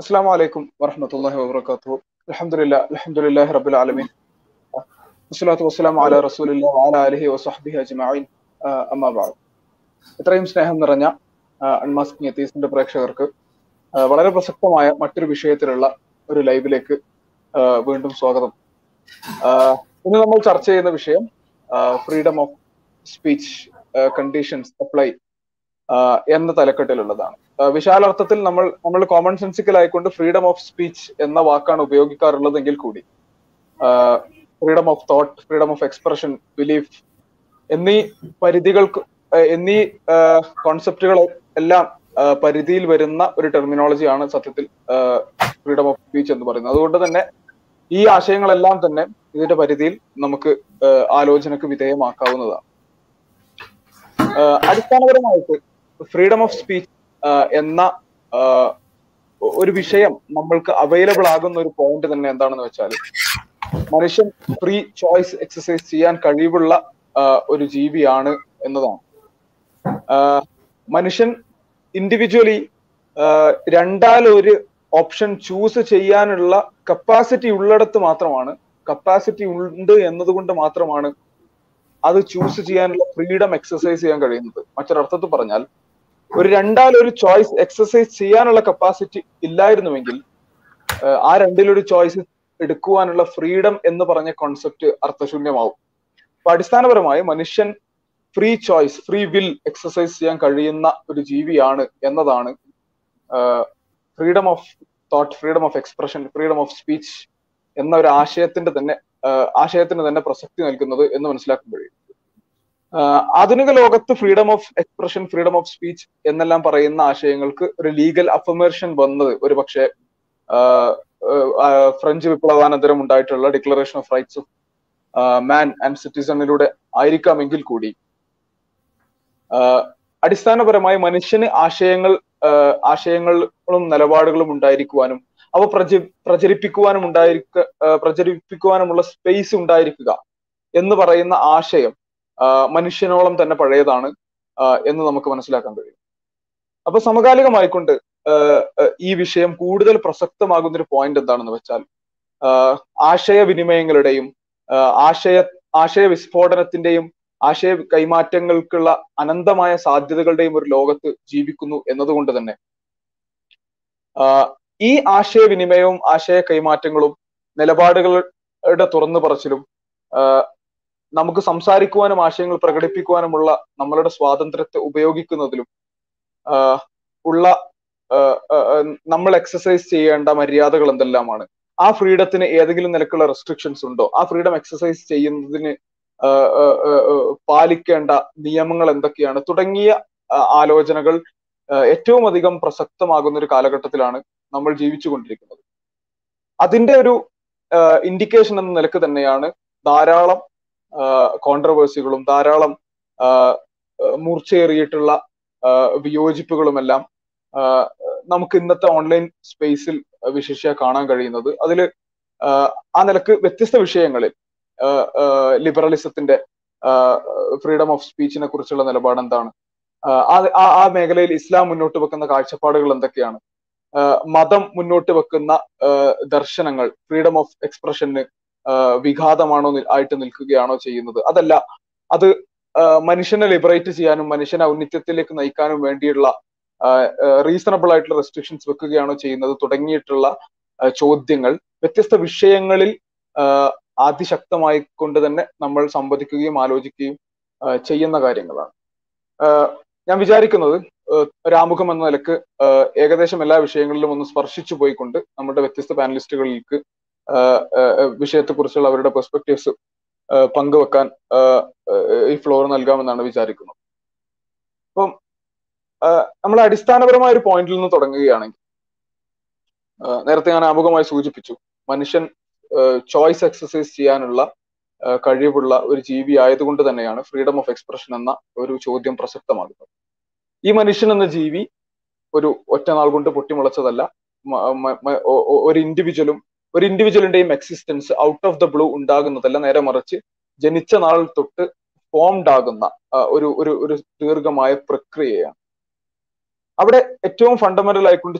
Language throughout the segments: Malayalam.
അസ്സാം വലൈക്കും വറഹമത്തല്ലാഹി വാബർക്കാത്തു അലഹമുല്ല അലഹമുല്ലാഹി റബുൽ ആലമീൻ. വസ്സലാത്തു വസ്സലാം അല റസൂലില്ല വാല അലഹി വസ്ഹബി അജ്മീൻ അമ്മാബാദ് ഇത്രയും സ്നേഹം നിറഞ്ഞ അൺമാസ്കിംഗ് എത്തീസിന്റെ പ്രേക്ഷകർക്ക് വളരെ പ്രസക്തമായ മറ്റൊരു വിഷയത്തിലുള്ള ഒരു ലൈവിലേക്ക് വീണ്ടും സ്വാഗതം. ഇന്ന് നമ്മൾ ചർച്ച ചെയ്യുന്ന വിഷയം freedom of speech conditions apply എന്ന തലക്കെട്ടിലുള്ളതാണ്. വിശാലർത്ഥത്തിൽ നമ്മൾ നമ്മൾ കോമൺ സെൻസിക്കൽ ആയിക്കൊണ്ട് ഫ്രീഡം ഓഫ് സ്പീച്ച് എന്ന വാക്കാണ് ഉപയോഗിക്കാറുള്ളതെങ്കിൽ കൂടി freedom of thought freedom of expression belief എന്നീ പരിധികൾക്ക് എന്നീ കോൺസെപ്റ്റുകൾ എല്ലാം പരിധിയിൽ വരുന്ന ഒരു ടെർമിനോളജിയാണ് സത്യത്തിൽ ഫ്രീഡം ഓഫ് സ്പീച്ച് എന്ന് പറയുന്നത്. അതുകൊണ്ട് തന്നെ ഈ ആശയങ്ങളെല്ലാം തന്നെ ഇതിന്റെ പരിധിയിൽ നമുക്ക് ആലോചനക്ക് വിധേയമാക്കാവുന്നതാണ്. അടിസ്ഥാനപരമായിട്ട് ഫ്രീഡം ഓഫ് സ്പീച്ച് എന്ന ഒരു വിഷയം നമ്മൾക്ക് അവൈലബിൾ ആകുന്ന ഒരു പോയിന്റ് തന്നെ എന്താണെന്ന് വെച്ചാൽ മനുഷ്യൻ ഫ്രീ ചോയ്സ് എക്സസൈസ് ചെയ്യാൻ കഴിവുള്ള ഒരു ജീവിയാണ് എന്നതാണ്. മനുഷ്യൻ ഇൻഡിവിജ്വലി രണ്ടാലൊരു ഓപ്ഷൻ ചൂസ് ചെയ്യാനുള്ള കപ്പാസിറ്റി ഉള്ളിടത്ത് മാത്രമാണ് കപ്പാസിറ്റി ഉണ്ട് എന്നതുകൊണ്ട് മാത്രമാണ് അത് ചൂസ് ചെയ്യാനുള്ള ഫ്രീഡം എക്സസൈസ് ചെയ്യാൻ കഴിയുന്നത്. മറ്റൊരർത്ഥത്തിൽ പറഞ്ഞാൽ ഒരു രണ്ടാലൊരു ചോയ്സ് എക്സസൈസ് ചെയ്യാനുള്ള കപ്പാസിറ്റി ഇല്ലായിരുന്നുവെങ്കിൽ ആ രണ്ടിലൊരു ചോയ്സ് എടുക്കുവാനുള്ള ഫ്രീഡം എന്ന് പറഞ്ഞ കോൺസെപ്റ്റ് അർത്ഥശൂന്യമാവും. അപ്പൊ അടിസ്ഥാനപരമായി മനുഷ്യൻ free choice free will exercise ചെയ്യാൻ കഴിയുന്ന ഒരു ജീവിയാണ് എന്നതാണ് freedom of thought freedom of expression freedom of speech എന്ന ഒരു ആശയത്തിന്റെ തന്നെ ആശയത്തിന് തന്നെ പ്രസക്തി നൽകുന്നത് എന്ന് മനസ്സിലാക്കുമ്പോഴേ. ആഹ് ആധുനിക ലോകത്ത് freedom of expression freedom of speech എന്നെല്ലാം പറയുന്ന ആശയങ്ങൾക്ക് ഒരു ലീഗൽ അഫമേഷൻ വന്നത് ഒരു പക്ഷേ ഫ്രഞ്ച് വിപ്ലവാനന്തരം ഉണ്ടായിട്ടുള്ള declaration of rights of man and സിറ്റിസണിലൂടെ ആയിരിക്കാമെങ്കിൽ കൂടി അടിസ്ഥാനപരമായി മനുഷ്യന് ആശയങ്ങൾ ആശയങ്ങളും നിലപാടുകളും ഉണ്ടായിരിക്കുവാനും അവ പ്രച പ്രചരിപ്പിക്കുവാനും ഉണ്ടായിരിക്ക പ്രചരിപ്പിക്കുവാനുമുള്ള സ്പേസ് ഉണ്ടായിരിക്കുക എന്ന് പറയുന്ന ആശയം മനുഷ്യനോളം തന്നെ പഴയതാണ് എന്ന് നമുക്ക് മനസ്സിലാക്കാൻ കഴിയും. അപ്പൊ സമകാലികമായിക്കൊണ്ട് ഈ വിഷയം കൂടുതൽ പ്രസക്തമാകുന്ന ഒരു പോയിന്റ് എന്താണെന്ന് വെച്ചാൽ ആശയവിനിമയങ്ങളുടെയും ആശയ ആശയ വിസ്ഫോടനത്തിന്റെയും ആശയ കൈമാറ്റങ്ങൾക്കുള്ള അനന്തമായ സാധ്യതകളുടെയും ഒരു ലോകത്ത് ജീവിക്കുന്നു എന്നതുകൊണ്ട് തന്നെ ഈ ആശയവിനിമയവും ആശയ കൈമാറ്റങ്ങളും നിലപാടുകളുടെ തുറന്നു പറച്ചിലും നമുക്ക് സംസാരിക്കുവാനും ആശയങ്ങൾ പ്രകടിപ്പിക്കുവാനുമുള്ള നമ്മളുടെ സ്വാതന്ത്ര്യത്തെ ഉപയോഗിക്കുന്നതിലും ഉള്ള നമ്മൾ എക്സസൈസ് ചെയ്യേണ്ട മര്യാദകൾ എന്തെല്ലാമാണ്? ആ ഫ്രീഡത്തിന് ഏതെങ്കിലും നിലക്കുള്ള റെസ്ട്രിക്ഷൻസ് ഉണ്ടോ? ആ ഫ്രീഡം എക്സസൈസ് ചെയ്യുന്നതിന് പാലിക്കേണ്ട നിയമങ്ങൾ എന്തൊക്കെയാണ്? തുടങ്ങിയ ആലോചനകൾ ഏറ്റവും അധികം പ്രസക്തമാകുന്ന ഒരു കാലഘട്ടത്തിലാണ് നമ്മൾ ജീവിച്ചുകൊണ്ടിരിക്കുന്നത്. അതിന്റെ ഒരു ഇൻഡിക്കേഷൻ എന്ന നിലയ്ക്ക് തന്നെയാണ് ധാരാളം കോൺട്രവേഴ്സികളും ധാരാളം മൂർച്ചയേറിയിട്ടുള്ള വിയോജിപ്പുകളുമെല്ലാം നമുക്ക് ഇന്നത്തെ ഓൺലൈൻ സ്പേസിൽ വിശേഷ കാണാൻ കഴിയുന്നത്. അതിൽ ആ നിലയ്ക്ക് വ്യത്യസ്ത വിഷയങ്ങളിൽ ലിബറലിസത്തിന്റെ ഫ്രീഡം ഓഫ് സ്പീച്ചിനെ കുറിച്ചുള്ള നിലപാട് എന്താണ്? ആ- ആ മേഖലയിൽ ഇസ്ലാം മുന്നോട്ട് വെക്കുന്ന കാഴ്ചപ്പാടുകൾ എന്തൊക്കെയാണ്? മതം മുന്നോട്ട് വെക്കുന്ന ദർശനങ്ങൾ ഫ്രീഡം ഓഫ് എക്സ്പ്രഷന് വിഘാതമാണോ ആയിട്ട് നിൽക്കുകയാണോ ചെയ്യുന്നത്? അതല്ല അത് മനുഷ്യനെ ലിബറേറ്റ് ചെയ്യാനും മനുഷ്യനെ ഔന്നിത്യത്തിലേക്ക് നയിക്കാനും വേണ്ടിയുള്ള റീസണബിൾ ആയിട്ടുള്ള റെസ്ട്രിക്ഷൻസ് വെക്കുകയാണോ ചെയ്യുന്നത് തുടങ്ങിയിട്ടുള്ള ചോദ്യങ്ങൾ വ്യത്യസ്ത വിഷയങ്ങളിൽ അതിശക്തമായി കൊണ്ട് തന്നെ നമ്മൾ സംവദിക്കുകയും ആലോചിക്കുകയും ചെയ്യുന്ന കാര്യങ്ങളാണ്. ഞാൻ വിചാരിക്കുന്നത് ആഹ് ഒരാമുഖം എന്ന നിലയ്ക്ക് ഏകദേശം എല്ലാ വിഷയങ്ങളിലും ഒന്ന് സ്പർശിച്ചു പോയിക്കൊണ്ട് നമ്മുടെ വ്യത്യസ്ത പാനലിസ്റ്റുകളിലേക്ക് വിഷയത്തെക്കുറിച്ചുള്ള അവരുടെ പെർസ്പെക്റ്റീവ്സ് പങ്കുവെക്കാൻ ഈ ഫ്ലോർ നൽകാമെന്നാണ് വിചാരിക്കുന്നത്. അപ്പം നമ്മൾ അടിസ്ഥാനപരമായ ഒരു പോയിന്റിൽ നിന്ന് തുടങ്ങുകയാണെങ്കിൽ നേരത്തെ ഞാൻ ആമുഖമായി സൂചിപ്പിച്ചു മനുഷ്യൻ ചോയ്സ് എക്സസൈസ് ചെയ്യാനുള്ള കഴിവുള്ള ഒരു ജീവി ആയതുകൊണ്ട് തന്നെയാണ് ഫ്രീഡം ഓഫ് എക്സ്പ്രഷൻ എന്ന ഒരു ചോദ്യം പ്രസക്തമാകുന്നത്. ഈ മനുഷ്യൻ എന്ന ജീവി ഒരു ഒറ്റ നാൾ കൊണ്ട് പൊട്ടിമുളച്ചതല്ല ഒരു ഇൻഡിവിജ്വലും ഒരു ഇൻഡിവിജ്വലിന്റെയും existence out of the blue ഉണ്ടാകുന്നതല്ല. നേരെ മറിച്ച് ജനിച്ച നാൾ തൊട്ട് ഫോംഡ് ആകുന്ന ഒരു ഒരു ഒരു ദീർഘമായ പ്രക്രിയയാണ്. അവിടെ ഏറ്റവും ഫണ്ടമെന്റൽ ആയിക്കൊണ്ട്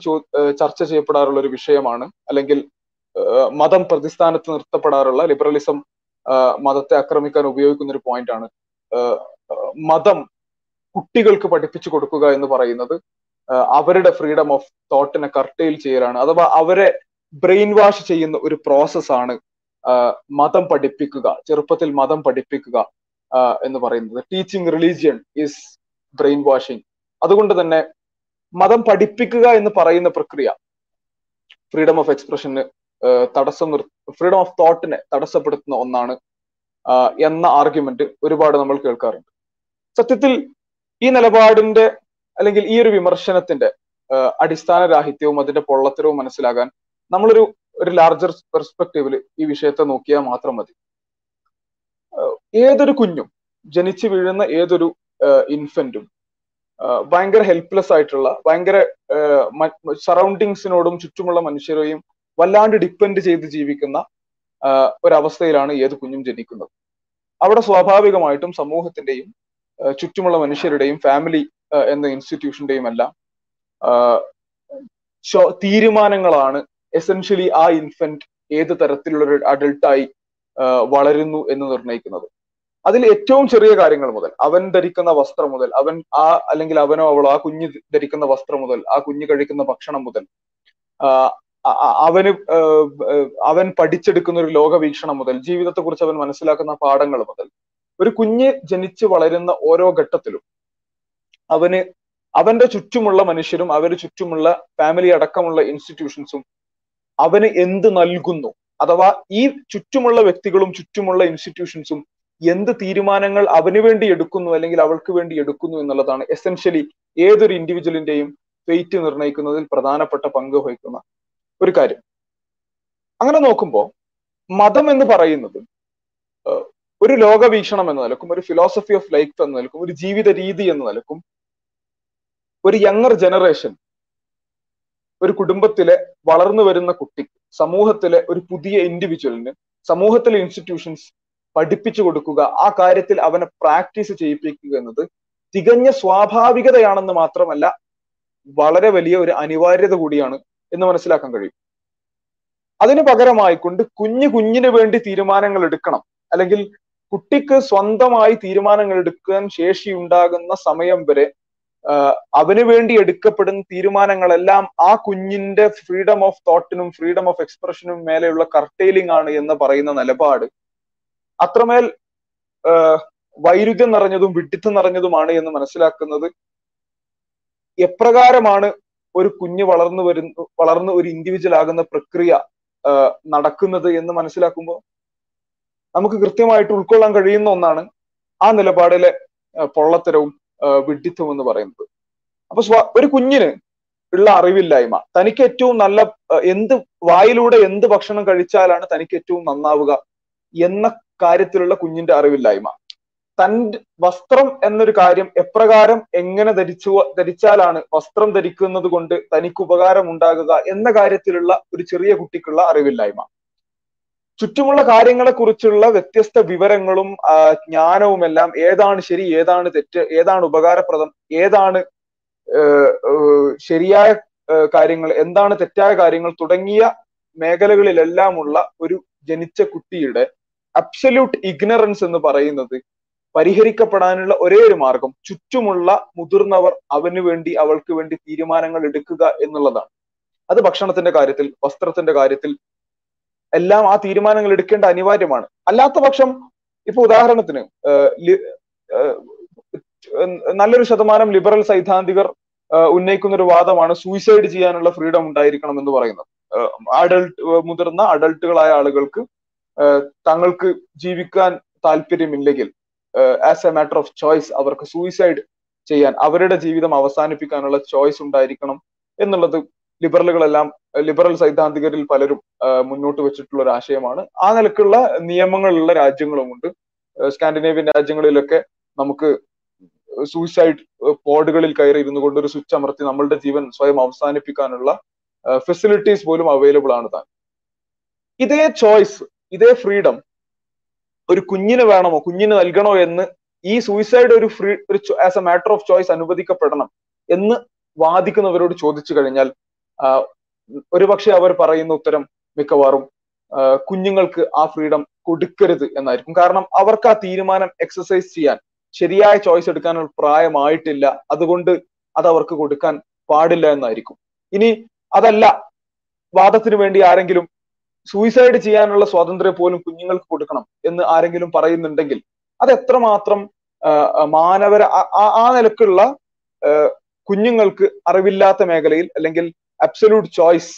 ചർച്ച ചെയ്യപ്പെടാറുള്ള ഒരു വിഷയമാണ് അല്ലെങ്കിൽ മതം പ്രതിസ്ഥാനത്ത് നിർത്തപ്പെടാറുള്ള ലിബറലിസം മതത്തെ ആക്രമിക്കാൻ ഉപയോഗിക്കുന്ന ഒരു പോയിന്റ് ആണ്. മതം കുട്ടികൾക്ക് പഠിപ്പിച്ചു കൊടുക്കുക എന്ന് പറയുന്നത് അവരുടെ ഫ്രീഡം ഓഫ് തോട്ടിനെ കർട്ടെയിൽ ചെയ്യലാണ് അഥവാ അവരെ ബ്രെയിൻ വാഷ് ചെയ്യുന്ന ഒരു പ്രോസസ്സാണ് മതം പഠിപ്പിക്കുക ചെറുപ്പത്തിൽ മതം പഠിപ്പിക്കുക എന്ന് പറയുന്നത്. Teaching religion is brain washing അതുകൊണ്ട് തന്നെ മതം പഠിപ്പിക്കുക എന്ന് പറയുന്ന പ്രക്രിയ ഫ്രീഡം ഓഫ് എക്സ്പ്രഷന് തടസ്സം നിർ ഫ്രീഡം ഓഫ് തോട്ടിനെ തടസ്സപ്പെടുത്തുന്ന ഒന്നാണ് എന്ന ആർഗ്യുമെന്റ് ഒരുപാട് നമ്മൾ കേൾക്കാറുണ്ട്. സത്യത്തിൽ ഈ നിലപാടിന്റെ അല്ലെങ്കിൽ ഈ ഒരു വിമർശനത്തിന്റെ അടിസ്ഥാന രാഹിത്യവും അതിന്റെ പൊള്ളത്തരവും മനസ്സിലാകാൻ നമ്മളൊരു ഒരു ലാർജർ പെർസ്പെക്റ്റീവിൽ ഈ വിഷയത്തെ നോക്കിയാൽ മാത്രം മതി. ഏതൊരു കുഞ്ഞും ജനിച്ചു വീഴുന്ന ഏതൊരു ഇൻഫന്റും ഭയങ്കര ഹെൽപ്ലെസ് ആയിട്ടുള്ള ഭയങ്കര സറൗണ്ടിങ്സിനോടും ചുറ്റുമുള്ള മനുഷ്യരെയും വല്ലാണ്ട് ഡിപ്പെൻഡ് ചെയ്ത് ജീവിക്കുന്ന ഒരവസ്ഥയിലാണ് ഏത് കുഞ്ഞും ജനിക്കുന്നത്. അവിടെ സ്വാഭാവികമായിട്ടും സമൂഹത്തിന്റെയും ചുറ്റുമുള്ള മനുഷ്യരുടെയും ഫാമിലി എന്ന ഇൻസ്റ്റിറ്റ്യൂഷന്റെയും എല്ലാം തീരുമാനങ്ങളാണ് എസെൻഷ്യലി ആ ഇൻഫന്റ് ഏത് തരത്തിലുള്ള ഒരു അഡൾട്ടായി വളരുന്നു എന്ന് നിർണയിക്കുന്നത്. അതിൽ ഏറ്റവും ചെറിയ കാര്യങ്ങൾ മുതൽ അവൻ ധരിക്കുന്ന വസ്ത്രം മുതൽ അവൻ ആ അല്ലെങ്കിൽ അവനോ അവളോ ആ കുഞ്ഞ് ധരിക്കുന്ന വസ്ത്രം മുതൽ ആ കുഞ്ഞ് കഴിക്കുന്ന ഭക്ഷണം മുതൽ അവന് അവൻ പഠിച്ചെടുക്കുന്ന ഒരു ലോകവീക്ഷണം മുതൽ ജീവിതത്തെ കുറിച്ച് അവൻ മനസ്സിലാക്കുന്ന പാഠങ്ങൾ മുതൽ ഒരു കുഞ്ഞ് ജനിച്ച് വളരുന്ന ഓരോ ഘട്ടത്തിലും അവന് അവന്റെ ചുറ്റുമുള്ള മനുഷ്യരും അവന് ചുറ്റുമുള്ള ഫാമിലി അടക്കമുള്ള ഇൻസ്റ്റിറ്റ്യൂഷൻസും അവന് എന്ത് നൽകുന്നു? അഥവാ ഈ ചുറ്റുമുള്ള വ്യക്തികളും ചുറ്റുമുള്ള ഇൻസ്റ്റിറ്റ്യൂഷൻസും എന്ത് തീരുമാനങ്ങൾ അവന് വേണ്ടി എടുക്കുന്നു അല്ലെങ്കിൽ അവൾക്ക് വേണ്ടി എടുക്കുന്നു എന്നുള്ളതാണ് എസെൻഷ്യലി ഏതൊരു ഇൻഡിവിജ്വലിന്റെയും ഫെയ്റ്റ് നിർണയിക്കുന്നതിൽ പ്രധാനപ്പെട്ട പങ്ക് വഹിക്കുന്ന ഒരു കാര്യം. അങ്ങനെ നോക്കുമ്പോൾ മതം എന്ന് പറയുന്നത് ഒരു ലോകവീക്ഷണം എന്ന നിലക്കും ഒരു ഫിലോസഫി ഓഫ് ലൈഫ് എന്ന നിലക്കും ഒരു ജീവിത രീതി എന്ന നിലക്കും ഒരു യങ്ങർ ജനറേഷൻ ഒരു കുടുംബത്തിലെ വളർന്നു വരുന്ന കുട്ടിക്ക് സമൂഹത്തിലെ ഒരു പുതിയ ഇൻഡിവിജ്വലിന് സമൂഹത്തിലെ ഇൻസ്റ്റിറ്റ്യൂഷൻസ് പഠിപ്പിച്ചു കൊടുക്കുക ആ കാര്യത്തിൽ അവനെ പ്രാക്ടീസ് ചെയ്യിപ്പിക്കുക എന്നത് തികഞ്ഞ സ്വാഭാവികതയാണെന്ന് മാത്രമല്ല വളരെ വലിയ ഒരു അനിവാര്യത കൂടിയാണ് എന്ന് മനസ്സിലാക്കാൻ കഴിയും. അതിന് പകരമായിക്കൊണ്ട് കുഞ്ഞു കുഞ്ഞിന് വേണ്ടി തീരുമാനങ്ങൾ എടുക്കണം. അല്ലെങ്കിൽ കുട്ടിക്ക് സ്വന്തമായി തീരുമാനങ്ങൾ എടുക്കാൻ ശേഷി ഉണ്ടാകുന്ന സമയം വരെ അവന് വേണ്ടി എടുക്കപ്പെടുന്ന തീരുമാനങ്ങളെല്ലാം ആ കുഞ്ഞിന്റെ ഫ്രീഡം ഓഫ് തോട്ടിനും ഫ്രീഡം ഓഫ് എക്സ്പ്രഷനും മേലെയുള്ള കർട്ടെയിലിംഗ് ആണ് എന്ന് പറയുന്ന നിലപാട്. അത്രമേൽ വൈരുദ്ധ്യം നിറഞ്ഞതും വിഡിത്തം നിറഞ്ഞതുമാണ് എന്ന് മനസ്സിലാക്കുന്നത്. എപ്രകാരമാണ് ഒരു കുഞ്ഞ് വളർന്നു വരുന്ന വളർന്ന് ഒരു ഇൻഡിവിജ്വൽ ആകുന്ന പ്രക്രിയ നടക്കുന്നത് എന്ന് മനസ്സിലാക്കുമ്പോൾ നമുക്ക് കൃത്യമായിട്ട് ഉൾക്കൊള്ളാൻ കഴിയുന്ന ഒന്നാണ് ആ നിലപാടിലെ പൊള്ളത്തരവും വിഡിത്തവും എന്ന് പറയുന്നത്. അപ്പൊ ഒരു കുഞ്ഞിന് ഉള്ള അറിവില്ലായ്മ തനിക്ക് ഏറ്റവും നല്ല എന്ത് വായിലൂടെ എന്ത് ഭക്ഷണം കഴിച്ചാലാണ് തനിക്ക് ഏറ്റവും നന്നാവുക എന്ന കാര്യത്തിലുള്ള കുഞ്ഞിന്റെ അറിവില്ലായ്മ. തന്റെ വസ്ത്രം എന്നൊരു കാര്യം എപ്രകാരം എങ്ങനെ ധരിച്ചു ധരിച്ചാലാണ് വസ്ത്രം ധരിക്കുന്നത് കൊണ്ട് തനിക്ക് ഉപകാരം ഉണ്ടാകുക എന്ന കാര്യത്തിലുള്ള ഒരു ചെറിയ കുട്ടിക്കുള്ള അറിവില്ലായ്മ. ചുറ്റുമുള്ള കാര്യങ്ങളെ കുറിച്ചുള്ള വ്യത്യസ്ത വിവരങ്ങളും ജ്ഞാനവും എല്ലാം ഏതാണ് ശരി ഏതാണ് തെറ്റ് ഏതാണ് ഉപകാരപ്രദം ഏതാണ് ശരിയായ കാര്യങ്ങൾ എന്താണ് തെറ്റായ കാര്യങ്ങൾ തുടങ്ങിയ മേഖലകളിലെല്ലാമുള്ള ഒരു ജനിച്ച കുട്ടിയുടെ അബ്സല്യൂട്ട് ഇഗ്നറൻസ് എന്ന് പറയുന്നത് പരിഹരിക്കപ്പെടാനുള്ള ഒരേ ഒരു മാർഗം ചുറ്റുമുള്ള മുതിർന്നവർ അവന് വേണ്ടി അവൾക്ക് വേണ്ടി തീരുമാനങ്ങൾ എടുക്കുക എന്നുള്ളതാണ്. അത് ഭക്ഷണത്തിന്റെ കാര്യത്തിൽ വസ്ത്രത്തിന്റെ കാര്യത്തിൽ എല്ലാം ആ തീരുമാനങ്ങൾ എടുക്കേണ്ട അനിവാര്യമാണ്. അല്ലാത്ത പക്ഷം ഇപ്പൊ ഉദാഹരണത്തിന് നല്ലൊരു ശതമാനം ലിബറൽ സൈദ്ധാന്തികർ ഉന്നയിക്കുന്ന ഒരു വാദമാണ് സൂയിസൈഡ് ചെയ്യാനുള്ള ഫ്രീഡം ഉണ്ടായിരിക്കണം എന്ന് പറയുന്നത്. അഡൾട്ട് മുതിർന്ന അഡൾട്ടുകളായ ആളുകൾക്ക് തങ്ങൾക്ക് ജീവിക്കാൻ താല്പര്യമില്ലെങ്കിൽ as a matter of choice അവർക്ക് സൂയിസൈഡ് ചെയ്യാൻ അവരുടെ ജീവിതം അവസാനിപ്പിക്കാനുള്ള ചോയ്സ് ഉണ്ടായിരിക്കണം എന്നുള്ളത് ലിബറലുകളെല്ലാം ലിബറൽ സൈദ്ധാന്തികരിൽ പലരും മുന്നോട്ട് വെച്ചിട്ടുള്ള ഒരു ആശയമാണ്. ആ നിലക്കുള്ള നിയമങ്ങളുള്ള രാജ്യങ്ങളുമുണ്ട്. സ്കാൻഡിനേവിയൻ രാജ്യങ്ങളിലൊക്കെ നമുക്ക് സൂയിസൈഡ് പോഡുകളിൽ കയറി ഇരുന്നു കൊണ്ട് ഒരു സ്വിച്ച് അമർത്തി നമ്മളുടെ ജീവൻ സ്വയം അവസാനിപ്പിക്കാനുള്ള ഫെസിലിറ്റീസ് പോലും അവൈലബിൾ ആണ് താൻ. ഇതേ ചോയ്സ് ഇതേ ഫ്രീഡം ഒരു കുഞ്ഞിന് വേണമോ കുഞ്ഞിന് നൽകണോ എന്ന് ഈ സൂയിസൈഡ് ഒരു ഫ്രീ ഒരു as a matter of choice അനുവദിക്കപ്പെടണം എന്ന് വാദിക്കുന്നവരോട് ചോദിച്ചു കഴിഞ്ഞാൽ ഒരുപക്ഷെ അവർ പറയുന്ന ഉത്തരം മിക്കവാറും കുഞ്ഞുങ്ങൾക്ക് ആ ഫ്രീഡം കൊടുക്കരുത് എന്നായിരിക്കും. കാരണം അവർക്ക് ആ തീരുമാനം എക്സസൈസ് ചെയ്യാൻ ശരിയായ ചോയ്സ് എടുക്കാനുള്ള പ്രായമായിട്ടില്ല. അതുകൊണ്ട് അത് അവർക്ക് കൊടുക്കാൻ പാടില്ല എന്നായിരിക്കും. ഇനി അതല്ല വാദത്തിന് വേണ്ടി ആരെങ്കിലും സൂയിസൈഡ് ചെയ്യാനുള്ള സ്വാതന്ത്ര്യം പോലും കുഞ്ഞുങ്ങൾക്ക് കൊടുക്കണം എന്ന് ആരെങ്കിലും പറയുന്നുണ്ടെങ്കിൽ അത് എത്രമാത്രം മാനവര ആ നിലക്കുള്ള കുഞ്ഞുങ്ങൾക്ക് അറിവില്ലാത്ത മേഖലയിൽ അല്ലെങ്കിൽ അബ്സല്യൂട്ട് ചോയ്സ്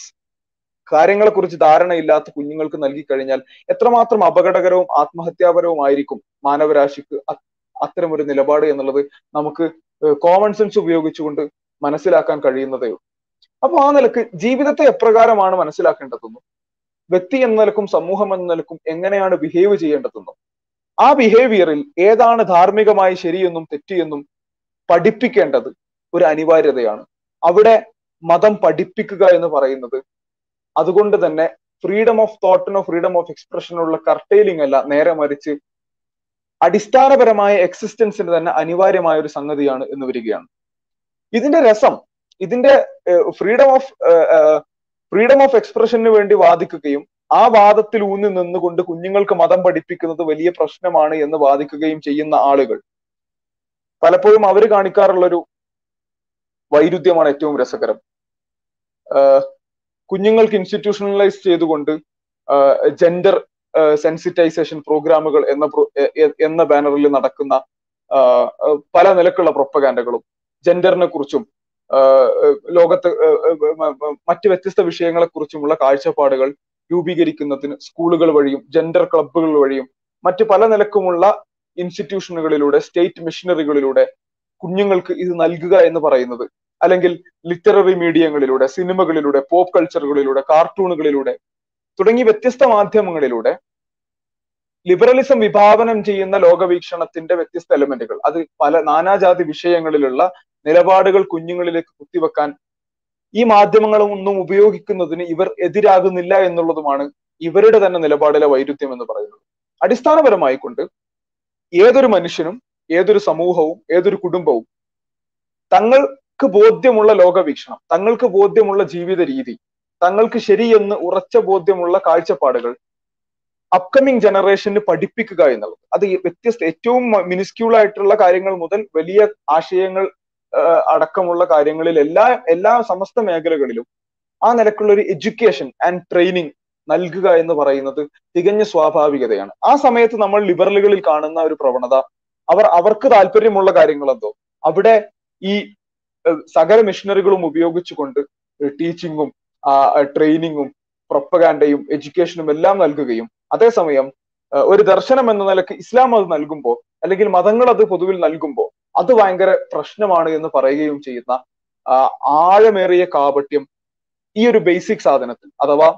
കാര്യങ്ങളെ കുറിച്ച് ധാരണയില്ലാത്ത കുഞ്ഞുങ്ങൾക്ക് നൽകി കഴിഞ്ഞാൽ എത്രമാത്രം അപകടകരവും ആത്മഹത്യാപരവും ആയിരിക്കും മാനവരാശിക്ക് അത്തരം ഒരു നിലപാട് എന്നുള്ളത് നമുക്ക് കോമൺ സെൻസ് ഉപയോഗിച്ചുകൊണ്ട് മനസ്സിലാക്കാൻ കഴിയുന്നതേ ഉള്ളൂ. അപ്പൊ ആ നിലയ്ക്ക് ജീവിതത്തെ എപ്രകാരമാണ് മനസ്സിലാക്കേണ്ടതെന്നും വ്യക്തി എന്ന നിലക്കും സമൂഹം എന്ന നിലക്കും എങ്ങനെയാണ് ബിഹേവ് ചെയ്യേണ്ടതെന്നും ആ ബിഹേവിയറിൽ ഏതാണ് ധാർമ്മികമായി ശരിയെന്നും തെറ്റിയെന്നും പഠിപ്പിക്കേണ്ടത് ഒരു അനിവാര്യതയാണ്. അവിടെ മതം പഠിപ്പിക്കുക എന്ന് പറയുന്നത്. അതുകൊണ്ട് തന്നെ ഫ്രീഡം ഓഫ് തോട്ടിനോ ഫ്രീഡം ഓഫ് എക്സ്പ്രഷനുള്ള കർട്ടെയിലിംഗ് അല്ല നേരെ മറിച്ച് അടിസ്ഥാനപരമായ എക്സിസ്റ്റൻസിന് തന്നെ അനിവാര്യമായ ഒരു സംഗതിയാണ് എന്ന് വരികയാണ്. ഇതിന്റെ രസം ഇതിന്റെ ഫ്രീഡം ഓഫ് ഫ്രീഡം ഓഫ് എക്സ്പ്രഷന് വേണ്ടി വാദിക്കുകയും ആ വാദത്തിൽ ഊന്നി നിന്നുകൊണ്ട് കുഞ്ഞുങ്ങൾക്ക് മതം പഠിപ്പിക്കുന്നത് വലിയ പ്രശ്നമാണ് എന്ന് വാദിക്കുകയും ചെയ്യുന്ന ആളുകൾ. പലപ്പോഴും അവർ കാണിക്കാറുള്ളൊരു വൈരുദ്ധ്യമാണ് ഏറ്റവും രസകരം. കുഞ്ഞുങ്ങൾക്ക് ഇൻസ്റ്റിറ്റ്യൂഷണലൈസ് ചെയ്തുകൊണ്ട് ജെൻഡർ സെൻസിറ്റൈസേഷൻ പ്രോഗ്രാമുകൾ എന്ന എന്ന ബാനറിൽ നടക്കുന്ന പല നിലക്കുള്ള പ്രൊപ്പഗാൻഡകളും ജെൻഡറിനെ കുറിച്ചും ലോകത്ത് മറ്റ് വ്യത്യസ്ത വിഷയങ്ങളെ കുറിച്ചുമുള്ള കാഴ്ചപ്പാടുകൾ രൂപീകരിക്കുന്നതിന് സ്കൂളുകൾ വഴിയും ജെൻഡർ ക്ലബ്ബുകൾ വഴിയും മറ്റ് പല നിലക്കുമുള്ള ഇൻസ്റ്റിറ്റ്യൂഷനുകളിലൂടെ സ്റ്റേറ്റ് മിഷനറികളിലൂടെ കുഞ്ഞുങ്ങൾക്ക് ഇത് നൽകുക എന്ന് പറയുന്നത് അല്ലെങ്കിൽ ലിറ്റററി മീഡിയങ്ങളിലൂടെ സിനിമകളിലൂടെ പോപ്പ് കൾച്ചറുകളിലൂടെ കാർട്ടൂണുകളിലൂടെ തുടങ്ങി വ്യത്യസ്ത മാധ്യമങ്ങളിലൂടെ ലിബറലിസം വിഭാവനം ചെയ്യുന്ന ലോകവീക്ഷണത്തിന്റെ വ്യത്യസ്ത എലമെന്റുകൾ അത് പല നാനാജാതി വിഷയങ്ങളിലുള്ള നിലപാടുകൾ കുഞ്ഞുങ്ങളിലേക്ക് കുത്തിവെക്കാൻ ഈ മാധ്യമങ്ങളൊന്നും ഉപയോഗിക്കുന്നതിന് ഇവർ എതിരാകുന്നില്ല എന്നുള്ളതുമാണ് ഇവരുടെ തന്നെ നിലപാടിലെ വൈരുദ്ധ്യം എന്ന് പറയുന്നത്. അടിസ്ഥാനപരമായി കൊണ്ട് ഏതൊരു മനുഷ്യനും ഏതൊരു സമൂഹവും ഏതൊരു കുടുംബവും തങ്ങൾക്ക് ബോധ്യമുള്ള ലോകവീക്ഷണം തങ്ങൾക്ക് ബോധ്യമുള്ള ജീവിത രീതി തങ്ങൾക്ക് ശരിയെന്ന് ഉറച്ച ബോധ്യമുള്ള കാഴ്ചപ്പാടുകൾ അപ്കമിങ് ജനറേഷന് പഠിപ്പിക്കുക എന്നുള്ളത്. അത് വ്യത്യസ്ത ഏറ്റവും മിനിസ്ക്യൂൾ ആയിട്ടുള്ള കാര്യങ്ങൾ മുതൽ വലിയ ആശയങ്ങൾ അടക്കമുള്ള കാര്യങ്ങളിൽ എല്ലാ എല്ലാ സമസ്ത മേഖലകളിലും ആ നിലക്കുള്ള ഒരു എഡ്യൂക്കേഷൻ ആൻഡ് ട്രെയിനിങ് നൽകുക എന്ന് പറയുന്നത് തികഞ്ഞ സ്വാഭാവികതയാണ്. ആ സമയത്ത് നമ്മൾ ലിബറലുകളിൽ കാണുന്ന ഒരു പ്രവണത അവർ അവർക്ക് താല്പര്യമുള്ള കാര്യങ്ങൾ എന്തോ അവിടെ ഈ സകല മെഷീനറികളും ഉപയോഗിച്ചുകൊണ്ട് ടീച്ചിങ്ങും ട്രെയിനിങ്ങും പ്രൊപ്പഗാൻഡയും എഡ്യൂക്കേഷനും എല്ലാം നൽകുകയും അതേസമയം ഒരു ദർശനം എന്ന നിലയ്ക്ക് ഇസ്ലാം അത് നൽകുമ്പോൾ അല്ലെങ്കിൽ മതങ്ങൾ അത് പൊതുവിൽ നൽകുമ്പോൾ അത് ഭയങ്കര പ്രശ്നമാണ് എന്ന് പറയുകയും ചെയ്യുന്ന ആഴമേറിയ കാപട്യം ഈ ഒരു ബേസിക് സാധനത്തിൽ അഥവാ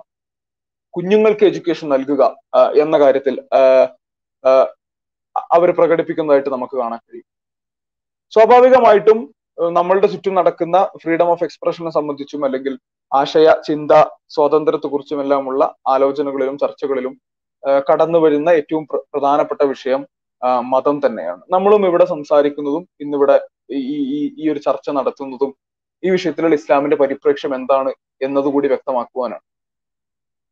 കുഞ്ഞുങ്ങൾക്ക് എഡ്യൂക്കേഷൻ നൽകുക എന്ന കാര്യത്തിൽ അവർ പ്രകടിപ്പിക്കുന്നതായിട്ട് നമുക്ക് കാണാൻ കഴിയും. സ്വാഭാവികമായിട്ടും നമ്മളുടെ ചുറ്റും നടക്കുന്ന ഫ്രീഡം ഓഫ് എക്സ്പ്രഷനെ സംബന്ധിച്ചും അല്ലെങ്കിൽ ആശയ ചിന്ത സ്വാതന്ത്ര്യത്തെ കുറിച്ചുമെല്ലാമുള്ള ആലോചനകളിലും ചർച്ചകളിലും കടന്നു വരുന്ന ഏറ്റവും പ്രധാനപ്പെട്ട വിഷയം മതം തന്നെയാണ്. നമ്മളും ഇവിടെ സംസാരിക്കുന്നതും ഇന്നിവിടെ ഈ ഈ ഈ ഒരു ചർച്ച നടത്തുന്നതും ഈ വിഷയത്തിലുള്ള ഇസ്ലാമിന്റെ പരിപ്രേക്ഷ്യം എന്താണ് എന്നതുകൂടി വ്യക്തമാക്കുവാനാണ്.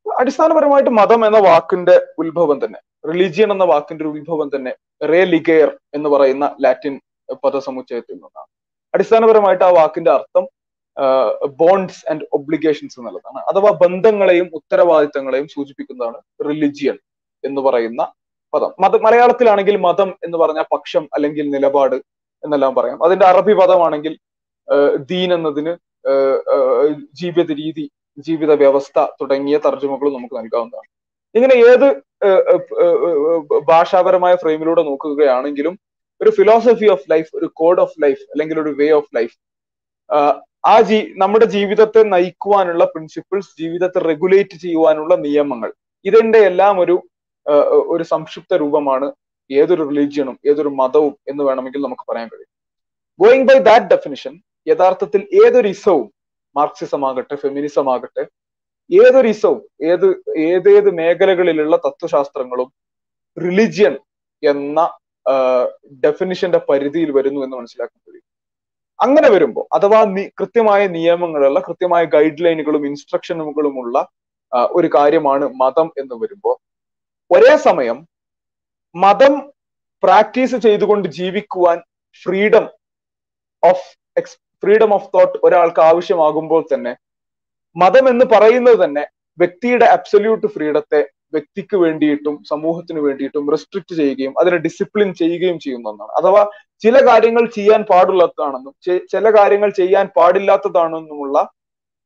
അടിസ്ഥാനപരമായിട്ട് മതം എന്ന വാക്കിന്റെ ഉത്ഭവം തന്നെ റിലീജിയൻ എന്ന വാക്കിന്റെ ഉത്ഭവം തന്നെ റേ ലിഗേർ എന്ന് പറയുന്ന ലാറ്റിൻ പദസമുച്ചയത്തിൽ നിന്നാണ്. അടിസ്ഥാനപരമായിട്ട് ആ വാക്കിന്റെ അർത്ഥം ബോണ്ട്സ് ആൻഡ് ഒബ്ലിഗേഷൻസ് എന്നുള്ളതാണ്. അഥവാ ബന്ധങ്ങളെയും ഉത്തരവാദിത്തങ്ങളെയും സൂചിപ്പിക്കുന്നതാണ് റിലിജിയൻ എന്ന് പറയുന്ന പദം. മത മലയാളത്തിലാണെങ്കിൽ മതം എന്ന് പറഞ്ഞ പക്ഷം അല്ലെങ്കിൽ നിലപാട് എന്നെല്ലാം പറയാം. അതിന്റെ അറബി പദമാണെങ്കിൽ ദീൻ എന്നതിന് ജീവിത രീതി ജീവിത വ്യവസ്ഥ തുടങ്ങിയ തർജമകളും നമുക്ക് നൽകാവുന്നതാണ്. ഇങ്ങനെ ഏത് ഭാഷാപരമായ ഫ്രെയിമിലൂടെ നോക്കുകയാണെങ്കിലും ഒരു ഫിലോസഫി ഓഫ് ലൈഫ് ഒരു കോഡ് ഓഫ് ലൈഫ് അല്ലെങ്കിൽ ഒരു വേ ഓഫ് ലൈഫ് ആ ജീ നമ്മുടെ ജീവിതത്തെ നയിക്കുവാനുള്ള പ്രിൻസിപ്പിൾസ് ജീവിതത്തെ റെഗുലേറ്റ് ചെയ്യുവാനുള്ള നിയമങ്ങൾ. ഇതിന്റെ എല്ലാം ഒരു ഒരു സംക്ഷിപ്ത രൂപമാണ് ഏതൊരു റിലീജിയനും ഏതൊരു മതവും എന്ന് വേണമെങ്കിൽ നമുക്ക് പറയാൻ കഴിയും. ഗോയിങ് ബൈ ദാറ്റ് ഡെഫിനിഷൻ യഥാർത്ഥത്തിൽ ഏതൊരു ഇസവും മാർക്സിസം ആകട്ടെ ഫെമിനിസം ആകട്ടെ ഏതൊരു ഇസവും ഏത് ഏതേത് മേഖലകളിലുള്ള തത്വശാസ്ത്രങ്ങളും റിലിജിയൻ എന്ന ഡെഫിനിഷന്റെ പരിധിയിൽ വരുന്നു എന്ന് മനസ്സിലാക്കാൻ കഴിയും അങ്ങനെ വരുമ്പോൾ അഥവാ കൃത്യമായ നിയമങ്ങളുള്ള കൃത്യമായ ഗൈഡ് ലൈനുകളും ഇൻസ്ട്രക്ഷനുകളുമുള്ള ഒരു കാര്യമാണ് മതം എന്ന് വരുമ്പോൾ ഒരേ സമയം മതം പ്രാക്ടീസ് ചെയ്തുകൊണ്ട് ജീവിക്കുവാൻ freedom of ex freedom of thought ഒരാൾക്ക് ആവശ്യമാകുമ്പോൾ തന്നെ മതം എന്ന് പറയുന്നത് തന്നെ വ്യക്തിയുടെ അബ്സല്യൂട്ട് ഫ്രീഡത്തെ വ്യക്തിക്ക് വേണ്ടിയിട്ടും സമൂഹത്തിന് വേണ്ടിയിട്ടും റെസ്ട്രിക്ട് ചെയ്യുകയും അതിനെ ഡിസിപ്ലിൻ ചെയ്യുകയും ചെയ്യുന്ന ഒന്നാണ്. അഥവാ ചില കാര്യങ്ങൾ ചെയ്യാൻ പാടുള്ളതാണെന്നും ചില കാര്യങ്ങൾ ചെയ്യാൻ പാടില്ലാത്തതാണെന്നുമുള്ള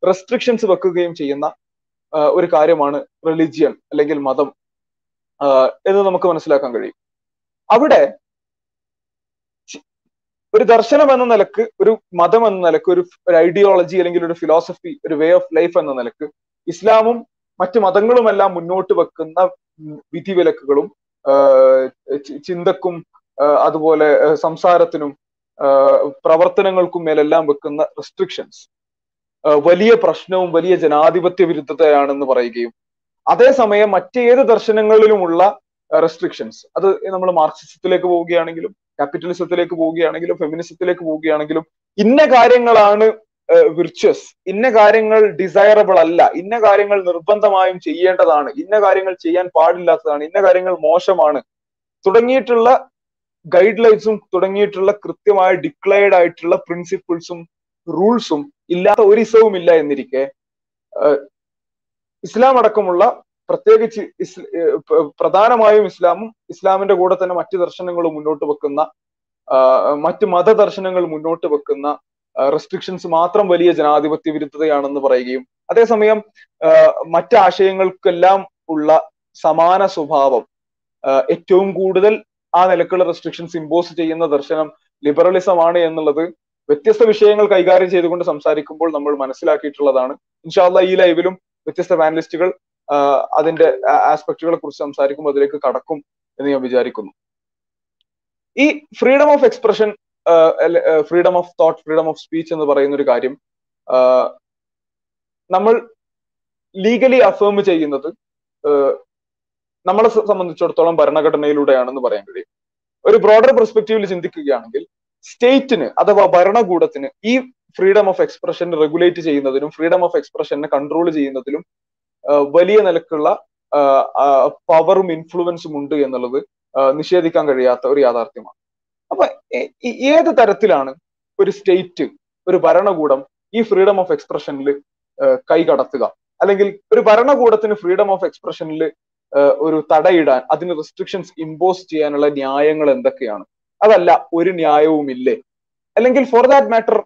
റെസ്ട്രിക്ഷൻസ് വെക്കുകയും ചെയ്യുന്ന ഒരു കാര്യമാണ് റിലിജിയൻ അല്ലെങ്കിൽ മതം എന്ന് നമുക്ക് മനസ്സിലാക്കാൻ കഴിയും. അവിടെ ഒരു ദർശനം എന്ന നിലയ്ക്ക് ഒരു മതം എന്ന നിലയ്ക്ക് ഒരു ഐഡിയോളജി അല്ലെങ്കിൽ ഒരു ഫിലോസഫി ഒരു വേ ഓഫ് ലൈഫ് എന്ന നിലയ്ക്ക് ഇസ്ലാമും മറ്റു മതങ്ങളുമെല്ലാം മുന്നോട്ട് വെക്കുന്ന വിധിവിലക്കുകളും ചിന്തക്കും അതുപോലെ സംസാരത്തിനും പ്രവർത്തനങ്ങൾക്കും മേലെല്ലാം വെക്കുന്ന റെസ്ട്രിക്ഷൻസ് വലിയ പ്രശ്നവും വലിയ ജനാധിപത്യ വിരുദ്ധതയാണെന്ന് പറയുകയും അതേസമയം മറ്റേത് ദർശനങ്ങളിലുമുള്ള റെസ്ട്രിക്ഷൻസ് അത് നമ്മൾ മാർക്സിസത്തിലേക്ക് പോവുകയാണെങ്കിലും ക്യാപിറ്റലിസത്തിലേക്ക് പോവുകയാണെങ്കിലും ഫെമിനിസത്തിലേക്ക് പോവുകയാണെങ്കിലും ഇന്ന കാര്യങ്ങളാണ് വിർച്വസ് ഇന്ന കാര്യങ്ങൾ ഡിസൈറബിൾ അല്ല. ഇന്ന കാര്യങ്ങൾ നിർബന്ധമായും ചെയ്യേണ്ടതാണ്. ഇന്ന കാര്യങ്ങൾ ചെയ്യാൻ പാടില്ലാത്തതാണ്. ഇന്ന കാര്യങ്ങൾ മോശമാണ്. തുടങ്ങിയിട്ടുള്ള ഗൈഡ് ലൈൻസും തുടങ്ങിയിട്ടുള്ള കൃത്യമായ ഡിക്ലയർഡ് ആയിട്ടുള്ള പ്രിൻസിപ്പിൾസും റൂൾസും ഇല്ലാത്ത ഒരു ഇസവും ഇല്ല എന്നിരിക്കെ ഇസ്ലാം അടക്കമുള്ള പ്രത്യേകിച്ച് പ്രധാനമായും ഇസ്ലാമും ഇസ്ലാമിന്റെ കൂടെ തന്നെ മറ്റു ദർശനങ്ങളും മുന്നോട്ട് വെക്കുന്ന മറ്റ് മതദർശനങ്ങൾ മുന്നോട്ട് വെക്കുന്ന റെസ്ട്രിക്ഷൻസ് മാത്രം വലിയ ജനാധിപത്യ വിരുദ്ധതയാണെന്ന് പറയുകയും അതേസമയം മറ്റ് ആശയങ്ങൾക്കെല്ലാം ഉള്ള സമാന സ്വഭാവം ഏറ്റവും കൂടുതൽ ആ നിലക്കുള്ള റെസ്ട്രിക്ഷൻസ് ഇമ്പോസ് ചെയ്യുന്ന ദർശനം ലിബറലിസം ആണ് എന്നുള്ളത് വ്യത്യസ്ത വിഷയങ്ങൾ കൈകാര്യം ചെയ്തുകൊണ്ട് സംസാരിക്കുമ്പോൾ നമ്മൾ മനസ്സിലാക്കിയിട്ടുള്ളതാണ്. ഇൻഷാല്ല ഈ ലൈവിലും വ്യത്യസ്ത പാനലിസ്റ്റുകൾ അതിന്റെ ആസ്പെക്ടുകളെ കുറിച്ച് സംസാരിക്കുമ്പോൾ അതിലേക്ക് കടക്കും എന്ന് ഞാൻ വിചാരിക്കുന്നു. ഈ freedom of expression freedom of thought freedom of speech എന്ന് പറയുന്ന ഒരു കാര്യം നമ്മൾ ലീഗലി അഫേം ചെയ്യുന്നത് നമ്മളെ സംബന്ധിച്ചിടത്തോളം ഭരണഘടനയിലൂടെയാണെന്ന് പറയാൻ കഴിയും. ഒരു ബ്രോഡർ പെർസ്പെക്റ്റീവിൽ ചിന്തിക്കുകയാണെങ്കിൽ സ്റ്റേറ്റിന് അഥവാ ഭരണകൂടത്തിന് ഈ ഫ്രീഡം ഓഫ് എക്സ്പ്രഷൻ റെഗുലേറ്റ് ചെയ്യുന്നതിനും ഫ്രീഡം ഓഫ് എക്സ്പ്രഷനെ കൺട്രോൾ ചെയ്യുന്നതിലും വലിയ നിലക്കുള്ള പവറും ഇൻഫ്ലുവൻസും ഉണ്ട് എന്നുള്ളത് നിഷേധിക്കാൻ കഴിയാത്ത ഒരു യാഥാർത്ഥ്യമാണ്. ഏത് തരത്തിലാണ് ഒരു സ്റ്റേറ്റ് ഒരു ഭരണകൂടം ഈ ഫ്രീഡം ഓഫ് എക്സ്പ്രഷനിൽ കൈകടത്തുക? അല്ലെങ്കിൽ ഒരു ഭരണകൂടത്തിന് ഫ്രീഡം ഓഫ് എക്സ്പ്രഷനിൽ ഒരു തടയിടാൻ അതിന് റെസ്ട്രിക്ഷൻസ് ഇമ്പോസ് ചെയ്യാനുള്ള ന്യായങ്ങൾ എന്തൊക്കെയാണ്? അതല്ല ഒരു ന്യായവും ഇല്ലേ അല്ലെങ്കിൽ ഫോർ ദാറ്റ് മാറ്റർ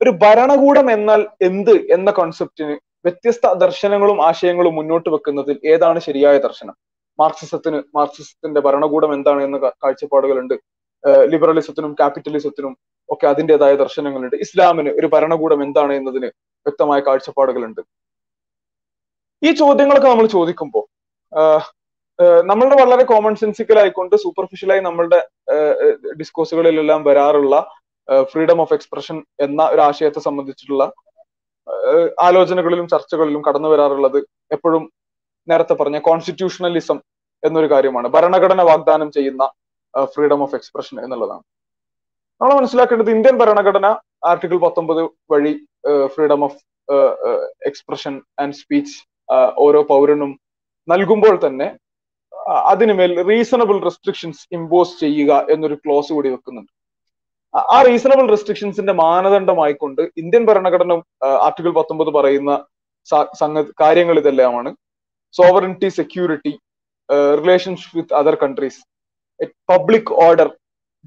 ഒരു ഭരണകൂടം എന്നാൽ എന്ത് എന്ന കോൺസെപ്റ്റിന് വ്യത്യസ്ത ദർശനങ്ങളും ആശയങ്ങളും മുന്നോട്ട് വെക്കുന്നതിൽ ഏതാണ് ശരിയായ ദർശനം? മാർക്സിസത്തിന് മാർക്സിസത്തിന്റെ ഭരണകൂടം എന്താണ് എന്ന കാഴ്ചപ്പാടുകളുണ്ട്. ലിബറലിസത്തിനും ക്യാപിറ്റലിസത്തിനും ഒക്കെ അതിന്റെതായ ദർശനങ്ങളുണ്ട്. ഇസ്ലാമിന് ഒരു ഭരണകൂടം എന്താണ് എന്നതിന് വ്യക്തമായ കാഴ്ചപ്പാടുകളുണ്ട്. ഈ ചോദ്യങ്ങളൊക്കെ നമ്മൾ ചോദിക്കുമ്പോൾ നമ്മളുടെ വളരെ കോമൺ സെൻസിക്കൽ ആയിക്കൊണ്ട് സൂപ്പർഫിഷ്യലായി നമ്മളുടെ ഡിസ്കോഴ്സുകളിലെല്ലാം വരാറുള്ള ഫ്രീഡം ഓഫ് എക്സ്പ്രഷൻ എന്ന ഒരു ആശയത്തെ സംബന്ധിച്ചിട്ടുള്ള ആലോചനകളിലും ചർച്ചകളിലും കടന്നു വരാറുള്ളത് എപ്പോഴും നേരത്തെ പറഞ്ഞ കോൺസ്റ്റിറ്റ്യൂഷണലിസം എന്നൊരു കാര്യമാണ്. ഭരണഘടന വാഗ്ദാനം ചെയ്യുന്ന ഫ്രീഡം ഓഫ് എക്സ്പ്രഷൻ എന്നുള്ളതാണ്. നമ്മൾ മനസ്സിലാക്കേണ്ടത് ഇന്ത്യൻ ഭരണഘടന ആർട്ടിക്കിൾ പത്തൊമ്പത് വഴി freedom of expression and speech ഓരോ പൗരനും നൽകുമ്പോൾ തന്നെ അതിനുമേൽ റീസണബിൾ റെസ്ട്രിക്ഷൻസ് ഇമ്പോസ് ചെയ്യുക എന്നൊരു ക്ലോസ് കൂടി വെക്കുന്നുണ്ട്. ആ റീസണബിൾ റെസ്ട്രിക്ഷൻസിന്റെ മാനദണ്ഡമായിക്കൊണ്ട് ഇന്ത്യൻ ഭരണഘടന ആർട്ടിക്കിൾ പത്തൊമ്പത് പറയുന്ന കാര്യങ്ങൾ ഇതെല്ലാമാണ്. Sovereignty security relationship with other countries public order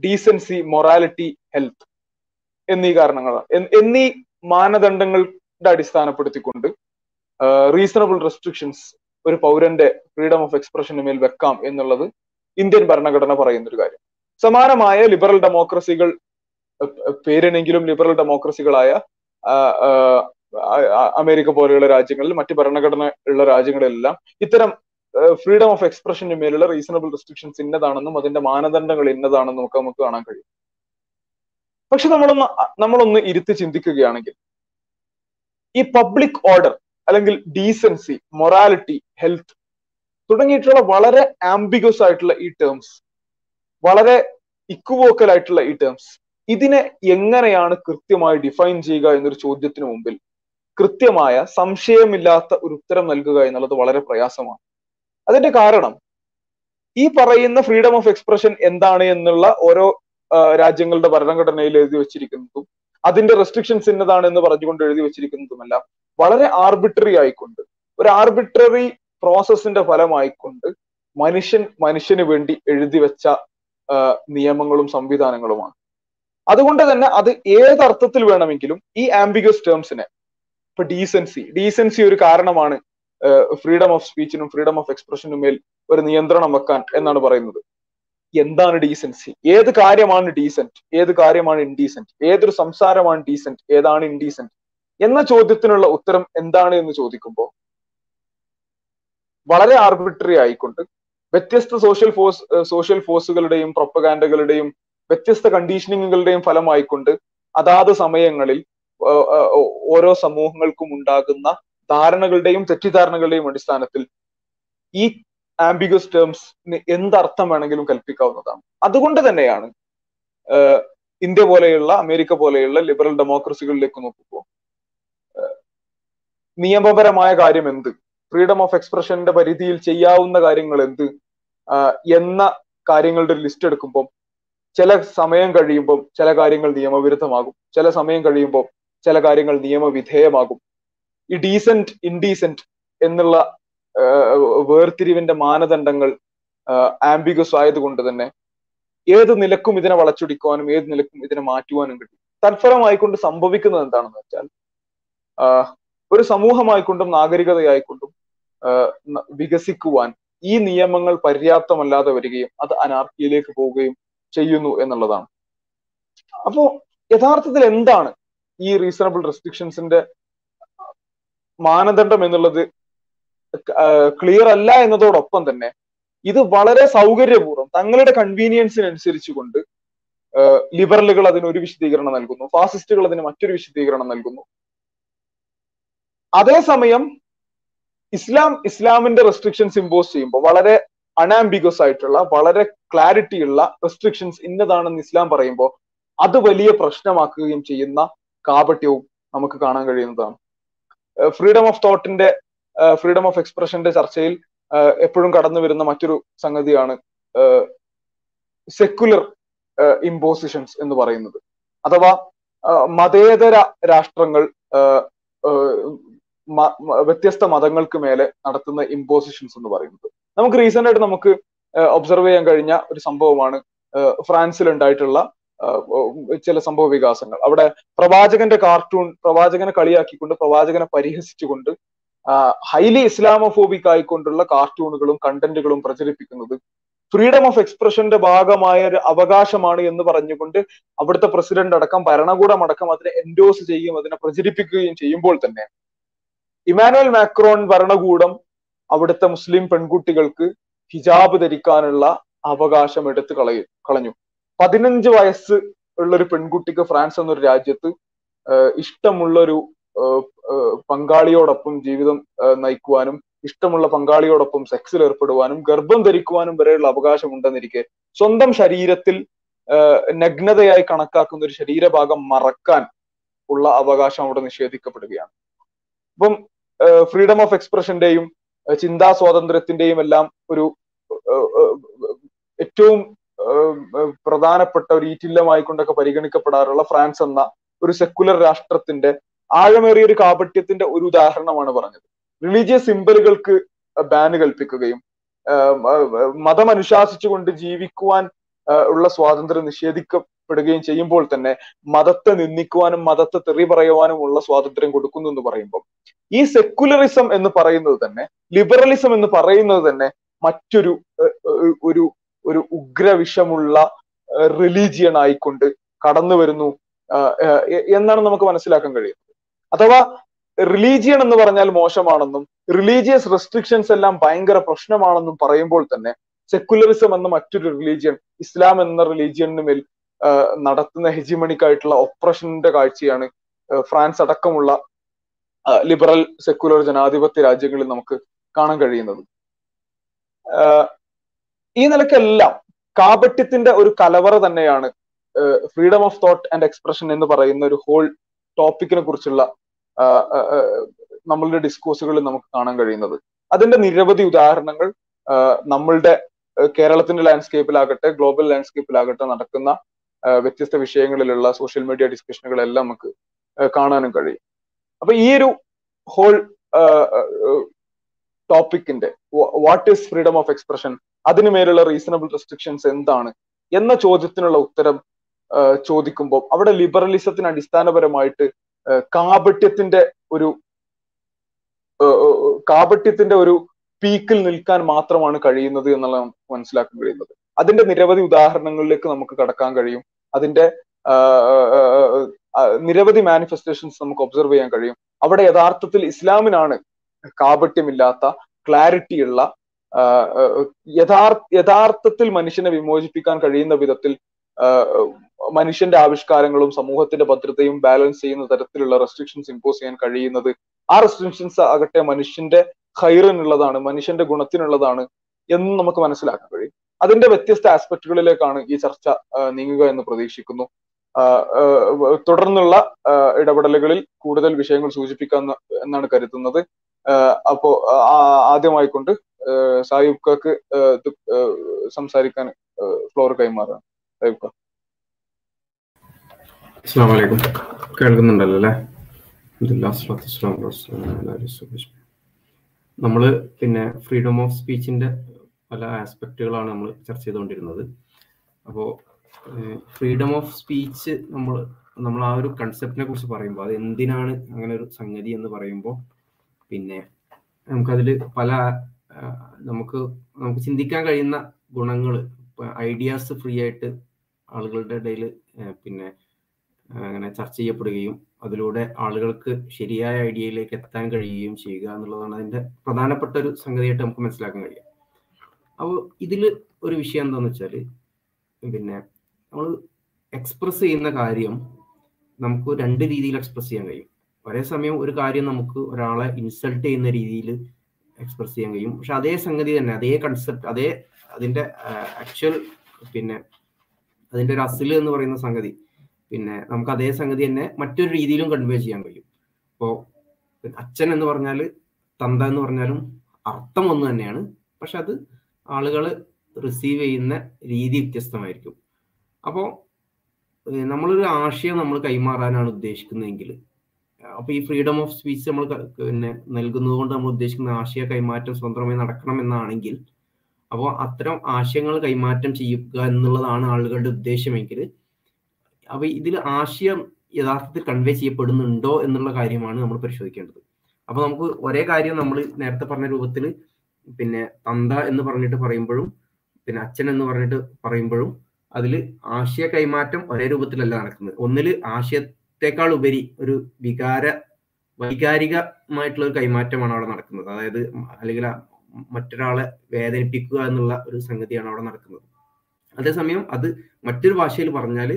decency morality health എന്നീ കാരണങ്ങളാണ്. എന്നീ മാനദണ്ഡങ്ങളുടെ അടിസ്ഥാനപ്പെടുത്തിക്കൊണ്ട് റീസണബിൾ റെസ്ട്രിക്ഷൻസ് ഒരു പൗരന്റെ ഫ്രീഡം ഓഫ് എക്സ്പ്രഷന് മേൽ വെക്കാം എന്നുള്ളത് ഇന്ത്യൻ ഭരണഘടന പറയുന്ന ഒരു കാര്യം. സമാനമായ ലിബറൽ ഡെമോക്രസികൾ പേരിനെങ്കിലും ലിബറൽ ഡെമോക്രസികളായ അമേരിക്ക പോലെയുള്ള രാജ്യങ്ങളിൽ മറ്റ് ഭരണഘടന ഉള്ള രാജ്യങ്ങളിലെല്ലാം ഇത്തരം ഫ്രീഡം ഓഫ് എക്സ്പ്രഷന്റെ മേലുള്ള റീസണബിൾ റെസ്ട്രിക്ഷൻസ് ഇന്നതാണെന്നും അതിന്റെ മാനദണ്ഡങ്ങൾ ഇന്നതാണെന്നും ഒക്കെ നമുക്ക് കാണാൻ കഴിയും. പക്ഷെ നമ്മളൊന്ന് നമ്മളൊന്ന് ഇരുത്തി ചിന്തിക്കുകയാണെങ്കിൽ ഈ പബ്ലിക് ഓർഡർ അല്ലെങ്കിൽ ഡീസൻസി മൊറാലിറ്റി ഹെൽത്ത് തുടങ്ങിയിട്ടുള്ള വളരെ ആംബിഗസ് ആയിട്ടുള്ള ഈ ടേംസ് വളരെ ഇക്വോക്കൽ ആയിട്ടുള്ള ഈ ടേംസ് ഇതിനെ എങ്ങനെയാണ് കൃത്യമായി ഡിഫൈൻ ചെയ്യുക എന്നൊരു ചോദ്യത്തിന് മുമ്പിൽ കൃത്യമായ സംശയമില്ലാത്ത ഒരു ഉത്തരം നൽകുക എന്നുള്ളത് വളരെ പ്രയാസമാണ്. അതിന്റെ കാരണം ഈ പറയുന്ന ഫ്രീഡം ഓഫ് എക്സ്പ്രഷൻ എന്താണ് എന്നുള്ള ഓരോ രാജ്യങ്ങളുടെ ഭരണഘടനയിൽ എഴുതി വെച്ചിരിക്കുന്നതും അതിന്റെ റെസ്ട്രിക്ഷൻസ് ഇന്നതാണ് എന്ന് പറഞ്ഞുകൊണ്ട് എഴുതി വെച്ചിരിക്കുന്നതുമെല്ലാം. വളരെ ആർബിട്രറി ആയിക്കൊണ്ട് ഒരു ആർബിട്രറി പ്രോസസ്സിന്റെ ഫലമായിക്കൊണ്ട് മനുഷ്യൻ മനുഷ്യന് വേണ്ടി എഴുതി വെച്ച നിയമങ്ങളും സംവിധാനങ്ങളുമാണ്. അതുകൊണ്ട് തന്നെ അത് ഏതർത്ഥത്തിൽ വേണമെങ്കിലും ഈ ആംബിഗസ് ടേംസിനെ ഇപ്പൊ ഡീസൻസി ഡീസൻസി ഒരു കാരണമാണ് ഫ്രീഡം ഓഫ് സ്പീച്ചിനും ഫ്രീഡം ഓഫ് എക്സ്പ്രഷനും മേൽ ഒരു നിയന്ത്രണം വെക്കാൻ എന്നാണ് പറയുന്നത്. എന്താണ് ഡീസൻസി ഏത് കാര്യമാണ് ഡീസെന്റ് ഏത് കാര്യമാണ് ഇൻഡീസെന്റ് ഏതൊരു സംസാരമാണ് ഡീസെന്റ് ഏതാണ് ഇൻഡീസെന്റ് എന്ന ചോദ്യത്തിനുള്ള ഉത്തരം എന്താണ് എന്ന് ചോദിക്കുമ്പോൾ വളരെ ആർബിട്രറി ആയിക്കൊണ്ട് വ്യത്യസ്ത സോഷ്യൽ ഫോഴ്സ് സോഷ്യൽ ഫോഴ്സുകളുടെയും പ്രൊപ്പഗാൻഡകളുടെയും വ്യത്യസ്ത കണ്ടീഷനിങ്ങുകളുടെയും ഫലമായിക്കൊണ്ട് അതാത് സമയങ്ങളിൽ ഓരോ സമൂഹങ്ങൾക്കും ഉണ്ടാകുന്ന ധാരണകളുടെയും തെറ്റിദ്ധാരണകളുടെയും അടിസ്ഥാനത്തിൽ ഈ ആംബിഗസ് ടേംസിന് എന്തർത്ഥം വേണമെങ്കിലും കൽപ്പിക്കാവുന്നതാണ്. അതുകൊണ്ട് തന്നെയാണ് ഇന്ത്യ പോലെയുള്ള അമേരിക്ക പോലെയുള്ള ലിബറൽ ഡെമോക്രസികളിലേക്ക് നോക്കുമ്പോൾ നിയമപരമായ കാര്യം എന്ത്? ഫ്രീഡം ഓഫ് എക്സ്പ്രഷന്റെ പരിധിയിൽ ചെയ്യാവുന്ന കാര്യങ്ങൾ എന്ത്? എന്ന കാര്യങ്ങളുടെ ഒരു ലിസ്റ്റ് എടുക്കുമ്പോൾ ചില സമയം കഴിയുമ്പോൾ ചില കാര്യങ്ങൾ നിയമവിരുദ്ധമാകും. ചില സമയം കഴിയുമ്പോൾ ചില കാര്യങ്ങൾ നിയമവിധേയമാകും. ഈ ഡീസെന്റ് ഇൻഡീസെന്റ് എന്നുള്ള വേർതിരിവിന്റെ മാനദണ്ഡങ്ങൾ ആംബിഗസ് ആയതുകൊണ്ട് തന്നെ ഏത് നിലക്കും ഇതിനെ വളച്ചൊടിക്കുവാനും ഏത് നിലക്കും ഇതിനെ മാറ്റുവാനും കിട്ടും. തൽഫലമായിക്കൊണ്ട് സംഭവിക്കുന്നത് എന്താണെന്ന് വെച്ചാൽ ഒരു സമൂഹമായിക്കൊണ്ടും നാഗരികതയായിക്കൊണ്ടും വികസിക്കുവാൻ ഈ നിയമങ്ങൾ പര്യാപ്തമല്ലാതെ വരികയും അത് അനാർക്കിയിലേക്ക് പോവുകയും ചെയ്യുന്നു എന്നുള്ളതാണ്. അപ്പോ യഥാർത്ഥത്തിൽ എന്താണ് ഈ റീസണബിൾ റെസ്ട്രിക്ഷൻസിന്റെ മാനദണ്ഡം എന്നുള്ളത് ക്ലിയർ അല്ല എന്നതോടൊപ്പം തന്നെ ഇത് വളരെ സൗകര്യപൂർവം തങ്ങളുടെ കൺവീനിയൻസിനനുസരിച്ച് കൊണ്ട് ലിബറലുകൾ അതിന് ഒരു വിശദീകരണം നൽകുന്നു ഫാസിസ്റ്റുകൾ അതിന് മറ്റൊരു വിശദീകരണം നൽകുന്നു. അതേസമയം ഇസ്ലാം ഇസ്ലാമിന്റെ റെസ്ട്രിക്ഷൻസ് ഇമ്പോസ് ചെയ്യുമ്പോൾ വളരെ അനാംബിഗസ് ആയിട്ടുള്ള വളരെ ക്ലാരിറ്റി ഉള്ള റെസ്ട്രിക്ഷൻസ് ഇന്നതാണെന്ന് ഇസ്ലാം പറയുമ്പോൾ അത് വലിയ പ്രശ്നമാക്കുകയും ചെയ്യുന്ന കാപട്യവും നമുക്ക് കാണാൻ കഴിയുന്നതാണ്. ഫ്രീഡം ഓഫ് തോട്ടിന്റെ ഫ്രീഡം ഓഫ് എക്സ്പ്രഷന്റെ ചർച്ചയിൽ എപ്പോഴും കടന്നു വരുന്ന മറ്റൊരു സംഗതിയാണ് സെക്കുലർ ഇമ്പോസിഷൻസ് എന്ന് പറയുന്നത്. അഥവാ മതേതര രാഷ്ട്രങ്ങൾ വ്യത്യസ്ത മതങ്ങൾക്ക് മേലെ നടത്തുന്ന ഇമ്പോസിഷൻസ് എന്ന് പറയുന്നത്. നമുക്ക് റീസെന്റ് ആയിട്ട് നമുക്ക് ഒബ്സർവ് ചെയ്യാൻ കഴിഞ്ഞ ഒരു സംഭവമാണ് ഫ്രാൻസിൽ ഉണ്ടായിട്ടുള്ള ചില സംഭവ വികാസങ്ങൾ. അവിടെ പ്രവാചകന്റെ കാർട്ടൂൺ പ്രവാചകനെ കളിയാക്കിക്കൊണ്ട് പ്രവാചകനെ പരിഹസിച്ചുകൊണ്ട് ഹൈലി ഇസ്ലാമോഫോബിക് ആയിക്കൊണ്ടുള്ള കാർട്ടൂണുകളും കണ്ടന്റുകളും പ്രചരിപ്പിക്കുന്നത് ഫ്രീഡം ഓഫ് എക്സ്പ്രഷന്റെ ഭാഗമായ ഒരു അവകാശമാണ് എന്ന് പറഞ്ഞുകൊണ്ട് അവിടുത്തെ പ്രസിഡന്റ് അടക്കം ഭരണകൂടം അടക്കം അതിനെ എൻഡോസ് ചെയ്യുകയും അതിനെ പ്രചരിപ്പിക്കുകയും ചെയ്യുമ്പോൾ തന്നെ ഇമാനുവൽ മാക്രോൺ ഭരണകൂടം അവിടുത്തെ മുസ്ലിം പെൺകുട്ടികൾക്ക് ഹിജാബ് ധരിക്കാനുള്ള അവകാശം എടുത്തു കളയും കളഞ്ഞു. പതിനഞ്ച് വയസ്സ് ഉള്ള ഒരു പെൺകുട്ടിക്ക് ഫ്രാൻസ് എന്നൊരു രാജ്യത്ത് ഇഷ്ടമുള്ള ഒരു പങ്കാളിയോടൊപ്പം ജീവിതം നയിക്കുവാനും ഇഷ്ടമുള്ള പങ്കാളിയോടൊപ്പം സെക്സിൽ ഏർപ്പെടുവാനും ഗർഭം ധരിക്കുവാനും വരെയുള്ള അവകാശം ഉണ്ടെന്നിരിക്കെ സ്വന്തം ശരീരത്തിൽ നഗ്നതയായി കണക്കാക്കുന്ന ഒരു ശരീരഭാഗം മറക്കാൻ ഉള്ള അവകാശം അവിടെ നിഷേധിക്കപ്പെടുകയാണ്. അപ്പം ഫ്രീഡം ഓഫ് എക്സ്പ്രഷന്റെയും ചിന്താ സ്വാതന്ത്ര്യത്തിന്റെയും എല്ലാം ഒരു ഏറ്റവും പ്രധാനപ്പെട്ട ഒരു ഈറ്റില്ലമായി കൊണ്ടൊക്കെ പരിഗണിക്കപ്പെടാറുള്ള ഫ്രാൻസ് എന്ന ഒരു സെക്കുലർ രാഷ്ട്രത്തിന്റെ ആഴമേറിയ ഒരു കാപട്യത്തിന്റെ ഒരു ഉദാഹരണമാണ് പറഞ്ഞത്. റിലീജിയസ് സിംബലുകൾക്ക് ബാൻ കൽപ്പിക്കുകയും മതം അനുശാസിച്ചുകൊണ്ട് ജീവിക്കുവാൻ ഉള്ള സ്വാതന്ത്ര്യം നിഷേധിക്കപ്പെടുകയും ചെയ്യുമ്പോൾ തന്നെ മതത്തെ നിന്ദിക്കുവാനും മതത്തെ തെറി പറയുവാനും ഉള്ള സ്വാതന്ത്ര്യം കൊടുക്കുന്നു എന്ന് പറയുമ്പോൾ ഈ സെക്കുലറിസം എന്ന് പറയുന്നത് തന്നെ ലിബറലിസം എന്ന് പറയുന്നത് തന്നെ മറ്റൊരു ഒരു ഒരു ഉഗ്രവിഷമുള്ള റിലീജിയൻ ആയിക്കൊണ്ട് കടന്നു വരുന്നു. എന്നാണ് നമുക്ക് മനസ്സിലാക്കാൻ കഴിയുന്നത്. അഥവാ റിലീജിയൻ എന്ന് പറഞ്ഞാൽ മോശമാണെന്നും റിലീജിയസ് റെസ്ട്രിക്ഷൻസ് എല്ലാം ഭയങ്കര പ്രശ്നമാണെന്നും പറയുമ്പോൾ തന്നെ സെക്കുലറിസം എന്ന മറ്റൊരു റിലീജിയൻ ഇസ്ലാം എന്ന റിലീജിയന് മേൽ നടത്തുന്ന ഹെജിമണിക്കായിട്ടുള്ള ഒപ്രഷന്റെ കാഴ്ചയാണ് ഫ്രാൻസ് അടക്കമുള്ള ലിബറൽ സെക്കുലർ ജനാധിപത്യ രാജ്യങ്ങളിൽ നമുക്ക് കാണാൻ കഴിയുന്നത്. ഈ നിലക്കെല്ലാം കാപട്യത്തിന്റെ ഒരു കലവറ തന്നെയാണ് freedom of thought and expression എന്ന് പറയുന്ന ഒരു ഹോൾ ടോപ്പിക്കിനെ കുറിച്ചുള്ള നമ്മളുടെ ഡിസ്കോഴ്സുകളിൽ നമുക്ക് കാണാൻ കഴിയുന്നത്. അതിന്റെ നിരവധി ഉദാഹരണങ്ങൾ നമ്മളുടെ കേരളത്തിന്റെ ലാൻഡ്സ്കേപ്പിലാകട്ടെ ഗ്ലോബൽ ലാൻഡ്സ്കേപ്പിലാകട്ടെ നടക്കുന്ന വ്യത്യസ്ത വിഷയങ്ങളിലുള്ള സോഷ്യൽ മീഡിയ ഡിസ്കഷനുകളെല്ലാം നമുക്ക് കാണാനും കഴിയും. അപ്പൊ ഈ ഒരു whole ടോപ്പിക്കിന്റെ what is freedom of expression അതിന് മേലുള്ള റീസണബിൾ റെസ്ട്രിക്ഷൻസ് എന്താണ്? എന്ന ചോദ്യത്തിനുള്ള ഉത്തരം ചോദിക്കുമ്പോൾ അവിടെ ലിബറലിസത്തിന് അടിസ്ഥാനപരമായിട്ട് കാപട്യത്തിന്റെ ഒരു കാപട്യത്തിന്റെ ഒരു പീക്കിൽ നിൽക്കാൻ മാത്രമാണ് കഴിയുന്നത് എന്നുള്ളത് നമുക്ക് മനസ്സിലാക്കാൻ കഴിയുന്നത് അതിന്റെ നിരവധി ഉദാഹരണങ്ങളിലേക്ക് നമുക്ക് കടക്കാൻ കഴിയും. അതിന്റെ നിരവധി മാനിഫെസ്റ്റേഷൻസ് നമുക്ക് ഒബ്സർവ് ചെയ്യാൻ കഴിയും. അവിടെ യഥാർത്ഥത്തിൽ ഇസ്ലാമിനാണ് കാപട്യമില്ലാത്ത ക്ലാരിറ്റി ഉള്ള യഥാർത്ഥ യഥാർത്ഥത്തിൽ മനുഷ്യനെ വിമോചിപ്പിക്കാൻ കഴിയുന്ന വിധത്തിൽ മനുഷ്യന്റെ ആവിഷ്കാരങ്ങളും സമൂഹത്തിന്റെ ഭദ്രതയും ബാലൻസ് ചെയ്യുന്ന തരത്തിലുള്ള റെസ്ട്രിക്ഷൻസ് ഇമ്പോസ് ചെയ്യാൻ കഴിയുന്നത് ആ റെസ്ട്രിക്ഷൻസ് ആകട്ടെ മനുഷ്യന്റെ ഹൈറിനുള്ളതാണ് മനുഷ്യന്റെ ഗുണത്തിനുള്ളതാണ് എന്ന് നമുക്ക് മനസ്സിലാക്കാൻ കഴിയും. അതിന്റെ വ്യത്യസ്ത ആസ്പെക്ടുകളിലേക്കാണ് ഈ ചർച്ച നീങ്ങുക എന്ന് പ്രതീക്ഷിക്കുന്നു. തുടർന്നുള്ള ഇടപെടലുകളിൽ കൂടുതൽ വിഷയങ്ങൾ സൂചിപ്പിക്കാം എന്നാണ് കരുതുന്നത്. അപ്പോ ആദ്യമായിക്കൊണ്ട് സായുബ്ക്ക് സംസാരിക്കാൻ ഫ്ലോർ കൈമാറാം. സായുബ്ക അസ്സാം കേൾക്കുന്നുണ്ടല്ലോ അല്ലേ? നമ്മൾ പിന്നെ ഫ്രീഡം ഓഫ് സ്പീച്ചിന്റെ പല ആസ്പെക്റ്റുകളാണ് നമ്മൾ ചർച്ച ചെയ്തുകൊണ്ടിരുന്നത്. അപ്പോൾ ഫ്രീഡം ഓഫ് സ്പീച്ച് നമ്മൾ നമ്മൾ ആ ഒരു കൺസെപ്റ്റിനെ കുറിച്ച് പറയുമ്പോൾ അത് എന്തിനാണ് അങ്ങനെ ഒരു സംഗതി എന്ന് പറയുമ്പോൾ പിന്നെ നമുക്കതിൽ പല നമുക്ക് നമുക്ക് ചിന്തിക്കാൻ കഴിയുന്ന ഗുണങ്ങൾ ഐഡിയാസ് ഫ്രീ ആയിട്ട് ആളുകളുടെ ഇടയിൽ പിന്നെ അങ്ങനെ ചർച്ച ചെയ്യപ്പെടുകയും അതിലൂടെ ആളുകൾക്ക് ശരിയായ ഐഡിയയിലേക്ക് എത്താൻ കഴിയുകയും ചെയ്യുക എന്നുള്ളതാണ് അതിന്റെ പ്രധാനപ്പെട്ട ഒരു സംഗതിയായിട്ട് നമുക്ക് മനസ്സിലാക്കാൻ കഴിയും അപ്പോൾ ഇതിൽ ഒരു വിഷയം എന്താണെന്ന് വെച്ചാൽ പിന്നെ നമ്മൾ എക്സ്പ്രസ് ചെയ്യുന്ന കാര്യം നമുക്ക് രണ്ട് രീതിയിൽ എക്സ്പ്രസ് ചെയ്യാൻ കഴിയും. ഒരേ സമയം ഒരു കാര്യം നമുക്ക് ഒരാളെ ഇൻസൾട്ട് ചെയ്യുന്ന രീതിയിൽ എക്സ്പ്രസ് ചെയ്യാൻ കഴിയും. പക്ഷെ അതേ സംഗതി തന്നെ അതേ കൺസെപ്റ്റ് അതേ അതിന്റെ ആക്ച്വൽ പിന്നെ അതിന്റെ ഒരു അസിൽ എന്ന് പറയുന്ന സംഗതി. പിന്നെ നമുക്ക് അതേ സംഗതി തന്നെ മറ്റൊരു രീതിയിലും കൺവേ ചെയ്യാൻ കഴിയും. ഇപ്പോൾ അച്ഛൻ എന്ന് പറഞ്ഞാൽ തന്ത എന്ന് പറഞ്ഞാലും അർത്ഥം ഒന്ന് തന്നെയാണ്. പക്ഷെ അത് ആളുകൾ റിസീവ് ചെയ്യുന്ന രീതി വ്യത്യസ്തമായിരിക്കും. അപ്പോൾ നമ്മളൊരു ആശയം നമ്മൾ കൈമാറാനാണ് ഉദ്ദേശിക്കുന്നതെങ്കിൽ അപ്പോൾ ഈ ഫ്രീഡം ഓഫ് സ്പീച്ച് നമ്മൾ പിന്നെ നൽകുന്നത് കൊണ്ട് നമ്മൾ ഉദ്ദേശിക്കുന്ന ആശയ കൈമാറ്റം സ്വതന്ത്രമായി നടക്കണം എന്നാണെങ്കിൽ അപ്പോൾ അത്തരം ആശയങ്ങൾ കൈമാറ്റം ചെയ്യുക എന്നുള്ളതാണ് ആളുകളുടെ ഉദ്ദേശമെങ്കിൽ അപ്പൊ ഇതിൽ ആശയം യഥാർത്ഥത്തിൽ കൺവേ ചെയ്യപ്പെടുന്നുണ്ടോ എന്നുള്ള കാര്യമാണ് നമ്മൾ പരിശോധിക്കേണ്ടത്. അപ്പൊ നമുക്ക് ഒരേ കാര്യം നമ്മൾ നേരത്തെ പറഞ്ഞ രൂപത്തിൽ പിന്നെ തന്ത എന്ന് പറഞ്ഞിട്ട് പറയുമ്പോഴും പിന്നെ അച്ഛൻ എന്ന് പറഞ്ഞിട്ട് പറയുമ്പോഴും അതിൽ ആശയ കൈമാറ്റം ഒരേ രൂപത്തിലല്ല നടക്കുന്നത്. ഒന്നിൽ ആശയത്തെക്കാൾ ഉപരി ഒരു വികാര വൈകാരികമായിട്ടുള്ള ഒരു കൈമാറ്റമാണ് അവിടെ നടക്കുന്നത്. അതായത് അല്ലെങ്കിൽ മറ്റൊരാളെ വേദനിപ്പിക്കുക എന്നുള്ള ഒരു സംഗതിയാണ് അവിടെ നടക്കുന്നത്. അതേസമയം അത് മറ്റൊരു ഭാഷയിൽ പറഞ്ഞാൽ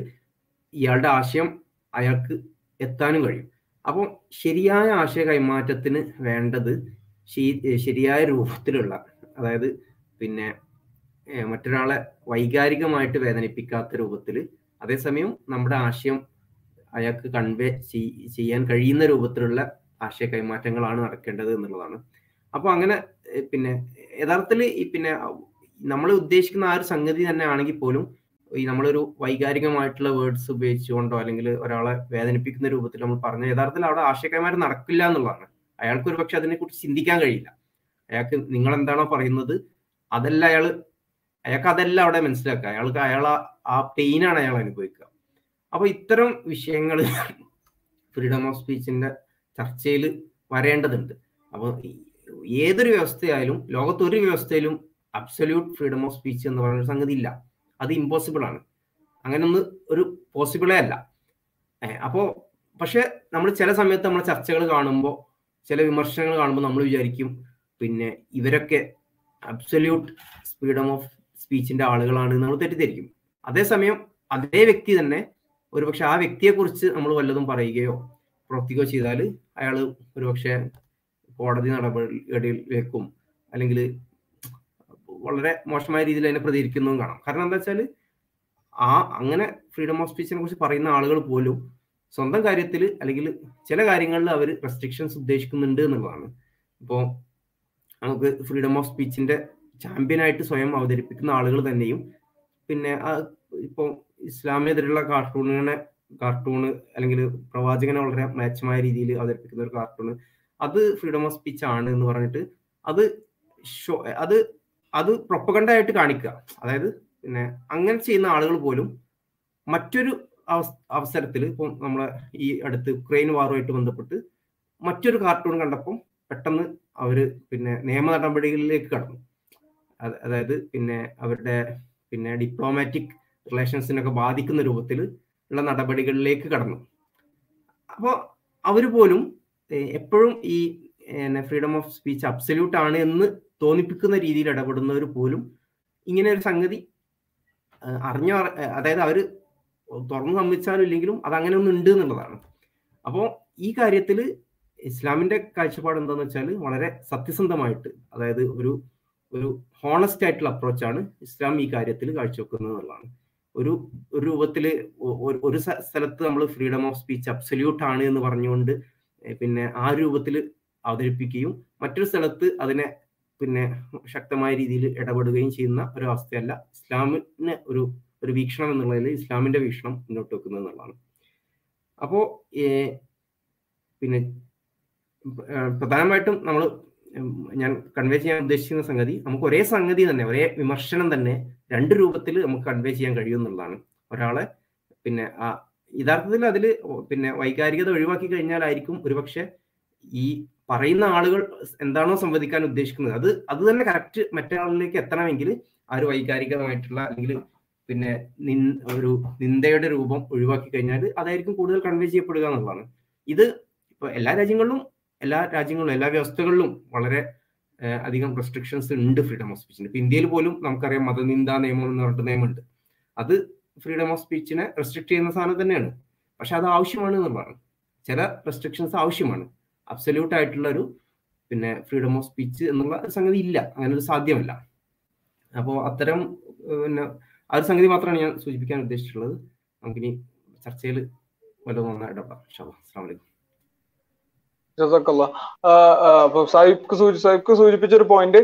ഇയാളുടെ ആശയം അയാൾക്ക് എത്താനും കഴിയും. അപ്പോൾ ശരിയായ ആശയ കൈമാറ്റത്തിന് വേണ്ടത് ശരിയായ രൂപത്തിലുള്ള അതായത് പിന്നെ മറ്റൊരാളെ വൈകാരികമായിട്ട് വേദനിപ്പിക്കാത്ത രൂപത്തിൽ അതേസമയം നമ്മുടെ ആശയം അയാൾക്ക് കൺവേ ചെയ്യാൻ കഴിയുന്ന രൂപത്തിലുള്ള ആശയ കൈമാറ്റങ്ങളാണ് നടക്കേണ്ടത് എന്നുള്ളതാണ്. അപ്പോൾ അങ്ങനെ പിന്നെ യഥാർത്ഥത്തിൽ ഈ പിന്നെ നമ്മൾ ഉദ്ദേശിക്കുന്ന ആ ഒരു സംഗതി തന്നെ ആണെങ്കിൽ പോലും ഈ നമ്മളൊരു വൈകാരികമായിട്ടുള്ള വേർഡ്സ് ഉപയോഗിച്ചുകൊണ്ടോ അല്ലെങ്കിൽ ഒരാളെ വേദനിപ്പിക്കുന്ന രൂപത്തിൽ നമ്മൾ പറഞ്ഞ യഥാർത്ഥത്തിൽ അവിടെ ആശയക്കൈമാറ്റം നടക്കില്ല എന്നുള്ളതാണ്. അയാൾക്ക് ഒരു പക്ഷെ അതിനെക്കുറിച്ച് ചിന്തിക്കാൻ കഴിയില്ല. അയാൾക്ക് നിങ്ങൾ എന്താണോ പറയുന്നത് അതല്ല അയാൾ അയാൾക്ക് അതല്ല അവിടെ മനസ്സിലാക്കുക. അയാൾക്ക് അയാൾ ആ പെയിനാണ് അയാൾ അനുഭവിക്കുക. അപ്പൊ ഇത്തരം വിഷയങ്ങൾ ഫ്രീഡം ഓഫ് സ്പീച്ചിന്റെ ചർച്ചയിൽ വരേണ്ടതുണ്ട്. അപ്പോൾ ഏതൊരു വ്യവസ്ഥയായാലും ലോകത്ത് ഒരു വ്യവസ്ഥയിലും അബ്സല്യൂട്ട് ഫ്രീഡം ഓഫ് സ്പീച്ച് എന്ന് പറയുന്ന സംഗതി ഇല്ല. അത് ഇമ്പോസിബിൾ ആണ്. അങ്ങനെ ഒന്ന് ഒരു പോസിബിളേ അല്ല. അപ്പോ പക്ഷെ നമ്മൾ ചില സമയത്ത് നമ്മൾ ചർച്ചകൾ കാണുമ്പോൾ ചില വിമർശനങ്ങൾ കാണുമ്പോൾ നമ്മൾ വിചാരിക്കും പിന്നെ ഇവരൊക്കെ അബ്സല്യൂട്ട് ഫ്രീഡം ഓഫ് സ്പീച്ചിന്റെ ആളുകളാണ് നമ്മൾ തെറ്റിദ്ധരിക്കും. അതേസമയം അതേ വ്യക്തി തന്നെ ഒരുപക്ഷെ ആ വ്യക്തിയെക്കുറിച്ച് നമ്മൾ വല്ലതും പറയുകയോ പ്രവർത്തിക്കുകയോ ചെയ്താൽ അയാൾ ഒരുപക്ഷെ കോടതി നടപടികളിലേക്കും അല്ലെങ്കിൽ വളരെ മോശമായ രീതിയിൽ അതിനെ പ്രതികരിക്കുന്നതും കാണാം. കാരണം എന്താ വെച്ചാൽ ആ അങ്ങനെ ഫ്രീഡം ഓഫ് സ്പീച്ചിനെ കുറിച്ച് പറയുന്ന ആളുകൾ പോലും സ്വന്തം കാര്യത്തിൽ അല്ലെങ്കിൽ ചില കാര്യങ്ങളിൽ അവർ റെസ്ട്രിക്ഷൻസ് ഉദ്ദേശിക്കുന്നുണ്ട് എന്നുള്ളതാണ്. ഇപ്പോൾ നമുക്ക് ഫ്രീഡം ഓഫ് സ്പീച്ചിന്റെ ചാമ്പ്യനായിട്ട് സ്വയം അവതരിപ്പിക്കുന്ന ആളുകൾ തന്നെയും പിന്നെ ഇപ്പോൾ ഇസ്ലാമിനെതിരെയുള്ള കാർട്ടൂണിനെ കാർട്ടൂണ് അല്ലെങ്കിൽ പ്രവാചകനെ വളരെ മാച്ചമായ രീതിയിൽ അവതരിപ്പിക്കുന്ന ഒരു കാർട്ടൂണ്. അത് ഫ്രീഡം ഓഫ് സ്പീച്ച് ആണ് എന്ന് പറഞ്ഞിട്ട് അത് ഷോ അത് അത് പ്രൊപ്പഗണ്ടായിട്ട് കാണിക്കുക. അതായത് പിന്നെ അങ്ങനെ ചെയ്യുന്ന ആളുകൾ പോലും മറ്റൊരു അവസരത്തിൽ ഇപ്പം നമ്മളെ ഈ അടുത്ത് ഉക്രൈൻ വാറുമായിട്ട് ബന്ധപ്പെട്ട് മറ്റൊരു കാർട്ടൂൺ കണ്ടപ്പം പെട്ടെന്ന് അവർ പിന്നെ നിയമ നടപടികളിലേക്ക് കടന്നു. അതായത് പിന്നെ അവരുടെ പിന്നെ ഡിപ്ലോമാറ്റിക് റിലേഷൻസിനൊക്കെ ബാധിക്കുന്ന രൂപത്തിൽ ഉള്ള നടപടികളിലേക്ക് കടന്നു. അപ്പോൾ അവർ പോലും എപ്പോഴും ഈ ഫ്രീഡം ഓഫ് സ്പീച്ച് അബ്സല്യൂട്ട് ആണ് എന്ന് തോന്നിപ്പിക്കുന്ന രീതിയിൽ ഇടപെടുന്നവർ പോലും ഇങ്ങനെ ഒരു സംഗതി അറിഞ്ഞ അതായത് അവർ തുറന്നു സമ്മതിച്ചാലും ഇല്ലെങ്കിലും അത് അങ്ങനെ ഒന്നും ഉണ്ട് എന്നുള്ളതാണ്. അപ്പോൾ ഈ കാര്യത്തിൽ ഇസ്ലാമിന്റെ കാഴ്ചപ്പാട് എന്താണെന്ന് വെച്ചാൽ വളരെ സത്യസന്ധമായിട്ട് അതായത് ഒരു ഒരു ഹോണസ്റ്റ് ആയിട്ടുള്ള അപ്രോച്ചാണ് ഇസ്ലാം ഈ കാര്യത്തിൽ കാഴ്ചവെക്കുന്നത് എന്നുള്ളതാണ്. ഒരു ഒരു രൂപത്തിൽ ഒരു സ്ഥലത്ത് നമ്മൾ ഫ്രീഡം ഓഫ് സ്പീച്ച് അബ്സല്യൂട്ട് ആണ് എന്ന് പറഞ്ഞുകൊണ്ട് പിന്നെ ആ രൂപത്തിൽ അവതരിപ്പിക്കുകയും മറ്റൊരു സ്ഥലത്ത് അതിനെ പിന്നെ ശക്തമായ രീതിയിൽ ഇടപെടുകയും ചെയ്യുന്ന ഒരു അവസ്ഥയല്ല ഇസ്ലാമിന് ഒരു ഒരു വീക്ഷണം എന്നുള്ളതിൽ ഇസ്ലാമിന്റെ വീക്ഷണം മുന്നോട്ട് വെക്കുന്നത് എന്നുള്ളതാണ്. അപ്പോ പിന്നെ പ്രധാനമായിട്ടും നമ്മൾ ഞാൻ കൺവേ ചെയ്യാൻ ഉദ്ദേശിക്കുന്ന സംഗതി നമുക്ക് ഒരേ സംഗതി തന്നെ ഒരേ വിമർശനം തന്നെ രണ്ട് രൂപത്തിൽ നമുക്ക് കൺവേ ചെയ്യാൻ കഴിയും എന്നുള്ളതാണ് ഒരാളെ പിന്നെ ആ യഥാർത്ഥത്തിൽ അതിൽ പിന്നെ വൈകാരികത ഒഴിവാക്കി കഴിഞ്ഞാലായിരിക്കും ഒരുപക്ഷെ ഈ പറയുന്ന ആളുകൾ എന്താണോ സംവദിക്കാൻ ഉദ്ദേശിക്കുന്നത്. അത് അത് തന്നെ കറക്റ്റ് മറ്റൊരാളിലേക്ക് എത്തണമെങ്കിൽ ആ ഒരു വൈകാരികമായിട്ടുള്ള അല്ലെങ്കിൽ പിന്നെ നിൻ ഒരു നിന്ദയുടെ രൂപം ഒഴിവാക്കി കഴിഞ്ഞാൽ അതായിരിക്കും കൂടുതൽ കൺവേ ചെയ്യപ്പെടുക എന്നുള്ളതാണ്. ഇത് ഇപ്പൊ എല്ലാ രാജ്യങ്ങളിലും എല്ലാ രാജ്യങ്ങളിലും എല്ലാ വ്യവസ്ഥകളിലും വളരെ അധികം റെസ്ട്രിക്ഷൻസ് ഉണ്ട് ഫ്രീഡം ഓഫ് സ്പീച്ചിന് ഇപ്പൊ ഇന്ത്യയിൽ പോലും നമുക്കറിയാം മതനിന്ദാ നിയമം എന്ന് പറഞ്ഞിട്ട് നിയമമുണ്ട്. അത് ഫ്രീഡം ഓഫ് സ്പീച്ചിനെ റെസ്ട്രിക്ട് ചെയ്യുന്ന സാധനം തന്നെയാണ്. പക്ഷെ അത് ആവശ്യമാണ് എന്നുള്ളതാണ് ചില റെസ്ട്രിക്ഷൻസ് ആവശ്യമാണ്. അബ്സല്യൂട്ട് ആയിട്ടുള്ള ഒരു പിന്നെ ഫ്രീഡം ഓഫ് സ്പീച്ച് എന്നുള്ള സംഗതി ഇല്ല. അങ്ങനെ ഒരു സാധ്യമല്ല. അപ്പോൾ അത്തരം പിന്നെ ആ ഒരു സംഗതി മാത്രമാണ് ഞാൻ സൂചിപ്പിക്കാൻ ഉദ്ദേശിച്ചിട്ടുള്ളത്. നമുക്കിനി ചർച്ചയിൽ വല്ലതും നന്നായിട്ട് അസ്സാം വലൈക്കും സാഹിബ് സാഹിബ് സൂചിപ്പിച്ച ഒരു പോയിന്റ്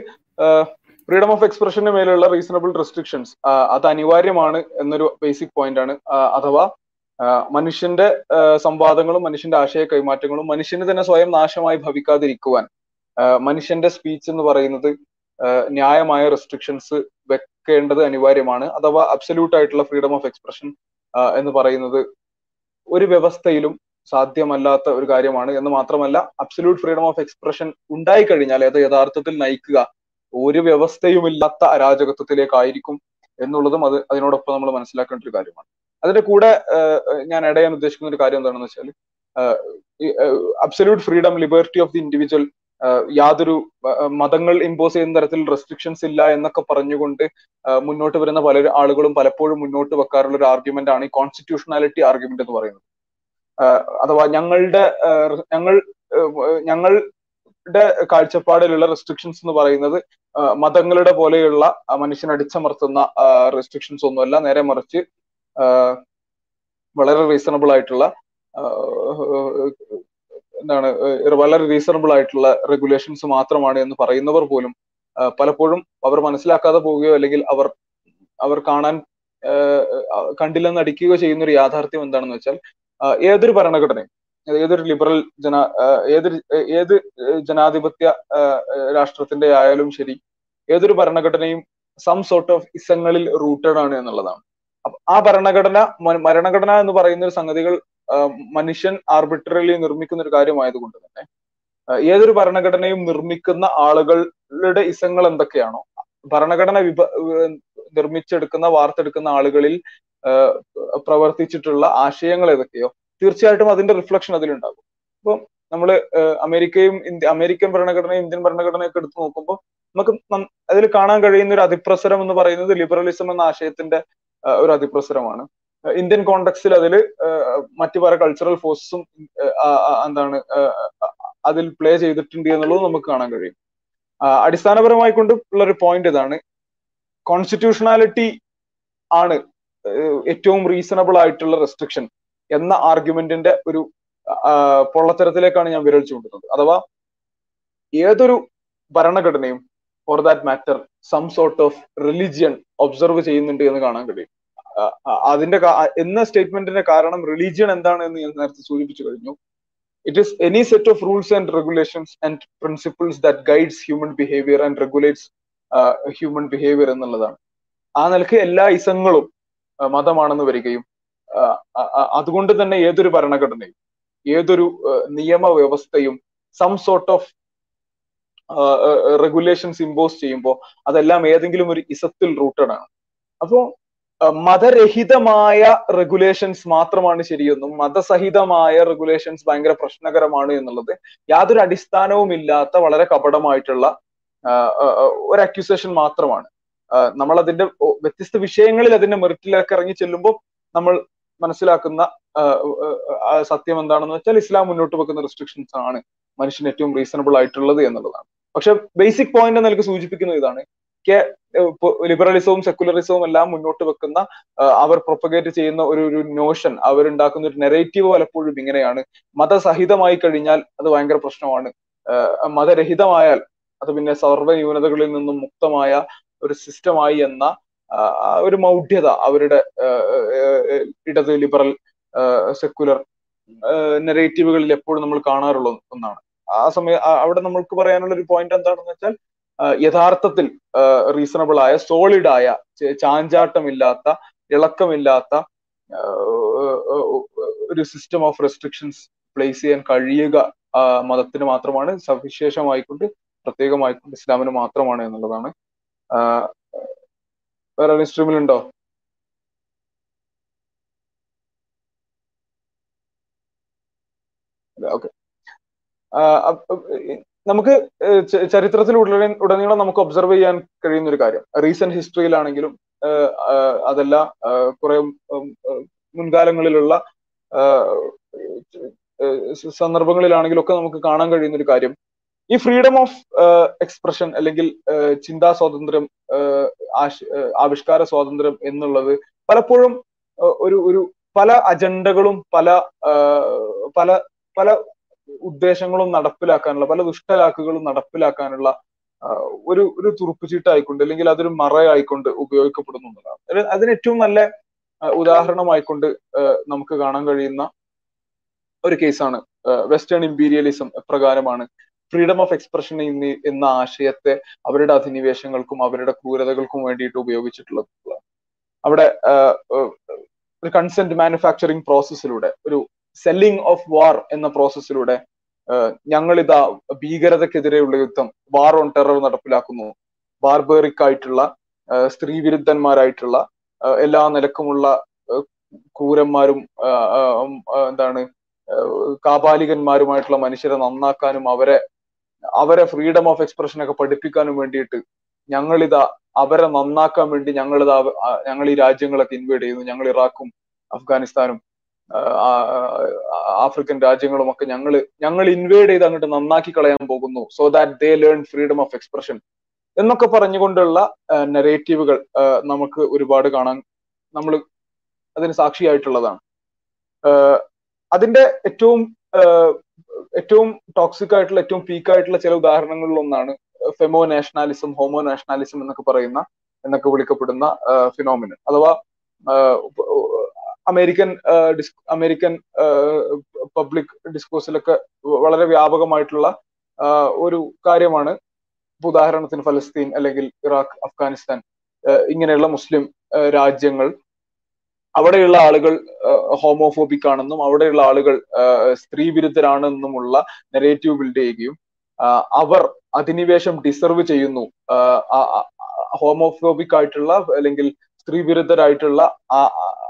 ഫ്രീഡം ഓഫ് എക്സ്പ്രഷന്റെ മേലുള്ള റീസണബിൾ റെസ്ട്രിക്ഷൻസ് അത് അനിവാര്യമാണ് എന്നൊരു ബേസിക് പോയിന്റ് ആണ്. അഥവാ മനുഷ്യന്റെ സംവാദങ്ങളും മനുഷ്യന്റെ ആശയ കൈമാറ്റങ്ങളും മനുഷ്യന് തന്നെ സ്വയം നാശമായി ഭവിക്കാതിരിക്കുവാൻ മനുഷ്യന്റെ സ്പീച്ച് എന്ന് പറയുന്നത് ന്യായമായ റെസ്ട്രിക്ഷൻസ് വെക്കേണ്ടത് അനിവാര്യമാണ്. അഥവാ അബ്സല്യൂട്ട് ആയിട്ടുള്ള ഫ്രീഡം ഓഫ് എക്സ്പ്രഷൻ എന്ന് പറയുന്നത് ഒരു വ്യവസ്ഥയിലും സാധ്യമല്ലാത്ത ഒരു കാര്യമാണ് എന്ന് മാത്രമല്ല അബ്സല്യൂട്ട് ഫ്രീഡം ഓഫ് എക്സ്പ്രഷൻ ഉണ്ടായി കഴിഞ്ഞാൽ അത് യഥാർത്ഥത്തിൽ നയിക്കുക. ഒരു വ്യവസ്ഥയുമില്ലാത്ത അരാജകത്വത്തിലേക്കായിരിക്കും എന്നുള്ളതും അത് അതിനോടൊപ്പം നമ്മൾ മനസ്സിലാക്കേണ്ട ഒരു കാര്യമാണ്. അതിന്റെ കൂടെ ഞാൻ ഇടയാൻ ഉദ്ദേശിക്കുന്ന ഒരു കാര്യം എന്താണെന്ന് വെച്ചാൽ absolute freedom liberty of the individual യാതൊരു മതങ്ങൾ ഇമ്പോസ് ചെയ്യുന്ന തരത്തിൽ റെസ്ട്രിക്ഷൻസ് ഇല്ല എന്നൊക്കെ പറഞ്ഞുകൊണ്ട് മുന്നോട്ട് വരുന്ന പല ആളുകളും പലപ്പോഴും മുന്നോട്ട് വെക്കാറുള്ള ഒരു ആർഗ്യുമെന്റ് ആണ് ഈ കോൺസ്റ്റിറ്റ്യൂഷണാലിറ്റി ആർഗ്യുമെന്റ് എന്ന് പറയുന്നത്. അഥവാ ഞങ്ങളുടെ ഞങ്ങൾ ഞങ്ങളുടെ കാഴ്ചപ്പാടിലുള്ള റെസ്ട്രിക്ഷൻസ് എന്ന് പറയുന്നത് മതങ്ങളുടെ പോലെയുള്ള മനുഷ്യനെ അടിച്ചമർത്തുന്ന റെസ്ട്രിക്ഷൻസ് ഒന്നുമല്ല. നേരെ മറിച്ച് വളരെ റീസണബിൾ ആയിട്ടുള്ള എന്താണ് വളരെ റീസണബിൾ ആയിട്ടുള്ള റെഗുലേഷൻസ് മാത്രമാണ് എന്ന് പറയുന്നവർ പോലും പലപ്പോഴും അവർ മനസ്സിലാക്കാതെ പോവുകയോ അല്ലെങ്കിൽ അവർ അവർ കാണാൻ കണ്ടില്ലെന്ന് അടിക്കുകയോ ചെയ്യുന്ന ഒരു യാഥാർത്ഥ്യം എന്താണെന്ന് വെച്ചാൽ ഏതൊരു ഭരണഘടനയും ഏതൊരു ലിബറൽ ജന ഏതൊരു ഏത് ജനാധിപത്യ രാഷ്ട്രത്തിന്റെ ആയാലും ശരി ഏതൊരു ഭരണഘടനയും സം സോർട്ട് ഓഫ് ഇസങ്ങളിൽ റൂട്ടഡ് ആണ് എന്നുള്ളതാണ്. ആ ഭരണഘടന മരണഘടന എന്ന് പറയുന്ന ഒരു സംഗതികൾ മനുഷ്യൻ ആർബിട്രറിലി നിർമ്മിക്കുന്ന ഒരു കാര്യമായതുകൊണ്ട് തന്നെ ഏതൊരു ഭരണഘടനയും നിർമ്മിക്കുന്ന ആളുകളുടെ ഇസങ്ങൾ എന്തൊക്കെയാണോ ഭരണഘടന വിഭ നിർമ്മിച്ചെടുക്കുന്ന വാർത്തെടുക്കുന്ന ആളുകളിൽ പ്രവർത്തിച്ചിട്ടുള്ള ആശയങ്ങൾ ഏതൊക്കെയോ തീർച്ചയായിട്ടും അതിന്റെ റിഫ്ലക്ഷൻ അതിലുണ്ടാകും. അപ്പം നമ്മൾ അമേരിക്കയും ഇന്ത്യ അമേരിക്കൻ ഭരണഘടനയും ഇന്ത്യൻ ഭരണഘടനയൊക്കെ എടുത്തു നോക്കുമ്പോൾ നമുക്ക് അതിൽ കാണാൻ കഴിയുന്ന ഒരു അതിപ്രസരം എന്ന് പറയുന്നത് ലിബറലിസം എന്ന ആശയത്തിന്റെ ഒരു അതിപ്രസരമാണ്. ഇന്ത്യൻ കോണ്ടക്സിൽ അതിൽ മറ്റു പല കൾച്ചറൽ ഫോഴ്സും എന്താണ് അതിൽ പ്ലേ ചെയ്തിട്ടുണ്ട് എന്നുള്ളത് നമുക്ക് കാണാൻ കഴിയും. അടിസ്ഥാനപരമായി കൊണ്ട് ഉള്ള ഒരു പോയിന്റ് ഇതാണ്. കോൺസ്റ്റിറ്റ്യൂഷണാലിറ്റി ആണ് ഏറ്റവും റീസണബിൾ ആയിട്ടുള്ള റെസ്ട്രിക്ഷൻ എന്ന ആർഗ്യുമെന്റിന്റെ ഒരു പൊള്ളത്തരത്തിലേക്കാണ് ഞാൻ വിരൽ ചൂണ്ടുന്നത്. അഥവാ ഏതൊരു ഭരണഘടനയും for that matter some sort of religion observe ചെയ്യുന്നുണ്ട് എന്ന് കാണാൻ കഴിയും. അതിന്റെ എന്ന സ്റ്റേറ്റ്മെന്റിന്റെ കാരണം റിലീജിയൻ എന്താണ് എന്ന് ഞാൻ നേരത്തെ സൂചിപ്പിച്ചു കഴിഞ്ഞു. It is any set of rules and regulations and principles that guides human behaviour and regulates human behaviour എന്നുള്ളതാണ്. ആ നിലയ്ക്ക് എല്ലാ ഇസങ്ങളും മതമാണെന്ന് വരികയും അതുകൊണ്ട് തന്നെ ഏതൊരു ഭരണഘടനയും ഏതൊരു നിയമവ്യവസ്ഥയും some sort of regulations impose ചെയ്യുമ്പോൾ അതെല്ലാം ഏതെങ്കിലും ഒരു ഇസത്തിൽ റൂട്ടഡ് ആണ്. അപ്പോ മതരഹിതമായ റെഗുലേഷൻസ് മാത്രമാണ് ശരിയെന്നും മതസഹിതമായ റെഗുലേഷൻസ് ഭയങ്കര പ്രശ്നകരമാണ് എന്നുള്ളത് യാതൊരു അടിസ്ഥാനവും ഇല്ലാത്ത വളരെ കപടമായിട്ടുള്ള ഒരു അക്യൂസേഷൻ മാത്രമാണ്. നമ്മൾ അതിന്റെ വ്യത്യസ്ത വിഷയങ്ങളിൽ അതിന്റെ മെറിറ്റിലേക്ക് ഇറങ്ങി ചെല്ലുമ്പോൾ നമ്മൾ മനസ്സിലാക്കുന്ന സത്യം എന്താണെന്ന് വെച്ചാൽ ഇസ്ലാം മുന്നോട്ട് വെക്കുന്ന റെസ്ട്രിക്ഷൻസ് ആണ് മനുഷ്യന് ഏറ്റവും റീസണബിൾ ആയിട്ടുള്ളത് എന്നുള്ളതാണ്. പക്ഷെ ബേസിക് പോയിന്റ് നിലയ്ക്ക് സൂചിപ്പിക്കുന്നത് ഇതാണ്. ലിബറലിസവും സെക്കുലറിസവും എല്ലാം മുന്നോട്ട് വെക്കുന്ന അവർ പ്രൊപ്പഗേറ്റ് ചെയ്യുന്ന ഒരു ഒരു നോഷൻ അവരുണ്ടാക്കുന്ന ഒരു നെറേറ്റീവ് പലപ്പോഴും ഇങ്ങനെയാണ്. മതസഹിതമായി കഴിഞ്ഞാൽ അത് ഭയങ്കര പ്രശ്നമാണ്. മതരഹിതമായാൽ അത് പിന്നെ സർവ ന്യൂനതകളിൽ നിന്നും മുക്തമായ ഒരു സിസ്റ്റമായി എന്ന ഒരു മൗഢ്യത അവരുടെ ഇടത് ലിബറൽ സെക്കുലർ നെറേറ്റീവുകളിൽ എപ്പോഴും നമ്മൾ കാണാറുള്ള ഒന്നാണ്. ആ സമയം അവിടെ നമ്മൾക്ക് പറയാനുള്ള ഒരു പോയിന്റ് എന്താണെന്ന് വെച്ചാൽ യഥാർത്ഥത്തിൽ റീസണബിൾ ആയ സോളിഡ് ആയ ചാഞ്ചാട്ടമില്ലാത്ത ഇളക്കമില്ലാത്ത ഒരു സിസ്റ്റം ഓഫ് റെസ്ട്രിക്ഷൻസ് പ്ലേസ് ചെയ്യാൻ കഴിയുക മതത്തിന് മാത്രമാണ് സവിശേഷമായിക്കൊണ്ട് പ്രത്യേകമായിക്കൊണ്ട് ഇസ്ലാമിന് മാത്രമാണ് എന്നുള്ളതാണ് വേറെ ഇൻസ്ട്രീമിൽ ഉണ്ടോ ഓക്കെ നമുക്ക് ചരിത്രത്തിൽ ഉടനെ ഉടനീളം നമുക്ക് ഒബ്സർവ് ചെയ്യാൻ കഴിയുന്ന ഒരു കാര്യം റീസെന്റ് ഹിസ്റ്ററിയിലാണെങ്കിലും അതല്ല കുറെ മുൻകാലങ്ങളിലുള്ള സന്ദർഭങ്ങളിലാണെങ്കിലും ഒക്കെ നമുക്ക് കാണാൻ കഴിയുന്ന ഒരു കാര്യം. ഈ ഫ്രീഡം ഓഫ് എക്സ്പ്രഷൻ അല്ലെങ്കിൽ ചിന്താ സ്വാതന്ത്ര്യം ആവിഷ്കാര സ്വാതന്ത്ര്യം എന്നുള്ളത് പലപ്പോഴും ഒരു ഒരു പല അജണ്ടകളും പല പല പല ഉദ്ദേശങ്ങളും നടപ്പിലാക്കാനുള്ള പല ദുഷ്ടലാക്കുകളും നടപ്പിലാക്കാനുള്ള ഒരു ഒരു തുറുപ്പുചീട്ടായിക്കൊണ്ട് അല്ലെങ്കിൽ അതൊരു മറയായിക്കൊണ്ട് ഉപയോഗിക്കപ്പെടുന്നു എന്നുള്ളതാണ് അതിന് ഏറ്റവും നല്ല ഉദാഹരണമായിക്കൊണ്ട് നമുക്ക് കാണാൻ കഴിയുന്ന ഒരു കേസാണ് വെസ്റ്റേൺ ഇമ്പീരിയലിസം എപ്രകാരമാണ് ഫ്രീഡം ഓഫ് എക്സ്പ്രഷൻ എന്ന ആശയത്തെ അവരുടെ അധിനിവേശങ്ങൾക്കും അവരുടെ ക്രൂരതകൾക്കും വേണ്ടിയിട്ട് ഉപയോഗിച്ചിട്ടുള്ളത്. അവിടെ ഒരു കൺസെന്റ് മാനുഫാക്ചറിങ് പ്രോസസ്സിലൂടെ ഒരു സെല്ലിംഗ് ഓഫ് വാർ എന്ന പ്രോസസ്സിലൂടെ ഞങ്ങളിതാ ഭീകരതക്കെതിരെയുള്ള യുദ്ധം വാർ ഓൺ ടെറർ നടപ്പിലാക്കുന്നു. ബാർബറിക് ആയിട്ടുള്ള സ്ത്രീ വിരുദ്ധന്മാരായിട്ടുള്ള എല്ലാ നിലക്കുമുള്ള ക്രൂരന്മാരും എന്താണ് കാപാലികന്മാരുമായിട്ടുള്ള മനുഷ്യരെ നന്നാക്കാനും അവരെ അവരെ ഫ്രീഡം ഓഫ് എക്സ്പ്രഷൻ ഒക്കെ പഠിപ്പിക്കാനും വേണ്ടിയിട്ട് ഞങ്ങളിതാ അവരെ നന്നാക്കാൻ വേണ്ടി ഞങ്ങളിതാ ഞങ്ങൾ ഈ രാജ്യങ്ങളൊക്കെ ഇൻവേഡ് ചെയ്യുന്നു. ഞങ്ങൾ ഇറാഖും അഫ്ഗാനിസ്ഥാനും ആഫ്രിക്കൻ രാജ്യങ്ങളും ഒക്കെ ഞങ്ങൾ ഞങ്ങൾ ഇൻവേഡ് ചെയ്ത് അങ്ങോട്ട് നന്നാക്കി കളയാൻ പോകുന്നു. So that they learn freedom of expression എന്നൊക്കെ പറഞ്ഞുകൊണ്ടുള്ള നെറേറ്റീവുകൾ നമുക്ക് ഒരുപാട് കാണാൻ നമ്മൾ അതിന് സാക്ഷിയായിട്ടുള്ളതാണ്. അതിന്റെ ഏറ്റവും ഏറ്റവും ടോക്സിക് ആയിട്ടുള്ള ഏറ്റവും പീക്ക് ആയിട്ടുള്ള ചില ഉദാഹരണങ്ങളിൽ ഒന്നാണ് ഫെമോ നാഷണാലിസം ഹോമോ നാഷണാലിസം എന്നൊക്കെ പറയുന്ന എന്നൊക്കെ വിളിക്കപ്പെടുന്ന ഫിനോമിനൻ അഥവാ അമേരിക്കൻ അമേരിക്കൻ പബ്ലിക് ഡിസ്കോഴ്സിലൊക്കെ വളരെ വ്യാപകമായിട്ടുള്ള ഒരു കാര്യമാണ്. ഉദാഹരണത്തിന് ഫലസ്തീൻ അല്ലെങ്കിൽ ഇറാഖ് അഫ്ഗാനിസ്ഥാൻ ഇങ്ങനെയുള്ള മുസ്ലിം രാജ്യങ്ങൾ അവിടെയുള്ള ആളുകൾ ഹോമോഫോബിക് ആണെന്നും അവിടെയുള്ള ആളുകൾ സ്ത്രീ വിരുദ്ധരാണെന്നുമുള്ള നെറേറ്റീവ് ബിൽഡ് ചെയ്യുകയും അവർ അധിനിവേശം ഡിസർവ് ചെയ്യുന്നു. ഹോമോഫോബിക് ആയിട്ടുള്ള അല്ലെങ്കിൽ സ്ത്രീ വിരുദ്ധരായിട്ടുള്ള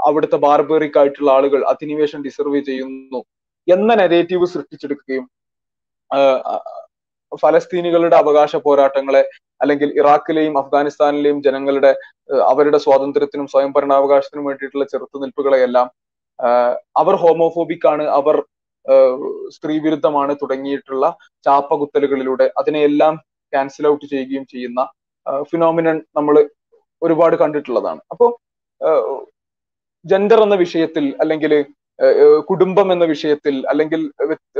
അവിടുത്തെ ബാർബറിക് ആയിട്ടുള്ള ആളുകൾ അധിനിവേശം ഡിസർവ് ചെയ്യുന്നു എന്ന നെറേറ്റീവ് സൃഷ്ടിച്ചെടുക്കുകയും ഫലസ്തീനികളുടെ അവകാശ പോരാട്ടങ്ങളെ അല്ലെങ്കിൽ ഇറാഖിലെയും അഫ്ഗാനിസ്ഥാനിലെയും ജനങ്ങളുടെ അവരുടെ സ്വാതന്ത്ര്യത്തിനും സ്വയം ഭരണാവകാശത്തിനും വേണ്ടിയിട്ടുള്ള ചെറുത്തുനിൽപ്പുകളെയെല്ലാം അവർ ഹോമോഫോബിക് ആണ് അവർ സ്ത്രീ വിരുദ്ധമാണ് തുടങ്ങിയിട്ടുള്ള ചാപ്പകുത്തലുകളിലൂടെ അതിനെയെല്ലാം ക്യാൻസൽ ഔട്ട് ചെയ്യുകയും ചെയ്യുന്ന ഫിനോമിനൻ നമ്മൾ ഒരുപാട് കണ്ടിട്ടുള്ളതാണ്. അപ്പോ ജെൻഡർ എന്ന വിഷയത്തിൽ അല്ലെങ്കിൽ കുടുംബം എന്ന വിഷയത്തിൽ അല്ലെങ്കിൽ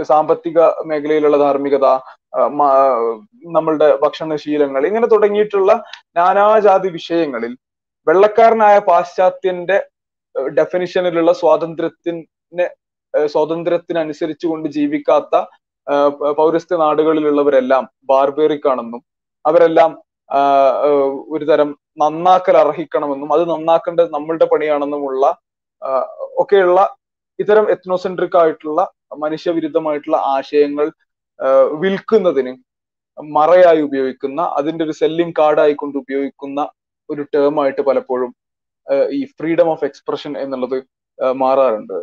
സാമ്പത്തിക മേഖലയിലുള്ള ധാർമ്മികത നമ്മളുടെ ഭക്ഷണശീലങ്ങൾ ഇങ്ങനെ തുടങ്ങിയിട്ടുള്ള നാനാജാതി വിഷയങ്ങളിൽ വെള്ളക്കാരനായ പാശ്ചാത്യന്റെ ഡെഫിനിഷനിലുള്ള സ്വാതന്ത്ര്യത്തിന് സ്വാതന്ത്ര്യത്തിനനുസരിച്ച് കൊണ്ട് ജീവിക്കാത്ത പൗരസ്ത്യ നാടുകളിലുള്ളവരെല്ലാം ബാർബേറിക് ആണെന്നും അവരെല്ലാം ഒരു തരം നന്നാക്കൽ അർഹിക്കണമെന്നും അത് നന്നാക്കേണ്ടത് നമ്മളുടെ പണിയാണെന്നുമുള്ള ഒക്കെയുള്ള ഇത്തരം എത്നോസെൻട്രിക് ആയിട്ടുള്ള മനുഷ്യവിരുദ്ധമായിട്ടുള്ള ആശയങ്ങൾ വിൽക്കുന്നതിന് മറയായി ഉപയോഗിക്കുന്ന അതിന്റെ ഒരു സെല്ലിംഗ് കാർഡായി കൊണ്ട് ഉപയോഗിക്കുന്ന ഒരു ടേം ആയിട്ട് പലപ്പോഴും ഈ ഫ്രീഡം ഓഫ് എക്സ്പ്രഷൻ എന്നുള്ളത് മാറാറുണ്ട്.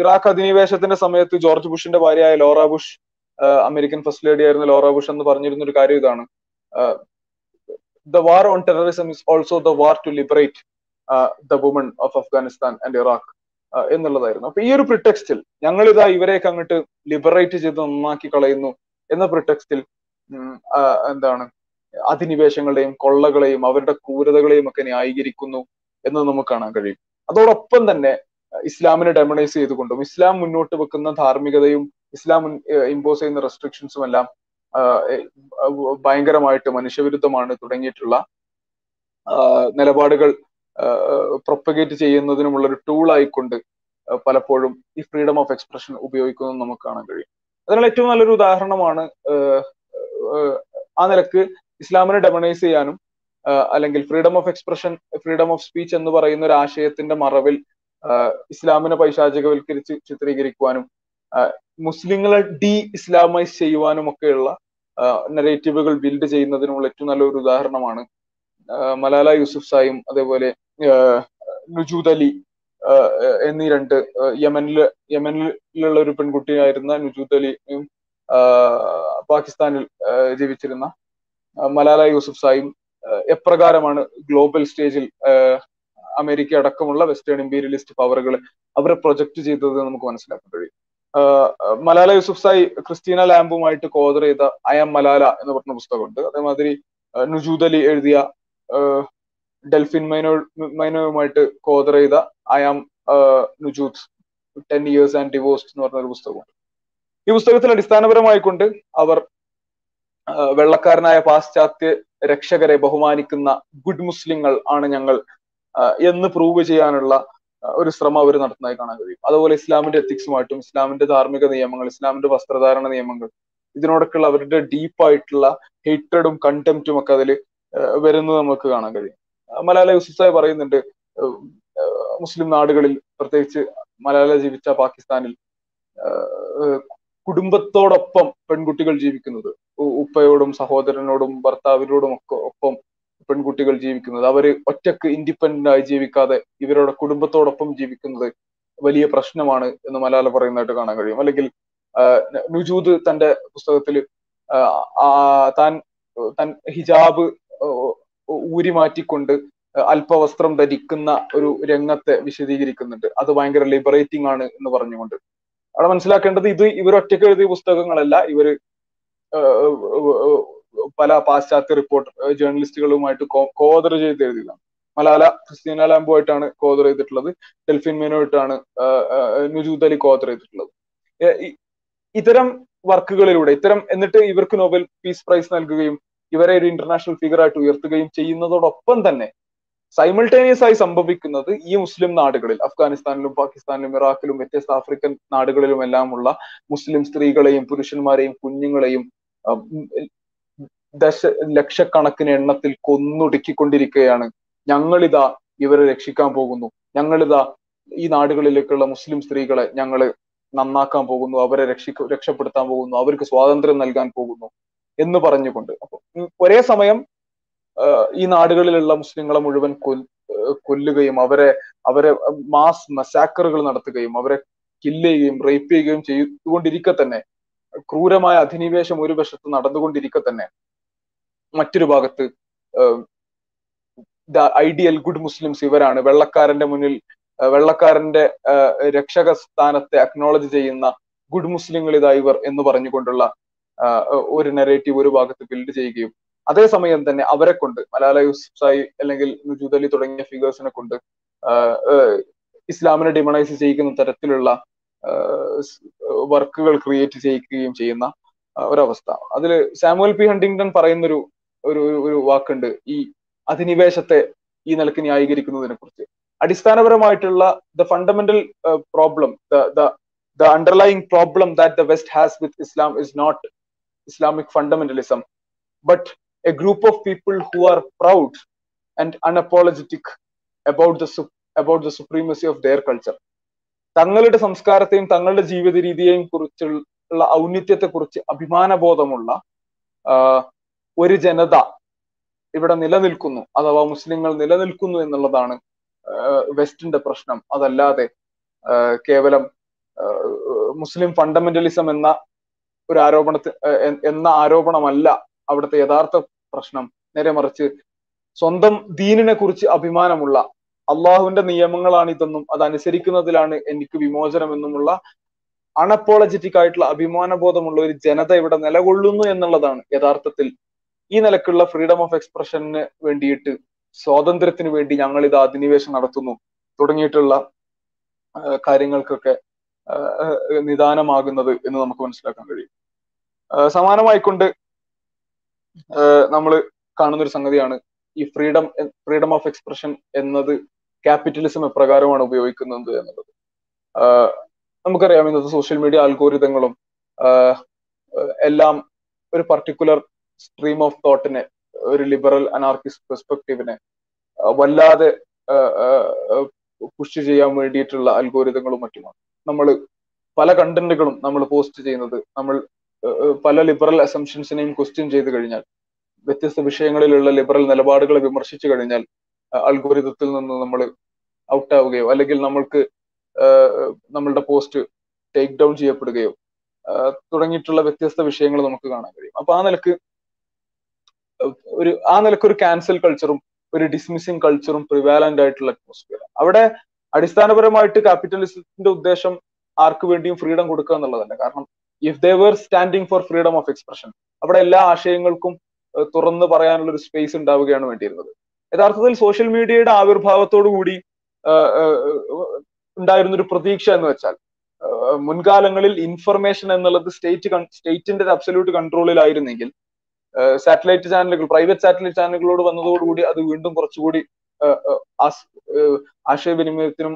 ഇറാഖ് അധിനിവേശത്തിന്റെ സമയത്ത് ജോർജ് ബുഷിന്റെ ഭാര്യയായ Laura Bush American first lady ആയിരുന്ന ലോറ ബുഷ് എന്ന് പറഞ്ഞിരുന്ന ഒരു കാര്യം ഇതാണ്. The war on terrorism is also the war to liberate the woman of Afghanistan and Iraq എന്നുള്ളതായിരുന്നു. അപ്പൊ ഈ ഒരു പ്രിടെക്സ്റ്റിൽ ഞങ്ങൾ ഇതാ ഇവരെയൊക്കെ അങ്ങോട്ട് ലിബറേറ്റ് ചെയ്ത് നന്നാക്കി കളയുന്നു എന്ന പ്രിടെക്സ്റ്റിൽ എന്താണ് അധിനിവേശങ്ങളുടെയും കൊള്ളകളെയും അവരുടെ ക്രൂരതകളെയും ഒക്കെ ന്യായീകരിക്കുന്നു എന്ന് നമുക്ക് കാണാൻ കഴിയും. അതോടൊപ്പം തന്നെ ഇസ്ലാമിനെ ഡെമണൈസ് ചെയ്തുകൊണ്ടും ഇസ്ലാം മുന്നോട്ട് വെക്കുന്ന ധാർമ്മികതയും ഇസ്ലാം ഇമ്പോസ് ചെയ്യുന്ന റെസ്ട്രിക്ഷൻസും എല്ലാം ഭയങ്കരമായിട്ട് മനുഷ്യവിരുദ്ധമാണ് തുടങ്ങിയിട്ടുള്ള നിലപാടുകൾ പ്രൊപ്പഗേറ്റ് ചെയ്യുന്നതിനുമുള്ള ഒരു ടൂൾ ആയിക്കൊണ്ട് പലപ്പോഴും ഈ ഫ്രീഡം ഓഫ് എക്സ്പ്രഷൻ ഉപയോഗിക്കുന്നത് നമുക്ക് കാണാൻ കഴിയും. അതിനുള്ള ഏറ്റവും നല്ലൊരു ഉദാഹരണമാണ് ആ നിലയ്ക്ക് ഇസ്ലാമിനെ ഡെമണൈസ് ചെയ്യാനും അല്ലെങ്കിൽ freedom of expression freedom of speech എന്ന് പറയുന്ന ഒരു ആശയത്തിന്റെ മറവിൽ ഇസ്ലാമിനെ പൈശാചികവൽക്കരിച്ച് ചിത്രീകരിക്കുവാനും മുസ്ലിങ്ങളെ ഡി ഇസ്ലാമൈസ് ചെയ്യുവാനും ഒക്കെയുള്ള നെറേറ്റീവുകൾ ബിൽഡ് ചെയ്യുന്നതിനുള്ള ഏറ്റവും നല്ലൊരു ഉദാഹരണമാണ് മലാല യൂസുഫ് സായും അതേപോലെ നുജൂദ് അലി എന്നീ രണ്ട് യമനിൽ യമനിലുള്ള ഒരു പെൺകുട്ടിയായിരുന്ന നുജൂദ് അലിയും പാകിസ്ഥാനിൽ ജീവിച്ചിരുന്ന മലാല യൂസുഫ് സായും എപ്രകാരമാണ് ഗ്ലോബൽ സ്റ്റേജിൽ അമേരിക്ക അടക്കമുള്ള വെസ്റ്റേൺ ഇമ്പീരിയലിസ്റ്റ് പവറുകൾ അവരെ പ്രൊജക്ട് ചെയ്തത് നമുക്ക് മനസ്സിലാക്കാൻ കഴിയും. മലാല യൂസുഫ് സായി ക്രിസ്റ്റീന ലാംബുമായിട്ട് കോദർ ചെയ്ത ഐ ആം മലാല എന്ന് പറഞ്ഞ പുസ്തകമുണ്ട്. അതേമാതിരി നുജൂദ് അലി എഴുതിയ ഡെൽഫിൻ മൈനോ മൈനോയുമായിട്ട് കോതർ ചെയ്ത I am Nujood ten years and divorce എന്ന് പറഞ്ഞ ഒരു പുസ്തകം ഈ പുസ്തകത്തിൽ അടിസ്ഥാനപരമായിക്കൊണ്ട് അവർ വെള്ളക്കാരനായ പാശ്ചാത്യ രക്ഷകരെ ബഹുമാനിക്കുന്ന ഗുഡ് മുസ്ലിങ്ങൾ ആണ് ഞങ്ങൾ എന്ന് പ്രൂവ് ചെയ്യാനുള്ള ഒരു ശ്രമം അവർ നടത്തുന്നതായി കാണാൻ കഴിയും. അതുപോലെ ഇസ്ലാമിന്റെ എത്തിക്സുമായിട്ടും ഇസ്ലാമിന്റെ ധാർമ്മിക നിയമങ്ങൾ ഇസ്ലാമിന്റെ വസ്ത്രധാരണ നിയമങ്ങൾ ഇതിനോടൊക്കെയുള്ള അവരുടെ ഡീപ്പായിട്ടുള്ള ഹേറ്റഡും കണ്ടംപ്റ്റും ഒക്കെ അതിൽ വരുന്നത് നമുക്ക് കാണാൻ കഴിയും. മലാല യൂസുഫായി പറയുന്നുണ്ട് മുസ്ലിം നാടുകളിൽ പ്രത്യേകിച്ച് മലാല ജീവിച്ച പാകിസ്ഥാനിൽ കുടുംബത്തോടൊപ്പം പെൺകുട്ടികൾ ജീവിക്കുന്നത് ഉപ്പയോടും സഹോദരനോടും ഭർത്താവിനോടും ഒക്കെ ഒപ്പം പെൺകുട്ടികൾ ജീവിക്കുന്നത് അവർ ഒറ്റയ്ക്ക് ഇൻഡിപെൻഡന്റ് ആയി ജീവിക്കാതെ ഇവരുടെ കുടുംബത്തോടൊപ്പം ജീവിക്കുന്നത് വലിയ പ്രശ്നമാണ് എന്ന് മലാല പറയുന്നതായിട്ട് കാണാൻ കഴിയും. അല്ലെങ്കിൽ നുജൂദ് തന്റെ പുസ്തകത്തിൽ താൻ തൻ ഹിജാബ് ഊരി മാറ്റിക്കൊണ്ട് അല്പവസ്ത്രം ധരിക്കുന്ന ഒരു രംഗത്തെ വിശദീകരിക്കുന്നുണ്ട്. അത് ഭയങ്കര ലിബറേറ്റിംഗ് ആണ് എന്ന് പറഞ്ഞുകൊണ്ട്. അവിടെ മനസ്സിലാക്കേണ്ടത് ഇത് ഇവർ ഒറ്റയ്ക്ക് എഴുതിയ പുസ്തകങ്ങളല്ല. ഇവർ പല പാശ്ചാത്യ റിപ്പോർട്ട് ജേർണലിസ്റ്റുകളുമായിട്ട് കോതർ ചെയ്ത് എഴുതിയതാണ്. മലാല ക്രിസ്റ്റീന ലാംബുമായിട്ടാണ് കോതർ ചെയ്തിട്ടുള്ളത്. ഡെൽഫിൻ മേനുമായിട്ടാണ് നുജൂദ് അലി കോതർ ചെയ്തിട്ടുള്ളത്. ഇത്തരം വർക്കുകളിലൂടെ ഇത്തരം എന്നിട്ട് ഇവർക്ക് നോബൽ പീസ് പ്രൈസ് നൽകുകയും ഇവരെ ഒരു ഇന്റർനാഷണൽ ഫിഗർ ആയിട്ട് ഉയർത്തുകയും ചെയ്യുന്നതോടൊപ്പം തന്നെ സൈമിൾട്ടേനിയസ് ആയി സംഭവിക്കുന്നത് ഈ മുസ്ലിം നാടുകളിൽ അഫ്ഗാനിസ്ഥാനിലും പാകിസ്ഥാനിലും ഇറാഖിലും വ്യത്യസ്ത ആഫ്രിക്കൻ നാടുകളിലും എല്ലാമുള്ള മുസ്ലിം സ്ത്രീകളെയും പുരുഷന്മാരെയും കുഞ്ഞുങ്ങളെയും ദശ ലക്ഷക്കണക്കിന് എണ്ണത്തിൽ കൊന്നൊടുക്കിക്കൊണ്ടിരിക്കുകയാണ്. ഞങ്ങളിതാ ഇവരെ രക്ഷിക്കാൻ പോകുന്നു. ഞങ്ങളിതാ ഈ നാടുകളിലേക്കുള്ള മുസ്ലിം സ്ത്രീകളെ ഞങ്ങൾ നന്നാക്കാൻ പോകുന്നു. അവരെ രക്ഷിക്ക രക്ഷപ്പെടുത്താൻ പോകുന്നു. അവർക്ക് സ്വാതന്ത്ര്യം നൽകാൻ പോകുന്നു. എന്ന് പറഞ്ഞുകൊണ്ട്. അപ്പൊ ഒരേ സമയം ഈ നാടുകളിലുള്ള മുസ്ലിങ്ങളെ മുഴുവൻ കൊല്ലുകയും അവരെ അവരെ മാസ് മസാക്കറുകൾ നടത്തുകയും അവരെ കില്ല് ചെയ്യുകയും റേപ്പ് ചെയ്യുകയും ചെയ്തുകൊണ്ടിരിക്കെ തന്നെ ക്രൂരമായ അധിനിവേശം ഒരു വശത്ത് നടന്നുകൊണ്ടിരിക്കെ തന്നെ മറ്റൊരു ഭാഗത്ത് ദ ഐഡിയൽ ഗുഡ് മുസ്ലിംസ് ഇവരാണ്. വെള്ളക്കാരന്റെ മുന്നിൽ വെള്ളക്കാരന്റെ രക്ഷക സ്ഥാനത്തെ അക്നോളജ് ചെയ്യുന്ന ഗുഡ് മുസ്ലിങ്ങൾ ഇതാ ഇവർ എന്ന് പറഞ്ഞുകൊണ്ടുള്ള ഒരു നെറേറ്റീവ് ഒരു ഭാഗത്ത് ബിൽഡ് ചെയ്യുകയും അതേസമയം തന്നെ അവരെ കൊണ്ട് മലാല യൂസായി അല്ലെങ്കിൽ നുജൂദ് അലി തുടങ്ങിയ ഫിഗേഴ്സിനെ കൊണ്ട് ഇസ്ലാമിനെ ഡിമണൈസ് ചെയ്യിക്കുന്ന തരത്തിലുള്ള വർക്കുകൾ ക്രിയേറ്റ് ചെയ്യിക്കുകയും ചെയ്യുന്ന ഒരവസ്ഥ. അതിൽ സാമുവൽ പി ഹണ്ടിങ്ടൺ പറയുന്നൊരു ഒരു ഒരു വാക്കുണ്ട്. ഈ അധിനിവേശത്തെ ഈ നിലയ്ക്ക് ന്യായീകരിക്കുന്നതിനെ കുറിച്ച്. അടിസ്ഥാനപരമായിട്ടുള്ള the fundamental problem the underlying problem that the West has with Islam is not Islamic fundamentalism but a group of people who are proud and unapologetic about the about the supremacy of their culture തങ്ങളുടെ സംസ്കാരത്തെയും തങ്ങളുടെ ജീവിത രീതിയെയും കുറിച്ചുള്ള ഔന്നിത്യത്തെ കുറിച്ച് അഭിമാനബോധമുള്ള ഒരു ജനത ഇവിടെ നിലനിൽക്കുന്നു അഥവാ മുസ്ലിങ്ങൾ നിലനിൽക്കുന്നു എന്നുള്ളതാണ് വെസ്റ്റിന്റെ പ്രശ്നം. അതല്ലാതെ കേവലം മുസ്ലിം ഫണ്ടമെന്റലിസം എന്ന ഒരു ആരോപണത്തിൽ എന്ന ആരോപണമല്ല അവിടുത്തെ യഥാർത്ഥ പ്രശ്നം. നേരെ മറിച്ച് സ്വന്തം ദീനിനെ കുറിച്ച് അഭിമാനമുള്ള അള്ളാഹുവിന്റെ നിയമങ്ങളാണ് ഇതെന്നും അത് അനുസരിക്കുന്നതിലാണ് എനിക്ക് വിമോചനം എന്നുമുള്ള അണപ്പോളജറ്റിക് ആയിട്ടുള്ള അഭിമാനബോധമുള്ള ഒരു ജനത ഇവിടെ നിലകൊള്ളുന്നു എന്നുള്ളതാണ് യഥാർത്ഥത്തിൽ ഈ നിലക്കുള്ള ഫ്രീഡം ഓഫ് എക്സ്പ്രഷന് വേണ്ടിയിട്ട് സ്വാതന്ത്ര്യത്തിന് വേണ്ടി ഞങ്ങൾ ഇത് അധിനിവേശം നടത്തുന്നു. തുടങ്ങിയിട്ടുള്ള കാര്യങ്ങൾക്കൊക്കെ നിദാനമാകുന്നത് എന്ന് നമുക്ക് മനസ്സിലാക്കാൻ കഴിയും. സമാനമായിക്കൊണ്ട് നമ്മൾ കാണുന്ന ഒരു സംഗതിയാണ് ഈ ഫ്രീഡം ഫ്രീഡം ഓഫ് എക്സ്പ്രഷൻ എന്നത് ക്യാപിറ്റലിസം എപ്രകാരമാണ് ഉപയോഗിക്കുന്നത് എന്നുള്ളത്. നമുക്കറിയാം ഇന്നത്തെ സോഷ്യൽ മീഡിയ അൽഗോരിതങ്ങളും എല്ലാം ഒരു പർട്ടിക്കുലർ സ്ട്രീം ഓഫ് തോട്ടിനെ ഒരു ലിബറൽ അനാർക്കിസ്റ്റ് പെർസ്പെക്റ്റീവിനെ വല്ലാതെ പുഷ് ചെയ്യാൻ വേണ്ടിയിട്ടുള്ള അൽഗോരിതങ്ങളും മറ്റുമാണ്. നമ്മൾ പല കണ്ടന്റുകളും നമ്മൾ പോസ്റ്റ് ചെയ്യുന്നത് നമ്മൾ പല ലിബറൽ അസംഷൻസിനെയും ക്വസ്റ്റ്യൻ ചെയ്ത് കഴിഞ്ഞാൽ വ്യത്യസ്ത വിഷയങ്ങളിലുള്ള ലിബറൽ നിലപാടുകളെ വിമർശിച്ചു കഴിഞ്ഞാൽ അൽഗോരിതത്തിൽ നിന്ന് നമ്മൾ ഔട്ട് ആവുകയോ അല്ലെങ്കിൽ നമ്മൾക്ക് നമ്മളുടെ പോസ്റ്റ് ടേക്ക് ഡൗൺ ചെയ്യപ്പെടുകയോ തുടങ്ങിയിട്ടുള്ള വ്യത്യസ്ത വിഷയങ്ങൾ നമുക്ക് കാണാൻ കഴിയും. അപ്പൊ ആ നിലയ്ക്ക് ഒരു ആ നിലയ്ക്ക് ഒരു ക്യാൻസൽ കൾച്ചറും ഒരു ഡിസ്മിസിങ് കൾച്ചറും പ്രിവാലന്റ് ആയിട്ടുള്ള അറ്റ്മോസ്ഫിയർ അവിടെ അടിസ്ഥാനപരമായിട്ട് ക്യാപിറ്റലിസത്തിന്റെ ഉദ്ദേശം ആർക്ക് വേണ്ടിയും ഫ്രീഡം കൊടുക്കുക എന്നുള്ളതല്ല. കാരണം if they were standing for freedom of expression അവിടെ എല്ലാ ആശയങ്ങൾക്കും തുറന്നു പറയാനുള്ള ഒരു സ്പേസ് ഉണ്ടാവുകയാണ് വേണ്ടിയിരുന്നത്. യഥാർത്ഥത്തിൽ സോഷ്യൽ മീഡിയയുടെ ആവിർഭാവത്തോടു കൂടി ഉണ്ടായിരുന്ന ഒരു പ്രതീക്ഷ എന്ന് വെച്ചാൽ മുൻകാലങ്ങളിൽ ഇൻഫർമേഷൻ എന്നുള്ളത് സ്റ്റേറ്റ് സ്റ്റേറ്റിന്റെ അബ്സല്യൂട്ട് കൺട്രോളിലായിരുന്നെങ്കിൽ സാറ്റലൈറ്റ് ചാനലുകൾ പ്രൈവറ്റ് സാറ്റലൈറ്റ് ചാനലുകളോട് വന്നതോടുകൂടി അത് വീണ്ടും കുറച്ചുകൂടി ആശയവിനിമയത്തിനും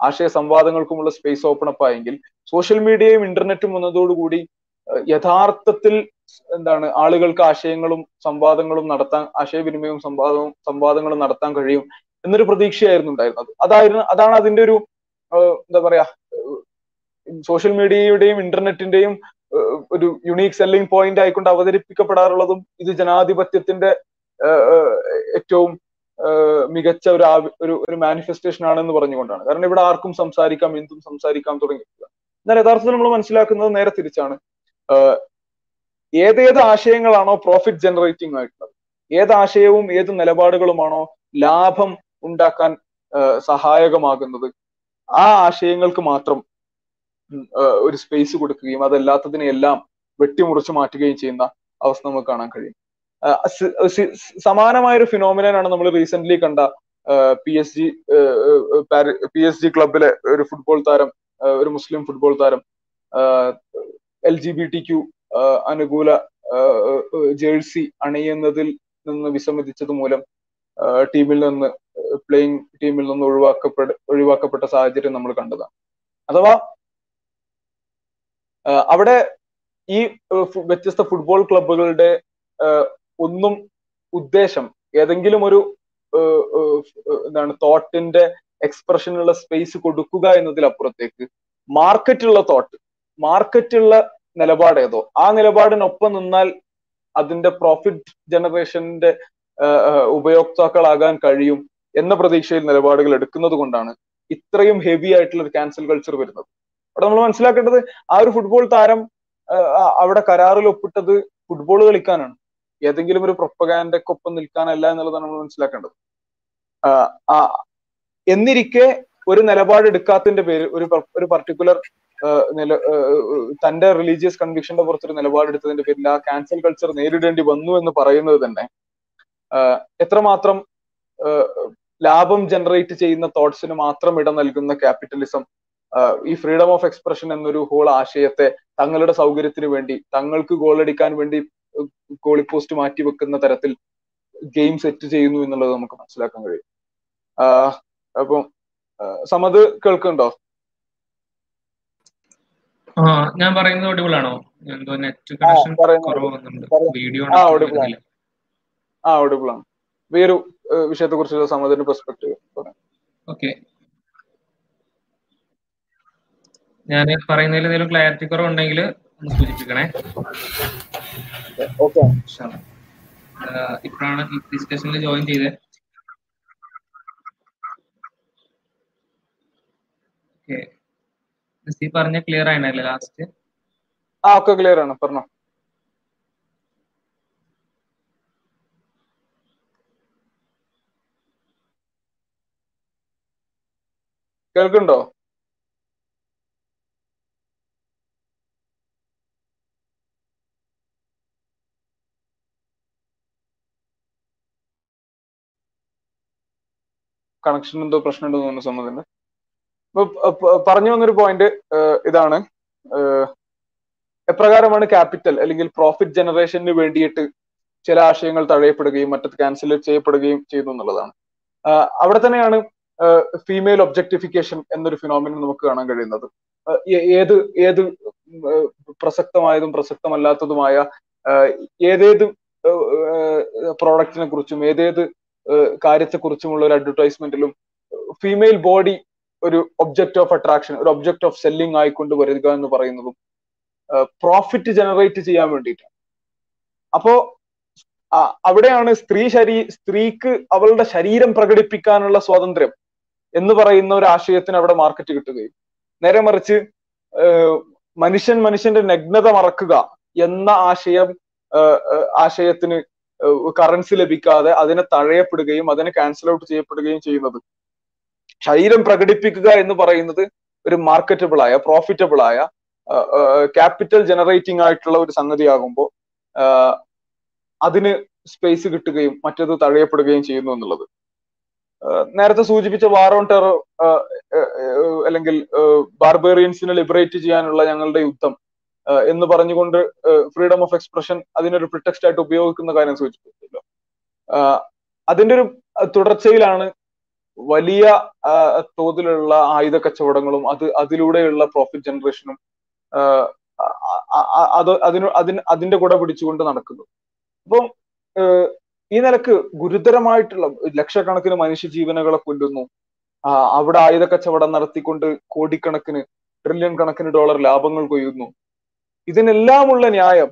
ആശയ സംവാദങ്ങൾക്കുമുള്ള സ്പേസ് ഓപ്പൺ അപ്പ് ആയെങ്കിൽ സോഷ്യൽ മീഡിയയും ഇന്റർനെറ്റും വന്നതോടുകൂടി യഥാർത്ഥത്തിൽ എന്താണ് ആളുകൾക്ക് ആശയങ്ങളും സംവാദങ്ങളും നടത്താൻ ആശയവിനിമയവും സംവാദവും സംവാദങ്ങളും നടത്താൻ കഴിയും എന്നൊരു പ്രതീക്ഷയായിരുന്നു ഉണ്ടായിരുന്നത്. അതായിരുന്നു അതാണ് അതിന്റെ ഒരു എന്താ പറയാ സോഷ്യൽ മീഡിയയുടെയും ഇന്റർനെറ്റിന്റെയും ഒരു യുണീക് സെല്ലിംഗ് പോയിന്റ് ആയിക്കൊണ്ട് അവതരിപ്പിക്കപ്പെടാറുള്ളതും ഇത് ജനാധിപത്യത്തിന്റെ ഏറ്റവും മികച്ച ഒരു ഒരു ഒരു മാനിഫെസ്റ്റേഷൻ ആണെന്ന് പറഞ്ഞുകൊണ്ടാണ്. കാരണം ഇവിടെ ആർക്കും സംസാരിക്കാം എന്തും സംസാരിക്കാം തുടങ്ങിയിട്ടില്ല. എന്നാൽ യഥാർത്ഥത്തിൽ നമ്മൾ മനസ്സിലാക്കുന്നത് നേരെ തിരിച്ചാണ്. ഏതേത് ആശയങ്ങളാണോ പ്രോഫിറ്റ് ജനറേറ്റിംഗ് ആയിട്ടുള്ളത്? ഏത് ആശയവും ഏത് നിലപാടുകളുമാണോ ലാഭം ഉണ്ടാക്കാൻ സഹായകമാകുന്നത്? ആ ആശയങ്ങൾക്ക് മാത്രം ഒരു സ്പേസ് കൊടുക്കുകയും അതല്ലാത്തതിനെയെല്ലാം വെട്ടിമുറിച്ച് മാറ്റുകയും ചെയ്യുന്ന അവസ്ഥ നമുക്ക് കാണാൻ കഴിയും. സമാനമായ ഒരു ഫിനോമിനാണ് നമ്മൾ റീസെന്റ് കണ്ട P S G P S G ക്ലബിലെ ഒരു ഫുട്ബോൾ താരം ഒരു മുസ്ലിം ഫുട്ബോൾ താരം L G B T Q അനുകൂല ജേഴ്സി അണിയുന്നതിൽ നിന്ന് വിസമ്മതിച്ചത് മൂലം ടീമിൽ നിന്ന് പ്ലേയിങ് ടീമിൽ നിന്ന് ഒഴിവാക്കപ്പെട ഒഴിവാക്കപ്പെട്ട സാഹചര്യം നമ്മൾ കണ്ടതാണ്. അഥവാ അവിടെ ഈ വ്യത്യസ്ത ഫുട്ബോൾ ക്ലബുകളുടെ ഒന്നും ഉദ്ദേശം ഏതെങ്കിലും ഒരു എന്താണ് തോട്ടിന്റെ എക്സ്പ്രഷനുള്ള സ്പേസ് കൊടുക്കുക എന്നതിലപ്പുറത്തേക്ക് മാർക്കറ്റുള്ള തോട്ട് മാർക്കറ്റുള്ള നിലപാട് ഏതോ ആ നിലപാടിനൊപ്പം നിന്നാൽ അതിന്റെ പ്രോഫിറ്റ് ജനറേഷന്റെ ഉപയോക്താക്കളാകാൻ കഴിയും എന്ന പ്രതീക്ഷയിൽ നിലപാടുകൾ എടുക്കുന്നത് കൊണ്ടാണ് ഇത്രയും ഹെവി ആയിട്ടുള്ള ഒരു ക്യാൻസൽ കൾച്ചർ വരുന്നത്. അവിടെ നമ്മൾ മനസ്സിലാക്കേണ്ടത് ആ ഒരു ഫുട്ബോൾ താരം അവിടെ കരാറിൽ ഒപ്പിട്ടത് ഫുട്ബോൾ കളിക്കാനാണ്. ഏതെങ്കിലും ഒരു പ്രൊപ്പഗാൻഡക്കൊപ്പം നിൽക്കാനല്ല എന്നുള്ളതാണ് നമ്മൾ മനസ്സിലാക്കേണ്ടത്. എന്നിരിക്കെ ഒരു നിലപാട് എടുക്കാത്തതിന്റെ പേര് ഒരു ഒരു പർട്ടിക്കുലർ നില തന്റെ റിലീജിയസ് കൺവിക്ഷന്റെ പുറത്തൊരു നിലപാടെടുത്തതിന്റെ പേരിൽ ആ ക്യാൻസൽ കൾച്ചർ നേരിടേണ്ടി വന്നു എന്ന് പറയുന്നത് തന്നെ എത്രമാത്രം ലാഭം ജനറേറ്റ് ചെയ്യുന്ന തോട്ട്സിന് മാത്രം ഇടം നൽകുന്ന ക്യാപിറ്റലിസം ഈ ഫ്രീഡം ഓഫ് എക്സ്പ്രഷൻ എന്നൊരു ഹോൾ ആശയത്തെ തങ്ങളുടെ സൗകര്യത്തിന് വേണ്ടി തങ്ങൾക്ക് ഗോളടിക്കാൻ വേണ്ടി ഗോളി പോസ്റ്റ് മാറ്റി വെക്കുന്ന തരത്തിൽ ഗെയിം സെറ്റ് ചെയ്യുന്നു എന്നുള്ളത് നമുക്ക് മനസ്സിലാക്കാൻ കഴിയും. അപ്പം സമത് കേൾക്കുന്നുണ്ടോ? ഞാൻ പറയുന്നത് ഓഡിബിൾ ആണോ? എന്തോ നെറ്റ് കണക്ഷൻ വീഡിയോ ആ ഓഡിബിൾ ആണ് ആ ഒടിബിൾ ആണ്. വേറൊരു വിഷയത്തെ കുറിച്ചുള്ള സമതിന്റെ പെർസ്പെക്ടീവ് ഓക്കെ ഞാൻ പറയുന്നതിൽ എന്തെങ്കിലും ക്ലാരിറ്റി കുറവുണ്ടെങ്കിൽ ഒന്ന് സൂചിപ്പിക്കണേ ഇപ്പോഴാണ് ഈ ഡിസ്കഷനിൽ ജോയിൻ ചെയ്തത് ഓക്കെ. പറഞ്ഞ ക്ലിയർ ആയിനല്ലേ ലാസ്റ്റ് ആ ഒക്കെ ക്ലിയർ ആണ്. പറഞ്ഞോ. കേൾക്കുന്നുണ്ടോ? കണക്ഷൻ എന്തോ പ്രശ്നം ഉണ്ടെന്ന് തോന്നുന്നു സമ്മതിന്റെ പറഞ്ഞു വന്നൊരു പോയിന്റ് ഇതാണ്. എപ്രകാരമാണ് ക്യാപിറ്റൽ അല്ലെങ്കിൽ പ്രോഫിറ്റ് ജനറേഷന് വേണ്ടിയിട്ട് ചില ആശയങ്ങൾ തഴയപ്പെടുകയും മറ്റത് ക്യാൻസൽ ചെയ്യപ്പെടുകയും ചെയ്യുന്നു എന്നുള്ളതാണ്. അവിടെ തന്നെയാണ് ഫീമെയിൽ ഒബ്ജക്ടിഫിക്കേഷൻ എന്നൊരു ഫിനോമിനൻ നമുക്ക് കാണാൻ കഴിയുന്നത്. ഏത് ഏത് പ്രസക്തമായതും പ്രസക്തമല്ലാത്തതുമായ ഏതേത് പ്രോഡക്റ്റിനെ കുറിച്ചും ഏതേത് കാര്യത്തെക്കുറിച്ചുമുള്ള ഒരു അഡ്വർടൈസ്മെന്റിലും ഫീമെയിൽ ബോഡി ഒരു ഒബ്ജക്റ്റ് ഓഫ് അട്രാക്ഷൻ ഒരു ഒബ്ജക്റ്റ് ഓഫ് സെല്ലിംഗ് ആയിക്കൊണ്ട് വരിക എന്ന് പറയുന്നതും പ്രോഫിറ്റ് ജനറേറ്റ് ചെയ്യാൻ വേണ്ടിയിട്ടാണ് അപ്പോ അവിടെയാണ് സ്ത്രീ ശരീ സ്ത്രീക്ക് അവളുടെ ശരീരം പ്രകടിപ്പിക്കാനുള്ള സ്വാതന്ത്ര്യം എന്ന് പറയുന്ന ഒരു ആശയത്തിന് അവിടെ മാർക്കറ്റ് കിട്ടുകയും നേരെ മറിച്ച് മനുഷ്യൻ മനുഷ്യന്റെ നഗ്നത മറക്കുക എന്ന ആശയം ആശയത്തിന് കറൻസി ലഭിക്കാതെ അതിനെ തഴയപ്പെടുകയും അതിനെ ക്യാൻസൽ ഔട്ട് ചെയ്യപ്പെടുകയും ചെയ്യുന്നത്. ശരീരം പ്രകടിപ്പിക്കുക എന്ന് പറയുന്നത് ഒരു മാർക്കറ്റബിൾ ആയ പ്രോഫിറ്റബിൾ ആയ ക്യാപിറ്റൽ ജനറേറ്റിംഗ് ആയിട്ടുള്ള ഒരു സംഗതി ആകുമ്പോൾ അതിന് സ്പേസ് കിട്ടുകയും മറ്റത് തഴയപ്പെടുകയും ചെയ്യുന്നു എന്നുള്ളത്. നേരത്തെ സൂചിപ്പിച്ച വാർ ഓൺ ടെറർ അല്ലെങ്കിൽ ബാർബേറിയൻസിനെ ലിബറേറ്റ് ചെയ്യാനുള്ള ഞങ്ങളുടെ യുദ്ധം എന്ന് പറഞ്ഞുകൊണ്ട് ഫ്രീഡം ഓഫ് എക്സ്പ്രഷൻ അതിനൊരു പ്രിറ്റക്സ്റ്റ് ആയിട്ട് ഉപയോഗിക്കുന്ന കാര്യം സൂചിപ്പിച്ചല്ലോ അതിന്റെ ഒരു തുടർച്ചയിലാണ് വലിയ തോതിലുള്ള ആയുധ കച്ചവടങ്ങളും അത് അതിലൂടെയുള്ള പ്രോഫിറ്റ് ജനറേഷനും അത് അതിന് അതിന് അതിന്റെ കൂടെ പിടിച്ചുകൊണ്ട് നടക്കുന്നു അപ്പം ഈ നിലയ്ക്ക് ഗുരുതരമായിട്ടുള്ള ലക്ഷക്കണക്കിന് മനുഷ്യ മനുഷ്യജീവനുകളെ കൊല്ലുന്നു. അവിടെ ആയുധ കച്ചവടം നടത്തിക്കൊണ്ട് കോടിക്കണക്കിന് ട്രില്യൺ കണക്കിന് ഡോളർ ലാഭങ്ങൾ കൊയ്യുന്നു. ഇതിനെല്ലാമുള്ള ന്യായം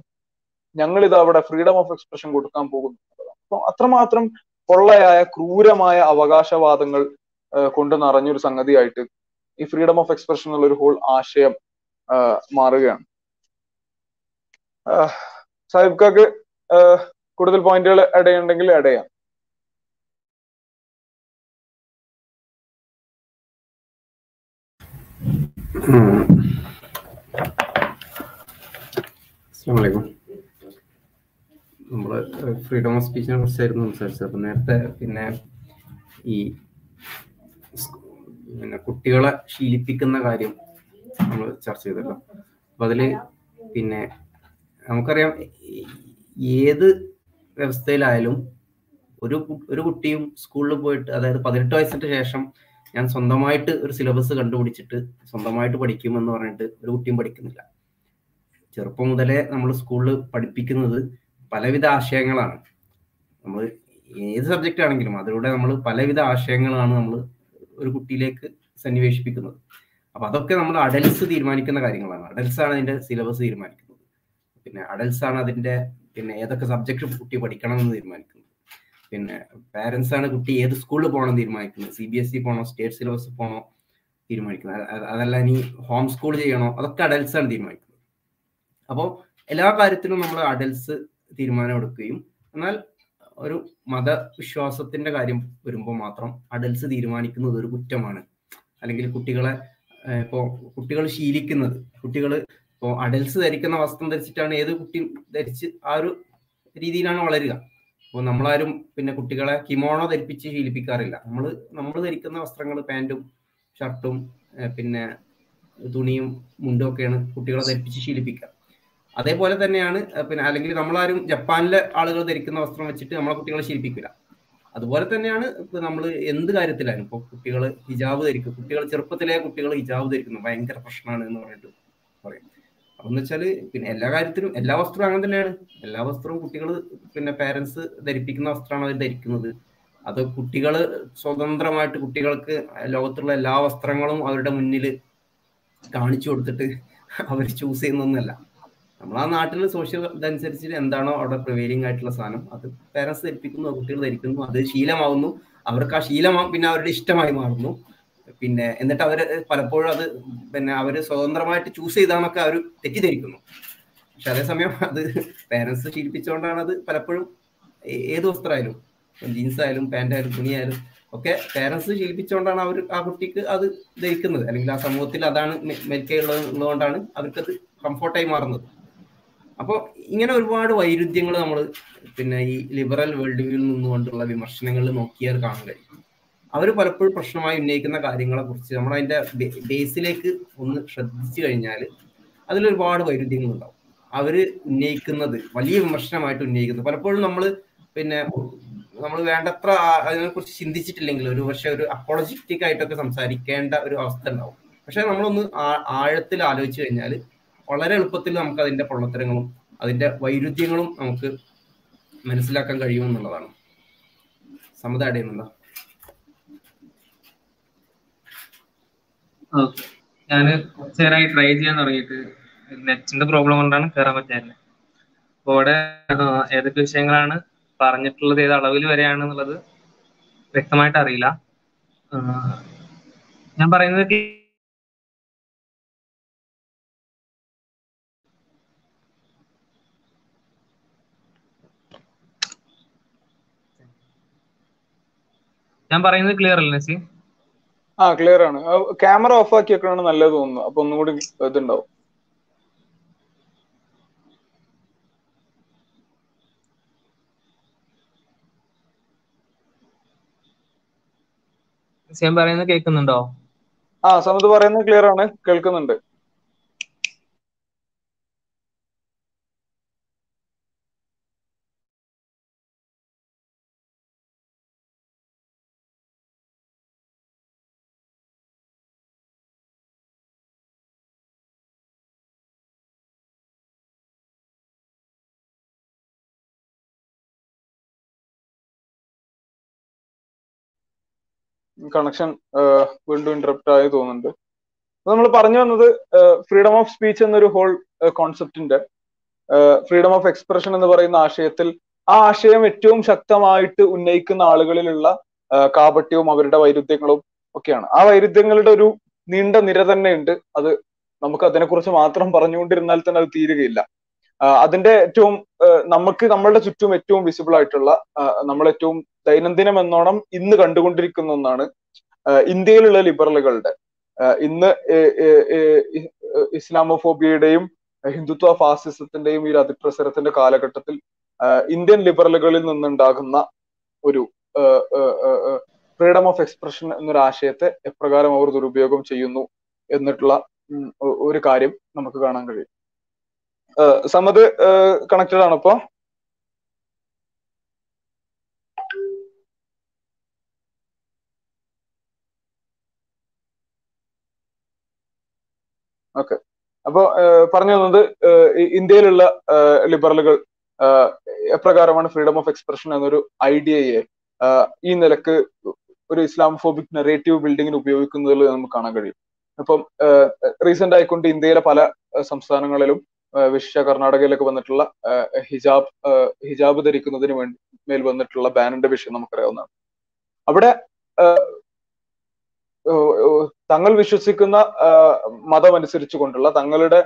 ഞങ്ങൾ ഇത് അവിടെ ഫ്രീഡം ഓഫ് എക്സ്പ്രഷൻ കൊടുക്കാൻ പോകുന്നു. അപ്പൊ അത്രമാത്രം പൊള്ളയായ ക്രൂരമായ അവകാശവാദങ്ങൾ കൊണ്ട് നിറഞ്ഞൊരു സംഗതിയായിട്ട് ഈ ഫ്രീഡം ഓഫ് എക്സ്പ്രഷൻ എന്നുള്ള ഒരു ഹോൾ ആശയം മാറുകയാണ്. സാഹിബ് കാക്ക് കൂടുതൽ പോയിന്റുകൾ ആഡ് ചെയ്യുന്നുണ്ടെങ്കിൽ ആഡ് ചെയ്യാം അസ്സാമലൈക്കും നമ്മൾ ഫ്രീഡം ഓഫ് സ്പീച്ചിനെ കുറിച്ചായിരുന്നു സംസാരിച്ചത്. അപ്പം നേരത്തെ പിന്നെ ഈ പിന്നെ കുട്ടികളെ ശീലിപ്പിക്കുന്ന കാര്യം നമ്മൾ ചർച്ച ചെയ്തല്ലോ. അപ്പം അതിൽ പിന്നെ നമുക്കറിയാം ഏത് വ്യവസ്ഥയിലായാലും ഒരു ഒരു കുട്ടിയും സ്കൂളിൽ പോയിട്ട് അതായത് പതിനെട്ട് വയസ്സിന് ശേഷം ഞാൻ സ്വന്തമായിട്ട് ഒരു സിലബസ് കണ്ടുപിടിച്ചിട്ട് സ്വന്തമായിട്ട് പഠിക്കുമെന്ന് പറഞ്ഞിട്ട് ഒരു കുട്ടിയും പഠിക്കുന്നില്ല. ചെറുപ്പം മുതലേ നമ്മൾ സ്കൂളിൽ പഠിപ്പിക്കുന്നത് പലവിധ ആശയങ്ങളാണ്. നമ്മൾ ഏത് സബ്ജക്റ്റ് ആണെങ്കിലും അതിലൂടെ നമ്മൾ പലവിധ ആശയങ്ങളാണ് നമ്മൾ ഒരു കുട്ടിയിലേക്ക് സന്നിവേശിപ്പിക്കുന്നത്. അപ്പൊ അതൊക്കെ നമ്മൾ അഡൽസ് തീരുമാനിക്കുന്ന കാര്യങ്ങളാണ്. അഡൽസ് ആണ് അതിന്റെ സിലബസ് തീരുമാനിക്കുന്നത്. പിന്നെ അഡൽസ് ആണ് അതിന്റെ പിന്നെ ഏതൊക്കെ സബ്ജക്ട് കുട്ടി പഠിക്കണം എന്ന് തീരുമാനിക്കുന്നത്. പിന്നെ പാരന്റ്സ് ആണ് കുട്ടി ഏത് സ്കൂളിൽ പോകണം തീരുമാനിക്കുന്നത്. സി ബി എസ് ഇ പോകണോ സ്റ്റേറ്റ് സിലബസ് പോകണോ തീരുമാനിക്കുന്നത്. അതല്ല ഇനി ഹോം സ്കൂൾ ചെയ്യണോ അതൊക്കെ അഡൽസ് ആണ് തീരുമാനിക്കുന്നത്. അപ്പോൾ എല്ലാ കാര്യത്തിലും നമ്മൾ അഡൽസ് തീരുമാനം എടുക്കുകയും എന്നാൽ ഒരു മതവിശ്വാസത്തിന്റെ കാര്യം വരുമ്പോൾ മാത്രം അഡൽസ് തീരുമാനിക്കുന്നത് ഒരു കുറ്റമാണ്. അല്ലെങ്കിൽ കുട്ടികളെ ഇപ്പോൾ കുട്ടികൾ ശീലിക്കുന്നത് കുട്ടികൾ ഇപ്പോൾ അഡൽസ് ധരിക്കുന്ന വസ്ത്രം ധരിച്ചിട്ടാണ് ഏത് കുട്ടി ധരിച്ച് ആ ഒരു രീതിയിലാണ് വളരുക. അപ്പോൾ നമ്മളാരും പിന്നെ കുട്ടികളെ കിമോണോ ധരിപ്പിച്ച് ശീലിപ്പിക്കാറില്ല. നമ്മൾ നമ്മൾ ധരിക്കുന്ന വസ്ത്രങ്ങൾ പാന്റും ഷർട്ടും പിന്നെ തുണിയും മുണ്ടും ഒക്കെയാണ് കുട്ടികളെ ധരിപ്പിച്ച് ശീലിപ്പിക്കുക. അതേപോലെ തന്നെയാണ് പിന്നെ അല്ലെങ്കിൽ നമ്മളാരും ജപ്പാനിലെ ആളുകൾ ധരിക്കുന്ന വസ്ത്രം വെച്ചിട്ട് നമ്മളെ കുട്ടികളെ ശീലിപ്പിക്കില്ല അതുപോലെ തന്നെയാണ് നമ്മൾ എന്ത് കാര്യത്തിലായാലും ഇപ്പോൾ കുട്ടികൾ ഹിജാബ് ധരിക്കും. കുട്ടികൾ ചെറുപ്പത്തിലെ കുട്ടികൾ ഹിജാബ് ധരിക്കുന്നു. ഭയങ്കര പ്രശ്നമാണ് എന്ന് പറഞ്ഞിട്ട് പറയും. അപ്പൊ എന്ന് പിന്നെ എല്ലാ കാര്യത്തിലും എല്ലാ വസ്ത്രവും അങ്ങനെ തന്നെയാണ്. എല്ലാ വസ്ത്രവും കുട്ടികൾ പിന്നെ പേരൻസ് ധരിപ്പിക്കുന്ന വസ്ത്രമാണ് അവർ ധരിക്കുന്നത്. അത് കുട്ടികൾ സ്വതന്ത്രമായിട്ട് കുട്ടികൾക്ക് ലോകത്തുള്ള എല്ലാ വസ്ത്രങ്ങളും അവരുടെ മുന്നിൽ കാണിച്ചു കൊടുത്തിട്ട് അവർ ചൂസ് ചെയ്യുന്നൊന്നല്ല നമ്മൾ ആ നാട്ടിൽ സോഷ്യൽ ഇതനുസരിച്ച് എന്താണോ അവിടെ പ്രിവെയിലിംഗ് ആയിട്ടുള്ള സാധനം. അത് പേരൻസ് ധരിപ്പിക്കുന്നു കുട്ടികൾ ധരിക്കുന്നു അത് ശീലമാവുന്നു. അവർക്ക് ആ ശീലമാ പിന്നെ അവരുടെ ഇഷ്ടമായി മാറുന്നു. പിന്നെ എന്നിട്ട് അവർ പലപ്പോഴും അത് പിന്നെ അവർ സ്വതന്ത്രമായിട്ട് ചൂസ് ചെയ്താന്നൊക്കെ അവർ തെറ്റിദ്ധരിക്കുന്നു. പക്ഷെ അതേസമയം അത് പേരൻസ് ശീലിപ്പിച്ചുകൊണ്ടാണ് അത് പലപ്പോഴും ഏത് വസ്ത്രമായാലും ജീൻസ് ആയാലും പാന്റ് ആയാലും തുണിയായാലും ഒക്കെ പേരൻസ് ശീലിപ്പിച്ചുകൊണ്ടാണ് അവർ ആ കുട്ടിക്ക് അത് ധരിക്കുന്നത്. അല്ലെങ്കിൽ ആ സമൂഹത്തിൽ അതാണ് മെരിക്കുള്ളത് ഉള്ളതുകൊണ്ടാണ് അവർക്കത് കംഫോർട്ടായി മാറുന്നത്. അപ്പോൾ ഇങ്ങനെ ഒരുപാട് വൈരുദ്ധ്യങ്ങൾ നമ്മൾ പിന്നെ ഈ ലിബറൽ വേൾഡ് വ്യൂവിൽ നിന്നുകൊണ്ടുള്ള വിമർശനങ്ങളിൽ നോക്കിയാൽ കാണാൻ കഴിയും. അവർ പലപ്പോഴും പ്രശ്നമായി ഉന്നയിക്കുന്ന കാര്യങ്ങളെ കുറിച്ച് നമ്മൾ അതിന്റെ ബേസിലേക്ക് ഒന്ന് ശ്രദ്ധിച്ചു കഴിഞ്ഞാൽ അതിലൊരുപാട് വൈരുദ്ധ്യങ്ങൾ ഉണ്ടാവും അവർ ഉന്നയിക്കുന്നത് വലിയ വിമർശനമായിട്ട് ഉന്നയിക്കുന്നത്. പലപ്പോഴും നമ്മൾ പിന്നെ നമ്മൾ വേണ്ടത്ര അതിനെക്കുറിച്ച് ചിന്തിച്ചിട്ടില്ലെങ്കിൽ ഒരു പക്ഷെ ഒരു അപ്പോളജിറ്റിക് ആയിട്ടൊക്കെ സംസാരിക്കേണ്ട ഒരു അവസ്ഥ ഉണ്ടാവും. പക്ഷെ നമ്മളൊന്ന് ആഴത്തിൽ ആലോചിച്ച് കഴിഞ്ഞാൽ വളരെ എളുപ്പത്തിൽ നമുക്ക് അതിന്റെ പൊള്ളത്തരങ്ങളും അതിന്റെ വൈരുദ്ധ്യങ്ങളും നമുക്ക് മനസ്സിലാക്കാൻ കഴിയുമെന്നുള്ളതാണ് സമ്മത ആഡ് ഞാൻ കുറച്ചു നേരമായി ട്രൈ ചെയ്യാൻ തുടങ്ങിയിട്ട് നെറ്റിന്റെ പ്രോബ്ലം കൊണ്ടാണ് കയറാൻ പറ്റാറില്ല അപ്പോൾ അവിടെ ഏതൊക്കെ വിഷയങ്ങളാണ് പറഞ്ഞിട്ടുള്ളത് ഏത് അളവിൽ വരെയാണ് എന്നുള്ളത് വ്യക്തമായിട്ട് അറിയില്ല. ഞാൻ പറയുന്നത് ഞാൻ പറയുന്നത് ക്ലിയർ അല്ലേ നസി? ആ ക്ലിയർ ആണ്. ക്യാമറ ഓഫ് ആക്കി വെക്കണാണ് നല്ലത് തോന്നുന്നു. അപ്പൊ ഒന്നും കൂടി ഇതുണ്ടാവും. ഞാൻ പറയുന്നത് കേൾക്കുന്നുണ്ടോ? ആ സമത് പറയുന്നത് ക്ലിയർ ആണ്. കേൾക്കുന്നുണ്ട്. കണക്ഷൻ വീണ്ടും ഇന്ററപ്റ്റ് ആയി തോന്നുന്നുണ്ട്. നമ്മൾ പറഞ്ഞു വന്നത് ഫ്രീഡം ഓഫ് സ്പീച്ച് എന്നൊരു ഹോൾ കോൺസെപ്റ്റിന്റെ ഫ്രീഡം ഓഫ് എക്സ്പ്രഷൻ എന്ന് പറയുന്ന ആശയത്തിൽ ആ ആശയം ഏറ്റവും ശക്തമായിട്ട് ഉന്നയിക്കുന്ന ആളുകളിലുള്ള കാപട്യവും അവരുടെ വൈരുദ്ധ്യങ്ങളും ഒക്കെയാണ്. ആ വൈരുദ്ധ്യങ്ങളുടെ ഒരു നീണ്ട നിര തന്നെ ഉണ്ട് അത് നമുക്ക് അതിനെക്കുറിച്ച് മാത്രം പറഞ്ഞുകൊണ്ടിരുന്നാൽ തന്നെ അത് തീരുകയില്ല. അതിന്റെ ഏറ്റവും നമുക്ക് നമ്മളുടെ ചുറ്റും ഏറ്റവും വിസിബിൾ ആയിട്ടുള്ള നമ്മൾ ഏറ്റവും ദൈനംദിനം എന്നോണം ഇന്ന് കണ്ടുകൊണ്ടിരിക്കുന്ന ഒന്നാണ് ഇന്ത്യയിലുള്ള ലിബറലുകളുടെ ഇന്ന് ഇസ്ലാമോഫോബിയയുടെയും ഹിന്ദുത്വ ഫാസിസത്തിന്റെയും ഈ അതിപ്രസരത്തിന്റെ കാലഘട്ടത്തിൽ ഇന്ത്യൻ ലിബറലുകളിൽ നിന്നുണ്ടാകുന്ന ഒരു ഫ്രീഡം ഓഫ് എക്സ്പ്രഷൻ എന്നൊരു ആശയത്തെ എപ്രകാരം അവർ ദുരുപയോഗം ചെയ്യുന്നു എന്നിട്ടുള്ള ഒരു കാര്യം നമുക്ക് കാണാൻ കഴിയും. സമത് കണക്റ്റഡ് ആണ് ഇപ്പോ? ഓക്കെ. അപ്പോ പറഞ്ഞു തന്നത് ഇന്ത്യയിലുള്ള ലിബറലുകൾ എപ്രകാരമാണ് ഫ്രീഡം ഓഫ് എക്സ്പ്രഷൻ എന്നൊരു ഐഡിയയെ ഈ നിലയ്ക്ക് ഒരു ഇസ്ലാമോഫോബിക് നെറേറ്റീവ് ബിൽഡിങ്ങിന് ഉപയോഗിക്കുന്നതിൽ നമുക്ക് കാണാൻ കഴിയും. അപ്പം റീസെന്റ് ആയിക്കൊണ്ട് ഇന്ത്യയിലെ പല സംസ്ഥാനങ്ങളിലും വിശേഷ കർണാടകയിലൊക്കെ വന്നിട്ടുള്ള ഹിജാബ് ഹിജാബ് ധരിക്കുന്നതിന് വേണ്ടി മേൽ വന്നിട്ടുള്ള ബാനിന്റെ വിഷയം നമുക്കറിയാവുന്നതാണ്. അവിടെ തങ്ങൾ വിശ്വസിക്കുന്ന മതം കൊണ്ടുള്ള തങ്ങളുടെ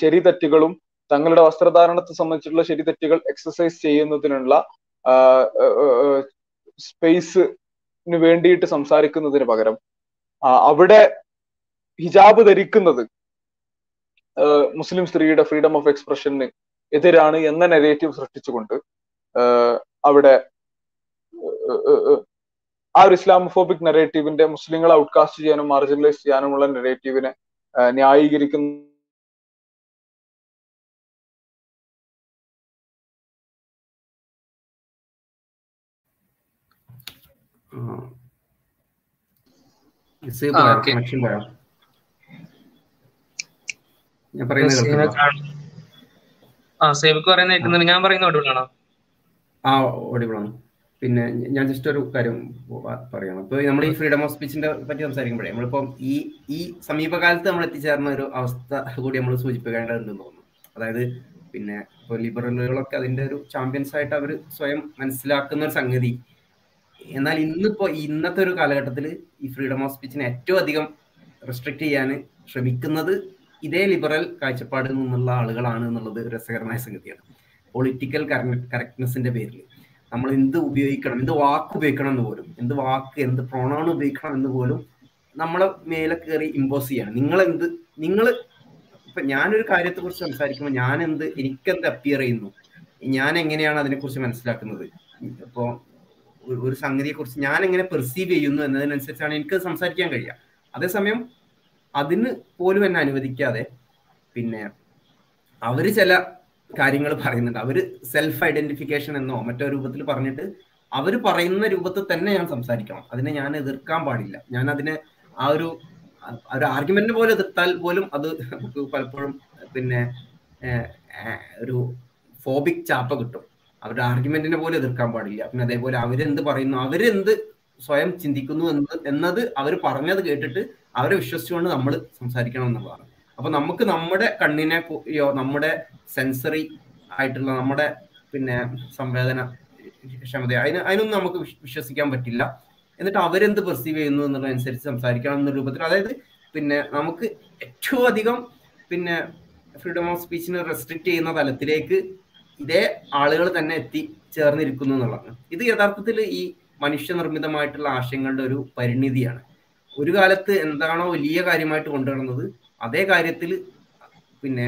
ശരി തെറ്റുകളും തങ്ങളുടെ വസ്ത്രധാരണത്തെ സംബന്ധിച്ചിട്ടുള്ള ശരി തെറ്റുകൾ എക്സസൈസ് ചെയ്യുന്നതിനുള്ള സ്പേസിന് വേണ്ടിയിട്ട് സംസാരിക്കുന്നതിന് പകരം അവിടെ ഹിജാബ് ധരിക്കുന്നത് മുസ്ലിം സ്ത്രീയുടെ ഫ്രീഡം ഓഫ് എക്സ്പ്രഷന് എതിരാണ് എന്ന നെഗറ്റീവ് സൃഷ്ടിച്ചുകൊണ്ട് അവിടെ ആ ഒരു ഇസ്ലാമോഫോബിക് നെറേറ്റീവിന്റെ മുസ്ലിങ്ങളെ ഔട്ട്കാസ്റ്റ് ചെയ്യാനും മാർജിനലൈസ് ചെയ്യാനുമുള്ള നെറേറ്റീവിനെ ന്യായീകരിക്കുന്ന കണക്ഷൻ ഞാൻ പറയുന്നത് ആ സേവക്ക് പറയുന്നത് കേൾക്കുന്നുണ്ട്. ഞാൻ പറയുന്ന ഒടുവിലാണോ ആ പിന്നെ ഞാൻ ജസ്റ്റ് ഒരു കാര്യം പറയണം. ഇപ്പൊ നമ്മൾ ഈ ഫ്രീഡം ഓഫ് സ്പീച്ചിന്റെ പറ്റി സംസാരിക്കുമ്പോഴേ നമ്മളിപ്പം ഈ ഈ സമീപകാലത്ത് നമ്മൾ എത്തിച്ചേർന്ന ഒരു അവസ്ഥ കൂടി നമ്മൾ സൂചിപ്പിക്കേണ്ടതുണ്ടെന്ന് തോന്നുന്നു. അതായത് പിന്നെ ഇപ്പോൾ ലിബറലുകളൊക്കെ അതിന്റെ ഒരു ചാമ്പ്യൻസ് ആയിട്ട് അവർ സ്വയം മനസ്സിലാക്കുന്ന ഒരു സംഗതി. എന്നാൽ ഇന്നിപ്പോ ഇന്നത്തെ ഒരു കാലഘട്ടത്തിൽ ഈ ഫ്രീഡം ഓഫ് സ്പീച്ചിനെ ഏറ്റവും അധികം റെസ്ട്രിക്ട് ചെയ്യാൻ ശ്രമിക്കുന്നത് ഇതേ ലിബറൽ കാഴ്ചപ്പാടിൽ നിന്നുള്ള ആളുകളാണ് എന്നുള്ളത് രസകരമായ സംഗതിയാണ്. പൊളിറ്റിക്കൽ കറക്റ്റ്നെസിന്റെ പേരിൽ നമ്മൾ എന്ത് ഉപയോഗിക്കണം എന്ത് വാക്ക് ഉപയോഗിക്കണം എന്ന് പോലും എന്ത് വാക്ക് എന്ത് പ്രൊണൗൺ ഉപയോഗിക്കണം എന്ന് പോലും നമ്മളെ മേലെ കയറി ഇമ്പോസ് ചെയ്യണം. നിങ്ങൾ എന്ത് നിങ്ങൾ ഇപ്പൊ ഞാനൊരു കാര്യത്തെ കുറിച്ച് സംസാരിക്കുമ്പോൾ ഞാൻ എന്ത് എനിക്കെന്ത് അപ്പിയർ ചെയ്യുന്നു? ഞാൻ എങ്ങനെയാണ് അതിനെക്കുറിച്ച് മനസ്സിലാക്കുന്നത്? ഇപ്പോൾ ഒരു സംഗതിയെ കുറിച്ച് ഞാൻ എങ്ങനെ പെർസീവ് ചെയ്യുന്നു എന്നതിനനുസരിച്ചാണ് എനിക്ക് സംസാരിക്കാൻ കഴിയുക. അതേസമയം അതിന് പോലും എന്നെ അനുവദിക്കാതെ പിന്നെ അവർ ചില കാര്യങ്ങൾ പറയുന്നുണ്ട്. അവർ സെൽഫ് ഐഡന്റിഫിക്കേഷൻ എന്നോ മറ്റോ രൂപത്തിൽ പറഞ്ഞിട്ട് അവർ പറയുന്ന രൂപത്തിൽ തന്നെ ഞാൻ സംസാരിക്കണം. അതിനെ ഞാൻ എതിർക്കാൻ പാടില്ല. ഞാൻ അതിനെ ആ ഒരു ഒരു ആർഗ്യുമെന്റ് പോലെ എതിർത്താൽ പോലും അത് നമുക്ക് പലപ്പോഴും പിന്നെ ഒരു ഫോബിക് ചാപ്പ കിട്ടും. അവരുടെ ആർഗ്യുമെന്റിനെ പോലെ എതിർക്കാൻ പാടില്ല. പിന്നെ അതേപോലെ അവരെന്ത് പറയുന്നു അവരെന്ത് സ്വയം ചിന്തിക്കുന്നു എന്ന് എന്നത് അവർ പറഞ്ഞത് കേട്ടിട്ട് അവരെ വിശ്വസിച്ചുകൊണ്ട് നമ്മൾ സംസാരിക്കണം എന്നുള്ളതാണ്. അപ്പൊ നമുക്ക് നമ്മുടെ കണ്ണിനെ നമ്മുടെ സെൻസറി ആയിട്ടുള്ള നമ്മുടെ പിന്നെ സംവേദന ക്ഷമത അതിന് അതിനൊന്നും നമുക്ക് വിശ്വസിക്കാൻ പറ്റില്ല. എന്നിട്ട് അവരെന്ത് പെർസീവ് ചെയ്യുന്നു എന്നുള്ളതനുസരിച്ച് സംസാരിക്കണം എന്ന രൂപത്തിൽ. അതായത് പിന്നെ നമുക്ക് ഏറ്റവും അധികം പിന്നെ ഫ്രീഡം ഓഫ് സ്പീച്ചിനെ റെസ്ട്രിക്ട് ചെയ്യുന്ന തലത്തിലേക്ക് ഇതേ ആളുകൾ തന്നെ എത്തി ചേർന്നിരിക്കുന്നു എന്നുള്ളതാണ്. ഇത് യഥാർത്ഥത്തിൽ ഈ മനുഷ്യനിർമ്മിതമായിട്ടുള്ള ആശയങ്ങളുടെ ഒരു പരിണിതിയാണ്. ഒരു കാലത്ത് എന്താണോ വലിയ കാര്യമായിട്ട് കൊണ്ടുവരുന്നത് അതേ കാര്യത്തിൽ പിന്നെ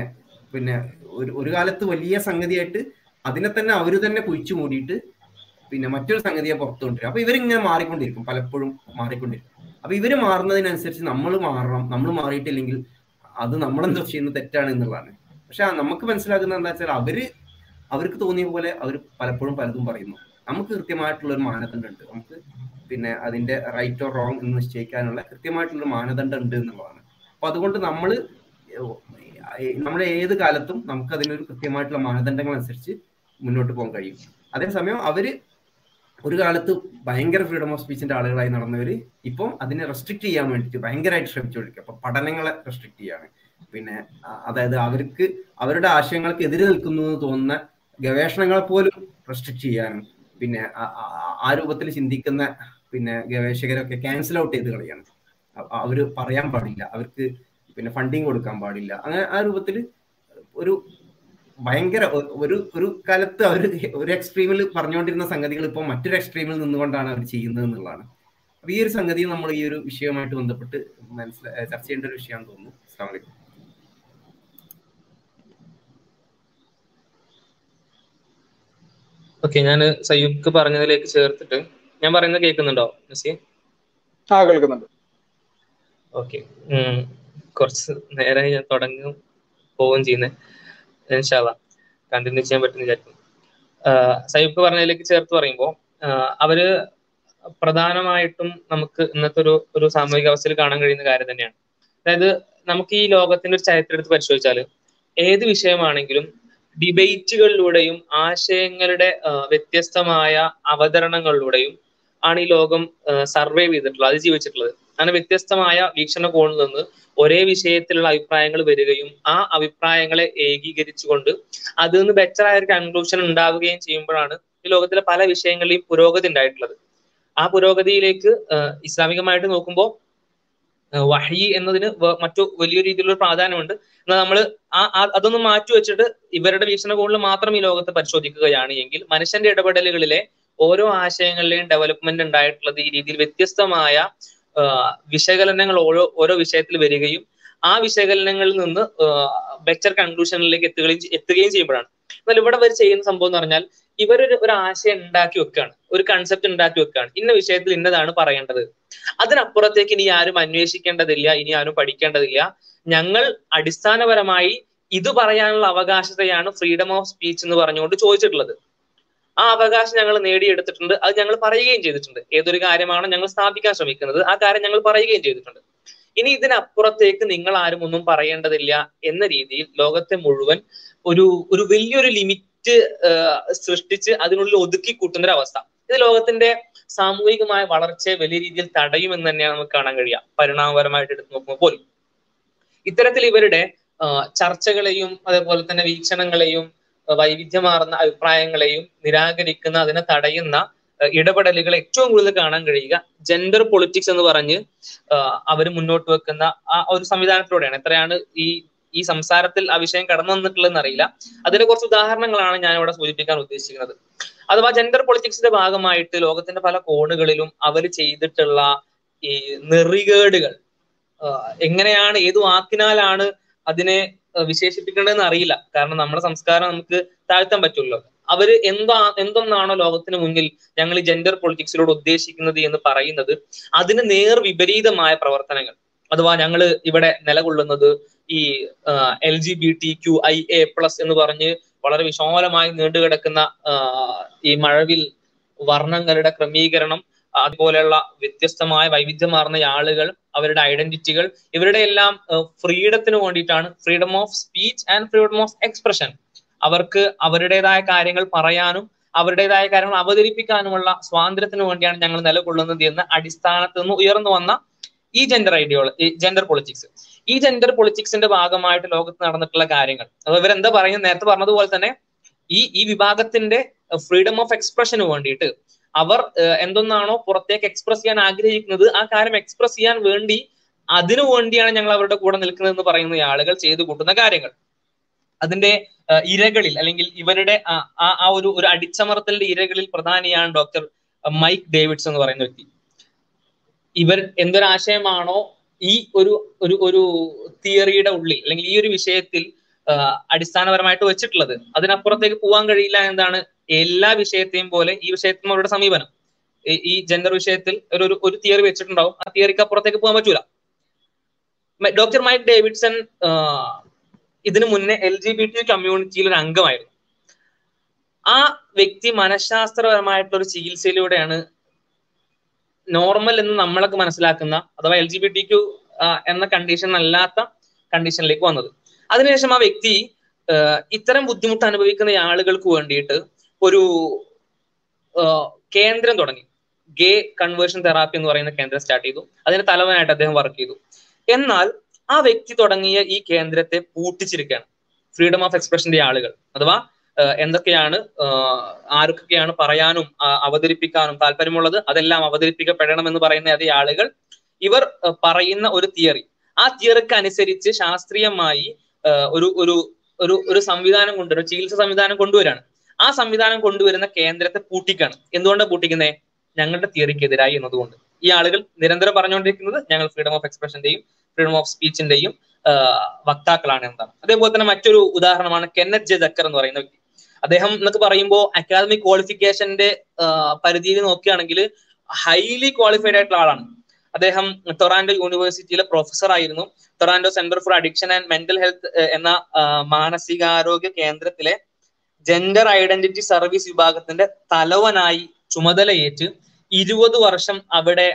പിന്നെ ഒരു ഒരു കാലത്ത് വലിയ സംഗതിയായിട്ട് അതിനെ തന്നെ അവർ തന്നെ കുഴിച്ചു മൂടിയിട്ട് പിന്നെ മറ്റൊരു സംഗതിയെ പുറത്തു കൊണ്ടുവരും അപ്പൊ ഇവരിങ്ങനെ മാറിക്കൊണ്ടിരിക്കും പലപ്പോഴും മാറിക്കൊണ്ടിരിക്കും. അപ്പൊ ഇവർ മാറുന്നതിനനുസരിച്ച് നമ്മൾ മാറണം നമ്മൾ മാറിയിട്ടില്ലെങ്കിൽ അത് നമ്മളെന്തോ ചെയ്യുന്നത് തെറ്റാണ് എന്നുള്ളതാണ്. പക്ഷെ നമുക്ക് മനസ്സിലാക്കുന്നത് എന്താ വെച്ചാൽ അവർ അവർക്ക് തോന്നിയ പോലെ അവർ പലപ്പോഴും പലതും പറയുന്നു. നമുക്ക് കൃത്യമായിട്ടുള്ള ഒരു മാനദണ്ഡം ഉണ്ട് നമുക്ക് പിന്നെ അതിന്റെ റൈറ്റ് ഓർ റോങ് എന്ന് നിശ്ചയിക്കാനുള്ള കൃത്യമായിട്ടുള്ള മാനദണ്ഡം ഉണ്ട് എന്നുള്ളതാണ്. അപ്പൊ അതുകൊണ്ട് നമ്മൾ നമ്മൾ ഏത് കാലത്തും നമുക്ക് അതിനൊരു കൃത്യമായിട്ടുള്ള മാനദണ്ഡങ്ങൾ അനുസരിച്ച് മുന്നോട്ട് പോകാൻ കഴിയും. അതേസമയം അവർ ഒരു കാലത്ത് ഭയങ്കര ഫ്രീഡം ഓഫ് സ്പീച്ചിന്റെ ആളുകളായി നടന്നവര് ഇപ്പം അതിനെ റെസ്ട്രിക്ട് ചെയ്യാൻ വേണ്ടിയിട്ട് ഭയങ്കരമായിട്ട് ശ്രമിച്ചുകൊണ്ടിരിക്കുക അപ്പൊ പഠനങ്ങളെ റെസ്ട്രിക്ട് ചെയ്യാണ്. പിന്നെ അതായത് അവർക്ക് അവരുടെ ആശയങ്ങൾക്ക് എതിരെ നിൽക്കുന്നു എന്ന് തോന്നുന്ന ഗവേഷണങ്ങളെ പോലും റെസ്ട്രിക്ട് ചെയ്യാനും പിന്നെ ആ രൂപത്തിൽ ചിന്തിക്കുന്ന പിന്നെ ഗവേഷകരൊക്കെ ക്യാൻസൽ ഔട്ട് ചെയ്ത് കളയാണ്. അവർ പറയാൻ പാടില്ല. അവർക്ക് പിന്നെ ഫണ്ടിങ് കൊടുക്കാൻ പാടില്ല. അങ്ങനെ ആ രൂപത്തിൽ ഒരു ഭയങ്കര ഒരു ഒരു കാലത്ത് അവർ ഒരു എക്സ്ട്രീമിൽ പറഞ്ഞുകൊണ്ടിരുന്ന സംഗതികൾ ഇപ്പോൾ മറ്റൊരു എക്സ്ട്രീമിൽ നിന്നുകൊണ്ടാണ് അവർ ചെയ്യുന്നത് എന്നുള്ളതാണ്. അപ്പൊ ഈ ഒരു സംഗതി നമ്മൾ ഈ ഒരു വിഷയവുമായിട്ട് ബന്ധപ്പെട്ട് മനസ്സിലാ ചർച്ച ചെയ്യേണ്ട ഒരു വിഷയമാണെന്ന് തോന്നുന്നു. അസ്സാം വലൈക്കും ഓക്കെ ഞാൻ സയ്യുക്ക് പറഞ്ഞതിലേക്ക് ചേർത്തിട്ട് ഞാൻ പറയുന്നത് കേൾക്കുന്നുണ്ടോ ആ കേൾക്കുന്നുണ്ട്. ഓക്കെ. കുറച്ച് നേരെ ഞാൻ തുടങ്ങും പോവുകയും ചെയ്യുന്നത് ഇൻഷാല്ല കണ്ടിന്യൂ ചെയ്യാൻ പറ്റുന്ന വിചാരിക്കും സൈബ് പറഞ്ഞതിലേക്ക് ചേർത്ത് പറയുമ്പോൾ അവർ പ്രധാനമായിട്ടും നമുക്ക് ഇന്നത്തെ ഒരു ഒരു സാമൂഹിക അവസ്ഥയിൽ കാണാൻ കഴിയുന്ന കാര്യം തന്നെയാണ്. അതായത് നമുക്ക് ഈ ലോകത്തിന്റെ ഒരു ചരിത്രം എടുത്ത് പരിശോധിച്ചാൽ ഏത് വിഷയമാണെങ്കിലും ഡിബേറ്റുകളിലൂടെയും ആശയങ്ങളുടെ വ്യത്യസ്തമായ അവതരണങ്ങളിലൂടെയും ആണ് ഈ ലോകം സർവൈവ് ചെയ്തിട്ടുള്ളത് അതിജീവിച്ചിട്ടുള്ളത്. അങ്ങനെ വ്യത്യസ്തമായ വീക്ഷണകോണിൽ നിന്ന് ഒരേ വിഷയത്തിലുള്ള അഭിപ്രായങ്ങൾ വരികയും ആ അഭിപ്രായങ്ങളെ ഏകീകരിച്ചുകൊണ്ട് അതിൽ നിന്ന് ബെറ്റർ ആയ ഒരു കൺക്ലൂഷൻ ഉണ്ടാവുകയും ചെയ്യുമ്പോഴാണ് ഈ ലോകത്തിലെ പല വിഷയങ്ങളിലും പുരോഗതി ഉണ്ടായിട്ടുള്ളത്. ആ പുരോഗതിയിലേക്ക് ഇസ്ലാമികമായിട്ട് നോക്കുമ്പോൾ വഹി എന്നതിന് മറ്റു വലിയ രീതിയിലുള്ള പ്രാധാന്യമുണ്ട്. എന്നാൽ നമ്മൾ ആ അതൊന്ന് മാറ്റി വെച്ചിട്ട് ഇവരുടെ വീക്ഷണകോണിൽ മാത്രം ഈ ലോകത്തെ പരിശോധിക്കുകയാണ് എങ്കിൽ മനുഷ്യന്റെ ഇടപെടലുകളിലെ ഓരോ ആശയങ്ങളിലെയും ഡെവലപ്മെന്റ് ഉണ്ടായിട്ടുള്ളത് ഈ രീതിയിൽ വ്യത്യസ്തമായ വിശകലനങ്ങൾ ഓരോ ഓരോ വിഷയത്തിൽ വരികയും ആ വിശകലനങ്ങളിൽ നിന്ന് ബെറ്റർ കൺക്ലൂഷനിലേക്ക് എത്തുകയും എത്തുകയും ചെയ്യുമ്പോഴാണ്. എന്നാൽ ഇവിടെ വരെ ചെയ്യുന്ന സംഭവം എന്ന് പറഞ്ഞാൽ ഇവരൊരു ഒരു ആശയം ഉണ്ടാക്കി വെക്കുകയാണ്. ഒരു കൺസെപ്റ്റ് ഉണ്ടാക്കി വെക്കുകയാണ്. ഇന്ന വിഷയത്തിൽ ഇന്നതാണ് പറയേണ്ടത്. അതിനപ്പുറത്തേക്ക് ഇനി ആരും അന്വേഷിക്കേണ്ടതില്ല ഇനി ആരും പഠിക്കേണ്ടതില്ല. ഞങ്ങൾ അടിസ്ഥാനപരമായി ഇത് പറയാനുള്ള അവകാശത്തെയാണ് ഫ്രീഡം ഓഫ് സ്പീച്ച് എന്ന് പറഞ്ഞുകൊണ്ട് ചോദിച്ചിട്ടുള്ളത്. ആ അവകാശം ഞങ്ങൾ നേടിയെടുത്തിട്ടുണ്ട്. അത് ഞങ്ങൾ പറയുകയും ചെയ്തിട്ടുണ്ട്. ഏതൊരു കാര്യമാണോ ഞങ്ങൾ സ്ഥാപിക്കാൻ ശ്രമിക്കുന്നത് ആ കാര്യം ഞങ്ങൾ പറയുകയും ചെയ്തിട്ടുണ്ട്. ഇനി ഇതിനപ്പുറത്തേക്ക് നിങ്ങൾ ആരും ഒന്നും പറയേണ്ടതില്ല എന്ന രീതിയിൽ ലോകത്തെ മുഴുവൻ ഒരു ഒരു വലിയൊരു ലിമിറ്റ് സൃഷ്ടിച്ച് അതിനുള്ളിൽ ഒതുക്കി കൂട്ടുന്ന ഒരു അവസ്ഥ ഇത് ലോകത്തിന്റെ സാമൂഹികമായ വളർച്ചയെ വലിയ രീതിയിൽ തടയുമെന്ന് തന്നെയാണ് നമുക്ക് കാണാൻ കഴിയുക. പരിണാമപരമായിട്ട് എടുത്തു നോക്കുമ്പോൾ പോലും. ഇത്തരത്തിൽ ഇവരുടെ ചർച്ചകളെയും അതേപോലെ തന്നെ വീക്ഷണങ്ങളെയും വൈവിധ്യമാർന്ന അഭിപ്രായങ്ങളെയും നിരാകരിക്കുന്ന അതിനെ തടയുന്ന ഇടപെടലുകൾ ഏറ്റവും കൂടുതൽ കാണാൻ കഴിയുക. ജെൻഡർ പൊളിറ്റിക്സ് എന്ന് പറഞ്ഞ് അവർ മുന്നോട്ട് വെക്കുന്ന ആ ഒരു സംവിധാനത്തിലൂടെയാണ്. എത്രയാണ് ഈ ഈ സംസാരത്തിൽ ആ വിഷയം കടന്നു വന്നിട്ടുള്ളതെന്ന് അറിയില്ല. അതിന്റെ കുറച്ച് ഉദാഹരണങ്ങളാണ് ഞാൻ ഇവിടെ സൂചിപ്പിക്കാൻ ഉദ്ദേശിക്കുന്നത്. അഥവാ ജെൻഡർ പൊളിറ്റിക്സിന്റെ ഭാഗമായിട്ട് ലോകത്തിന്റെ പല കോണുകളിലും അവർ ചെയ്തിട്ടുള്ള ഈ നെറികേടുകൾ എങ്ങനെയാണ് ഏത് വാക്കിനാലാണ് അതിനെ വിശേഷിപ്പിക്കേണ്ടതെന്ന് അറിയില്ല. കാരണം നമ്മുടെ സംസ്കാരം നമുക്ക് താഴ്ത്താൻ പറ്റുമല്ലോ. അവർ എന്താ എന്തൊന്നാണോ ലോകത്തിന് മുന്നിൽ ഞങ്ങൾ ഈ ജെൻഡർ പൊളിറ്റിക്സിലൂടെ ഉദ്ദേശിക്കുന്നത് എന്ന് പറയുന്നത് അതിന് നേർ വിപരീതമായ പ്രവർത്തനങ്ങൾ. അഥവാ ഞങ്ങൾ ഇവിടെ നിലകൊള്ളുന്നത് ഈ L G B T Q I A plus എന്ന് പറഞ്ഞ് വളരെ വിശാലമായി നീണ്ടുകിടക്കുന്ന ഈ മഴവിൽ വർണങ്ങളുടെ ക്രമീകരണം അതുപോലെയുള്ള വ്യത്യസ്തമായ വൈവിധ്യമാർന്ന ആളുകൾ അവരുടെ ഐഡന്റിറ്റികൾ ഇവരുടെ എല്ലാം ഫ്രീഡത്തിന് വേണ്ടിയിട്ടാണ് freedom of speech and freedom of expression അവർക്ക് അവരുടേതായ കാര്യങ്ങൾ പറയാനും അവരുടേതായ കാര്യങ്ങൾ അവതരിപ്പിക്കാനുമുള്ള സ്വാതന്ത്ര്യത്തിന് വേണ്ടിയാണ് ഞങ്ങൾ നിലകൊള്ളുന്നത് എന്ന അടിസ്ഥാനത്ത് നിന്ന് ഉയർന്നു വന്ന ഈ ജെൻഡർ ഐഡിയോളജി ജെൻഡർ പൊളിറ്റിക്സ് ഈ ജെൻഡർ പൊളിറ്റിക്സിന്റെ ഭാഗമായിട്ട് ലോകത്ത് നടന്നിട്ടുള്ള കാര്യങ്ങൾ. അത് ഇവരെന്താ പറയുന്നത് നേരത്തെ പറഞ്ഞതുപോലെ തന്നെ ഈ ഈ വിഭാഗത്തിന്റെ ഫ്രീഡം ഓഫ് എക്സ്പ്രഷന് വേണ്ടിയിട്ട് അവർ എന്തൊന്നാണോ പുറത്തേക്ക് എക്സ്പ്രസ് ചെയ്യാൻ ആഗ്രഹിക്കുന്നത് ആ കാര്യം എക്സ്പ്രസ് ചെയ്യാൻ വേണ്ടി അതിനു വേണ്ടിയാണ് ഞങ്ങൾ അവരുടെ കൂടെ നിൽക്കുന്നത് എന്ന് പറയുന്ന ആളുകൾ ചെയ്തു കൂട്ടുന്ന കാര്യങ്ങൾ. അതിന്റെ ഇരകളിൽ അല്ലെങ്കിൽ ഇവരുടെ ആ ഒരു ഒരു അടിച്ചമർത്തലിന്റെ ഇരകളിൽ പ്രധാനിയാണ് ഡോക്ടർ മൈക്ക് ഡേവിഡ്സ് എന്ന് പറയുന്ന വ്യക്തി. ഇവർ എന്തൊരാശയമാണോ ഈ ഒരു ഒരു ഒരു തിയറിയുടെ ഉള്ളിൽ അല്ലെങ്കിൽ ഈ ഒരു വിഷയത്തിൽ അടിസ്ഥാനപരമായിട്ട് വെച്ചിട്ടുള്ളത്. അതിനപ്പുറത്തേക്ക് പോകാൻ കഴിയില്ല എന്താണ് എല്ലാ വിഷയത്തെയും പോലെ ഈ വിഷയത്തിനും അവരുടെ സമീപനം. ഈ ജെൻഡർ വിഷയത്തിൽ ഒരു ഒരു തിയറി വെച്ചിട്ടുണ്ടാവും. ആ തിയറിക്ക് അപ്പുറത്തേക്ക് പോകാൻ പറ്റൂല. ഡോക്ടർ മൈക്ക് ഡേവിഡ്സൺ ഇതിനു മുന്നേ എൽ ജി ബി ടി കമ്മ്യൂണിറ്റിയിൽ ഒരു അംഗമായിരുന്നു. ആ വ്യക്തി മനഃശാസ്ത്രപരമായിട്ടുള്ള ഒരു ചികിത്സയിലൂടെയാണ് നോർമൽ എന്ന് നമ്മളൊക്കെ മനസ്സിലാക്കുന്ന അഥവാ L G B T Q എന്ന കണ്ടീഷൻ അല്ലാത്ത കണ്ടീഷനിലേക്ക് വന്നത്. അതിനുശേഷം ആ വ്യക്തി ഇത്തരം ബുദ്ധിമുട്ട് അനുഭവിക്കുന്ന ആളുകൾക്ക് വേണ്ടിയിട്ട് ഒരു കേന്ദ്രം തുടങ്ങി. ഗേ കൺവേർഷൻ തെറാപ്പി എന്ന് പറയുന്ന കേന്ദ്രം സ്റ്റാർട്ട് ചെയ്തു. അതിന് തലവനായിട്ട് അദ്ദേഹം വർക്ക് ചെയ്തു. എന്നാൽ ആ വ്യക്തി തുടങ്ങിയ ഈ കേന്ദ്രത്തെ പൂട്ടിച്ചിരിക്കുകയാണ്. ഫ്രീഡം ഓഫ് എക്സ്പ്രഷന്റെ ആളുകൾ. അഥവാ എന്തൊക്കെയാണ് ആർക്കൊക്കെയാണ് പറയാനും അവതരിപ്പിക്കാനും താല്പര്യമുള്ളത് അതെല്ലാം അവതരിപ്പിക്കപ്പെടണം എന്ന് പറയുന്ന അതേ ആളുകൾ ഇവർ പറയുന്ന ഒരു തിയറി. ആ തിയറിക്ക് അനുസരിച്ച് ശാസ്ത്രീയമായി ഒരു ഒരു ഒരു ഒരു സംവിധാനം കൊണ്ടുവരും ചികിത്സ സംവിധാനം കൊണ്ടുവരാണ്. ആ സംവിധാനം കൊണ്ടുവരുന്ന കേന്ദ്രത്തെ പൂട്ടിക്കാണ്. എന്തുകൊണ്ടാണ് പൂട്ടിക്കുന്നത് ഞങ്ങളുടെ തിയറിക്കെതിരായി എന്നതുകൊണ്ട്. ഈ ആളുകൾ നിരന്തരം പറഞ്ഞുകൊണ്ടിരിക്കുന്നത് ഞങ്ങൾ ഫ്രീഡം ഓഫ് എക്സ്പ്രഷന്റെയും ഫ്രീഡം ഓഫ് സ്പീച്ചിന്റെയും വക്താക്കളാണ് എന്നതാണ് അതേപോലെ തന്നെ മറ്റൊരു ഉദാഹരണമാണ് കെന്നറ്റ് ജെ ജക്കർ എന്ന് പറയുന്ന വ്യക്തി. അദ്ദേഹം എന്നൊക്കെ പറയുമ്പോൾ അക്കാദമിക് ക്വാളിഫിക്കേഷന്റെ പരിധിയിൽ നോക്കുകയാണെങ്കിൽ ഹൈലി ക്വാളിഫൈഡ് ആയിട്ടുള്ള ആളാണ്. അദ്ദേഹം ടൊറാൻഡോ യൂണിവേഴ്സിറ്റിയിലെ പ്രൊഫസർ ആയിരുന്നു. Toronto centre for addiction and mental health എന്ന മാനസികാരോഗ്യ കേന്ദ്രത്തിലെ ജെൻഡർ ഐഡന്റിറ്റി സർവീസ് വിഭാഗത്തിന്റെ തലവനായി ചുമതലയേറ്റ് ഇരുപത് വർഷം അവിടെ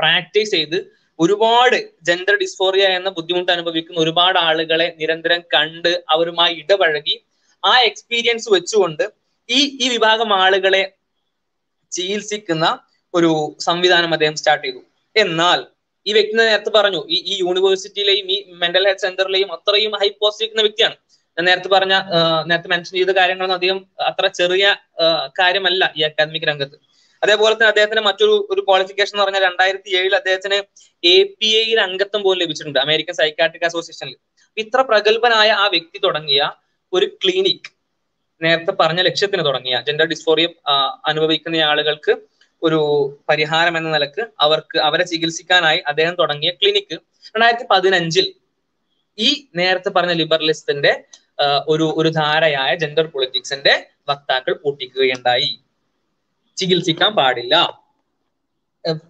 പ്രാക്ടീസ് ചെയ്ത് ഒരുപാട് ജെൻഡർ ഡിസ്ഫോറിയ എന്ന ബുദ്ധിമുട്ട് അനുഭവിക്കുന്ന ഒരുപാട് ആളുകളെ നിരന്തരം കണ്ട് അവരുമായി ഇടപഴകി ആ എക്സ്പീരിയൻസ് വെച്ചുകൊണ്ട് ഈ ഈ വിഭാഗം ആളുകളെ ചികിത്സിക്കുന്ന ഒരു സംവിധാനം അദ്ദേഹം സ്റ്റാർട്ട് ചെയ്തു. എന്നാൽ ഈ വ്യക്തി നേരത്തെ പറഞ്ഞു ഈ ഈ യൂണിവേഴ്സിറ്റിയിലെയും ഈ മെന്റൽ ഹെൽത്ത് സെന്ററിലെയും അത്രയും ഹൈ പോസ്റ്റ് വ്യക്തിയാണ്. ഞാൻ നേരത്തെ പറഞ്ഞ നേരത്തെ മെൻഷൻ ചെയ്ത കാര്യങ്ങളൊന്നും അധികം അത്ര ചെറിയ കാര്യമല്ല ഈ അക്കാദമിക് രംഗത്ത്. അതേപോലെ തന്നെ അദ്ദേഹത്തിന് മറ്റൊരു ഒരു ക്വാളിഫിക്കേഷൻ എന്ന് പറഞ്ഞാൽ രണ്ടായിരത്തി ഏഴിൽ അദ്ദേഹത്തിന് എ പി എയിൽ അംഗത്വം പോലും ലഭിച്ചിട്ടുണ്ട് അമേരിക്കൻ സൈക്കാട്രിക് അസോസിയേഷനിൽ ഇത്ര പ്രഗത്ഭനായ ആ വ്യക്തി തുടങ്ങിയ ഒരു ക്ലിനിക് നേരത്തെ പറഞ്ഞ ലക്ഷ്യത്തിന് തുടങ്ങിയ ജെൻഡർ ഡിസ്ഫോറിയം അനുഭവിക്കുന്ന ആളുകൾക്ക് ഒരു പരിഹാരം എന്ന നിലയ്ക്ക് അവർക്ക് അവരെ ചികിത്സിക്കാനായി അദ്ദേഹം തുടങ്ങിയ ക്ലിനിക്ക് രണ്ടായിരത്തി പതിനഞ്ചിൽ ഈ നേരത്തെ പറഞ്ഞ ലിബറലിസത്തിന്റെ ഒരു ഒരു ധാരയായ ജെൻഡർ പൊളിറ്റിക്സിന്റെ വക്താക്കൾ പൊട്ടിക്കുകയുണ്ടായി. ചികിത്സിക്കാൻ പാടില്ല.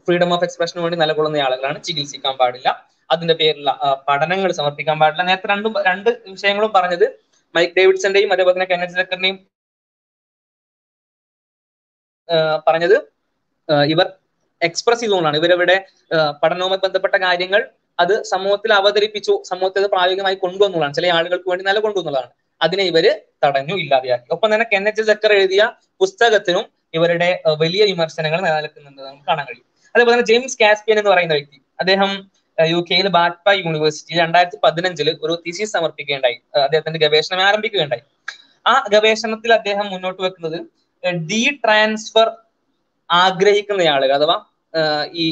ഫ്രീഡം ഓഫ് എക്സ്പ്രഷന് വേണ്ടി നിലകൊള്ളുന്ന ആളുകളാണ് ചികിത്സിക്കാൻ പാടില്ല. അതിന്റെ പേരിൽ പഠനങ്ങൾ സമർപ്പിക്കാൻ പാടില്ല. നേരത്തെ രണ്ടും രണ്ട് വിഷയങ്ങളും പറഞ്ഞത് മൈക്ക് ഡേവിഡ്സന്റെയും അതേപോലെ തന്നെ കെനഡ് സെക്കറിന്റെയും പറഞ്ഞത്. ഇവർ എക്സ്പ്രസ് ചെയ്തുകൊണ്ടാണ്. ഇവരിവിടെ പഠനവുമായി ബന്ധപ്പെട്ട കാര്യങ്ങൾ അത് സമൂഹത്തിൽ അവതരിപ്പിച്ചു സമൂഹത്തെ അത് പ്രായോഗികമായി കൊണ്ടുവന്നുള്ളതാണ്. ചില ആളുകൾക്ക് വേണ്ടി നല്ല കൊണ്ടുവന്നുള്ളതാണ്. അതിനെ ഇവർ തടഞ്ഞു ഇല്ലാതെയാക്കി. ഒപ്പം തന്നെ കെൻ എച്ച്. ജക്കർ എഴുതിയ പുസ്തകത്തിനും ഇവരുടെ വലിയ വിമർശനങ്ങൾ നിലനിൽക്കുന്നുണ്ട്. നമുക്ക് കാണാൻ കഴിയും. അതേപോലെ തന്നെ ജെയിംസ് കാസ്പിയൻ എന്ന് പറയുന്ന വ്യക്തി അദ്ദേഹം യു കെയിൽ ബാറ്റ്പ യൂണിവേഴ്സിറ്റി രണ്ടായിരത്തി പതിനഞ്ചിൽ ഒരു തീസിസ് സമർപ്പിക്കുകയുണ്ടായി. അദ്ദേഹത്തിന്റെ ഗവേഷണം ആരംഭിക്കുകയുണ്ടായി. ആ ഗവേഷണത്തിൽ അദ്ദേഹം മുന്നോട്ട് വെക്കുന്നത് ഡി ട്രാൻസ്ഫർ ആഗ്രഹിക്കുന്ന ആളുകൾ അഥവാ ഈ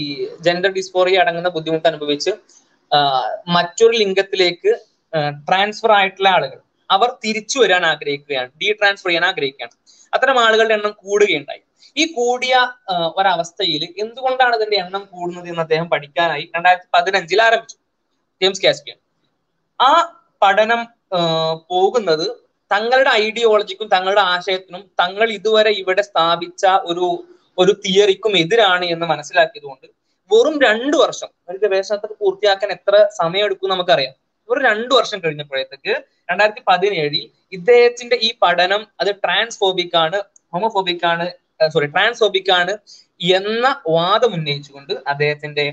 ജെൻഡർ ഡിസ്ഫോറിയ അടങ്ങുന്ന ബുദ്ധിമുട്ട് അനുഭവിച്ച് മറ്റൊരു ലിംഗത്തിലേക്ക് ട്രാൻസ്ഫർ ആയിട്ടുള്ള ആളുകൾ അവർ തിരിച്ചു വരാൻ ആഗ്രഹിക്കുകയാണ് ഡി ട്രാൻസ്ഫർ ചെയ്യാൻ ആഗ്രഹിക്കുകയാണ്. അത്തരം ആളുകളുടെ എണ്ണം കൂടുകയുണ്ടായി. ഈ കൂടിയ ഒരവസ്ഥയിൽ എന്തുകൊണ്ടാണ് ഇതിന്റെ എണ്ണം കൂടുന്നത് എന്ന് അദ്ദേഹം പഠിക്കാനായി രണ്ടായിരത്തി പതിനഞ്ചിൽ ആരംഭിച്ചു. James Caspian. ആ പഠനം പോകുന്നത് തങ്ങളുടെ ഐഡിയോളജിക്കും തങ്ങളുടെ ആശയത്തിനും തങ്ങൾ ഇതുവരെ ഇവിടെ സ്ഥാപിച്ച ഒരു ഒരു തിയറിക്കും എതിരാണ് എന്ന് മനസ്സിലാക്കിയതുകൊണ്ട് വെറും രണ്ടു വർഷം ഒരു ഗവേഷണത്തൊക്കെ പൂർത്തിയാക്കാൻ എത്ര സമയം എടുക്കും നമുക്കറിയാം. ഒരു രണ്ടു വർഷം കഴിഞ്ഞപ്പോഴത്തേക്ക് രണ്ടായിരത്തി പതിനേഴിൽ ഇദ്ദേഹത്തിന്റെ ഈ പഠനം അത് ട്രാൻസ്ഫോബിക് ആണ് ഹോമോഫോബിക് ആണ് സോറി ട്രാൻസ്ഫോബിക് ആണ് എന്ന വാദം ഉന്നയിച്ചുകൊണ്ട് അദ്ദേഹത്തിന്റെ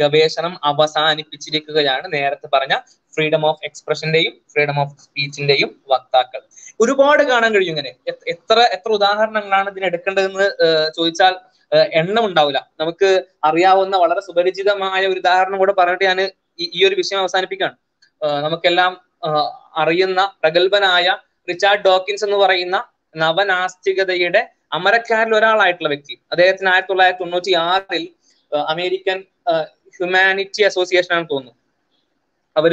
ഗവേഷണം അവസാനിപ്പിച്ചിരിക്കുകയാണ് നേരത്തെ പറഞ്ഞ ഫ്രീഡം ഓഫ് എക്സ്പ്രഷന്റെയും ഫ്രീഡം ഓഫ് സ്പീച്ചിന്റെയും വക്താക്കൾ. ഒരുപാട് കാണാൻ കഴിയും ഇങ്ങനെ. എത്ര എത്ര ഉദാഹരണങ്ങളാണ് ഇതിന് എടുക്കേണ്ടതെന്ന് ചോദിച്ചാൽ എണ്ണം ഉണ്ടാവില്ല. നമുക്ക് അറിയാവുന്ന വളരെ സുപരിചിതമായ ഒരു ഉദാഹരണം കൂടെ പറഞ്ഞിട്ട് ഞാൻ ഈ ഒരു വിഷയം അവസാനിപ്പിക്കുകയാണ്. നമുക്കെല്ലാം അറിയുന്ന പ്രഗത്ഭനായ റിച്ചാർഡ് ഡോക്കിൻസ് എന്ന് പറയുന്ന നവനാസ്തികതയുടെ അമരക്കാരിൽ ഒരാളായിട്ടുള്ള വ്യക്തി. അദ്ദേഹത്തിന് ആയിരത്തി തൊള്ളായിരത്തി തൊണ്ണൂറ്റി ആറിൽ അമേരിക്കൻ ഹ്യൂമാനിറ്റി അസോസിയേഷൻ ആണെന്ന് തോന്നുന്നു. അവർ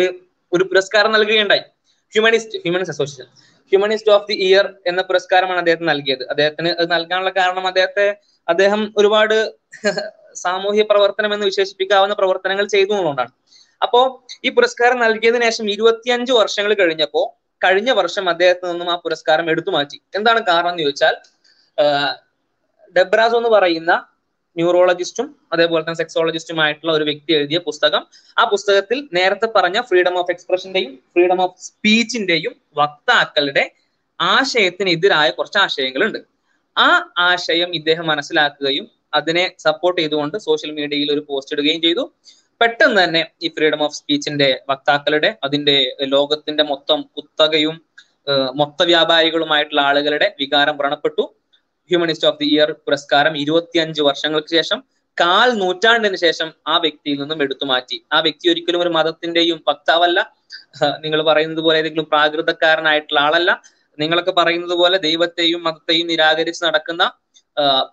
ഒരു പുരസ്കാരം നൽകുകയുണ്ടായി. Humanist humanist association. Humanist of the year എന്ന പുരസ്കാരമാണ് അദ്ദേഹത്തിന് നൽകിയത്. അദ്ദേഹത്തിന് അത് നൽകാനുള്ള കാരണം അദ്ദേഹത്തെ അദ്ദേഹം ഒരുപാട് സാമൂഹ്യ പ്രവർത്തനം എന്ന് വിശേഷിപ്പിക്കാവുന്ന പ്രവർത്തനങ്ങൾ ചെയ്തു എന്നുള്ളതാണ്. അപ്പോ ഈ പുരസ്കാരം നൽകിയതിനു ശേഷം ഇരുപത്തിയഞ്ച് വർഷങ്ങൾ കഴിഞ്ഞപ്പോ കഴിഞ്ഞ വർഷം അദ്ദേഹത്തിൽ നിന്നും ആ പുരസ്കാരം എടുത്തു മാറ്റി. എന്താണ് കാരണം എന്ന് ചോദിച്ചാൽ ഡെബ്രാസോ എന്ന് പറയുന്ന ന്യൂറോളജിസ്റ്റും അതേപോലെ തന്നെ സെക്സോളജിസ്റ്റുമായിട്ടുള്ള ഒരു വ്യക്തി എഴുതിയ പുസ്തകം. ആ പുസ്തകത്തിൽ നേരത്തെ പറഞ്ഞ ഫ്രീഡം ഓഫ് എക്സ്പ്രഷന്റെയും ഫ്രീഡം ഓഫ് സ്പീച്ചിന്റെയും വക്താക്കളുടെ ആശയത്തിനെതിരായ കുറച്ച് ആശയങ്ങളുണ്ട്. ആ ആശയം ഇദ്ദേഹം മനസ്സിലാക്കുകയും അതിനെ സപ്പോർട്ട് ചെയ്തുകൊണ്ട് സോഷ്യൽ മീഡിയയിൽ ഒരു പോസ്റ്റ് ഇടുകയും ചെയ്തു. പെട്ടെന്ന് തന്നെ ഈ ഫ്രീഡം ഓഫ് സ്പീച്ചിന്റെ വക്താക്കളുടെ അതിന്റെ ലോകത്തിന്റെ മൊത്തം കുത്തകയും മൊത്ത വ്യാപാരികളുമായിട്ടുള്ള ആളുകളുടെ വികാരം വ്രണപ്പെട്ടു. ഹ്യൂമനിസ്റ്റ് ഓഫ് ദി ഇയർ പുരസ്കാരം ഇരുപത്തിയഞ്ച് വർഷങ്ങൾക്ക് ശേഷം കാൽ നൂറ്റാണ്ടിന് ശേഷം ആ വ്യക്തിയിൽ നിന്നും എടുത്തു മാറ്റി. ആ വ്യക്തി ഒരിക്കലും ഒരു മതത്തിന്റെയും വക്താവല്ല. നിങ്ങൾ പറയുന്നത് പോലെ ഏതെങ്കിലും പ്രാകൃതക്കാരനായിട്ടുള്ള ആളല്ല. നിങ്ങളൊക്കെ പറയുന്നത് പോലെ ദൈവത്തെയും മതത്തെയും നിരാകരിച്ച് നടക്കുന്ന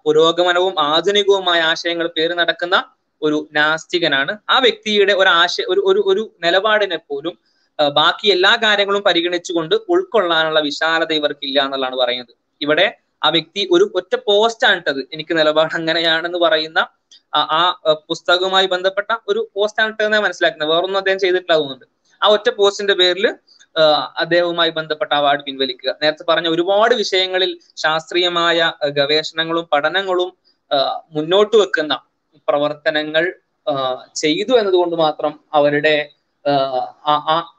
പുരോഗമനവും ആധുനികവുമായ ആശയങ്ങൾ പേര് നടക്കുന്ന ഒരു നാസ്തികനാണ്. ആ വ്യക്തിയുടെ ഒരു ആശയ ഒരു ഒരു ഒരു നിലപാടിനെ പോലും ബാക്കി എല്ലാ കാര്യങ്ങളും പരിഗണിച്ചുകൊണ്ട് ഉൾക്കൊള്ളാനുള്ള വിശാലത ഇവർക്കില്ല എന്നുള്ളതാണ് പറയുന്നത്. ഇവിടെ ആ വ്യക്തി ഒരു ഒറ്റ പോസ്റ്റ് ഇട്ടത് എനിക്ക് നിലപാട് അങ്ങനെയാണെന്ന് പറയുന്ന ആ പുസ്തകവുമായി ബന്ധപ്പെട്ട ഒരു പോസ്റ്റ് ഇട്ടതെന്ന് മനസ്സിലാക്കുന്നത്. വേറൊന്നും അദ്ദേഹം ചെയ്തിട്ടില്ല തോന്നുന്നുണ്ട്. ആ ഒറ്റ പോസ്റ്റിന്റെ പേരിൽ അദ്ദേഹവുമായി ബന്ധപ്പെട്ട അവാർഡ് പിൻവലിക്കുക. നേരത്തെ പറഞ്ഞ ഒരുപാട് വിഷയങ്ങളിൽ ശാസ്ത്രീയമായ ഗവേഷണങ്ങളും പഠനങ്ങളും മുന്നോട്ട് വെക്കുന്ന പ്രവർത്തനങ്ങൾ ചെയ്തു എന്നതുകൊണ്ട് മാത്രം അവരുടെ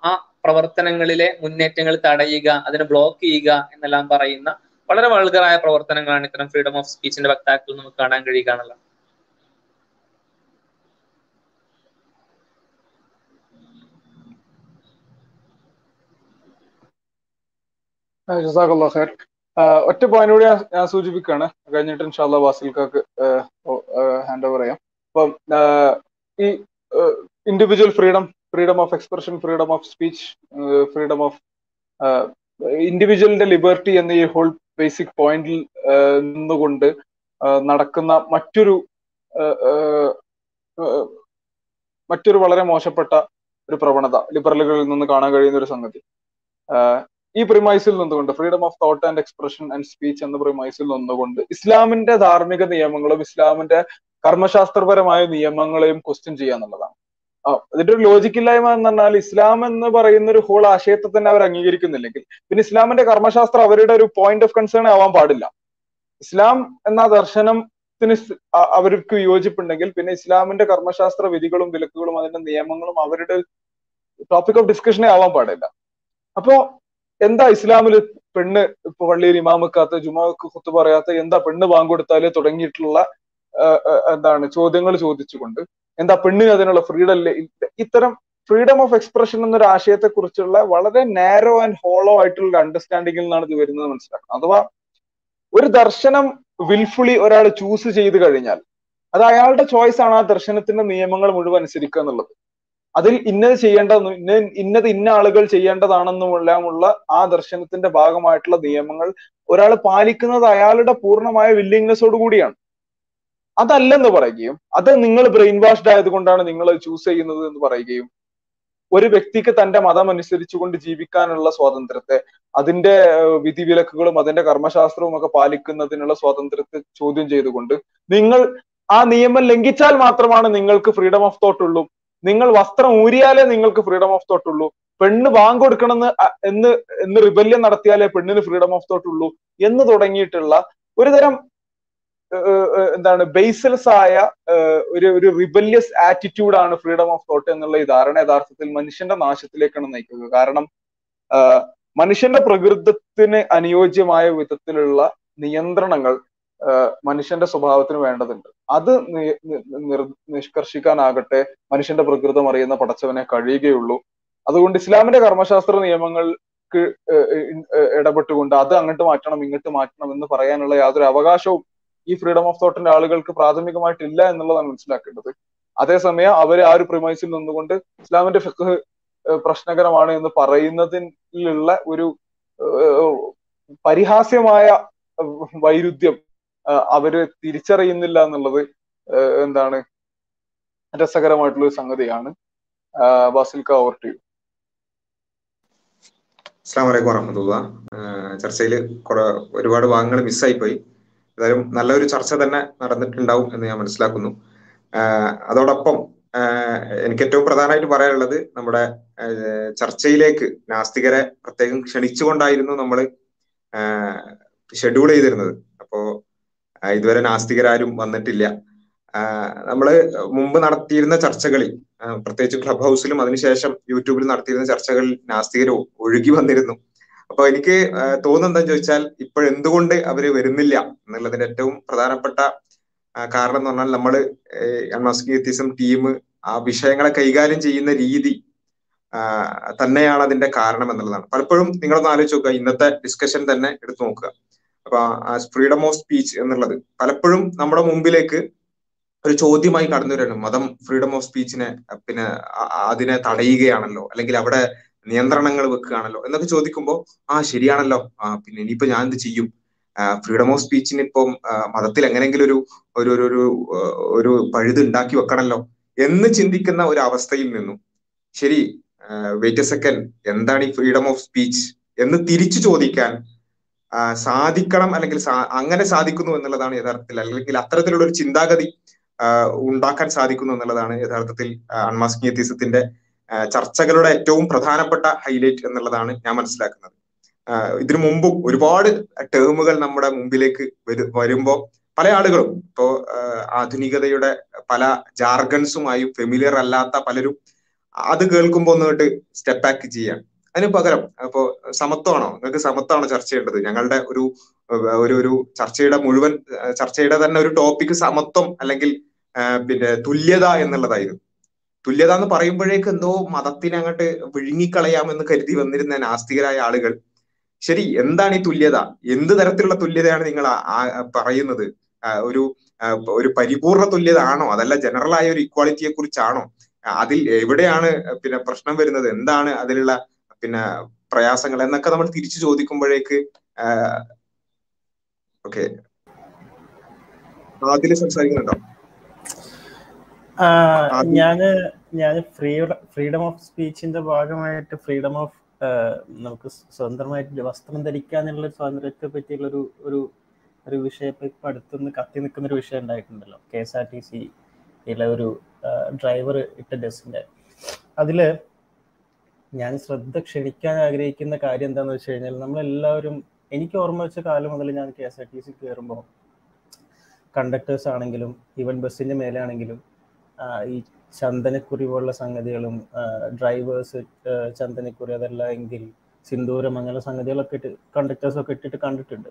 ആ പ്രവർത്തനങ്ങളിലെ മുന്നേറ്റങ്ങൾ തടയുക അതിനെ ബ്ലോക്ക് ചെയ്യുക എന്നെല്ലാം പറയുന്ന വളരെ വൾഗറായ പ്രവർത്തനങ്ങളാണ് ഇത്തരം ഫ്രീഡം ഓഫ് സ്പീച്ചിന്റെ വക്താക്കൾ നമുക്ക് കാണാൻ കഴിയുകയാണല്ലോ ഒറ്റ പോയിന്റ് കൂടി ഞാൻ സൂചിപ്പിക്കുകയാണ് കഴിഞ്ഞിട്ട് ഇൻഷാല്ല വാസിൽക്കാക്ക് ഹാൻഡ് ഓവർ ചെയ്യാം. അപ്പം ഈ individual freedom freedom of expression freedom of speech freedom of ഇൻഡിവിജ്വലിന്റെ liberty എന്ന ഈ ഹോൾ ബേസിക് പോയിന്റിൽ നിന്നുകൊണ്ട് നടക്കുന്ന മറ്റൊരു മറ്റൊരു വളരെ മോശപ്പെട്ട ഒരു പ്രവണത ലിബറലുകളിൽ നിന്ന് കാണാൻ കഴിയുന്ന ഒരു സംഗതി. ഈ പ്രിമൈസിൽ നിന്നുകൊണ്ട് freedom of thought and expression and speech എന്ന പ്രിമൈസിൽ നിന്നുകൊണ്ട് ഇസ്ലാമിന്റെ ധാർമ്മിക നിയമങ്ങളും ഇസ്ലാമിന്റെ കർമ്മശാസ്ത്രപരമായ നിയമങ്ങളെയും ക്വസ്റ്റ്യൻ ചെയ്യുക എന്നുള്ളതാണ് ഇതിന്റെ ഒരു ലോജിക്കില്ലായ്മ എന്ന് പറഞ്ഞാൽ ഇസ്ലാം എന്ന് പറയുന്ന ഒരു ഹോൾ ആശയത്തെ തന്നെ അവർ അംഗീകരിക്കുന്നില്ലെങ്കിൽ പിന്നെ ഇസ്ലാമിന്റെ കർമ്മശാസ്ത്രം അവരുടെ ഒരു പോയിന്റ് ഓഫ് കൺസേൺ ആവാൻ പാടില്ല. ഇസ്ലാം എന്ന ദർശനത്തിന് അവർക്ക് യോജിപ്പുണ്ടെങ്കിൽ പിന്നെ ഇസ്ലാമിന്റെ കർമ്മശാസ്ത്ര വിധികളും വിലക്കുകളും അതിന്റെ നിയമങ്ങളും അവരുടെ ടോപ്പിക് ഓഫ് ഡിസ്കഷനെ ആവാൻ പാടില്ല. അപ്പോ എന്താ ഇസ്ലാമിൽ പെണ്ണ് ഇപ്പൊ പള്ളിയിൽ ഇമാമിക്കാത്ത ജുമാക്ക് കുത്തു പറയാത്ത എന്താ പെണ്ണ് വാങ്ങിക്കൊടുത്താൽ തുടങ്ങിയിട്ടുള്ള എന്താണ് ചോദ്യങ്ങൾ ചോദിച്ചുകൊണ്ട് എന്താ പെണ്ണിന് അതിനുള്ള ഫ്രീഡം. ഇത്തരം ഫ്രീഡം ഓഫ് എക്സ്പ്രഷൻ എന്നൊരു ആശയത്തെ കുറിച്ചുള്ള വളരെ നാരോ ആൻഡ് ഹോളോ ആയിട്ടുള്ള അണ്ടർസ്റ്റാൻഡിങ്ങിൽ നിന്നാണ് ഇത് വരുന്നത് മനസ്സിലാക്കണം അഥവാ ഒരു ദർശനം വിൽഫുള്ളി ഒരാൾ ചൂസ് ചെയ്ത് കഴിഞ്ഞാൽ അത് അയാളുടെ ചോയ്സ് ആണ് ആ ദർശനത്തിന്റെ നിയമങ്ങൾ മുഴുവൻ അനുസരിക്കുക എന്നുള്ളത്. അതിൽ ഇന്നത് ചെയ്യേണ്ടതെന്നും ഇന്ന ഇന്നത് ഇന്ന ആളുകൾ ചെയ്യേണ്ടതാണെന്നുമെല്ലാമുള്ള ആ ദർശനത്തിന്റെ ഭാഗമായിട്ടുള്ള നിയമങ്ങൾ ഒരാൾ പാലിക്കുന്നത് അയാളുടെ പൂർണമായ വില്ലിങ്നെസ്സോട് കൂടിയാണ്. അതല്ലെന്ന് പറയുകയും അത് നിങ്ങൾ ബ്രെയിൻ വാഷ്ഡ് ആയതുകൊണ്ടാണ് നിങ്ങൾ ചൂസ് ചെയ്യുന്നത് എന്ന് പറയുകയും ഒരു വ്യക്തിക്ക് തന്റെ മതം അനുസരിച്ചുകൊണ്ട് ജീവിക്കാനുള്ള സ്വാതന്ത്ര്യത്തെ അതിന്റെ വിധിവിലക്കുകളും അതിന്റെ കർമ്മശാസ്ത്രവും ഒക്കെ പാലിക്കുന്നതിനുള്ള സ്വാതന്ത്ര്യത്തെ ചോദ്യം ചെയ്തുകൊണ്ട് നിങ്ങൾ ആ നിയമം ലംഘിച്ചാൽ മാത്രമാണ് നിങ്ങൾക്ക് ഫ്രീഡം ഓഫ് തോട്ട് ഉള്ളൂ. നിങ്ങൾ വസ്ത്രം ഊരിയാലേ നിങ്ങൾക്ക് ഫ്രീഡം ഓഫ് തോട്ട് ഉള്ളൂ. പെണ്ണ് അ- എന്ന് എന്ന് റിബല്യം നടത്തിയാലേ പെണ്ണിന് ഫ്രീഡം ഓഫ് തോട്ട് ഉള്ളൂ എന്ന് തുടങ്ങിയിട്ടുള്ള ഒരു തരം ഏഹ്, ഏഹ്, എന്താണ് ബേസ്ലെസ് ആയ ഒരു ഒരു റിബല്യസ് ആറ്റിറ്റ്യൂഡാണ് ഫ്രീഡം ഓഫ് തോട്ട് എന്നുള്ള ഈ ധാരണ യഥാർത്ഥത്തിൽ മനുഷ്യന്റെ നാശത്തിലേക്കാണ് നയിക്കുക കാരണം മനുഷ്യന്റെ പ്രകൃതത്തിന് അനുയോജ്യമായ വിധത്തിലുള്ള നിയന്ത്രണങ്ങൾ മനുഷ്യന്റെ സ്വഭാവത്തിന് വേണ്ടതുണ്ട്. അത് നിഷ്കർഷിക്കാനാകട്ടെ മനുഷ്യന്റെ പ്രകൃതം അറിയുന്ന പടച്ചവനെ കഴിയുകയുള്ളൂ. അതുകൊണ്ട് ഇസ്ലാമിന്റെ കർമ്മശാസ്ത്ര നിയമങ്ങൾക്ക് ഇടപെട്ടുകൊണ്ട് അത് അങ്ങോട്ട് മാറ്റണം ഇങ്ങോട്ട് മാറ്റണം എന്ന് പറയാനുള്ള യാതൊരു അവകാശവും ഈ ഫ്രീഡം ഓഫ് തോട്ടിന്റെ ആളുകൾക്ക് പ്രാഥമികമായിട്ടില്ല എന്നുള്ളതാണ് മനസ്സിലാക്കേണ്ടത്. അതേസമയം അവരെ ആ ഒരു പ്രിമൈസിൽ നിന്നുകൊണ്ട് ഇസ്ലാമിന്റെ ഫിഖ് പ്രശ്നകരമാണ് എന്ന് പറയുന്നതിലുള്ള ഒരു പരിഹാസ്യമായ വൈരുദ്ധ്യം അവർ തിരിച്ചറിയുന്നില്ല എന്നുള്ളത് എന്താണ് രസകരമായിട്ടുള്ള ഒരു സംഗതിയാണ്. ബാസിൽക്ക ഓവർ ടു അസ്സാം വലൈക്കും വറഹമത്തുള്ള ചർച്ചയിൽ കുറെ ഒരുപാട് ഭാഗങ്ങൾ മിസ്സായി പോയി ഏതായാലും നല്ലൊരു ചർച്ച തന്നെ നടന്നിട്ടുണ്ടാവും എന്ന് ഞാൻ മനസ്സിലാക്കുന്നു. അതോടൊപ്പം എനിക്ക് ഏറ്റവും പ്രധാനമായിട്ട് പറയാനുള്ളത് നമ്മുടെ ചർച്ചയിലേക്ക് നാസ്തികരെ പ്രത്യേകം ക്ഷണിച്ചുകൊണ്ടായിരുന്നു നമ്മൾ ഷെഡ്യൂൾ ചെയ്തിരുന്നത്. അപ്പോ ഇതുവരെ നാസ്തികരാരും വന്നിട്ടില്ല. നമ്മൾ മുമ്പ് നടത്തിയിരുന്ന ചർച്ചകളിൽ പ്രത്യേകിച്ച് ക്ലബ് ഹൗസിലും അതിനുശേഷം യൂട്യൂബിൽ നടത്തിയിരുന്ന ചർച്ചകളിൽ നാസ്തികർ ഒഴുകി വന്നിരുന്നു. അപ്പൊ എനിക്ക് ആഹ് തോന്നുന്നത് എന്താന്ന് ചോദിച്ചാൽ ഇപ്പോഴെന്തുകൊണ്ട് അവർ വരുന്നില്ല എന്നുള്ളതിന്റെ ഏറ്റവും പ്രധാനപ്പെട്ട കാരണം എന്ന് പറഞ്ഞാൽ നമ്മൾ അൺമാസ്കിസം ടീം ആ വിഷയങ്ങളെ കൈകാര്യം ചെയ്യുന്ന രീതി തന്നെയാണ് അതിന്റെ കാരണം എന്നുള്ളതാണ്. പലപ്പോഴും നിങ്ങളൊന്ന് ആലോചിച്ച് നോക്കുക ഇന്നത്തെ ഡിസ്കഷൻ തന്നെ എടുത്തു നോക്കുക. അപ്പൊ ഫ്രീഡം ഓഫ് സ്പീച്ച് എന്നുള്ളത് പലപ്പോഴും നമ്മുടെ മുമ്പിലേക്ക് ഒരു ചോദ്യമായി കടന്നു വരണം മതം ഫ്രീഡം ഓഫ് സ്പീച്ചിനെ പിന്നെ അതിനെ തടയുകയാണല്ലോ. അല്ലെങ്കിൽ അവിടെ നിയന്ത്രണങ്ങൾ വെക്കുകയാണല്ലോ എന്നൊക്കെ ചോദിക്കുമ്പോൾ ആ ശരിയാണല്ലോ. ആ പിന്നെ ഇനിയിപ്പോ ഞാൻ എന്ത് ചെയ്യും ഫ്രീഡം ഓഫ് സ്പീച്ചിന് ഇപ്പം മതത്തിൽ എങ്ങനെയെങ്കിലും ഒരു ഒരു ഒരു ഒരു പഴുത് ഉണ്ടാക്കി വെക്കണല്ലോ എന്ന് ചിന്തിക്കുന്ന ഒരു അവസ്ഥയിൽ നിന്നും ശരി വെയിറ്റ് എ സെക്കൻഡ് എന്താണ് ഈ ഫ്രീഡം ഓഫ് സ്പീച്ച് എന്ന് തിരിച്ചു ചോദിക്കാൻ സാധിക്കണം അല്ലെങ്കിൽ അങ്ങനെ സാധിക്കുന്നു എന്നുള്ളതാണ് യഥാർത്ഥത്തിൽ അല്ലെങ്കിൽ അത്തരത്തിലുള്ള ഒരു ചിന്താഗതി ഉണ്ടാക്കാൻ സാധിക്കുന്നു എന്നുള്ളതാണ് യഥാർത്ഥത്തിൽ അൺമാസ്കിയത്തിസത്തിന്റെ ചർച്ചകളുടെ ഏറ്റവും പ്രധാനപ്പെട്ട ഹൈലൈറ്റ് എന്നുള്ളതാണ് ഞാൻ മനസ്സിലാക്കുന്നത്. ഇതിനു മുമ്പും ഒരുപാട് ടേമുകൾ നമ്മുടെ മുമ്പിലേക്ക് വരു വരുമ്പോ പല ആളുകളും ഇപ്പോ ആധുനികതയുടെ പല ജാർഗൻസുമായും ഫെമിലിയർ അല്ലാത്ത പലരും അത് കേൾക്കുമ്പോൾ ഒന്നിട്ട് സ്റ്റെപ്പ് ബാക്ക് ചെയ്യാൻ അതിന് പകരം അപ്പോ സമത്വമാണോ? നിങ്ങൾക്ക് സമത്വമാണോ ചർച്ച ചെയ്യേണ്ടത്? ഞങ്ങളുടെ ഒരു ഒരു ഒരു ചർച്ചയുടെ മുഴുവൻ ചർച്ചയുടെ തന്നെ ഒരു ടോപ്പിക് സമത്വം അല്ലെങ്കിൽ പിന്നെ തുല്യത എന്നുള്ളതായിരുന്നു. തുല്യത എന്ന് പറയുമ്പോഴേക്ക് എന്തോ മതത്തിനെ അങ്ങോട്ട് വിഴുങ്ങിക്കളയാമെന്ന് കരുതി വന്നിരുന്ന നാസ്തികരായ ആളുകൾ. ശരി എന്താണ് ഈ തുല്യത? എന്ത് തരത്തിലുള്ള തുല്യതയാണ് നിങ്ങൾ പറയുന്നത്? ഒരു ഒരു പരിപൂർണ തുല്യത ആണോ? അതല്ല ജനറൽ ആയ ഒരു ഇക്വാളിറ്റിയെ കുറിച്ചാണോ? അതിൽ എവിടെയാണ് പിന്നെ പ്രശ്നം വരുന്നത്? എന്താണ് അതിലുള്ള പിന്നെ പ്രയാസങ്ങൾ എന്നൊക്കെ നമ്മൾ തിരിച്ചു ചോദിക്കുമ്പോഴേക്ക് ഓക്കെ. ആദ്യം സംസാരിക്കുന്നുണ്ടോ? ഞാൻ ഞാൻ ഫ്രീ ഫ്രീഡം ഓഫ് സ്പീച്ചിന്റെ ഭാഗമായിട്ട് ഫ്രീഡം ഓഫ് നമുക്ക് സ്വതന്ത്രമായിട്ട് വസ്ത്രം ധരിക്കാനുള്ള സ്വാതന്ത്ര്യത്തെ പറ്റിയുള്ള ഒരു ഒരു ഒരു വിഷയത്തെ ഇപ്പൊ അടുത്തുനിന്ന് കത്തി നിൽക്കുന്ന ഒരു വിഷയം ഉണ്ടായിട്ടുണ്ടല്ലോ. K S R T C ഇല്ല ഒരു ഡ്രൈവർ ഇട്ട ബസ്സിന്റെ. അതിൽ ഞാൻ ശ്രദ്ധ ക്ഷണിക്കാൻ ആഗ്രഹിക്കുന്ന കാര്യം എന്താണെന്ന് വെച്ച് കഴിഞ്ഞാൽ നമ്മളെല്ലാവരും എനിക്ക് ഓർമ്മ വെച്ച കാലം മുതൽ ഞാൻ K S R T C കയറുമ്പോൾ കണ്ടക്ടേഴ്സ് ആണെങ്കിലും ഈവൻ ബസ്സിന്റെ മേലെ ആണെങ്കിലും ഈ ചന്ദനക്കുറി പോലുള്ള സംഗതികളും ഡ്രൈവേഴ്സ് ചന്ദനക്കുറി അതല്ല എങ്കിൽ സിന്ദൂരം അങ്ങനെ സംഗതികളൊക്കെ ഇട്ട് കണ്ടക്ടേഴ്സൊക്കെ ഇട്ടിട്ട് കണ്ടിട്ടുണ്ട്.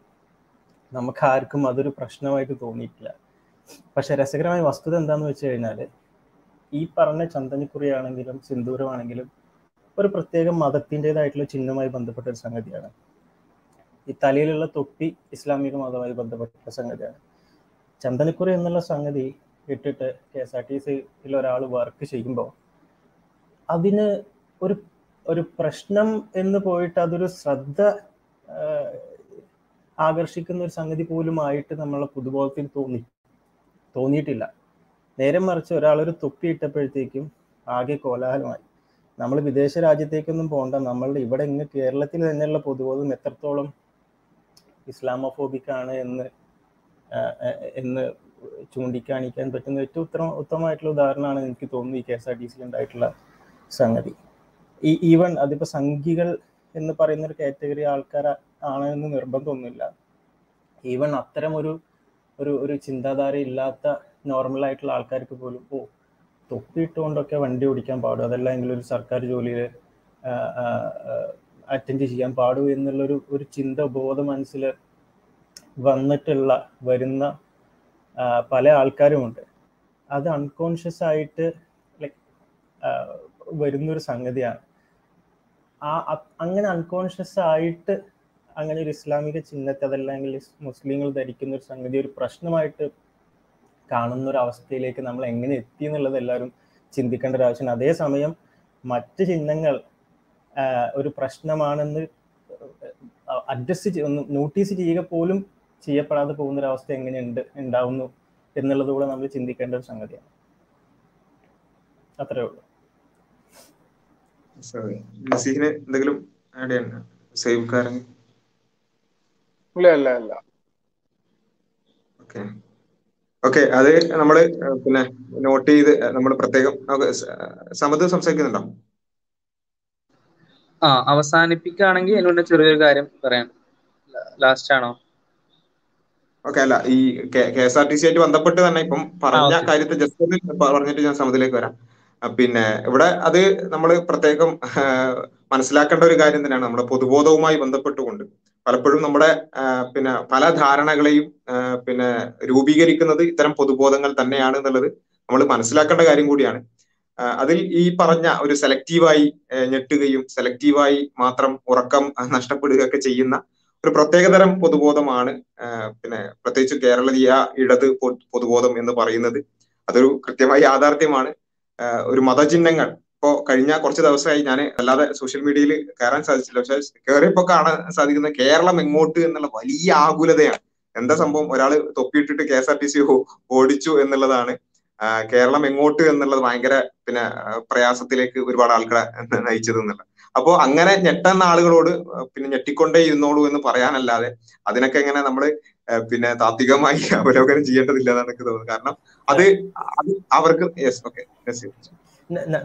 നമുക്ക് ആർക്കും അതൊരു പ്രശ്നമായിട്ട് തോന്നിയിട്ടില്ല. പക്ഷെ രസകരമായ വസ്തുത എന്താന്ന് വെച്ച് കഴിഞ്ഞാൽ ഈ പറഞ്ഞ ചന്ദനക്കുറി ആണെങ്കിലും സിന്ദൂരമാണെങ്കിലും ഒരു പ്രത്യേക മതത്തിന്റെതായിട്ടുള്ള ചിഹ്നമായി ബന്ധപ്പെട്ട ഒരു സംഗതിയാണ്. ഈ തലയിലുള്ള തൊപ്പി ഇസ്ലാമിക മതമായി ബന്ധപ്പെട്ട സംഗതിയാണ്. ചന്ദനക്കുറി എന്നുള്ള സംഗതി ഇട്ടിട്ട് കെ എസ് ആർ ടി സിയിൽ ഒരാൾ വർക്ക് ചെയ്യുമ്പോൾ അതിന് ഒരു ഒരു പ്രശ്നം എന്ന് പോയിട്ട് അതൊരു ശ്രദ്ധ ആകർഷിക്കുന്ന ഒരു സംഗതി പോലും ആയിട്ട് നമ്മളെ പുതുബോധത്തിൽ തോന്നി തോന്നിയിട്ടില്ല. നേരെ മറിച്ച് ഒരാളൊരു തുപ്പി ഇട്ടപ്പോഴത്തേക്കും ആകെ കോലാഹലമായി. നമ്മൾ വിദേശ രാജ്യത്തേക്കൊന്നും പോകണ്ട നമ്മൾ ഇവിടെ ഇങ്ങ് കേരളത്തിൽ തന്നെയുള്ള പൊതുബോധം എത്രത്തോളം ഇസ്ലാമോഫോബിക് ആണ് എന്ന് എന്ന് ചൂണ്ടിക്കാണിക്കാൻ പറ്റുന്ന ഏറ്റവും ഉത്തമ ഉത്തമമായിട്ടുള്ള ഉദാഹരണമാണ് എനിക്ക് തോന്നുന്നു ഈ കെ എസ് ആർ ടി സിയിൽ ഉണ്ടായിട്ടുള്ള സംഗതി. ഈ ഈവൻ അതിപ്പോ സംഘികൾ എന്ന് പറയുന്ന ഒരു കാറ്റഗറി ആൾക്കാർ ആണ് എന്ന് നിർബന്ധമൊന്നുമില്ല. ഈവൻ അത്തരം ഒരു ഒരു ഒരു ചിന്താധാര ഇല്ലാത്ത നോർമൽ ആയിട്ടുള്ള ആൾക്കാർക്ക് പോലും ഓ തൊപ്പിയിട്ടുകൊണ്ടൊക്കെ വണ്ടി ഓടിക്കാൻ പാടും. അതല്ലെങ്കിൽ ഒരു സർക്കാർ ജോലിയിൽ അറ്റൻഡ് ചെയ്യാൻ പാടൂ എന്നുള്ളൊരു ഒരു ചിന്ത ബോധ മനസ്സിൽ വന്നിട്ടുള്ള വരുന്ന പല ആൾക്കാരുമുണ്ട്. അത് അൺകോൺഷ്യസ് ആയിട്ട് ലൈക്ക് വരുന്നൊരു സംഗതിയാണ്. ആ അങ്ങനെ അൺകോൺഷ്യസ് ആയിട്ട് അങ്ങനെ ഒരു ഇസ്ലാമിക ചിഹ്നത്തെ അതല്ലെങ്കിൽ മുസ്ലിങ്ങൾ ധരിക്കുന്ന ഒരു സംഗതി ഒരു പ്രശ്നമായിട്ട് കാണുന്ന ഒരു അവസ്ഥയിലേക്ക് നമ്മൾ എങ്ങനെ എത്തി എന്നുള്ളത് എല്ലാവരും ചിന്തിക്കേണ്ട ഒരു ആവശ്യമാണ്. അതേസമയം മറ്റ് ചിഹ്നങ്ങൾ ഒരു പ്രശ്നമാണെന്ന് അഡ്ജസ്റ്റ് നോട്ടീസ് ചെയ്യുക പോലും ചെയ്യപ്പെടാതെ പോകുന്ന ഒരു അവസ്ഥ എങ്ങനെയുണ്ട് ഉണ്ടാവുന്നു എന്നുള്ളത് കൂടെ നമ്മൾ ചിന്തിക്കേണ്ട ഒരു സംഗതിയാണ്. അത്രേ ഉള്ളൂ. നസീഹിന് എന്തെങ്കിലും ആഡ് ചെയ്യണ്ട സേവ്ക്കാരൻ ഇല്ല ഇല്ല ഇല്ല. ഓക്കെ ഓക്കെ അത് നമ്മൾ പിന്നെ നോട്ട് ചെയ്ത് നമ്മൾ പ്രത്യേകം സമത് സംസാരിക്കുന്നുണ്ടോ? ആ അവസാനിപ്പിക്കുകയാണെങ്കിൽ എന്നോട് ചെറിയൊരു കാര്യം പറയാം ലാസ്റ്റ് ആണോ? ഓക്കെ അല്ല ഈ K S R T C ആയിട്ട് ബന്ധപ്പെട്ട് തന്നെ ഇപ്പം പറഞ്ഞ കാര്യത്തെ ജസ്റ്റ് പറഞ്ഞിട്ട് ഞാൻ സമിതിയിലേക്ക് വരാം. പിന്നെ ഇവിടെ അത് നമ്മൾ പ്രത്യേകം മനസ്സിലാക്കേണ്ട ഒരു കാര്യം തന്നെയാണ്. നമ്മുടെ പൊതുബോധവുമായി ബന്ധപ്പെട്ടുകൊണ്ട് പലപ്പോഴും നമ്മുടെ പിന്നെ പല ധാരണകളെയും പിന്നെ രൂപീകരിക്കുന്നത് ഇത്തരം പൊതുബോധങ്ങൾ തന്നെയാണ് എന്നുള്ളത് നമ്മൾ മനസ്സിലാക്കേണ്ട കാര്യം കൂടിയാണ്. അതിൽ ഈ പറഞ്ഞ ഒരു സെലക്റ്റീവായി ഞെട്ടുകയും സെലക്റ്റീവായി മാത്രം ഉറക്കം നഷ്ടപ്പെടുകയൊക്കെ ചെയ്യുന്ന ഒരു പ്രത്യേകതരം പൊതുബോധമാണ് പിന്നെ പ്രത്യേകിച്ച് കേരളീയ ഇടത് പൊതുബോധം എന്ന് പറയുന്നത്. അതൊരു കൃത്യമായ യാഥാർത്ഥ്യമാണ്. ഒരു മതചിഹ്നങ്ങൾ. ഇപ്പോ കഴിഞ്ഞ കുറച്ച് ദിവസമായി ഞാൻ അല്ലാതെ സോഷ്യൽ മീഡിയയിൽ കയറാൻ സാധിച്ചില്ല. പക്ഷെ കയറിയപ്പോ കാണാൻ സാധിക്കുന്ന കേരളം എങ്ങോട്ട് എന്നുള്ള വലിയ ആകുലതയാണ്. എന്താ സംഭവം? ഒരാൾ തൊപ്പിയിട്ടിട്ട് K S R T C ഓടിച്ചു എന്നുള്ളതാണ്. കേരളം എങ്ങോട്ട് എന്നുള്ളത് ഭയങ്കര പിന്നെ പ്രയാസത്തിലേക്ക് ഒരുപാട് ആൾക്കാരെ നയിച്ചത് എന്നുള്ളത്. അപ്പോ അങ്ങനെ ഞെട്ടുന്ന ആളുകളോട് പിന്നെ ഞെട്ടിക്കൊണ്ടേ ഇരുന്നോളൂ എന്ന് പറയാനല്ലാതെ അതിനൊക്കെ എങ്ങനെ നമ്മൾ പിന്നെ താത്വികമായി അവലോകനം ചെയ്യേണ്ടതില്ല എന്നാണ് എനിക്ക് തോന്നുന്നത്. കാരണം അത് അത് അവർക്ക് യെസ് ഓക്കെ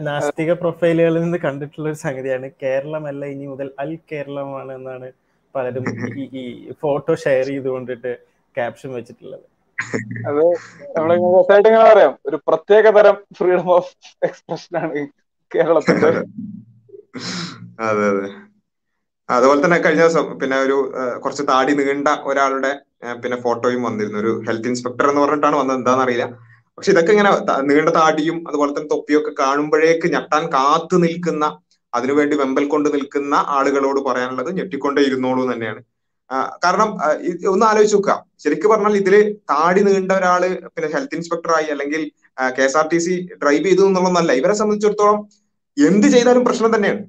നാസ്തിക പ്രൊഫൈലുകളിൽ നിന്ന് കണ്ടിട്ടുള്ള ഒരു സംഗതിയാണ് കേരളമല്ല ഇനി മുതൽ അൽ കേരളമാണ് എന്നാണ് പലരും ഈ ഈ ഫോട്ടോ ഷെയർ ചെയ്തുകൊണ്ടിട്ട് ക്യാപ്ഷൻ വെച്ചിട്ടുള്ളത്. അത് നമ്മളെ രസമായിട്ട് ഇങ്ങനെ പറയാം? ഒരു പ്രത്യേക തരം ഫ്രീഡം ഓഫ് എക്സ്പ്രഷൻ ആണ് കേരളത്തിന്റെ അതെ അതെ. അതുപോലെ തന്നെ കഴിഞ്ഞ ദിവസം പിന്നെ ഒരു കുറച്ച് താടി നീണ്ട ഒരാളുടെ പിന്നെ ഫോട്ടോയും വന്നിരുന്നു. ഒരു ഹെൽത്ത് ഇൻസ്പെക്ടർ എന്ന് പറഞ്ഞിട്ടാണ് വന്നത്. എന്താണെന്നറിയില്ല പക്ഷെ ഇതൊക്കെ ഇങ്ങനെ നീണ്ട താടിയും അതുപോലെ തന്നെ തൊപ്പിയൊക്കെ കാണുമ്പോഴേക്ക് ഞെട്ടാൻ കാത്തു നിൽക്കുന്ന അതിനുവേണ്ടി വെമ്പൽ കൊണ്ട് നിൽക്കുന്ന ആളുകളോട് പറയാനുള്ളത് ഞെട്ടിക്കൊണ്ടേ ഇരുന്നോളൂ തന്നെയാണ്. കാരണം ഒന്ന് ആലോചിച്ച് നോക്കുക. ശരിക്കും പറഞ്ഞാൽ ഇതിൽ താടി നീണ്ട ഒരാൾ പിന്നെ ഹെൽത്ത് ഇൻസ്പെക്ടറായി അല്ലെങ്കിൽ K S R T C drive ചെയ്തു എന്നുള്ളതല്ല. ഇവരെ സംബന്ധിച്ചിടത്തോളം എന്ത് ചെയ്താലും പ്രശ്നം തന്നെയാണ്.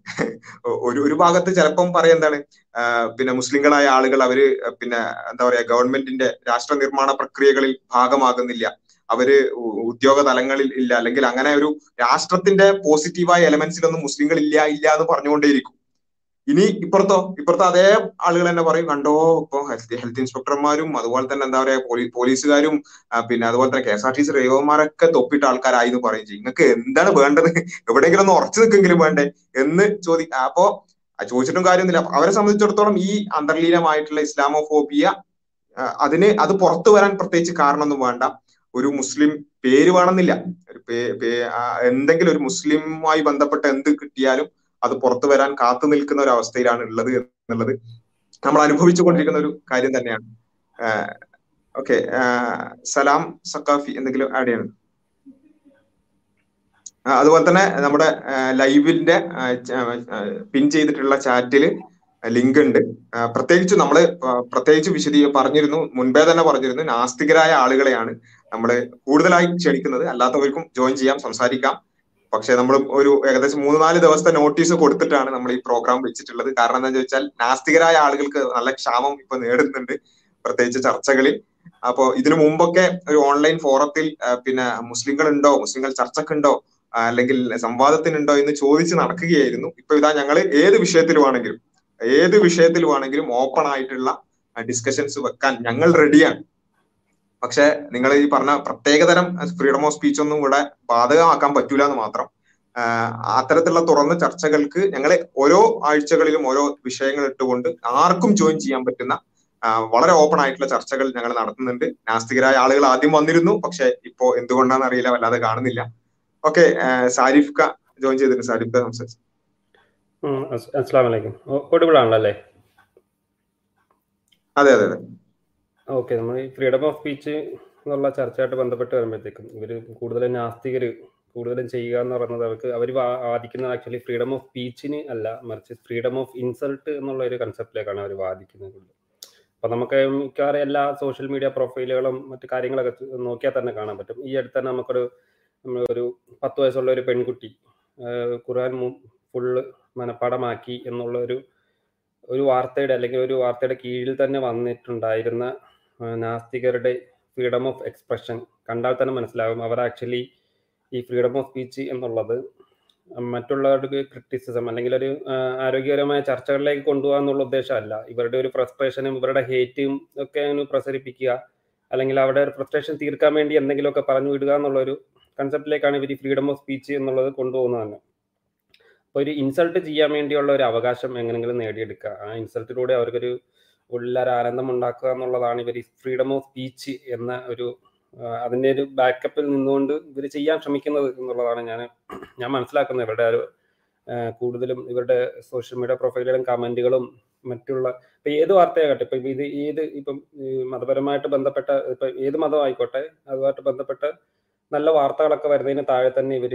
ഒരു ഒരു ഭാഗത്ത് ചിലപ്പം പറയാം എന്താണ് പിന്നെ മുസ്ലിങ്ങളായ ആളുകൾ അവർ പിന്നെ എന്താ പറയാ ഗവൺമെന്റിന്റെ രാഷ്ട്ര നിർമ്മാണ പ്രക്രിയകളിൽ ഭാഗമാകുന്നില്ല. അവർ ഉദ്യോഗ തലങ്ങളിൽ ഇല്ല. അല്ലെങ്കിൽ അങ്ങനെ ഒരു രാഷ്ട്രത്തിന്റെ പോസിറ്റീവായ എലമെന്റ്സിലൊന്നും മുസ്ലിങ്ങൾ ഇല്ല ഇല്ല എന്ന് പറഞ്ഞുകൊണ്ടേയിരിക്കും. ഇനി ഇപ്പുറത്തോ? ഇപ്പുറത്തോ അതേ ആളുകൾ തന്നെ പറയും കണ്ടോ? ഇപ്പൊ ഹെൽത്ത് ഹെൽത്ത് ഇൻസ്പെക്ടർമാരും അതുപോലെ തന്നെ എന്താ പറയാ പോലീ പോലീസുകാരും പിന്നെ അതുപോലെ തന്നെ K S R T C ഡ്രൈവർമാരൊക്കെ തൊപ്പിട്ട ആൾക്കാരായി എന്ന് പറയും ചെയ്യും. നിങ്ങൾക്ക് എന്താണ് വേണ്ടത്? എവിടെയെങ്കിലും ഒന്ന് ഉറച്ചു നിൽക്കെങ്കിലും വേണ്ടേ? എന്ന് ചോദി അപ്പോ ചോദിച്ചിട്ടും കാര്യമൊന്നുമില്ല. അവരെ സംബന്ധിച്ചിടത്തോളം ഈ അന്തർലീനമായിട്ടുള്ള ഇസ്ലാമോഫോബിയ ഫോബിയ അതിന് അത് പുറത്തു വരാൻ പ്രത്യേകിച്ച് കാരണമൊന്നും വേണ്ട. ഒരു മുസ്ലിം പേര് വേണമെന്നില്ല. എന്തെങ്കിലും ഒരു മുസ്ലിമുമായി ബന്ധപ്പെട്ട എന്ത് കിട്ടിയാലും അത് പുറത്തു വരാൻ കാത്തു നിൽക്കുന്ന ഒരു അവസ്ഥയിലാണ് ഉള്ളത് എന്നുള്ളത് നമ്മൾ അനുഭവിച്ചു കൊണ്ടിരിക്കുന്ന ഒരു കാര്യം തന്നെയാണ്. ഓക്കെ സലാം സക്കാഫി എന്തെങ്കിലും ആഡ് ചെയ്യണം? അതുപോലെ തന്നെ നമ്മുടെ ലൈവിന്റെ പിൻ ചെയ്തിട്ടുള്ള ചാറ്റിൽ ലിങ്ക് ഉണ്ട്. പ്രത്യേകിച്ച് നമ്മൾ പ്രത്യേകിച്ച് വിശദീ പറഞ്ഞിരുന്നു മുൻപേ തന്നെ പറഞ്ഞിരുന്നു നാസ്തികരായ ആളുകളെയാണ് നമ്മൾ കൂടുതലായി ക്ഷണിക്കുന്നത്. അല്ലാത്തവർക്കും ജോയിൻ ചെയ്യാം സംസാരിക്കാം. പക്ഷെ നമ്മൾ ഒരു ഏകദേശം മൂന്ന് നാല് ദിവസത്തെ നോട്ടീസ് കൊടുത്തിട്ടാണ് നമ്മൾ ഈ പ്രോഗ്രാം വെച്ചിട്ടുള്ളത്. കാരണം എന്താണെന്ന് ചോദിച്ചാൽ നാസ്തികരായ ആളുകൾക്ക് നല്ല ക്ഷാമം ഇപ്പൊ നേടുന്നുണ്ട് പ്രത്യേകിച്ച് ചർച്ചകളിൽ. അപ്പോ ഇതിനു മുമ്പൊക്കെ ഒരു ഓൺലൈൻ ഫോറത്തിൽ പിന്നെ മുസ്ലിങ്ങൾ ഉണ്ടോ മുസ്ലിങ്ങൾ ചർച്ചക്കുണ്ടോ അല്ലെങ്കിൽ സംവാദത്തിനുണ്ടോ എന്ന് ചോദിച്ച് നടക്കുകയായിരുന്നു. ഇപ്പൊ ഇതാ ഞങ്ങൾ ഏത് വിഷയത്തിലുമാണെങ്കിലും ഏത് വിഷയത്തിലുമാണെങ്കിലും ഓപ്പൺ ആയിട്ടുള്ള ഡിസ്കഷൻസ് വെക്കാൻ ഞങ്ങൾ റെഡിയാണ് പക്ഷെ നിങ്ങൾ ഈ പറഞ്ഞ പ്രത്യേകതരം ഫ്രീഡം ഓഫ് സ്പീച്ച് ഒന്നും ഇവിടെ ബാധകമാക്കാൻ പറ്റൂല എന്ന് മാത്രം. അത്തരത്തിലുള്ള തുറന്ന ചർച്ചകൾക്ക് ഞങ്ങൾ ഓരോ ആഴ്ചകളിലും ഓരോ വിഷയങ്ങൾ ഇട്ടുകൊണ്ട് ആർക്കും ജോയിൻ ചെയ്യാൻ പറ്റുന്ന വളരെ ഓപ്പൺ ആയിട്ടുള്ള ചർച്ചകൾ ഞങ്ങൾ നടത്തുന്നുണ്ട്. നാസ്തികരായ ആളുകൾ ആദ്യം വന്നിരുന്നു പക്ഷെ ഇപ്പോ എന്തുകൊണ്ടാണെന്ന് അറിയില്ല വല്ലാതെ കാണുന്നില്ല. ഓക്കെ സാരിഫ് ക ജോയിൻ ചെയ്തിട്ടുണ്ട്. സാരിഫ് ക സംസാരിച്ചു? അസ്സാം വലൈക്കും ഒടുവിൾ ആണല്ലോ അല്ലേ? അതെ അതെ അതെ. ഓക്കെ നമ്മൾ ഈ ഫ്രീഡം ഓഫ് സ്പീച്ച് എന്നുള്ള ചർച്ചയായിട്ട് ബന്ധപ്പെട്ട് വരുമ്പോഴത്തേക്കും ഇവർ കൂടുതലും നാസ്തികർ കൂടുതലും ചെയ്യുക എന്ന് പറയുന്നത് അവർക്ക് അവർ വാദിക്കുന്നത് ആക്ച്വലി ഫ്രീഡം ഓഫ് സ്പീച്ചിന് അല്ല മറിച്ച് ഫ്രീഡം ഓഫ് ഇൻസൾട്ട് എന്നുള്ള ഒരു കൺസെപ്റ്റിലേക്കാണ് അവർ വാദിക്കുന്നത്. അപ്പൊ നമുക്ക് മിക്കവാറും എല്ലാ സോഷ്യൽ മീഡിയ പ്രൊഫൈലുകളും മറ്റു കാര്യങ്ങളൊക്കെ നോക്കിയാൽ തന്നെ കാണാൻ പറ്റും. ഈ അടുത്ത് തന്നെ നമുക്കൊരു ഒരു പത്ത് വയസ്സുള്ള ഒരു പെൺകുട്ടി ഖുർആൻ ഫുള്ള് മനപ്പാടമാക്കി എന്നുള്ള ഒരു ഒരു വാർത്തയുടെ അല്ലെങ്കിൽ ഒരു വാർത്തയുടെ കീഴിൽ തന്നെ വന്നിട്ടുണ്ടായിരുന്ന നാസ്തികരുടെ ഫ്രീഡം ഓഫ് എക്സ്പ്രഷൻ കണ്ടാൽ തന്നെ മനസ്സിലാകും. അവർ ആക്ച്വലി ഈ ഫ്രീഡം ഓഫ് സ്പീച്ച് എന്നുള്ളത് മറ്റുള്ളവരുടെ ക്രിറ്റിസിസം അല്ലെങ്കിൽ ഒരു ആരോഗ്യകരമായ ചർച്ചകളിലേക്ക് കൊണ്ടുപോകുക എന്നുള്ള ഉദ്ദേശമല്ല. ഇവരുടെ ഒരു ഫ്രസ്ട്രേഷനും ഇവരുടെ ഹേറ്റും ഒക്കെ പ്രസരിപ്പിക്കുക അല്ലെങ്കിൽ അവിടെ ഒരു ഫ്രസ്ട്രേഷൻ തീർക്കാൻ വേണ്ടി എന്തെങ്കിലുമൊക്കെ പറഞ്ഞു വിടുക എന്നുള്ളൊരു കൺസെപ്റ്റിലേക്കാണ് ഇവർ ഫ്രീഡം ഓഫ് സ്പീച്ച് എന്നുള്ളത് കൊണ്ടുപോകുന്നത് തന്നെ. അപ്പോൾ ഒരു ഇൻസൾട്ട് ചെയ്യാൻ വേണ്ടിയുള്ള ഒരു അവകാശം എങ്ങനെങ്കിലും നേടിയെടുക്കുക. ആ ഇൻസൾട്ടിലൂടെ അവർക്കൊരു ഉള്ളൊരു ആനന്ദം ഉണ്ടാക്കുക എന്നുള്ളതാണ് ഇവർ ഫ്രീഡം ഓഫ് സ്പീച്ച് എന്ന ഒരു അതിന്റെ ഒരു ബാക്കപ്പിൽ നിന്നുകൊണ്ട് ഇവർ ചെയ്യാൻ ശ്രമിക്കുന്നത് എന്നുള്ളതാണ് ഞാൻ ഞാൻ മനസ്സിലാക്കുന്നത്. ഇവരുടെ ഒരു കൂടുതലും ഇവരുടെ സോഷ്യൽ മീഡിയ പ്രൊഫൈലുകളും കമന്റുകളും മറ്റുള്ള ഇപ്പൊ ഏത് വാർത്തയാകട്ടെ ഇപ്പൊ ഇത് ഏത് ഇപ്പം മതപരമായിട്ട് ബന്ധപ്പെട്ട ഇപ്പൊ ഏത് മതമായിക്കോട്ടെ അതുമായിട്ട് ബന്ധപ്പെട്ട നല്ല വാർത്തകളൊക്കെ വരുന്നതിന് താഴെ തന്നെ ഇവർ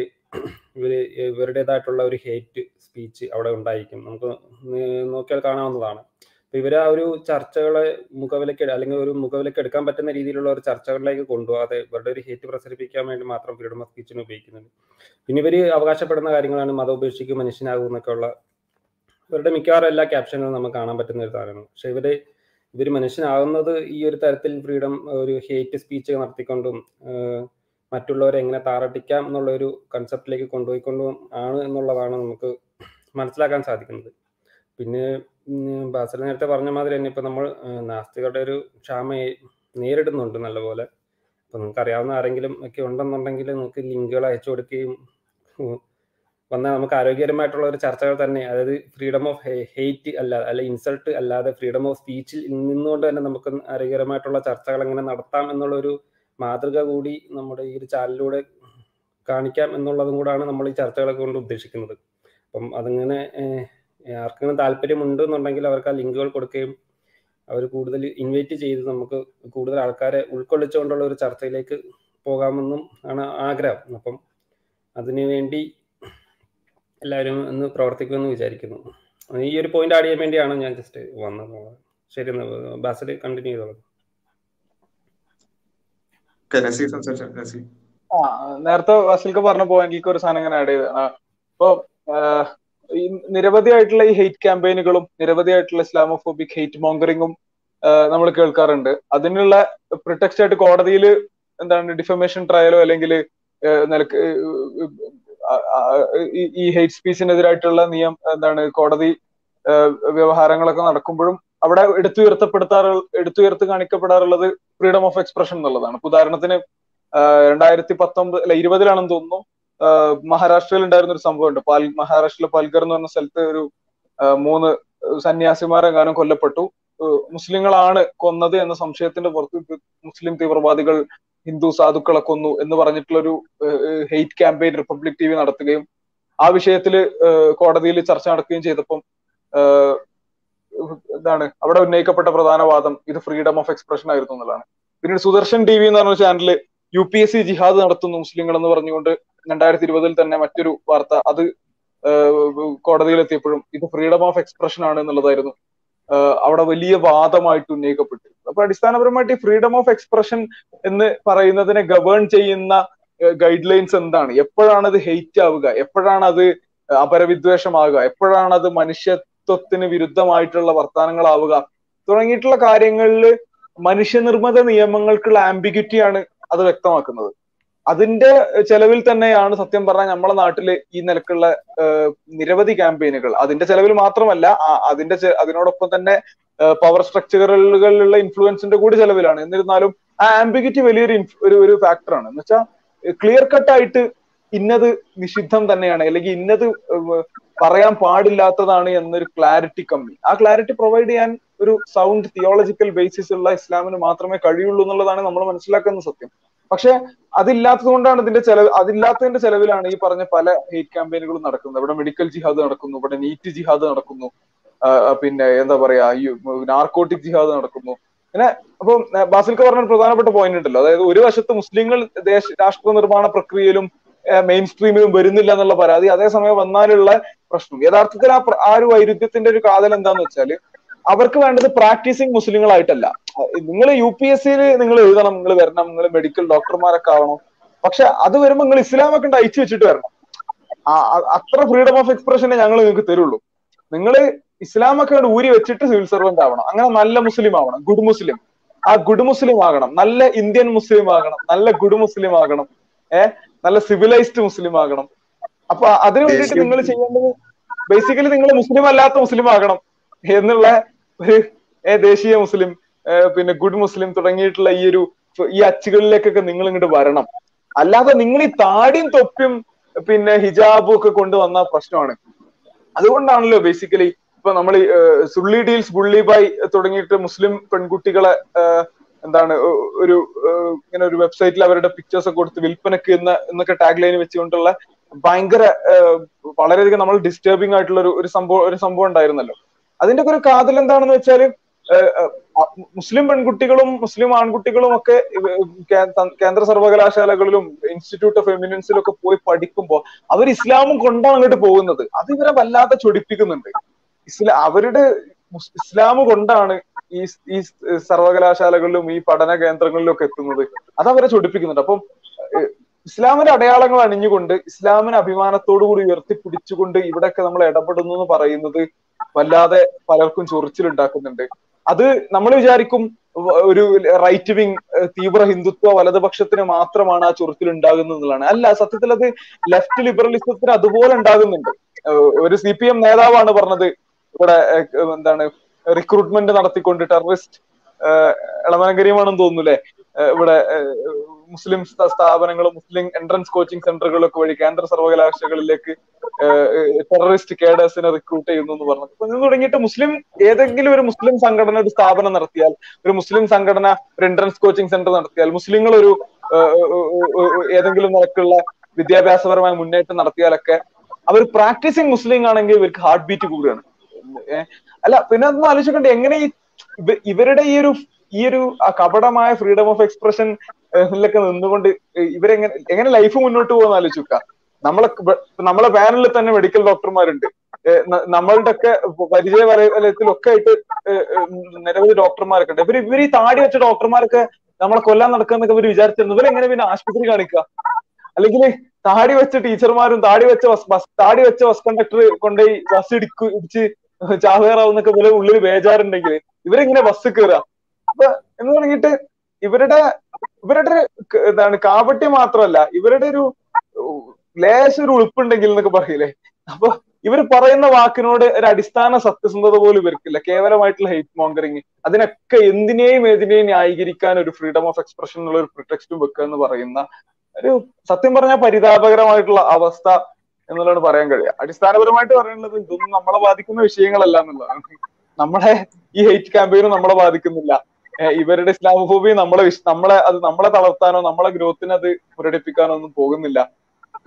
ഇവർ ഇവരുടേതായിട്ടുള്ള ഒരു ഹേറ്റ് സ്പീച്ച് അവിടെ ഉണ്ടായിരിക്കും. നമുക്ക് നോക്കിയാൽ കാണാവുന്നതാണ്. ഇവർ ആ ഒരു ചർച്ചകളെ മുഖവിലക്ക് അല്ലെങ്കിൽ ഒരു മുഖവിലക്ക് എടുക്കാൻ പറ്റുന്ന രീതിയിലുള്ള ഒരു ചർച്ചകളിലേക്ക് കൊണ്ടുപോകാതെ ഇവരുടെ ഒരു ഹേറ്റ് പ്രസരിപ്പിക്കാൻ വേണ്ടി മാത്രം ഫ്രീഡം ഓഫ് സ്പീച്ചിന് ഉപയോഗിക്കുന്നുണ്ട് പിന്നെ ഇവർ അവകാശപ്പെടുന്ന കാര്യങ്ങളാണ് മതം ഉപേക്ഷിക്കും മനുഷ്യനാകും എന്നൊക്കെ ഉള്ള ഇവരുടെ മിക്കവാറും എല്ലാ ക്യാപ്ഷനുകളും നമുക്ക് കാണാൻ പറ്റുന്ന ഒരു സാധനമാണ്. പക്ഷെ ഇവർ ഇവർ മനുഷ്യനാകുന്നത് ഈ ഒരു തരത്തിൽ ഫ്രീഡം ഒരു ഹേറ്റ് സ്പീച്ച് നടത്തിക്കൊണ്ടും മറ്റുള്ളവരെ എങ്ങനെ താറട്ടിക്കാം എന്നുള്ള ഒരു കൺസെപ്റ്റിലേക്ക് കൊണ്ടുപോയിക്കൊണ്ടും ആണ് എന്നുള്ളതാണ് നമുക്ക് മനസ്സിലാക്കാൻ സാധിക്കുന്നത്. പിന്നെ ബാസൽ നേരത്തെ പറഞ്ഞ മാതിരി തന്നെ ഇപ്പൊ നമ്മൾ നാസ്തികരുടെ ഒരു ക്ഷാമ നേരിടുന്നുണ്ട് നല്ലപോലെ. അപ്പൊ നിങ്ങൾക്ക് അറിയാവുന്ന ആരെങ്കിലും ഒക്കെ ഉണ്ടെന്നുണ്ടെങ്കിൽ നിങ്ങൾക്ക് ലിങ്കുകൾ അയച്ചു കൊടുക്കുകയും വന്നാൽ നമുക്ക് ആരോഗ്യകരമായിട്ടുള്ള ഒരു ചർച്ചകൾ തന്നെ അതായത് ഫ്രീഡം ഓഫ് ഹെയ്റ്റ് അല്ല അല്ലെ ഇൻസൾട്ട് അല്ലാതെ ഫ്രീഡം ഓഫ് സ്പീച്ചിൽ നിന്നുകൊണ്ട് തന്നെ നമുക്ക് ആരോഗ്യകരമായിട്ടുള്ള ചർച്ചകൾ എങ്ങനെ നടത്താം എന്നുള്ള ഒരു മാതൃക കൂടി നമ്മുടെ ഈ ഒരു ചാനലിലൂടെ കാണിക്കാം എന്നുള്ളതും കൂടാണ് നമ്മൾ ഈ ചർച്ചകളൊക്കെ കൊണ്ട് ഉദ്ദേശിക്കുന്നത്. അപ്പം അതിങ്ങനെ ആർക്കെങ്കിലും താല്പര്യമുണ്ട് എന്നുണ്ടെങ്കിൽ അവർക്ക് ആ ലിങ്കുകൾ കൊടുക്കുകയും അവർ കൂടുതൽ ഇൻവൈറ്റ് ചെയ്ത് നമുക്ക് കൂടുതൽ ആൾക്കാരെ ഉൾക്കൊള്ളിച്ചുകൊണ്ടുള്ള ഒരു ചർച്ചയിലേക്ക് പോകാമെന്നും ആണ് ആഗ്രഹം. അപ്പം അതിനുവേണ്ടി എല്ലാവരും ഒന്ന് പ്രവർത്തിക്കുമെന്ന് വിചാരിക്കുന്നു. ഈ ഒരു പോയിന്റ് ആഡ് ചെയ്യാൻ വേണ്ടിയാണ് ഞാൻ ജസ്റ്റ് വന്നത്. ശരി ബാസിൽ കണ്ടിന്യൂ ചെയ്തോളൂ. നേരത്തെ വസിൽക്ക് പറഞ്ഞ പോയിന്റിലേക്ക് ഒരു സാധനം ഇങ്ങനെ ആഡ് ചെയ്ത് ഇപ്പൊ ഈ നിരവധിയായിട്ടുള്ള ഈ ഹെയ്റ്റ് ക്യാമ്പയിനുകളും നിരവധിയായിട്ടുള്ള ഇസ്ലാമോഫോബിക് ഹെയ്റ്റ് മോങ്കറിങ്ങും നമ്മൾ കേൾക്കാറുണ്ട്. അതിനുള്ള പ്രൊട്ടക്സ്റ്റ് ആയിട്ട് കോടതിയിൽ എന്താണ് ഡിഫമേഷൻ ട്രയലോ അല്ലെങ്കിൽ ഈ ഹെയ്റ്റ് സ്പീച്ചിനെതിരായിട്ടുള്ള നിയം എന്താണ് കോടതി വ്യവഹാരങ്ങളൊക്കെ നടക്കുമ്പോഴും അവിടെ എടുത്തുയർത്തപ്പെടുത്താറ് എടുത്തുയർത്ത് കാണിക്കപ്പെടാറുള്ളത് ഫ്രീഡം ഓഫ് എക്സ്പ്രഷൻ എന്നുള്ളതാണ്. ഉദാഹരണത്തിന് രണ്ടായിരത്തി പത്തൊമ്പത് അല്ല ഇരുപതിലാണെന്ന് തോന്നുന്നു. മഹാരാഷ്ട്രയിൽ ഉണ്ടായിരുന്ന ഒരു സംഭവമുണ്ട് പാൽ മഹാരാഷ്ട്രയിലെ പാൽഗർ എന്ന് പറഞ്ഞ സ്ഥലത്ത് ഒരു മൂന്ന് സന്യാസിമാരെങ്ങാനും കൊല്ലപ്പെട്ടു. മുസ്ലിങ്ങളാണ് കൊന്നത് എന്ന സംശയത്തിന്റെ പുറത്ത് മുസ്ലിം തീവ്രവാദികൾ ഹിന്ദു സാധുക്കളെ കൊന്നു എന്ന് പറഞ്ഞിട്ടുള്ള ഒരു hate campaign Republic T V നടത്തുകയും ആ വിഷയത്തിൽ കോടതിയിൽ ചർച്ച നടക്കുകയും ചെയ്തപ്പം എന്താണ് അവിടെ ഉന്നയിക്കപ്പെട്ട പ്രധാന വാദം ഇത് ഫ്രീഡം ഓഫ് എക്സ്പ്രഷൻ ആയിരുന്നു എന്നുള്ളതാണ്. പിന്നീട് സുദർശൻ ടി വി എന്ന് പറഞ്ഞ ചാനലിൽ യു പി എസ് സി ജിഹാദ് നടത്തുന്നു മുസ്ലിങ്ങൾ എന്ന് പറഞ്ഞുകൊണ്ട് രണ്ടായിരത്തി ഇരുപതിൽ തന്നെ മറ്റൊരു വാർത്ത അത് കോടതിയിൽ എത്തിയപ്പോഴും ഇത് ഫ്രീഡം ഓഫ് എക്സ്പ്രഷൻ ആണ് എന്നുള്ളതായിരുന്നു. അവിടെ വലിയ വാദമായിട്ട് ഉന്നയിക്കപ്പെട്ടു അപ്പൊ അടിസ്ഥാനപരമായിട്ട് ഈ ഫ്രീഡം ഓഫ് എക്സ്പ്രഷൻ എന്ന് പറയുന്നതിനെ ഗവേൺ ചെയ്യുന്ന ഗൈഡ് ലൈൻസ് എന്താണ്? എപ്പോഴാണ് അത് ഹെയ്റ്റ് ആവുക? എപ്പോഴാണ് അത് അപരവിദ്വേഷമാവുക? എപ്പോഴാണ് അത് മനുഷ്യത്വത്തിന് വിരുദ്ധമായിട്ടുള്ള വർത്തമാനങ്ങളാവുക? തുടങ്ങിയിട്ടുള്ള കാര്യങ്ങളിൽ മനുഷ്യനിർമ്മിത നിയമങ്ങൾക്കുള്ള ആംബിഗ്യൂറ്റിയാണ് അത് വ്യക്തമാക്കുന്നത്. അതിന്റെ ചെലവിൽ തന്നെയാണ് സത്യം പറഞ്ഞാൽ നമ്മളെ നാട്ടിൽ ഈ നിലക്കുള്ള നിരവധി ക്യാമ്പയിനുകൾ അതിന്റെ ചെലവിൽ മാത്രമല്ല അതിന്റെ അതിനോടൊപ്പം തന്നെ പവർ സ്ട്രക്ചറുകളിലുള്ള ഇൻഫ്ലുവൻസിന്റെ കൂടി ചെലവിലാണ്. എന്നിരുന്നാലും ആ ആംബിഗിറ്റി വലിയൊരു ഒരു ഒരു ഫാക്ടറാണ് എന്ന് വെച്ചാൽ ക്ലിയർ കട്ട് ആയിട്ട് ഇന്നത് നിഷിദ്ധം തന്നെയാണ്. അല്ലെങ്കിൽ ഇന്നത് പറയാൻ പാടില്ലാത്തതാണ് എന്നൊരു ക്ലാരിറ്റി കമ്മി. ആ ക്ലാരിറ്റി പ്രൊവൈഡ് ചെയ്യാൻ ഒരു സൗണ്ട് തിയോളജിക്കൽ ബേസിസ് ഉള്ള ഇസ്ലാമിന് മാത്രമേ കഴിയുള്ളൂ എന്നുള്ളതാണ് നമ്മൾ മനസ്സിലാക്കുന്ന സത്യം. പക്ഷെ അതില്ലാത്തത് കൊണ്ടാണ് ഇതിന്റെ ചെലവ് അതില്ലാത്തതിന്റെ ചെലവിലാണ് ഈ പറഞ്ഞ പല ഹെയ്റ്റ് ക്യാമ്പയിനുകളും നടക്കുന്നത്. ഇവിടെ മെഡിക്കൽ ജിഹാദ് നടക്കുന്നു ഇവിടെ നീറ്റ് ജിഹാദ് നടക്കുന്നു പിന്നെ എന്താ പറയാ ഈ നാർക്കോട്ടിക് ജിഹാദ് നടക്കുന്നു. പിന്നെ അപ്പൊ ബാസിൽക്ക് പറഞ്ഞ പ്രധാനപ്പെട്ട പോയിന്റ് ഉണ്ടല്ലോ. അതായത് ഒരു വശത്ത് മുസ്ലിങ്ങൾ ദേശ രാഷ്ട്ര നിർമ്മാണ പ്രക്രിയയിലും മെയിൻ സ്ട്രീമിലും വരുന്നില്ല എന്നുള്ള പരാതി അതേസമയം വന്നാലുള്ള പ്രശ്നം. യഥാർത്ഥത്തിൽ ആ ആ ഒരു വൈരുദ്ധ്യത്തിന്റെ ഒരു കാതൽ എന്താന്ന് വെച്ചാൽ അവർക്ക് വേണ്ടത് പ്രാക്ടീസിങ് മുസ്ലിങ്ങളായിട്ടല്ല. നിങ്ങൾ യു പി എസ് സിയിൽ നിങ്ങൾ എഴുതണം നിങ്ങൾ വരണം നിങ്ങൾ മെഡിക്കൽ ഡോക്ടർമാരൊക്കെ ആവണം. പക്ഷെ അത് വരുമ്പോൾ നിങ്ങൾ ഇസ്ലാമൊക്കെ ഉണ്ട് അയച്ചു വെച്ചിട്ട് വരണം. അത്ര ഫ്രീഡം ഓഫ് എക്സ്പ്രഷനെ ഞങ്ങൾ നിങ്ങൾക്ക് തരുള്ളൂ. നിങ്ങൾ ഇസ്ലാമൊക്കെ കണ്ട് ഊരി വെച്ചിട്ട് സിവിൽ സർവന്റ് ആവണം. അങ്ങനെ നല്ല മുസ്ലിം ആവണം ഗുഡ് മുസ്ലിം. ആ ഗുഡ് മുസ്ലിം ആകണം. നല്ല ഇന്ത്യൻ മുസ്ലിം ആകണം. നല്ല ഗുഡ് മുസ്ലിം ആകണം. ഏഹ് നല്ല സിവിലൈസ്ഡ് മുസ്ലിം ആകണം. അപ്പൊ അതിനു വേണ്ടിയിട്ട് നിങ്ങൾ ചെയ്യേണ്ടത് ബേസിക്കലി നിങ്ങൾ മുസ്ലിം അല്ലാത്ത മുസ്ലിം ആകണം എന്നുള്ള ഒരു ദേശീയ മുസ്ലിം പിന്നെ ഗുഡ് മുസ്ലിം തുടങ്ങിയിട്ടുള്ള ഈ ഒരു ഈ അച്ചുകളിലേക്കൊക്കെ നിങ്ങൾ ഇങ്ങോട്ട് വരണം. അല്ലാതെ നിങ്ങൾ ഈ താടിയും തൊപ്പിയും പിന്നെ ഹിജാബും ഒക്കെ കൊണ്ടുവന്ന പ്രശ്നമാണ്. അതുകൊണ്ടാണല്ലോ ബേസിക്കലി ഇപ്പൊ നമ്മൾ സുള്ളി ഡീൽസ് ബുള്ളി ബൈ തുടങ്ങിയിട്ട് മുസ്ലിം പെൺകുട്ടികളെ എന്താണ് ഒരു ഇങ്ങനെ ഒരു വെബ്സൈറ്റിൽ അവരുടെ പിക്ചേഴ്സ് ഒക്കെ കൊടുത്ത് വിൽപ്പനക്ക് എന്ന എന്നൊക്കെ ടാഗ് ലൈൻ വെച്ചുകൊണ്ടുള്ള ഭയങ്കര വളരെയധികം നമ്മൾ ഡിസ്റ്റർബിംഗ് ആയിട്ടുള്ള ഒരു ഒരു സംഭവം ഒരു സംഭവം ഉണ്ടായിരുന്നല്ലോ. അതിന്റെ ഒക്കെ ഒരു കാതൽ എന്താണെന്ന് വെച്ചാൽ മുസ്ലിം പെൺകുട്ടികളും മുസ്ലിം ആൺകുട്ടികളും ഒക്കെ കേന്ദ്ര സർവകലാശാലകളിലും ഇൻസ്റ്റിറ്റ്യൂട്ട് ഓഫ് എമിനൻസിലും ഒക്കെ പോയി പഠിക്കുമ്പോൾ അവർ ഇസ്ലാമും കൊണ്ടാണ് അങ്ങോട്ട് പോകുന്നത്. അത് ഇവരെ വല്ലാതെ ചൊടിപ്പിക്കുന്നുണ്ട്. ഇസ്ലാ അവരുടെ ഇസ്ലാം കൊണ്ടാണ് ഈ ഈ സർവകലാശാലകളിലും ഈ പഠന കേന്ദ്രങ്ങളിലും ഒക്കെ എത്തുന്നത്. അത് അവരെ ചൊടിപ്പിക്കുന്നുണ്ട്. അപ്പം ഇസ്ലാമിന്റെ അടയാളങ്ങൾ അണിഞ്ഞുകൊണ്ട് ഇസ്ലാമിനെ അഭിമാനത്തോടു കൂടി ഉയർത്തിപ്പിടിച്ചുകൊണ്ട് ഇവിടെയൊക്കെ നമ്മൾ ഇടപെടുന്നു എന്ന് പറയുന്നത് വല്ലാതെ പലർക്കും ചൊറിച്ചിലുണ്ടാക്കുന്നുണ്ട് അത് നമ്മൾ വിചാരിക്കും ഒരു റൈറ്റ് വിങ് തീവ്ര ഹിന്ദുത്വ വലതുപക്ഷത്തിന് മാത്രമാണ് ആ ചൊറിച്ചിൽ ഉണ്ടാകുന്നത് എന്നുള്ളതാണ്. അല്ല സത്യത്തിൽ അത് ലെഫ്റ്റ് ലിബറലിസത്തിന് അതുപോലെ ഉണ്ടാകുന്നുണ്ട്. ഒരു സി പി എം നേതാവാണ് പറഞ്ഞത് ഇവിടെ എന്താണ് റിക്രൂട്ട്മെന്റ് നടത്തിക്കൊണ്ട് ടെററിസ്റ്റ് എളമനഗരിയുമാണെന്ന് തോന്നുന്നു ഇവിടെ മുസ്ലിം സ്ഥാപനങ്ങളും മുസ്ലിം എൻട്രൻസ് കോച്ചിങ് സെന്ററുകളൊക്കെ വഴി കേന്ദ്ര സർവകലാശാലകളിലേക്ക് ടെററിസ്റ്റ് കേഡേഴ്സിനെ റിക്രൂട്ട് ചെയ്യുന്നു എന്ന് പറഞ്ഞു. അപ്പൊ ഇത് തുടങ്ങിയിട്ട് മുസ്ലിം ഏതെങ്കിലും ഒരു മുസ്ലിം സംഘടന ഒരു സ്ഥാപനം നടത്തിയാൽ ഒരു മുസ്ലിം സംഘടന ഒരു എൻട്രൻസ് കോച്ചിങ് സെന്റർ നടത്തിയാൽ മുസ്ലിങ്ങൾ ഒരു ഏതെങ്കിലും നിലക്കുള്ള വിദ്യാഭ്യാസപരമായ മുന്നേറ്റം നടത്തിയാലൊക്കെ അവർ പ്രാക്ടീസിങ് മുസ്ലിം ആണെങ്കിൽ ഇവർക്ക് ഹാർട്ട് ബീറ്റ് കൂടുകയാണ്. അല്ല പിന്നെ ഒന്ന് ആലോചിക്കണ്ടേ എങ്ങനെ ഇവരുടെ ഈ ഒരു ഈ ഒരു കപടമായ ഫ്രീഡം ഓഫ് എക്സ്പ്രഷൻ ിലൊക്കെ നിന്നുകൊണ്ട് ഇവരെങ്ങനെ എങ്ങനെ ലൈഫ് മുന്നോട്ട് പോകുന്ന ആലോചിക്ക നമ്മളെ നമ്മളെ പാനലിൽ തന്നെ മെഡിക്കൽ ഡോക്ടർമാരുണ്ട് നമ്മളുടെ ഒക്കെ പരിചയ വലയത്തിലൊക്കെ ആയിട്ട് നിരവധി ഡോക്ടർമാരൊക്കെ ഉണ്ട്. ഇവർ ഇവർ ഈ താടി വെച്ച ഡോക്ടർമാരൊക്കെ നമ്മളെ കൊല്ലാൻ നടക്കുന്നൊക്കെ ഇവർ വിചാരിച്ചിരുന്നു. ഇവരെങ്ങനെ പിന്നെ ആശുപത്രി കാണിക്കുക അല്ലെങ്കിൽ താടി വെച്ച ടീച്ചർമാരും താടി വെച്ച ബസ് താടി വെച്ച ബസ് കണ്ടക്ടർ കൊണ്ടുപോയി ബസ് ഇടിക്കു ഇടിച്ച് ചാവേറാവുന്നൊക്കെ പോലെ ഉള്ളിൽ ബേജാറുണ്ടെങ്കിൽ ഇവരെങ്ങനെ ബസ് കയറുക അപ്പൊ എന്ന് തുടങ്ങിയിട്ട് ഇവരുടെ ഇവരുടെ എന്താണ് കാപട്യം മാത്രമല്ല ഇവരുടെ ഒരു ലേശ ഒരു ഉളുപ്പുണ്ടെങ്കിൽ എന്നൊക്കെ പറയില്ലേ? അപ്പൊ ഇവർ പറയുന്ന വാക്കിനോട് ഒരു അടിസ്ഥാന സത്യസന്ധത പോലും ഇവർക്കില്ല. കേവലമായിട്ടുള്ള ഹെയ്റ്റ് മോങ്കറിങ് അതിനൊക്കെ എന്തിനേയും ഏതിനേയും ന്യായീകരിക്കാൻ ഒരു ഫ്രീഡം ഓഫ് എക്സ്പ്രഷൻ എന്നുള്ള ഒരു പ്രിടെക്സ്റ്റും വെക്കുക എന്ന് പറയുന്ന ഒരു സത്യം പറഞ്ഞാൽ പരിതാപകരമായിട്ടുള്ള അവസ്ഥ എന്നുള്ളതാണ് പറയാൻ കഴിയുക. അടിസ്ഥാനപരമായിട്ട് പറയുന്നത് ഇതൊന്നും നമ്മളെ ബാധിക്കുന്ന വിഷയങ്ങളല്ല എന്നുള്ളതാണ്. നമ്മളെ ഈ ഹെയ്റ്റ് ക്യാമ്പയിനും നമ്മളെ ബാധിക്കുന്നില്ല. ഇവരുടെ ഇസ്ലാമോഫോബിയ നമ്മളെ നമ്മളെ അത് നമ്മളെ തളർത്താനോ നമ്മളെ ഗ്രോത്തിനെ അത് മുരടിപ്പിക്കാനോ ഒന്നും പോകുന്നില്ല.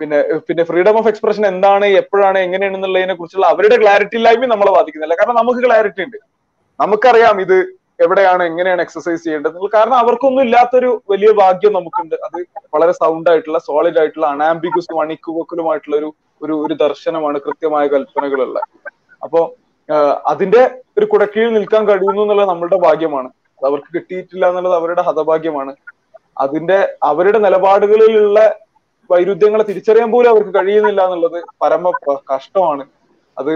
പിന്നെ പിന്നെ ഫ്രീഡം ഓഫ് എക്സ്പ്രഷൻ എന്താണ് എപ്പോഴാണ് എങ്ങനെയാണെന്നുള്ളതിനെ കുറിച്ചുള്ള അവരുടെ ക്ലാരിറ്റി ഇല്ലായ്മയും നമ്മളെ ബാധിക്കുന്നില്ല. കാരണം നമുക്ക് ക്ലാരിറ്റി ഉണ്ട്. നമുക്കറിയാം ഇത് എവിടെയാണ് എങ്ങനെയാണ് എക്സസൈസ് ചെയ്യേണ്ടത് കാരണം അവർക്കൊന്നും ഇല്ലാത്തൊരു വലിയ ഭാഗ്യം നമുക്കുണ്ട്. അത് വളരെ സൗണ്ട് ആയിട്ടുള്ള സോളിഡ് ആയിട്ടുള്ള അനാംബിഗസ് അണിക്കുവക്കലുമായിട്ടുള്ള ഒരു ഒരു ഒരു ദർശനമാണ് കൃത്യമായ കൽപ്പനകളുള്ള അപ്പോ അതിന്റെ ഒരു കുടക്കീഴിൽ നിൽക്കാൻ കഴിയുന്നു എന്നുള്ളത് നമ്മളുടെ ഭാഗ്യമാണ്. അവർക്ക് കിട്ടിയിട്ടില്ല എന്നുള്ളത് അവരുടെ ഹതഭാഗ്യമാണ്. അതിന്റെ അവരുടെ നിലപാടുകളിലുള്ള വൈരുദ്ധ്യങ്ങളെ തിരിച്ചറിയാൻ പോലും അവർക്ക് കഴിയുന്നില്ല എന്നുള്ളത് പരമ കഷ്ടമാണ്. അത്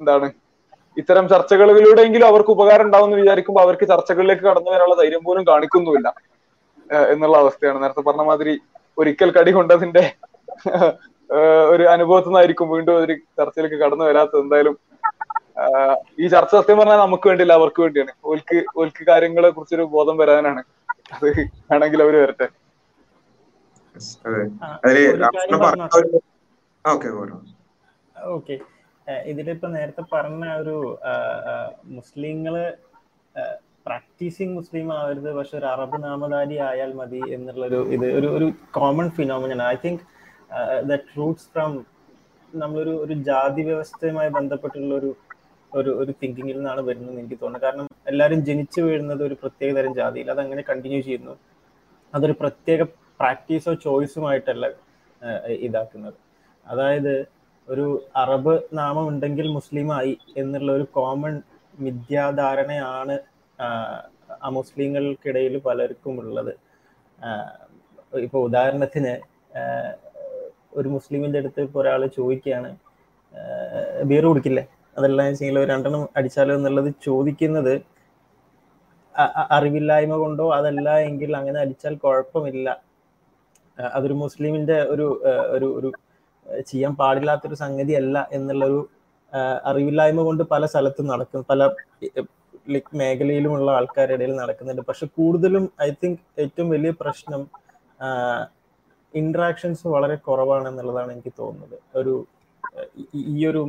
എന്താണ്? ഇത്തരം ചർച്ചകളിലൂടെയെങ്കിലും അവർക്ക് ഉപകാരം ഉണ്ടാവുമെന്ന് വിചാരിക്കുമ്പോൾ അവർക്ക് ചർച്ചകളിലേക്ക് കടന്നു വരാനുള്ള ധൈര്യം പോലും കാണിക്കുന്നുമില്ല. എന്നുള്ള അവസ്ഥയാണ്. നേരത്തെ പറഞ്ഞ മാതിരി ഒരിക്കൽ കടി കൊണ്ടതിന്റെ ഒരു അനുഭവത്തിൽ നിന്നായിരിക്കും വീണ്ടും ഒരു ചർച്ചയിലേക്ക് കടന്നു വരാത്തത്. എന്തായാലും ഈ ചർച്ച സത്യം പറഞ്ഞാൽ നമുക്ക് വേണ്ടിയില്ല അവർക്ക് വേണ്ടിയാണ്. ഓൽക്ക് ഓൽക്ക് കാര്യങ്ങളെ കുറിച്ചൊരു ബോധം വരാനാണ്. അത് വേണമെങ്കിൽ അവർ വരട്ടെ. ഓക്കെ ഇതിലിപ്പോ നേരത്തെ പറഞ്ഞ ഒരു മുസ്ലിങ്ങൾ പ്രാക്ടീസിങ് മുസ്ലിം ആവരുത് പക്ഷെ ഒരു അറബ് നാമധാരി ആയാൽ മതി എന്നുള്ളൊരു ഇത് ഒരു ഒരു common phenomenal I think that roots from നമ്മളൊരു ഒരു ജാതി വ്യവസ്ഥയുമായി ബന്ധപ്പെട്ടുള്ള ഒരു ഒരു ഒരു തിങ്കിങ്ങിൽ നിന്നാണ് വരുന്നത് എനിക്ക് തോന്നുന്നത്. കാരണം എല്ലാവരും ജനിച്ചു വീഴുന്നത് ഒരു പ്രത്യേക തരം ജാതിയിൽ അതങ്ങനെ കണ്ടിന്യൂ ചെയ്യുന്നു. അതൊരു പ്രത്യേക പ്രാക്ടീസോ ചോയ്സുമായിട്ടല്ല ഇതാക്കുന്നത്. അതായത് ഒരു അറബ് നാമം ഉണ്ടെങ്കിൽ മുസ്ലിമായി എന്നുള്ള ഒരു കോമൺ മിഥ്യാധാരണയാണ് മുസ്ലിങ്ങൾക്കിടയിൽ പലർക്കും ഉള്ളത്. ഇപ്പോൾ ഉദാഹരണത്തിന് ഒരു മുസ്ലിമിന്റെ അടുത്ത് ഇപ്പോൾ ഒരാൾ ചോദിക്കുകയാണ് ബിയർ കുടിക്കില്ലേ? അതെല്ലാം ഒരു രണ്ടെണ്ണം അടിച്ചാലോ എന്നുള്ളത് ചോദിക്കുന്നത് അറിവില്ലായ്മ കൊണ്ടോ അതല്ല എങ്കിൽ അങ്ങനെ അടിച്ചാൽ കുഴപ്പമില്ല. അതൊരു മുസ്ലിമിന്റെ ഒരു ഒരു ഒരു ചെയ്യാൻ പാടില്ലാത്തൊരു സംഗതി അല്ല എന്നുള്ളൊരു അറിവില്ലായ്മ കൊണ്ട് പല സ്ഥലത്തും നടക്കുന്നു പല ലൈക് മേഖലയിലുമുള്ള ആൾക്കാരുടെ ഇടയിൽ നടക്കുന്നുണ്ട്. പക്ഷെ കൂടുതലും ഐ തിങ്ക് ഏറ്റവും വലിയ പ്രശ്നം ഇന്ററാക്ഷൻസ് വളരെ കുറവാണ് എന്നുള്ളതാണ് എനിക്ക് തോന്നുന്നത്. ഒരു ഈ- ഒരു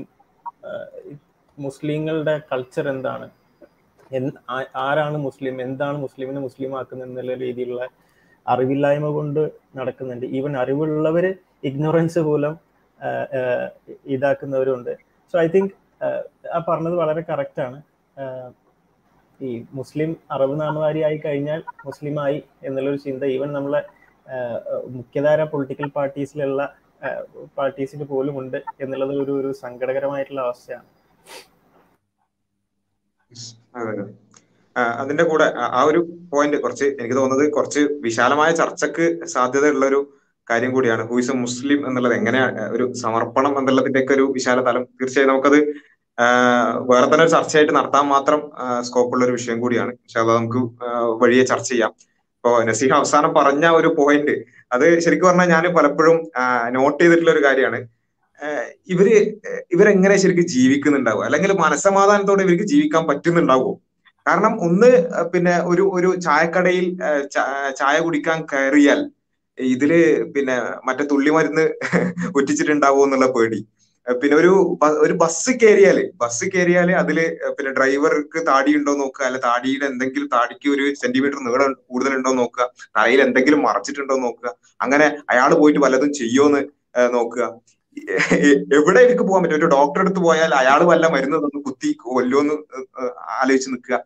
മുസ്ലിങ്ങളുടെ കൾച്ചർ എന്താണ്? ആരാണ് മുസ്ലിം? എന്താണ് മുസ്ലിമിനെ മുസ്ലിം ആക്കുന്നത് എന്നുള്ള രീതിയിലുള്ള അറിവില്ലായ്മ കൊണ്ട് നടക്കുന്നുണ്ട്. ഈവൻ അറിവുള്ളവർ ഇഗ്നോറൻസ് ആ, ഇതാക്കുന്നവരുണ്ട്. സോ ഐ തിങ്ക് ആ പറഞ്ഞത് വളരെ കറക്റ്റാണ് ഈ മുസ്ലിം അറബ് ആയി കഴിഞ്ഞാൽ മുസ്ലിമായി എന്നുള്ളൊരു ചിന്ത ഈവൻ നമ്മളെ മുഖ്യധാര പൊളിറ്റിക്കൽ പാർട്ടീസിലുള്ള പാർട്ടീസിന് പോലും ഉണ്ട് എന്നുള്ളത് ഒരു ഒരു സങ്കടകരമായിട്ടുള്ള അവസ്ഥയാണ്. അതെ അതെ. അതിന്റെ കൂടെ ആ ഒരു പോയിന്റ് കുറച്ച് എനിക്ക് തോന്നുന്നത് കുറച്ച് വിശാലമായ ചർച്ചക്ക് സാധ്യതയുള്ള ഒരു കാര്യം കൂടിയാണ്. ഹൂയിസ് എ മുസ്ലിം എന്നുള്ളത് എങ്ങനെയാ ഒരു സമർപ്പണം എന്നുള്ളതിന്റെ ഒക്കെ ഒരു വിശാല തലം. തീർച്ചയായും നമുക്കത് വേറെ തന്നെ ഒരു ചർച്ചയായിട്ട് നടത്താൻ മാത്രം സ്കോപ്പ് ഉള്ള ഒരു വിഷയം കൂടിയാണ്. പക്ഷെ അത് നമുക്ക് വഴിയെ ചർച്ച ചെയ്യാം. ഇപ്പോ നസീഹ അവസാനം പറഞ്ഞ ഒരു പോയിന്റ് അത് ശരിക്കും പറഞ്ഞാൽ ഞാൻ പലപ്പോഴും നോട്ട് ചെയ്തിട്ടുള്ള ഒരു കാര്യമാണ് ഇവർ ഇവരെങ്ങനെ ശരിക്കും ജീവിക്കുന്നുണ്ടാവുക അല്ലെങ്കിൽ മനസ്സമാധാനത്തോടെ ഇവർക്ക് ജീവിക്കാൻ പറ്റുന്നുണ്ടാവുമോ കാരണം ഒന്ന് പിന്നെ ഒരു ഒരു ചായക്കടയിൽ ചായ കുടിക്കാൻ കയറിയാൽ ഇതിൽ പിന്നെ മറ്റേ തുള്ളി തുള്ളിമരുന്ന് ഉറ്റിച്ചിട്ടുണ്ടാവോ എന്നുള്ള പേടി. പിന്നെ ഒരു ഒരു ബസ് കയറിയാൽ ബസ് കയറിയാൽ അതിൽ പിന്നെ ഡ്രൈവർക്ക് താടി ഉണ്ടോ നോക്കുക അല്ലെ താടിയുടെ എന്തെങ്കിലും താടിക്ക് ഒരു സെന്റിമീറ്റർ നീളം കൂടുതലുണ്ടോ നോക്കുക തലയിൽ എന്തെങ്കിലും മറച്ചിട്ടുണ്ടോ നോക്കുക അങ്ങനെ അയാൾ പോയിട്ട് വല്ലതും ചെയ്യോന്ന് നോക്കുക. എവിടെ എനിക്ക് പോകാൻ പറ്റും? ഒരു ഡോക്ടറെ അടുത്ത് പോയാൽ അയാൾ വല്ല മരുന്ന് തന്നു കുത്തി കൊല്ലോന്ന് ആലോചിച്ച് നിൽക്കുക.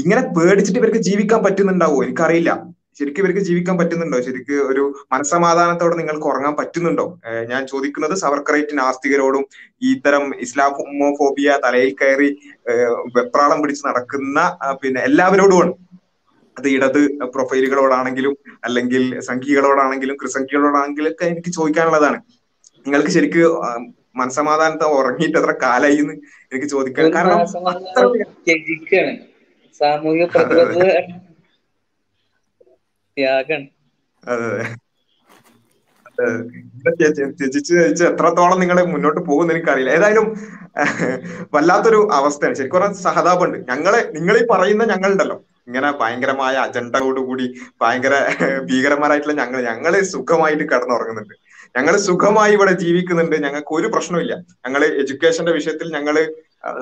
ഇങ്ങനെ പേടിച്ചിട്ട് ഇവർക്ക് ജീവിക്കാൻ പറ്റുന്നുണ്ടാവോ? എനിക്കറിയില്ല. ശരിക്കും ഇവർക്ക് ജീവിക്കാൻ പറ്റുന്നുണ്ടോ? ശരിക്ക് ഒരു മനസമാധാനത്തോടെ നിങ്ങൾക്ക് ഉറങ്ങാൻ പറ്റുന്നുണ്ടോ? ഞാൻ ചോദിക്കുന്നത് സവർക്കറേറ്റ് നാസ്തികരോടും ഈ ഇത്തരം ഇസ്ലാമോഫോബിയ തലയിൽ കയറി വെപ്രാളം പിടിച്ച് നടക്കുന്ന പിന്നെ എല്ലാവരോടുമാണ്. അത് ഇടത് പ്രൊഫൈലുകളോടാണെങ്കിലും അല്ലെങ്കിൽ സംഖ്യകളോടാണെങ്കിലും കൃസംഖ്യകളോടാണെങ്കിലും ഒക്കെ എനിക്ക് ചോദിക്കാനുള്ളതാണ്. നിങ്ങൾക്ക് ശരിക്ക് മനസമാധാനത്തെ ഉറങ്ങിയിട്ട് എത്ര കാലായി എന്ന് എനിക്ക് ചോദിക്കാൻ. കാരണം സാമൂഹിക പ്രതിബദ്ധത ത്യജിച്ച് ത്യജിച്ച് എത്രത്തോളം നിങ്ങൾ മുന്നോട്ട് പോകുമെന്ന് എനിക്കറിയില്ല. ഏതായാലും വല്ലാത്തൊരു അവസ്ഥയാണ്. ശരിക്കും പറഞ്ഞാൽ സഹതാപമുണ്ട്. ഞങ്ങളെ നിങ്ങൾ ഈ പറയുന്ന ഞങ്ങളുണ്ടല്ലോ. ഇങ്ങനെ ഭയങ്കരമായ അജണ്ടയോടുകൂടി ഭയങ്കര ഭീകരന്മാരായിട്ടുള്ള ഞങ്ങൾ ഞങ്ങൾ സുഖമായിട്ട് കിടന്നുറങ്ങുന്നുണ്ട്. ഞങ്ങൾ സുഖമായി ഇവിടെ ജീവിക്കുന്നുണ്ട്. ഞങ്ങൾക്ക് ഒരു പ്രശ്നമില്ല ഞങ്ങൾ എഡ്യൂക്കേഷന്റെ വിഷയത്തിൽ ഞങ്ങൾ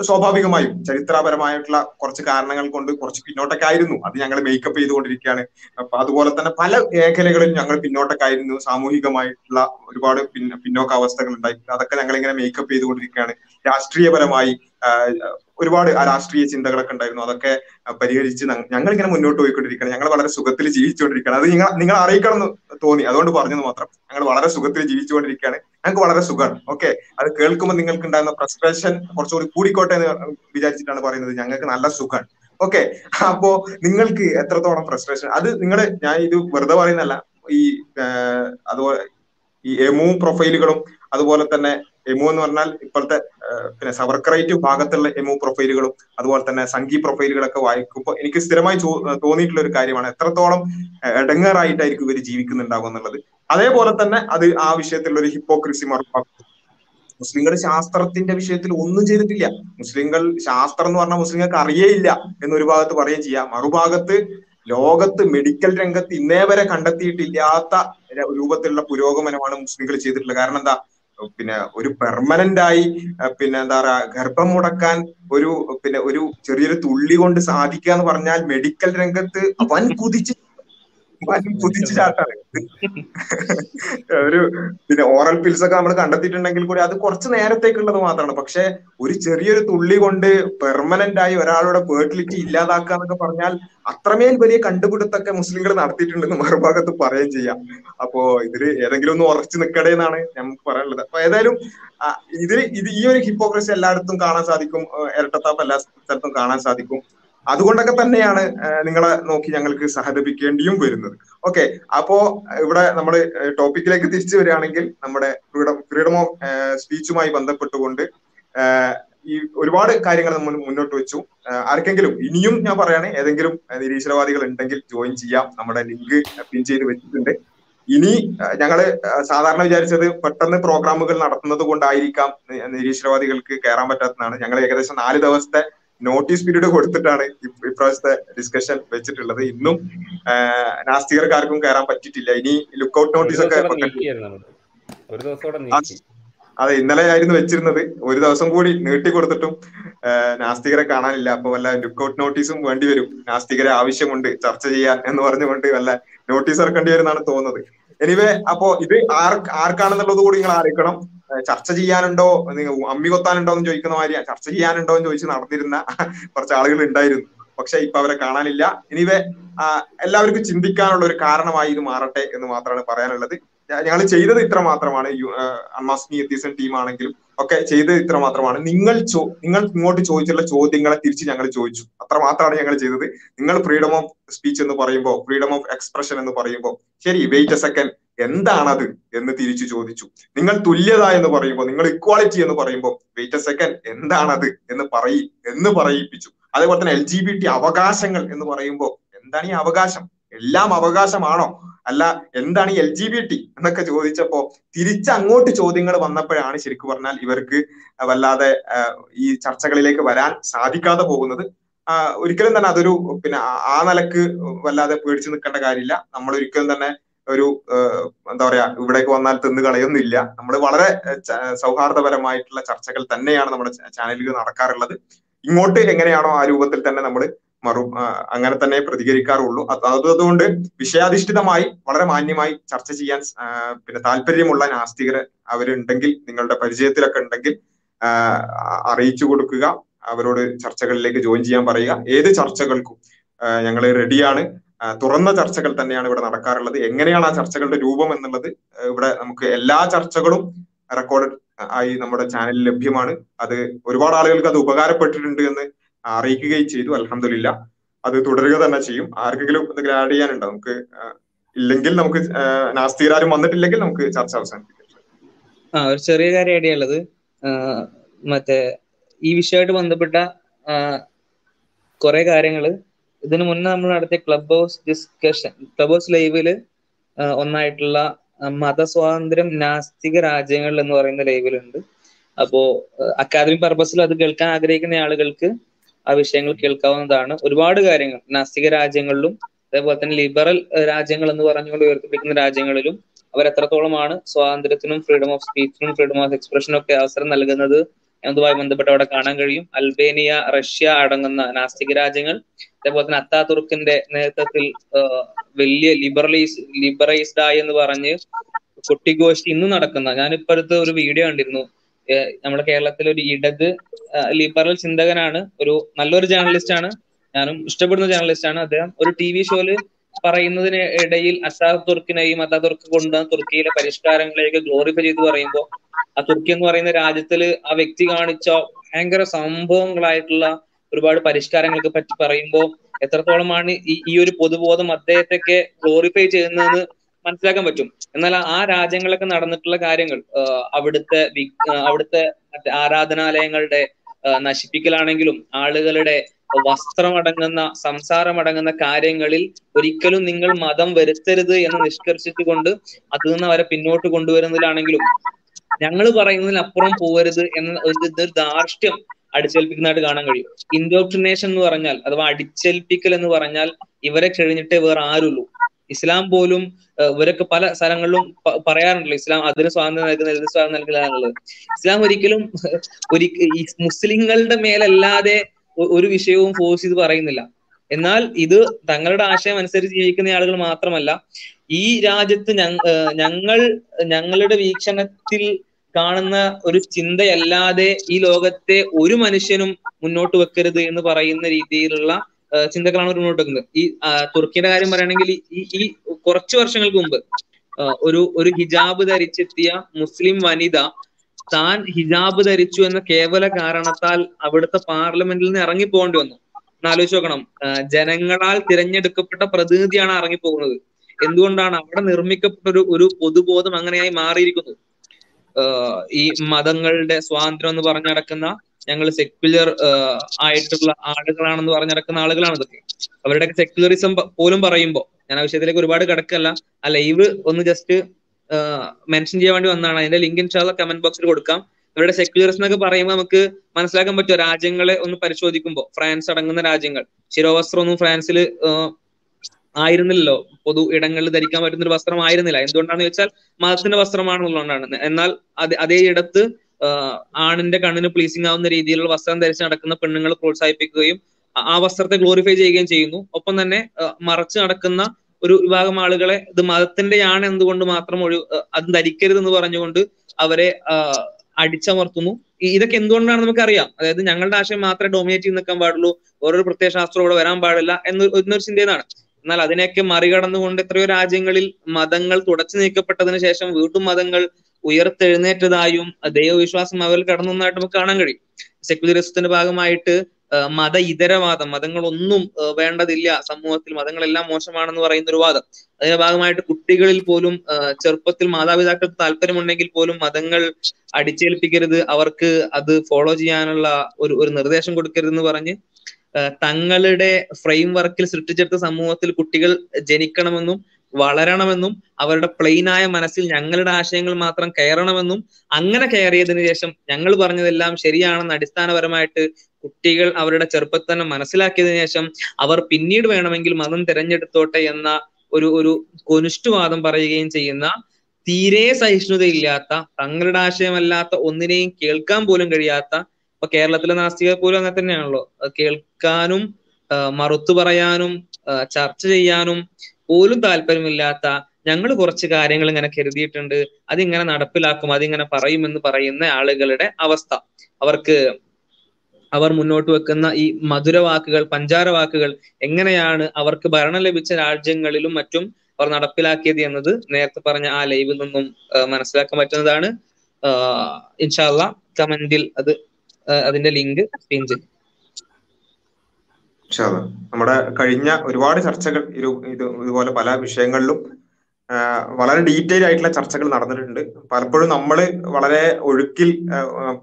സ്വാഭാവികമായും ചരിത്രപരമായിട്ടുള്ള കുറച്ച് കാരണങ്ങൾ കൊണ്ട് കുറച്ച് പിന്നോട്ടൊക്കെ ആയിരുന്നു അത് ഞങ്ങൾ മേക്കപ്പ് ചെയ്തുകൊണ്ടിരിക്കുകയാണ്. അപ്പൊ അതുപോലെ തന്നെ പല മേഖലകളിലും ഞങ്ങൾ പിന്നോട്ടൊക്കെ ആയിരുന്നു സാമൂഹികമായിട്ടുള്ള ഒരുപാട് പിന്ന പിന്നോക്ക അവസ്ഥകൾ ഉണ്ടായിട്ടുണ്ട് അതൊക്കെ ഞങ്ങൾ ഇങ്ങനെ മേക്കപ്പ് ചെയ്തുകൊണ്ടിരിക്കുകയാണ്. രാഷ്ട്രീയപരമായി ഒരുപാട് രാഷ്ട്രീയ ചിന്തകളൊക്കെ ഉണ്ടായിരുന്നു. അതൊക്കെ പരിഹരിച്ച് ഞങ്ങൾ ഇങ്ങനെ മുന്നോട്ട് പോയിക്കൊണ്ടിരിക്കണം ഞങ്ങൾ വളരെ സുഖത്തിൽ ജീവിച്ചുകൊണ്ടിരിക്കണം അത് നിങ്ങൾ നിങ്ങൾ അറിയിക്കണം എന്ന് തോന്നി. അതുകൊണ്ട് പറഞ്ഞത് മാത്രം. ഞങ്ങൾ വളരെ സുഖത്തിൽ ജീവിച്ചുകൊണ്ടിരിക്കുകയാണ്. ഞങ്ങൾക്ക് വളരെ സുഖമാണ്. ഓക്കെ? അത് കേൾക്കുമ്പോൾ നിങ്ങൾക്ക് ഉണ്ടാകുന്ന ഫ്രസ്ട്രേഷൻ കുറച്ചുകൂടി കൂടിക്കോട്ടെ എന്ന് വിചാരിച്ചിട്ടാണ് പറയുന്നത്. ഞങ്ങൾക്ക് നല്ല സുഖമാണ്. ഓക്കെ? അപ്പോ നിങ്ങൾക്ക് എത്രത്തോളം ഫ്രസ്ട്രേഷൻ? അത് നിങ്ങൾ ഞാൻ ഇത് വെറുതെ പറയുന്നല്ല ഈ അതുപോലെ ഈ എമു പ്രൊഫൈലുകളും അതുപോലെ തന്നെ എമു എന്ന് പറഞ്ഞാൽ ഇപ്പോഴത്തെ പിന്നെ സവർക്രൈറ്റ് ഭാഗത്തുള്ള എമു പ്രൊഫൈലുകളും അതുപോലെ തന്നെ സംഗീ പ്രൊഫൈലുകളൊക്കെ വായിക്കുമ്പോൾ എനിക്ക് സ്ഥിരമായി തോന്നിയിട്ടുള്ള ഒരു കാര്യമാണ് എത്രത്തോളം ഇടങ്ങേറായിട്ടായിരിക്കും ഇവർ ജീവിക്കുന്നുണ്ടാവും എന്നുള്ളത്. അതേപോലെ തന്നെ അത് ആ വിഷയത്തിലുള്ള ഒരു ഹിപ്പോക്രസി മറുഭാഗം മുസ്ലിങ്ങൾ ശാസ്ത്രത്തിന്റെ വിഷയത്തിൽ ഒന്നും ചെയ്തിട്ടില്ല. മുസ്ലിങ്ങൾ ശാസ്ത്രം എന്ന് പറഞ്ഞാൽ മുസ്ലിങ്ങൾക്ക് അറിയേയില്ല എന്നൊരു ഭാഗത്ത് പറയുകയും ചെയ്യാം. മറുഭാഗത്ത് ലോകത്ത് മെഡിക്കൽ രംഗത്ത് ഇന്നേ വരെ കണ്ടെത്തിയിട്ടില്ലാത്ത രൂപത്തിലുള്ള പുരോഗമനമാണ് മുസ്ലിങ്ങൾ ചെയ്തിട്ടുള്ളത്. കാരണം എന്താ? പിന്നെ ഒരു പെർമനന്റ് ആയി പിന്നെ എന്താ പറയാ ഗർഭം മുടക്കാൻ ഒരു പിന്നെ ഒരു ചെറിയൊരു തുള്ളി കൊണ്ട് സാധിക്കുക എന്ന് പറഞ്ഞാൽ മെഡിക്കൽ രംഗത്ത് വൻ കുതിച്ച് കുതിച്ചു ചാട്ടാണ് ഒരു പിന്നെ ഓറൽ പിൽസ് ഒക്കെ നമ്മൾ കണ്ടെത്തിയിട്ടുണ്ടെങ്കിൽ കൂടി അത് കുറച്ച് നേരത്തേക്കുള്ളത് മാത്രമാണ്. പക്ഷെ ഒരു ചെറിയൊരു തുള്ളി കൊണ്ട് പെർമനന്റ് ആയി ഒരാളുടെ ഫെർട്ടിലിറ്റി ഇല്ലാതാക്കുക എന്നൊക്കെ പറഞ്ഞാൽ അത്രമേൽ വലിയ കണ്ടുപിടുത്തൊക്കെ മുസ്ലിങ്ങൾ നടത്തിയിട്ടുണ്ടെന്ന് മറുഭാഗത്ത് പറയുകയും ചെയ്യാം. അപ്പോ ഇതിൽ ഏതെങ്കിലും ഒന്ന് ഉറച്ചു നിൽക്കടേ എന്നാണ് നമുക്ക് പറയാനുള്ളത്. അപ്പൊ ഏതായാലും ഇതിൽ ഇത് ഈ ഒരു ഹിപ്പോക്രസി എല്ലായിടത്തും കാണാൻ സാധിക്കും. ഇരട്ടത്താപ്പ് എല്ലാ സ്ഥലത്തും കാണാൻ സാധിക്കും. അതുകൊണ്ടൊക്കെ തന്നെയാണ് നിങ്ങളെ നോക്കി ഞങ്ങൾക്ക് സഹതപിക്കേണ്ടിയും വരുന്നത്. ഓക്കെ അപ്പോ ഇവിടെ നമ്മൾ ടോപ്പിക്കിലേക്ക് തിരിച്ചു വരികയാണെങ്കിൽ നമ്മുടെ ഫ്രീഡം ഫ്രീഡം ഓഫ് സ്പീച്ചുമായി ബന്ധപ്പെട്ടുകൊണ്ട് ഈ ഒരുപാട് കാര്യങ്ങൾ നമ്മൾ മുന്നോട്ട് വെച്ചു. ആർക്കെങ്കിലും ഇനിയും ഞാൻ പറയാണ് ഏതെങ്കിലും നിരീശ്വരവാദികൾ ഉണ്ടെങ്കിൽ ജോയിൻ ചെയ്യാം. നമ്മുടെ ലിങ്ക് പിൻ ചെയ്ത് വെച്ചിട്ടുണ്ട്. ഇനി ഞങ്ങൾ സാധാരണ വിചാരിച്ചത് പെട്ടെന്ന് പ്രോഗ്രാമുകൾ നടത്തുന്നത് കൊണ്ടായിരിക്കാം നിരീശ്വരവാദികൾക്ക് കയറാൻ പറ്റാത്തതാണ്. ഞങ്ങൾ ഏകദേശം നാല് ദിവസത്തെ നോട്ടീസ് പീരീഡ് കൊടുത്തിട്ടാണ് ഇപ്രാവശ്യത്തെ ഡിസ്കഷൻ വെച്ചിട്ടുള്ളത്. ഇന്നും നാസ്തികർക്കാർക്കും കയറാൻ പറ്റിയിട്ടില്ല. ഇനി ലുക്കൌട്ട് നോട്ടീസ് ഒക്കെ അതെ ഇന്നലെ ആയിരുന്നു വെച്ചിരുന്നത്. ഒരു ദിവസം കൂടി നീട്ടി കൊടുത്തിട്ടും നാസ്തികരെ കാണാനില്ല. അപ്പൊ വല്ല ലുക്കൌട്ട് നോട്ടീസും വേണ്ടി വരും. നാസ്തികരെ ആവശ്യമുണ്ട് ചർച്ച ചെയ്യാൻ എന്ന് പറഞ്ഞുകൊണ്ട് വല്ല നോട്ടീസ് ഇറക്കേണ്ടി വരുന്നാണ് തോന്നുന്നത്. എനിവേ അപ്പോ ഇത് ആർ ആർക്കാണെന്നുള്ളത് കൂടി നിങ്ങൾ ആലോചിക്കണം ഏഹ് ചർച്ച ചെയ്യാനുണ്ടോ? അമ്മി കൊത്താനുണ്ടോ എന്ന് ചോദിക്കുന്ന മാതിരി ചർച്ച ചെയ്യാനുണ്ടോ എന്ന് ചോദിച്ച് നടന്നിരുന്ന കുറച്ച് ആളുകൾ ഉണ്ടായിരുന്നു. പക്ഷെ ഇപ്പൊ അവരെ കാണാനില്ല. എനിവേ എല്ലാവർക്കും ചിന്തിക്കാനുള്ള ഒരു കാരണമായി ഇത് മാറട്ടെ എന്ന് മാത്രമാണ് പറയാനുള്ളത്. ഞങ്ങൾ ചെയ്തത് ഇത്ര മാത്രമാണ്. അൺമാസ്മി എത്തീസൺ ടീം ആണെങ്കിലും ഒക്കെ ചെയ്തത് ഇത്ര മാത്രമാണ്. നിങ്ങൾ നിങ്ങൾ ഇങ്ങോട്ട് ചോദിച്ചുള്ള ചോദ്യങ്ങളെ തിരിച്ച് ഞങ്ങൾ ചോദിച്ചു. അത്ര മാത്രമാണ് ഞങ്ങൾ ചെയ്തത്. നിങ്ങൾ ഫ്രീഡം ഓഫ് സ്പീച്ച് എന്ന് പറയുമ്പോൾ ഫ്രീഡം ഓഫ് എക്സ്പ്രഷൻ എന്ന് പറയുമ്പോൾ ശരി വെയിറ്റ് എ സെക്കൻഡ് എന്താണത് എന്ന് തിരിച്ചു ചോദിച്ചു. നിങ്ങൾ തുല്യത എന്ന് പറയുമ്പോൾ നിങ്ങൾ ഇക്വാളിറ്റി എന്ന് പറയുമ്പോൾ വെയിറ്റ് എ സെക്കൻഡ് എന്താണത് എന്ന് പറയി എന്ന് പറയിപ്പിച്ചു. അതേപോലെ തന്നെ എൽ അവകാശങ്ങൾ എന്ന് പറയുമ്പോൾ എന്താണ് ഈ അവകാശം? എല്ലാം അവകാശമാണോ? അല്ല എന്താണ് എൽ ജി ബി ടി എന്നൊക്കെ ചോദിച്ചപ്പോ തിരിച്ചങ്ങോട്ട് ചോദ്യങ്ങൾ വന്നപ്പോഴാണ് ശരിക്കും പറഞ്ഞാൽ ഇവർക്ക് വല്ലാതെ ഈ ചർച്ചകളിലേക്ക് വരാൻ സാധിക്കാതെ പോകുന്നത്. ഒരിക്കലും തന്നെ അതൊരു പിന്നെ ആ നിലയ്ക്ക് വല്ലാതെ പേടിച്ചു നിൽക്കേണ്ട കാര്യമില്ല. നമ്മൾ ഒരിക്കലും തന്നെ ഒരു എന്താ പറയാ ഇവിടേക്ക് വന്നാൽ തിന്നു കളയൊന്നുമില്ല നമ്മൾ വളരെ സൗഹാർദ്ദപരമായിട്ടുള്ള ചർച്ചകൾ തന്നെയാണ് നമ്മുടെ ചാനലിൽ നടക്കാറുള്ളത്. ഇങ്ങോട്ട് എങ്ങനെയാണോ ആ രൂപത്തിൽ തന്നെ നമ്മൾ മറു അങ്ങനെ തന്നെ പ്രതികരിക്കാറുള്ളൂ. അതുകൊണ്ട് വിഷയാധിഷ്ഠിതമായി വളരെ മാന്യമായി ചർച്ച ചെയ്യാൻ പിന്നെ താല്പര്യമുള്ള നാസ്തികർ അവരുണ്ടെങ്കിൽ നിങ്ങളുടെ പരിചയത്തിലൊക്കെ ഉണ്ടെങ്കിൽ അറിയിച്ചു കൊടുക്കുക അവരോട് ചർച്ചകളിലേക്ക് ജോയിൻ ചെയ്യാൻ പറയുക. ഏത് ചർച്ചകൾക്കും ഞങ്ങൾ റെഡിയാണ്. തുറന്ന ചർച്ചകൾ തന്നെയാണ് ഇവിടെ നടക്കാറുള്ളത്. എങ്ങനെയാണ് ആ ചർച്ചകളുടെ രൂപം എന്നുള്ളത് ഇവിടെ നമുക്ക് എല്ലാ ചർച്ചകളും റെക്കോർഡ് ആയി നമ്മുടെ ചാനലിൽ ലഭ്യമാണ്. അത് ഒരുപാട് ആളുകൾക്ക് അത് ഉപകാരപ്പെട്ടിട്ടുണ്ട് എന്ന് അറിയിക്കുകയും ചെയ്തു അലഹമില്ല അത് തുടരുക തന്നെ ചെയ്യും. ആർക്കെങ്കിലും എന്തെങ്കിലും ആഡ് ചെയ്യാനുണ്ടോ? നമുക്ക് ഇല്ലെങ്കിൽ നമുക്ക് നാസ്തീരാരും വന്നിട്ടില്ലെങ്കിൽ നമുക്ക് ചർച്ച അവസാനിപ്പിക്കാം. ആ ഒരു ചെറിയ കാര്യം ആഡ് ചെയ്യാനുള്ളത് മറ്റേ ഈ വിഷയമായിട്ട് ബന്ധപ്പെട്ട കുറെ കാര്യങ്ങൾ ഇതിനു മുന്നേ നമ്മൾ നടത്തിയ Clubhouse discussion Clubhouse ലൈവിൽ ഒന്നായിട്ടുള്ള മതസ്വാതന്ത്ര്യം നാസ്തിക രാജ്യങ്ങൾ എന്ന് പറയുന്ന ലൈവിലുണ്ട്. അപ്പോ അക്കാദമിക് പർപ്പസിൽ അത് കേൾക്കാൻ ആഗ്രഹിക്കുന്ന ആളുകൾക്ക് ആ വിഷയങ്ങൾ കേൾക്കാവുന്നതാണ്. ഒരുപാട് കാര്യങ്ങൾ. നാസ്തിക രാജ്യങ്ങളിലും അതേപോലെ തന്നെ ലിബറൽ രാജ്യങ്ങൾ എന്ന് പറഞ്ഞുകൊണ്ട് ഉയർത്തിപ്പിടിക്കുന്ന രാജ്യങ്ങളിലും അവർ എത്രത്തോളമാണ് സ്വാതന്ത്ര്യത്തിനും ഫ്രീഡം ഓഫ് സ്പീച്ചിനും ഫ്രീഡം ഓഫ് എക്സ്പ്രഷനും ഒക്കെ അവസരം നൽകുന്നത് എന്നതുമായി ബന്ധപ്പെട്ട് അവിടെ കാണാൻ കഴിയും. അൽബേനിയ റഷ്യ അടങ്ങുന്ന നാസ്തിക രാജ്യങ്ങൾ അതേപോലെ തന്നെ അത്താതുർക്കിന്റെ നേതൃത്വത്തിൽ വലിയ ലിബറലൈസ് ലിബറൈസ്ഡ് ആയി എന്ന് പറഞ്ഞ് കൊട്ടിഘോഷി ഇന്ന് നടക്കുന്ന ഞാനിപ്പോ അടുത്ത് ഒരു വീഡിയോ കണ്ടിരുന്നു. നമ്മുടെ കേരളത്തിലെ ഒരു ഇടത് ലിബറൽ ചിന്തകനാണ്. ഒരു നല്ലൊരു ജേർണലിസ്റ്റ് ആണ് ഞാനും ഇഷ്ടപ്പെടുന്ന ജേർണലിസ്റ്റ് ആണ് അദ്ദേഹം ഒരു ടി വി ഷോയിൽ പറയുന്നതിന് ഇടയിൽ അസാദ് തുർക്കിനെയും അതാ തുർക്ക് കൊണ്ട് തുർക്കിയിലെ പരിഷ്കാരങ്ങളെയൊക്കെ ഗ്ലോറിഫൈ ചെയ്ത് പറയുമ്പോൾ ആ തുർക്കി എന്ന് പറയുന്ന രാജ്യത്തിൽ ആ വ്യക്തി കാണിച്ച ഭയങ്കര സംഭവങ്ങളായിട്ടുള്ള ഒരുപാട് പരിഷ്കാരങ്ങളൊക്കെ പറ്റി പറയുമ്പോൾ എത്രത്തോളമാണ് ഈ ഈ ഒരു പൊതുബോധം അദ്ദേഹത്തെയൊക്കെ ഗ്ലോറിഫൈ ചെയ്യുന്നതെന്ന് മനസ്സിലാക്കാൻ പറ്റും. എന്നാൽ ആ രാജ്യങ്ങളൊക്കെ നടന്നിട്ടുള്ള കാര്യങ്ങൾ അവിടുത്തെ അവിടുത്തെ ആരാധനാലയങ്ങളുടെ നശിപ്പിക്കലാണെങ്കിലും ആളുകളുടെ വസ്ത്രമടങ്ങുന്ന സംസാരമടങ്ങുന്ന കാര്യങ്ങളിൽ ഒരിക്കലും നിങ്ങൾ മതം വരുത്തരുത് എന്ന് നിഷ്കർഷിച്ചുകൊണ്ട് അതിൽ നിന്ന് അവരെ പിന്നോട്ട് കൊണ്ടുവരുന്നതിലാണെങ്കിലും ഞങ്ങൾ പറയുന്നതിനപ്പുറം പോകരുത് എന്ന ഒരു ധാർഷ്ട്യം അടിച്ചേൽപ്പിക്കുന്നതായിട്ട് കാണാൻ കഴിയും. ഇൻഡോക്ട്രിനേഷൻ എന്ന് പറഞ്ഞാൽ അഥവാ അടിച്ചേൽപ്പിക്കൽ എന്ന് പറഞ്ഞാൽ ഇവരെ കഴിഞ്ഞിട്ടേ വേറെ ആരുള്ളൂ. ഇസ്ലാം പോലും ഇവരൊക്കെ പല സ്ഥലങ്ങളിലും പറയാറുണ്ടല്ലോ ഇസ്ലാം അതിന് സ്വാതന്ത്ര്യം നൽകുന്ന ഇതിന് സ്വാതന്ത്ര്യം നൽകില്ല എന്നുള്ളത്. ഇസ്ലാം ഒരിക്കലും ഒരു മുസ്ലിങ്ങളുടെ മേലല്ലാതെ ഒരു വിഷയവും ഫോഴ്സ് ചെയ്ത് പറയുന്നില്ല. എന്നാൽ ഇത് തങ്ങളുടെ ആശയം അനുസരിച്ച് ജീവിക്കുന്ന ആളുകൾ മാത്രമല്ല ഈ രാജ്യത്ത് ഞങ്ങൾ ഞങ്ങളുടെ വീക്ഷണത്തിൽ കാണുന്ന ഒരു ചിന്തയല്ലാതെ ഈ ലോകത്തെ ഒരു മനുഷ്യനും മുന്നോട്ട് വെക്കരുത് എന്ന് പറയുന്ന രീതിയിലുള്ള ചിന്തകളാണ് അവർ മുന്നോട്ട് വെക്കുന്നത്. ഈ തുർക്കിയുടെ കാര്യം പറയുകയാണെങ്കിൽ ഈ ഈ കുറച്ച് വർഷങ്ങൾക്ക് മുമ്പ് ഒരു ഒരു ഹിജാബ് ധരിച്ചെത്തിയ മുസ്ലിം വനിത താൻ ഹിജാബ് ധരിച്ചു എന്ന കേവല കാരണത്താൽ അവിടുത്തെ പാർലമെന്റിൽ നിന്ന് ഇറങ്ങി പോകേണ്ടി വന്നു ആലോചിച്ച് നോക്കണം. ജനങ്ങളാൽ തിരഞ്ഞെടുക്കപ്പെട്ട പ്രതിനിധിയാണ് ഇറങ്ങിപ്പോകുന്നത്. എന്തുകൊണ്ടാണ് അവിടെ നിർമ്മിക്കപ്പെട്ട ഒരു ഒരു പൊതുബോധം അങ്ങനെയായി മാറിയിരിക്കുന്നത്? ഈ മതങ്ങളുടെ സ്വാതന്ത്ര്യം എന്ന് പറഞ്ഞു നടക്കുന്ന ഞങ്ങൾ സെക്യുലർ ആയിട്ടുള്ള ആളുകളാണെന്ന് പറഞ്ഞു നടക്കുന്ന ആളുകളാണ് ഇതൊക്കെ. അവരുടെ സെക്യുലറിസം പോലും പറയുമ്പോൾ ഞാൻ ആ വിഷയത്തിലേക്ക് ഒരുപാട് കിടക്കല്ല. ആ ലൈവ് ഒന്ന് ജസ്റ്റ് മെൻഷൻ ചെയ്യാൻ വേണ്ടി വന്നതാണ്. അതിന്റെ ലിങ്ക് ഇൻഷാല്ല കമന്റ് ബോക്സിൽ കൊടുക്കാം. ഇവരുടെ സെക്യുലറിസം എന്നൊക്കെ പറയുമ്പോൾ നമുക്ക് മനസ്സിലാക്കാൻ പറ്റുമോ? രാജ്യങ്ങളെ ഒന്ന് പരിശോധിക്കുമ്പോൾ ഫ്രാൻസ് അടങ്ങുന്ന രാജ്യങ്ങൾ ശിരോവസ്ത്രം ഒന്നും ഫ്രാൻസിൽ ആയിരുന്നില്ലല്ലോ. പൊതു ഇടങ്ങളിൽ ധരിക്കാൻ പറ്റുന്ന ഒരു വസ്ത്രം ആയിരുന്നില്ല. എന്തുകൊണ്ടാണെന്ന് വെച്ചാൽ മതത്തിന്റെ വസ്ത്രമാണെന്നുള്ളതുകൊണ്ടാണ് എന്നാൽ അതേ ഇടത്ത് ആണിന്റെ കണ്ണിന് പ്ലീസിംഗ് ആവുന്ന രീതിയിലുള്ള വസ്ത്രം ധരിച്ച് നടക്കുന്ന പെണ്ണുങ്ങളെ പ്രോത്സാഹിപ്പിക്കുകയും ആ- വസ്ത്രത്തെ ഗ്ലോറിഫൈ ചെയ്യുകയും ചെയ്യുന്നു. ഒപ്പം തന്നെ മറച്ച് മറച്ചു നടക്കുന്ന ഒരു വിഭാഗം ആളുകളെ ഇത് മതത്തിന്റെയാണ് എന്തുകൊണ്ട് മാത്രം ഒഴി അത് ധരിക്കരുത് എന്ന് പറഞ്ഞുകൊണ്ട് അവരെ അടിച്ചമർത്തുന്നു. ഇതൊക്കെ എന്തുകൊണ്ടാണ് നമുക്കറിയാം. അതായത് ഞങ്ങളുടെ ആശയം മാത്രമേ ഡോമിനേറ്റ് ചെയ്ത് നിൽക്കാൻ പാടുള്ളൂ. ഓരോ പ്രത്യേക ശാസ്ത്രം ഇവിടെ വരാൻ പാടില്ല എന്നൊരു ചിന്തയാണ് എന്നാൽ അതിനെയൊക്കെ മറികടന്നുകൊണ്ട് എത്രയോ രാജ്യങ്ങളിൽ മതങ്ങൾ തുടച്ചു നീക്കപ്പെട്ടതിന് ശേഷം വീണ്ടും മതങ്ങൾ ഉയർത്തെഴുന്നേറ്റതായും ദൈവവിശ്വാസം അവരിൽ കടന്നു വന്നതായിട്ട് നമുക്ക് കാണാൻ കഴിയും. സെക്യുലറിസത്തിന്റെ ഭാഗമായിട്ട് മത ഇതരവാദം മതങ്ങളൊന്നും വേണ്ടതില്ല സമൂഹത്തിൽ മതങ്ങളെല്ലാം മോശമാണെന്ന് പറയുന്ന ഒരു വാദം. അതിന്റെ ഭാഗമായിട്ട് കുട്ടികളിൽ പോലും ചെറുപ്പത്തിൽ മാതാപിതാക്കൾക്ക് താല്പര്യമുണ്ടെങ്കിൽ പോലും മതങ്ങൾ അടിച്ചേൽപ്പിക്കരുത്. അവർക്ക് അത് ഫോളോ ചെയ്യാനുള്ള ഒരു ഒരു നിർദ്ദേശം കൊടുക്കരുത് എന്ന് പറഞ്ഞ് തങ്ങളുടെ ഫ്രെയിം വർക്കിൽ സൃഷ്ടിച്ചെടുത്ത സമൂഹത്തിൽ കുട്ടികൾ ജനിക്കണമെന്നും വളരണമെന്നും അവരുടെ പ്ലെയിനായ മനസ്സിൽ ഞങ്ങളുടെ ആശയങ്ങൾ മാത്രം കയറണമെന്നും അങ്ങനെ കയറിയതിനു ശേഷം ഞങ്ങൾ പറഞ്ഞതെല്ലാം ശരിയാണെന്ന് അടിസ്ഥാനപരമായിട്ട് കുട്ടികൾ അവരുടെ ചെറുപ്പത്തിൽ തന്നെ മനസ്സിലാക്കിയതിനു ശേഷം അവർ പിന്നീട് വേണമെങ്കിൽ മതം തിരഞ്ഞെടുത്തോട്ടെ എന്ന ഒരു ഒരു കൊനിഷ്ഠവാദം പറയുകയും ചെയ്യുന്ന തീരെ സഹിഷ്ണുതയില്ലാത്ത തങ്ങളുടെ ആശയമല്ലാത്ത ഒന്നിനെയും കേൾക്കാൻ പോലും കഴിയാത്ത ഇപ്പൊ കേരളത്തിലെ നാസ്തികർ പോലും അങ്ങനെ തന്നെയാണല്ലോ. കേൾക്കാനും മറുത്തു പറയാനും ചർച്ച ചെയ്യാനും പോലും താല്പര്യമില്ലാത്ത ഞങ്ങൾ കുറച്ച് കാര്യങ്ങൾ ഇങ്ങനെ കരുതിയിട്ടുണ്ട്. അതിങ്ങനെ നടപ്പിലാക്കും അതിങ്ങനെ പറയുമെന്ന് പറയുന്ന ആളുകളുടെ അവസ്ഥ. അവർക്ക് അവർ മുന്നോട്ട് വെക്കുന്ന ഈ മധുര വാക്കുകൾ പഞ്ചാര വാക്കുകൾ എങ്ങനെയാണ് അവർക്ക് ഭരണം ലഭിച്ച രാജ്യങ്ങളിലും മറ്റും അവർ നടപ്പിലാക്കിയത് എന്നത് നേരത്തെ പറഞ്ഞ ആ ലൈവിൽ നിന്നും മനസ്സിലാക്കാൻ പറ്റുന്നതാണ്. ഇൻഷാല്ല കമന്റിൽ അത് അതിന്റെ ലിങ്ക് പിൻ ചെയ്യും. നമ്മുടെ കഴിഞ്ഞ ഒരുപാട് ചർച്ചകൾ ഇതുപോലെ പല വിഷയങ്ങളിലും വളരെ ഡീറ്റെയിൽ ആയിട്ടുള്ള ചർച്ചകൾ നടന്നിട്ടുണ്ട്. പലപ്പോഴും നമ്മൾ വളരെ ഒഴുക്കിൽ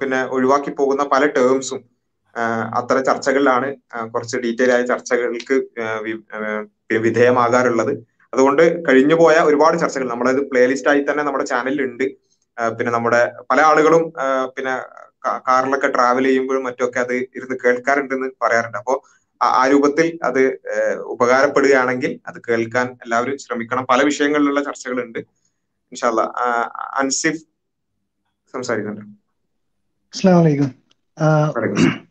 പിന്നെ ഒഴിവാക്കി പോകുന്ന പല ടേംസും അത്ര ചർച്ചകളിലാണ് കുറച്ച് ഡീറ്റെയിൽ ആയ ചർച്ചകൾക്ക് വിധേയമാകാറുള്ളത്. അതുകൊണ്ട് കഴിഞ്ഞു പോയ ഒരുപാട് ചർച്ചകൾ നമ്മളത് പ്ലേലിസ്റ്റ് ആയി തന്നെ നമ്മുടെ ചാനലിൽ ഉണ്ട്. പിന്നെ നമ്മുടെ പല ആളുകളും പിന്നെ കാറിലൊക്കെ ട്രാവൽ ചെയ്യുമ്പോഴും മറ്റുമൊക്കെ അത് ഇരുന്ന് കേൾക്കാറുണ്ടെന്ന് പറയാറുണ്ട്. അപ്പോ ആ- രൂപത്തിൽ അത് ഉപകാരപ്പെടുകയാണെങ്കിൽ അത് കേൾക്കാൻ എല്ലാവരും ശ്രമിക്കണം. പല വിഷയങ്ങളിലുള്ള ചർച്ചകളുണ്ട്. ഇൻഷാല്ല അൻസിഫ് സംസാരിക്കുന്നുണ്ട്. അസ്സാം വലൈക്കും വലൈക്കും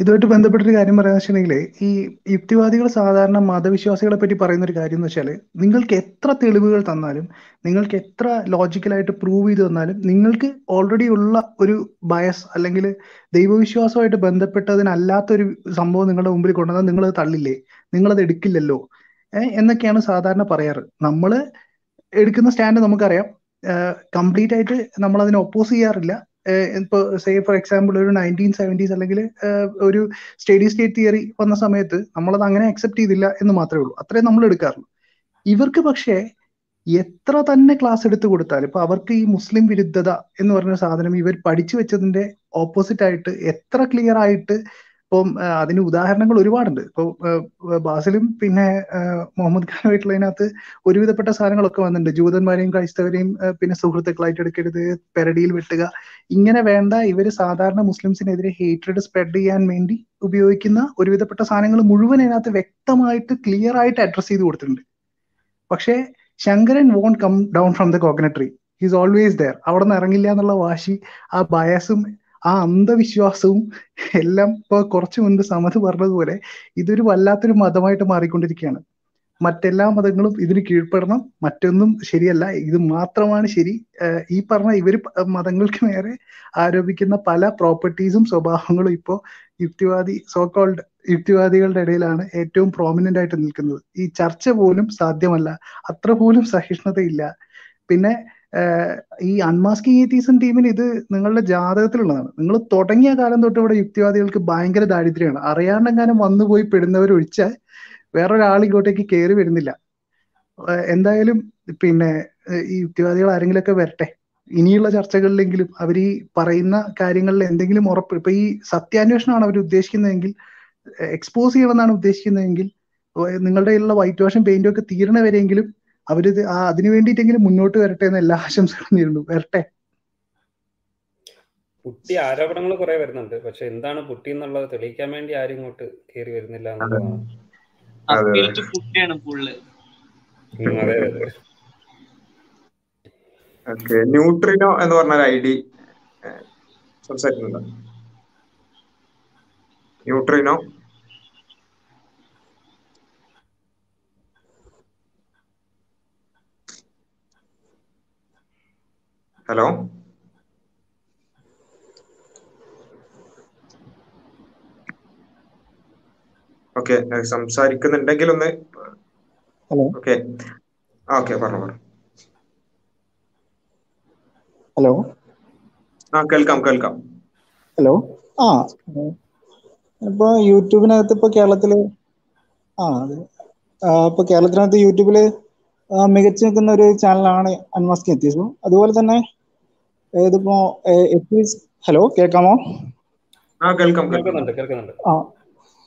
ഇതുമായിട്ട് ബന്ധപ്പെട്ടൊരു കാര്യം പറയാന്ന് വെച്ചിട്ടുണ്ടെങ്കിൽ ഈ യുക്തിവാദികൾ സാധാരണ മതവിശ്വാസികളെ പറ്റി പറയുന്ന ഒരു കാര്യം എന്ന് വെച്ചാൽ നിങ്ങൾക്ക് എത്ര തെളിവുകൾ തന്നാലും നിങ്ങൾക്ക് എത്ര ലോജിക്കലായിട്ട് പ്രൂവ് ചെയ്ത് തന്നാലും നിങ്ങൾക്ക് ഓൾറെഡി ഉള്ള ഒരു ബയസ് അല്ലെങ്കിൽ ദൈവവിശ്വാസമായിട്ട് ബന്ധപ്പെട്ടതിനല്ലാത്ത ഒരു സംഭവം നിങ്ങളുടെ മുമ്പിൽ കൊണ്ടുവന്നാൽ നിങ്ങളത് തള്ളില്ലേ? നിങ്ങളത് എടുക്കില്ലല്ലോ? എന്നൊക്കെയാണ് സാധാരണ പറയാറ്. നമ്മൾ എടുക്കുന്ന സ്റ്റാൻഡ് നമുക്കറിയാം. കംപ്ലീറ്റ് ആയിട്ട് നമ്മൾ അതിനെ ഒപ്പോസ് ചെയ്യാറില്ല. ഇപ്പൊ സേ ഫോർ എക്സാമ്പിൾ ഒരു നയന്റീൻ സെവന്റീസ് അല്ലെങ്കിൽ ഒരു സ്റ്റഡി സ്റ്റേറ്റ് തിയറി വന്ന സമയത്ത് നമ്മളത് അങ്ങനെ അക്സെപ്റ്റ് ചെയ്തില്ല എന്ന് മാത്രമേ ഉള്ളൂ. അത്രേ നമ്മൾ എടുക്കാറുള്ളൂ. ഇവർക്ക് പക്ഷേ എത്ര തന്നെ ക്ലാസ് എടുത്തു കൊടുത്താലും ഇപ്പൊ അവർക്ക് ഈ മുസ്ലിം വിരുദ്ധത എന്ന് പറഞ്ഞ സാധനം ഇവർ പഠിച്ചു വെച്ചതിന്റെ ഓപ്പോസിറ്റ് ആയിട്ട് എത്ര ക്ലിയർ ആയിട്ട് ഇപ്പം അതിന് ഉദാഹരണങ്ങൾ ഒരുപാടുണ്ട്. ഇപ്പൊ ബാസിലും പിന്നെ മുഹമ്മദ് ഖാനുമായിട്ടുള്ളതിനകത്ത് ഒരുവിധപ്പെട്ട സാധനങ്ങളൊക്കെ വന്നിട്ടുണ്ട്. ജൂതന്മാരെയും ക്രൈസ്തവരെയും പിന്നെ സുഹൃത്തുക്കളായിട്ട് എടുക്കരുത് പെരടിയിൽ വെട്ടുക. ഇങ്ങനെ വേണ്ട ഇവർ സാധാരണ മുസ്ലിംസിനെതിരെ ഹേറ്റഡ് സ്പ്രെഡ് ചെയ്യാൻ വേണ്ടി ഉപയോഗിക്കുന്ന ഒരുവിധപ്പെട്ട സാധനങ്ങൾ മുഴുവൻ അതിനകത്ത് വ്യക്തമായിട്ട് ക്ലിയർ ആയിട്ട് അഡ്രസ് ചെയ്ത് കൊടുത്തിട്ടുണ്ട്. പക്ഷേ Shankaran won't come down from the coconut tree he's always there അവിടെ നിന്ന് ഇറങ്ങില്ല എന്നുള്ള വാശി ആ ബയസും ആ അന്ധവിശ്വാസവും എല്ലാം ഇപ്പൊ കുറച്ചു മുൻപ് സമത് പറഞ്ഞതുപോലെ ഇതൊരു വല്ലാത്തൊരു മതമായിട്ട് മാറിക്കൊണ്ടിരിക്കുകയാണ്. മറ്റെല്ലാ മതങ്ങളും ഇതിന് കീഴ്പ്പെടണം. മറ്റൊന്നും ശരിയല്ല. ഇത് മാത്രമാണ് ശരി. ഈ പറഞ്ഞ ഇവർ മതങ്ങൾക്ക് നേരെ ആരോപിക്കുന്ന പല പ്രോപ്പർട്ടീസും സ്വഭാവങ്ങളും ഇപ്പോ യുക്തിവാദി സോക്കോൾഡ് കോൾഡ് യുക്തിവാദികളുടെ ഇടയിലാണ് ഏറ്റവും പ്രോമിനന്റ് ആയിട്ട് നിൽക്കുന്നത്. ഈ ചർച്ച പോലും സാധ്യമല്ല. അത്ര പോലും സഹിഷ്ണുതയില്ല. പിന്നെ ഈ അൺമാസ്കിങ് ഏത്തീസം ടീമിന് ഇത് നിങ്ങളുടെ ജാതകത്തിലുള്ളതാണ്. നിങ്ങൾ തുടങ്ങിയ കാലം തൊട്ട് ഇവിടെ യുക്തിവാദികൾക്ക് ഭയങ്കര ദാരിദ്ര്യമാണ്. അറിയാണ്ടെങ്ങാനും വന്നുപോയി പോയി ഒഴിച്ചാൽ വേറൊരാൾ ഇങ്ങോട്ടേക്ക് കയറി വരുന്നില്ല. എന്തായാലും പിന്നെ ഈ യുക്തിവാദികൾ ആരെങ്കിലുമൊക്കെ വരട്ടെ. ഇനിയുള്ള ചർച്ചകളിലെങ്കിലും അവർ ഈ പറയുന്ന കാര്യങ്ങളിൽ എന്തെങ്കിലും ഉറപ്പ് ഇപ്പൊ ഈ സത്യാന്വേഷണമാണ് അവർ ഉദ്ദേശിക്കുന്നതെങ്കിൽ എക്സ്പോസ് ചെയ്യണമെന്നാണ് ഉദ്ദേശിക്കുന്നതെങ്കിൽ നിങ്ങളുടെ ഉള്ള വൈറ്റ് വാഷും പെയിന്റും ഒക്കെ തീരണ അവരിത് ആ അതിനു വേണ്ടിയിട്ടെങ്കിലും മുന്നോട്ട് വരട്ടെ എന്ന് എല്ലാ ആശംസകളും നേരിടും വരട്ടെ. പുട്ടി ആരോപണങ്ങൾ കുറെ വരുന്നുണ്ട്. പക്ഷെ എന്താണ് പുട്ടി എന്നുള്ളത് തെളിയിക്കാൻ വേണ്ടി ആരും ഇങ്ങോട്ട് കയറി വരുന്നില്ല ന്യൂട്രിനോ എന്ന് പറഞ്ഞ ഒരു ഐ ഡി സംസാരിക്കുന്നുണ്ടോ. ന്യൂട്രിനോ? ഹലോ? ഓക്കെ സംസാരിക്കുന്നുണ്ടെങ്കിൽ ഒന്ന് ഹലോ? ഓക്കെ. ഓക്കെ പറഞ്ഞു പറഞ്ഞു. ഹലോ? ആ കേൾക്കാം കേൾക്കാം. ഹലോ? ആ ഇപ്പൊ യൂട്യൂബിനകത്ത് ഇപ്പൊ കേരളത്തിൽ ആ ഇപ്പൊ കേരളത്തിനകത്ത് യൂട്യൂബിൽ മികച്ചു നിൽക്കുന്ന ഒരു ചാനലാണ് അൺമാസ്ക് എത്തിയസും അതുപോലെ തന്നെ ഇതിപ്പോ ഹലോ കേൾക്കാമോ? ആ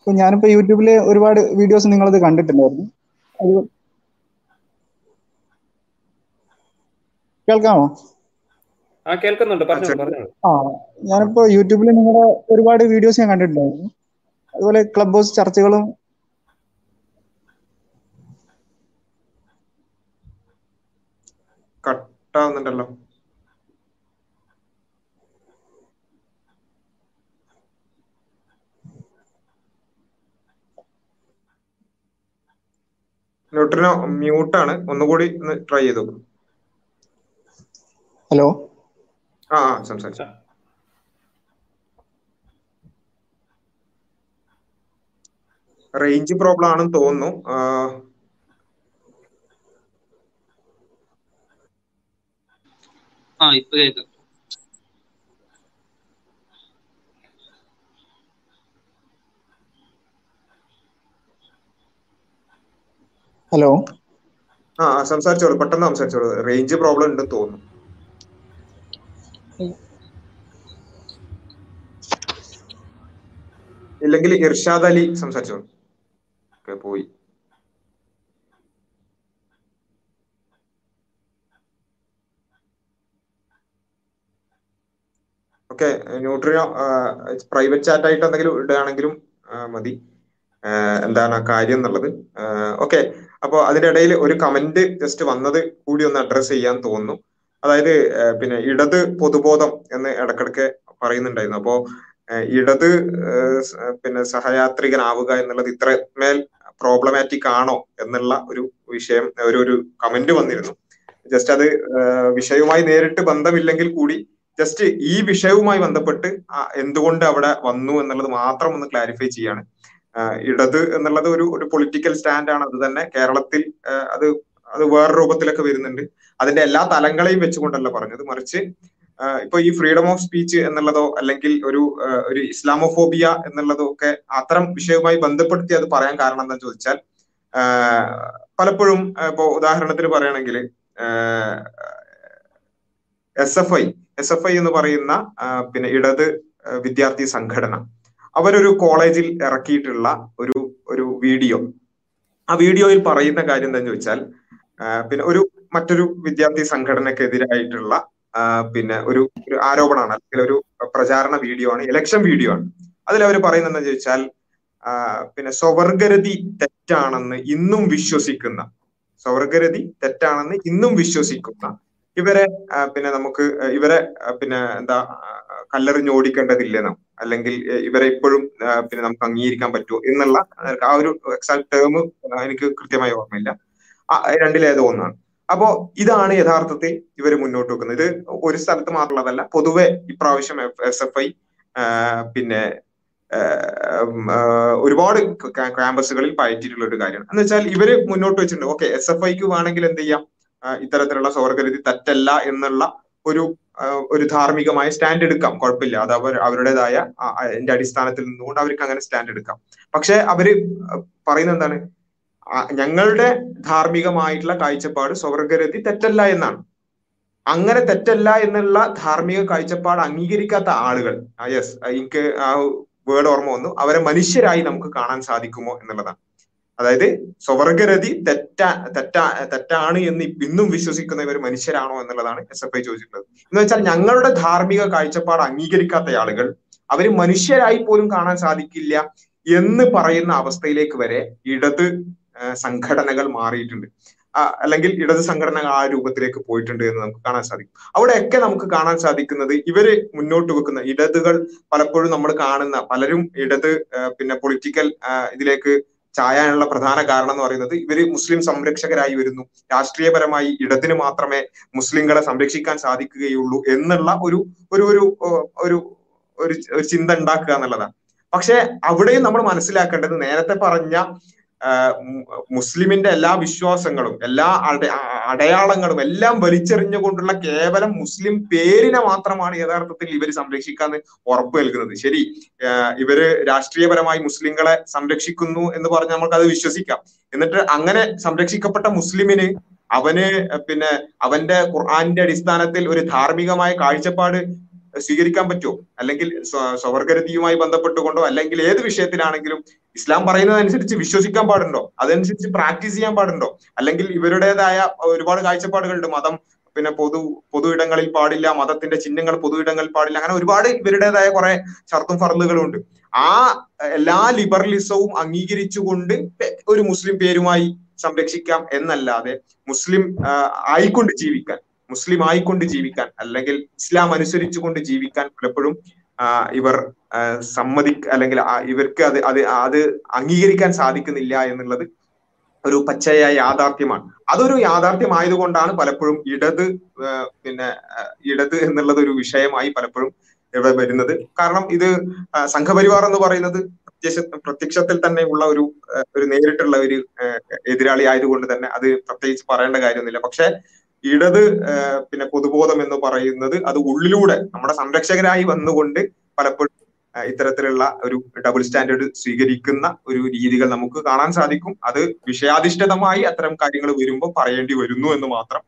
ഞാനിപ്പോ യൂട്യൂബിൽ ഒരുപാട് വീഡിയോസ് നിങ്ങളത് കണ്ടിട്ടുണ്ടായിരുന്നു. അത് കേൾക്കാമോ? ആ കേൾക്കുന്നുണ്ട് ആ ഞാനിപ്പോ യൂട്യൂബിൽ നിങ്ങളുടെ ഒരുപാട് വീഡിയോസ് ഞാൻ കണ്ടിട്ടുണ്ടായിരുന്നു. അതുപോലെ ക്ലബ് ഹൗസ് ചർച്ചകളും കട്ടാവുന്നുണ്ടല്ലോ. ന്യൂട്രിനോ ആണ്. ഒന്നുകൂടി ഒന്ന് ട്രൈ ചെയ്ത്? നോക്കും ഹലോ ആ ആ സംസാരിച്ചു. റേഞ്ച് പ്രോബ്ലം ആണെന്ന് തോന്നുന്നു. ആ, ആ ഇപ്പൊ കേൾക്കാം. ഹലോ. ആ സംസാരിച്ചോളൂ. പെട്ടെന്ന് സംസാരിച്ചോളൂ. റേഞ്ച് പ്രോബ്ലം ഉണ്ടെന്ന് തോന്നുന്നു. ഇല്ലെങ്കിൽ ഇർഷാദ് അലി സംസാരിച്ചോളൂ. പോയി. ഓക്കെ ന്യൂട്രിയോ പ്രൈവറ്റ് ചാറ്റ് ആയിട്ട് എന്തെങ്കിലും ഇടുകയാണെങ്കിലും മതി. എന്താണ് കാര്യം എന്നുള്ളത്? ഓക്കെ. അപ്പോ അതിനിടയിൽ ഒരു കമന്റ് ജസ്റ്റ് വന്നത് കൂടി ഒന്ന് അഡ്രസ് ചെയ്യാൻ തോന്നുന്നു. അതായത് പിന്നെ ഇടത് പൊതുബോധം എന്ന് ഇടക്കിടക്ക് പറയുന്നുണ്ടായിരുന്നു. അപ്പോ ഇടത് പിന്നെ സഹയാത്രികനാവുക എന്നുള്ളത് ഇത്രമേൽ പ്രോബ്ലമാറ്റിക് ആണോ എന്നുള്ള ഒരു വിഷയം ഒരു ഒരു കമന്റ് വന്നിരുന്നു. ജസ്റ്റ് അത് വിഷയവുമായി നേരിട്ട് ബന്ധമില്ലെങ്കിൽ കൂടി ജസ്റ്റ് ഈ വിഷയവുമായി ബന്ധപ്പെട്ട് എന്തുകൊണ്ട് അവിടെ വന്നു എന്നുള്ളത് മാത്രം ഒന്ന് ക്ലാരിഫൈ ചെയ്യാണ്. ഇടത് എന്നുള്ളത് ഒരു ഒരു പൊളിറ്റിക്കൽ സ്റ്റാൻഡ് ആണ്. അത് തന്നെ കേരളത്തിൽ അത് അത് വേറെ രൂപത്തിലൊക്കെ വരുന്നുണ്ട്. അതിന്റെ എല്ലാ തലങ്ങളെയും വെച്ചുകൊണ്ടല്ല പറഞ്ഞത്. മറിച്ച് ഇപ്പൊ ഈ ഫ്രീഡം ഓഫ് സ്പീച്ച് എന്നുള്ളതോ അല്ലെങ്കിൽ ഒരു ഒരു ഇസ്ലാമോഫോബിയ എന്നുള്ളതോ ഒക്കെ അത്തരം വിഷയവുമായി ബന്ധപ്പെടുത്തി അത് പറയാൻ കാരണം എന്താ ചോദിച്ചാൽ പലപ്പോഴും ഇപ്പോ ഉദാഹരണത്തിന് പറയുകയാണെങ്കിൽ S F I S F I എന്ന് പറയുന്ന പിന്നെ ഇടത് വിദ്യാർത്ഥി സംഘടന. അവരൊരു കോളേജിൽ ഇറക്കിയിട്ടുള്ള ഒരു ഒരു വീഡിയോ. ആ വീഡിയോയിൽ പറയുന്ന കാര്യം എന്താന്ന് ചോദിച്ചാൽ പിന്നെ ഒരു മറ്റൊരു വിദ്യാർത്ഥി സംഘടനക്കെതിരായിട്ടുള്ള പിന്നെ ഒരു ഒരു ആരോപണമാണ് അല്ലെങ്കിൽ ഒരു പ്രചാരണ വീഡിയോ ആണ് ഇലക്ഷൻ വീഡിയോ ആണ് അതിൽ അവർ പറയുന്നത് എന്താ ചോദിച്ചാൽ പിന്നെ സ്വവർഗരതി തെറ്റാണെന്ന് ഇന്നും വിശ്വസിക്കുന്ന സ്വവർഗരതി തെറ്റാണെന്ന് ഇന്നും വിശ്വസിക്കുന്ന ഇവരെ പിന്നെ നമുക്ക് ഇവരെ പിന്നെ എന്താ ആ, കല്ലെറിഞ്ഞോടിക്കേണ്ടതില്ലെന്നോ അല്ലെങ്കിൽ ഇവരെ ഇപ്പോഴും പിന്നെ നമുക്ക് അംഗീകരിക്കാൻ പറ്റുമോ എന്നുള്ള ആ ഒരു എക്സാക്ട് ടേം എനിക്ക് കൃത്യമായി ഓർമ്മയില്ല. രണ്ടിലേതോ ഒന്നാണ്. അപ്പോ ഇതാണ് യഥാർത്ഥത്തിൽ ഇവർ മുന്നോട്ട് വെക്കുന്നത്. ഇത് ഒരു സ്ഥലത്ത് മാത്രമുള്ളതല്ല പൊതുവെ ഇപ്രാവശ്യം എസ് എഫ് ഐ പിന്നെ ഒരുപാട് ക്യാമ്പസുകളിൽ പയറ്റിയിട്ടുള്ള ഒരു കാര്യമാണ്. എന്ന് വെച്ചാൽ ഇവർ മുന്നോട്ട് വെച്ചിട്ടുണ്ട്. ഓക്കെ എസ് എഫ് ഐക്ക് വേണമെങ്കിൽ എന്ത് ചെയ്യാം? ഇത്തരത്തിലുള്ള സ്വർഗരതി തെറ്റല്ല എന്നുള്ള ഒരു ഒരു ധാർമ്മികമായ സ്റ്റാൻഡ് എടുക്കാം. കുഴപ്പമില്ല. അത് അവർ അവരുടേതായ ആ, അടിസ്ഥാനത്തിൽ നിന്നുകൊണ്ട് അവർക്ക് അങ്ങനെ സ്റ്റാൻഡ് എടുക്കാം. പക്ഷെ അവർ പറയുന്നത് എന്താണ്? ഞങ്ങളുടെ ധാർമ്മികമായിട്ടുള്ള കാഴ്ചപ്പാട് സ്വർഗരതി തെറ്റല്ല എന്നാണ്. അങ്ങനെ തെറ്റല്ല എന്നുള്ള ധാർമ്മിക കാഴ്ചപ്പാട് അംഗീകരിക്കാത്ത ആളുകൾ യെസ് എനിക്ക് ആ വേർഡ് ഓർമ്മ വന്നു. അവരെ മനുഷ്യരായി നമുക്ക് കാണാൻ സാധിക്കുമോ എന്നുള്ളതാണ്. അതായത് സ്വർഗരതി തെറ്റാ തെറ്റാ തെറ്റാണ് എന്ന് ഇന്നും വിശ്വസിക്കുന്ന ഇവർ മനുഷ്യരാണോ എന്നുള്ളതാണ് എസ് എഫ് ഐ ചോദിച്ചിട്ടുള്ളത്. എന്ന് വെച്ചാൽ ഞങ്ങളുടെ ധാർമ്മിക കാഴ്ചപ്പാട് അംഗീകരിക്കാത്ത ആളുകൾ അവർ മനുഷ്യരായി പോലും കാണാൻ സാധിക്കില്ല എന്ന് പറയുന്ന അവസ്ഥയിലേക്ക് വരെ ഇടത് സംഘടനകൾ മാറിയിട്ടുണ്ട്. അല്ലെങ്കിൽ ഇടത് സംഘടനകൾ ആ രൂപത്തിലേക്ക് പോയിട്ടുണ്ട് എന്ന് നമുക്ക് കാണാൻ സാധിക്കും. അവിടെയൊക്കെ നമുക്ക് കാണാൻ സാധിക്കുന്നത് ഇവർ മുന്നോട്ട് വെക്കുന്ന ഇടതുകൾ പലപ്പോഴും നമ്മൾ കാണുന്ന പലരും ഇടത് പിന്നെ പൊളിറ്റിക്കൽ ഇതിലേക്ക് ചായാനുള്ള പ്രധാന കാരണം എന്ന് പറയുന്നത് ഇവർ മുസ്ലിം സംരക്ഷകരായി വരുന്നു. രാഷ്ട്രീയപരമായി ഇടത്തിന് മാത്രമേ മുസ്ലിങ്ങളെ സംരക്ഷിക്കാൻ സാധിക്കുകയുള്ളൂ എന്നുള്ള ഒരു ഒരു ഒരു ഒരു ഒരു ചിന്ത ഉണ്ടാക്കുക എന്നുള്ളതാണ്. പക്ഷെ അവിടെയും നമ്മൾ മനസ്സിലാക്കേണ്ടത് നേരത്തെ പറഞ്ഞ മുസ്ലിമിന്റെ എല്ലാ വിശ്വാസങ്ങളും എല്ലാ അടയാളങ്ങളും എല്ലാം വലിച്ചെറിഞ്ഞുകൊണ്ടുള്ള കേവലം മുസ്ലിം പേരിനെ മാത്രമാണ് യഥാർത്ഥത്തിൽ ഇവർ സംരക്ഷിക്കാന്ന് ഉറപ്പ് നൽകുന്നത്. ശരി ഇവർ രാഷ്ട്രീയപരമായി മുസ്ലിങ്ങളെ സംരക്ഷിക്കുന്നു എന്ന് പറഞ്ഞ് നമുക്ക് അത് വിശ്വസിക്കാം. എന്നിട്ട് അങ്ങനെ സംരക്ഷിക്കപ്പെട്ട മുസ്ലിമിന് അവന് പിന്നെ അവന്റെ ഖുർആന്റെ അടിസ്ഥാനത്തിൽ ഒരു ധാർമ്മികമായ കാഴ്ചപ്പാട് സ്വീകരിക്കാൻ പറ്റുമോ? അല്ലെങ്കിൽ സ്വ- സ്വവർഗരതിയുമായി ബന്ധപ്പെട്ടുകൊണ്ടോ? അല്ലെങ്കിൽ ഏത് വിഷയത്തിലാണെങ്കിലും ഇസ്ലാം പറയുന്നതനുസരിച്ച് വിശ്വസിക്കാൻ പാടുണ്ടോ? അതനുസരിച്ച് പ്രാക്ടീസ് ചെയ്യാൻ പാടുണ്ടോ? അല്ലെങ്കിൽ ഇവരുടേതായ ഒരുപാട് കാഴ്ചപ്പാടുകളുണ്ട്. മതം പിന്നെ പൊതു പൊതു ഇടങ്ങളിൽ പാടില്ല മതത്തിന്റെ ചിഹ്നങ്ങൾ പൊതു ഇടങ്ങളിൽ പാടില്ല അങ്ങനെ ഒരുപാട് ഇവരുടേതായ കുറെ ഷർത്തും ഫറലുകളും ഉണ്ട്. ആ എല്ലാ ലിബറലിസവും അംഗീകരിച്ചുകൊണ്ട് ഒരു മുസ്ലിം പേരുമായി സംരക്ഷിക്കാം എന്നല്ലാതെ മുസ്ലിം ആയിക്കൊണ്ട് ജീവിക്കാൻ മുസ്ലിം ആയിക്കൊണ്ട് ജീവിക്കാൻ അല്ലെങ്കിൽ ഇസ്ലാം അനുസരിച്ചുകൊണ്ട് ജീവിക്കാൻ പലപ്പോഴും ഇവർ സമ്മതി അല്ലെങ്കിൽ ഇവർക്ക് അത് അത് അത് അംഗീകരിക്കാൻ സാധിക്കുന്നില്ല എന്നുള്ളത് ഒരു പച്ചയായ യാഥാർത്ഥ്യമാണ്. അതൊരു യാഥാർത്ഥ്യമായതുകൊണ്ടാണ് പലപ്പോഴും ഇടത് പിന്നെ ഇടത് എന്നുള്ളത് ഒരു വിഷയമായി പലപ്പോഴും ഇവിടെ വരുന്നത്. കാരണം ഇത് സംഘപരിവാർ എന്ന് പറയുന്നത് പ്രത്യക്ഷ പ്രത്യക്ഷത്തിൽ തന്നെ ഉള്ള ഒരു ഒരു നേരിട്ടുള്ള ഒരു എതിരാളി ആയതുകൊണ്ട് തന്നെ അത് പ്രത്യേകിച്ച് പറയേണ്ട കാര്യമൊന്നുമില്ല. പക്ഷെ ഇടത് പിന്നെ പൊതുബോധം എന്ന് പറയുന്നത് അത് ഉള്ളിലൂടെ നമ്മുടെ സംരക്ഷകരായി വന്നുകൊണ്ട് പലപ്പോഴും ഇത്തരത്തിലുള്ള ഒരു ഡബിൾ സ്റ്റാൻഡേർഡ് സ്വീകരിക്കുന്ന ഒരു രീതികൾ നമുക്ക് കാണാൻ സാധിക്കും. അത് വിഷയാധിഷ്ഠിതമായി അത്തരം കാര്യങ്ങൾ വരുമ്പോൾ പറയേണ്ടി വരുന്നു എന്ന് മാത്രം.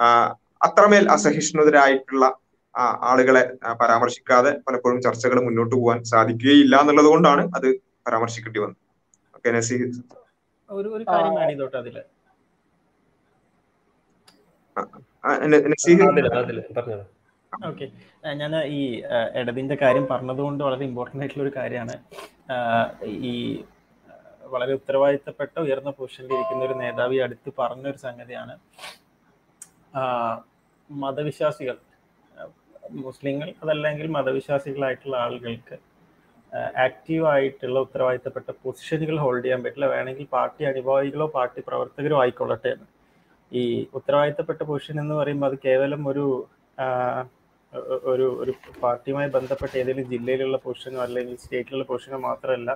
ആ, അത്രമേൽ അസഹിഷ്ണുതരായിട്ടുള്ള ആളുകളെ പരാമർശിക്കാതെ പലപ്പോഴും ചർച്ചകൾ മുന്നോട്ട് പോകാൻ സാധിക്കുകയില്ല എന്നുള്ളത് കൊണ്ടാണ് അത് പരാമർശിക്കേണ്ടി വന്നത്. ഓക്കെ നസീർ. ഒരു ഒരു കാര്യം ആഡ് ചെയ്തോട്ടെ അതിൽ ആ, ന- നസീർ അതിൽ അതിൽ പറഞ്ഞോളൂ ഓക്കെ. ഞാൻ ഈ ഇടതിന്റെ കാര്യം പറഞ്ഞതുകൊണ്ട് വളരെ ഇമ്പോർട്ടന്റ് ആയിട്ടുള്ള ഒരു കാര്യമാണ് ഈ വളരെ ഉത്തരവാദിത്തപ്പെട്ട ഉയർന്ന പൊസിഷനിൽ ഇരിക്കുന്ന ഒരു നേതാവി ഈ അടുത്ത് പറഞ്ഞൊരു സംഗതിയാണ്. മതവിശ്വാസികൾ മുസ്ലിങ്ങൾ അതല്ലെങ്കിൽ മതവിശ്വാസികളായിട്ടുള്ള ആളുകൾക്ക് ആക്റ്റീവ് ആയിട്ടുള്ള ഉത്തരവാദിത്തപ്പെട്ട പൊസിഷനുകൾ ഹോൾഡ് ചെയ്യാൻ പറ്റില്ല. വേണമെങ്കിൽ പാർട്ടി അനുഭാവികളോ പാർട്ടി പ്രവർത്തകരോ ആയിക്കൊള്ളട്ടെ എന്ന്. ഈ ഉത്തരവാദിത്തപ്പെട്ട പൊസിഷൻ എന്ന് പറയുമ്പോൾ അത് കേവലം ഒരു ഒരു ഒരു പാർട്ടിയുമായി ബന്ധപ്പെട്ട ഏതെങ്കിലും ജില്ലയിലുള്ള പൊസിഷനോ അല്ലെങ്കിൽ സ്റ്റേറ്റിലുള്ള പൊസിഷനോ മാത്രമല്ല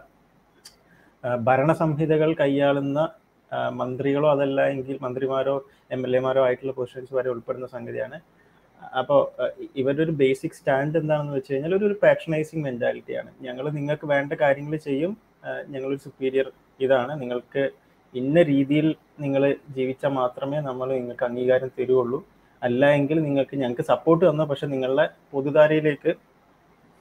ഭരണ സംഹിതകൾ കൈയാളുന്ന മന്ത്രികളോ അതല്ല എങ്കിൽ മന്ത്രിമാരോ എം എൽ എമാരോ ആയിട്ടുള്ള പൊസിഷൻസ് വരെ ഉൾപ്പെടുന്ന സംഗതിയാണ്. അപ്പോൾ ഇവരുടെ ഒരു ബേസിക് സ്റ്റാൻഡ് എന്താണെന്ന് വെച്ച് കഴിഞ്ഞാൽ ഒരു ഒരു പാട്രണൈസിങ് മെന്റാലിറ്റിയാണ് ഞങ്ങൾ നിങ്ങൾക്ക് വേണ്ട കാര്യങ്ങൾ ചെയ്യും ഞങ്ങളൊരു സുപ്പീരിയർ ഇതാണ്. നിങ്ങൾക്ക് ഇന്ന രീതിയിൽ നിങ്ങൾ ജീവിച്ചാൽ മാത്രമേ നമ്മൾ നിങ്ങൾക്ക് അംഗീകാരം തരുള്ളൂ അല്ല എങ്കിൽ നിങ്ങൾക്ക് ഞങ്ങൾക്ക് സപ്പോർട്ട് തന്ന പക്ഷെ നിങ്ങളുടെ പൊതുധാരയിലേക്ക്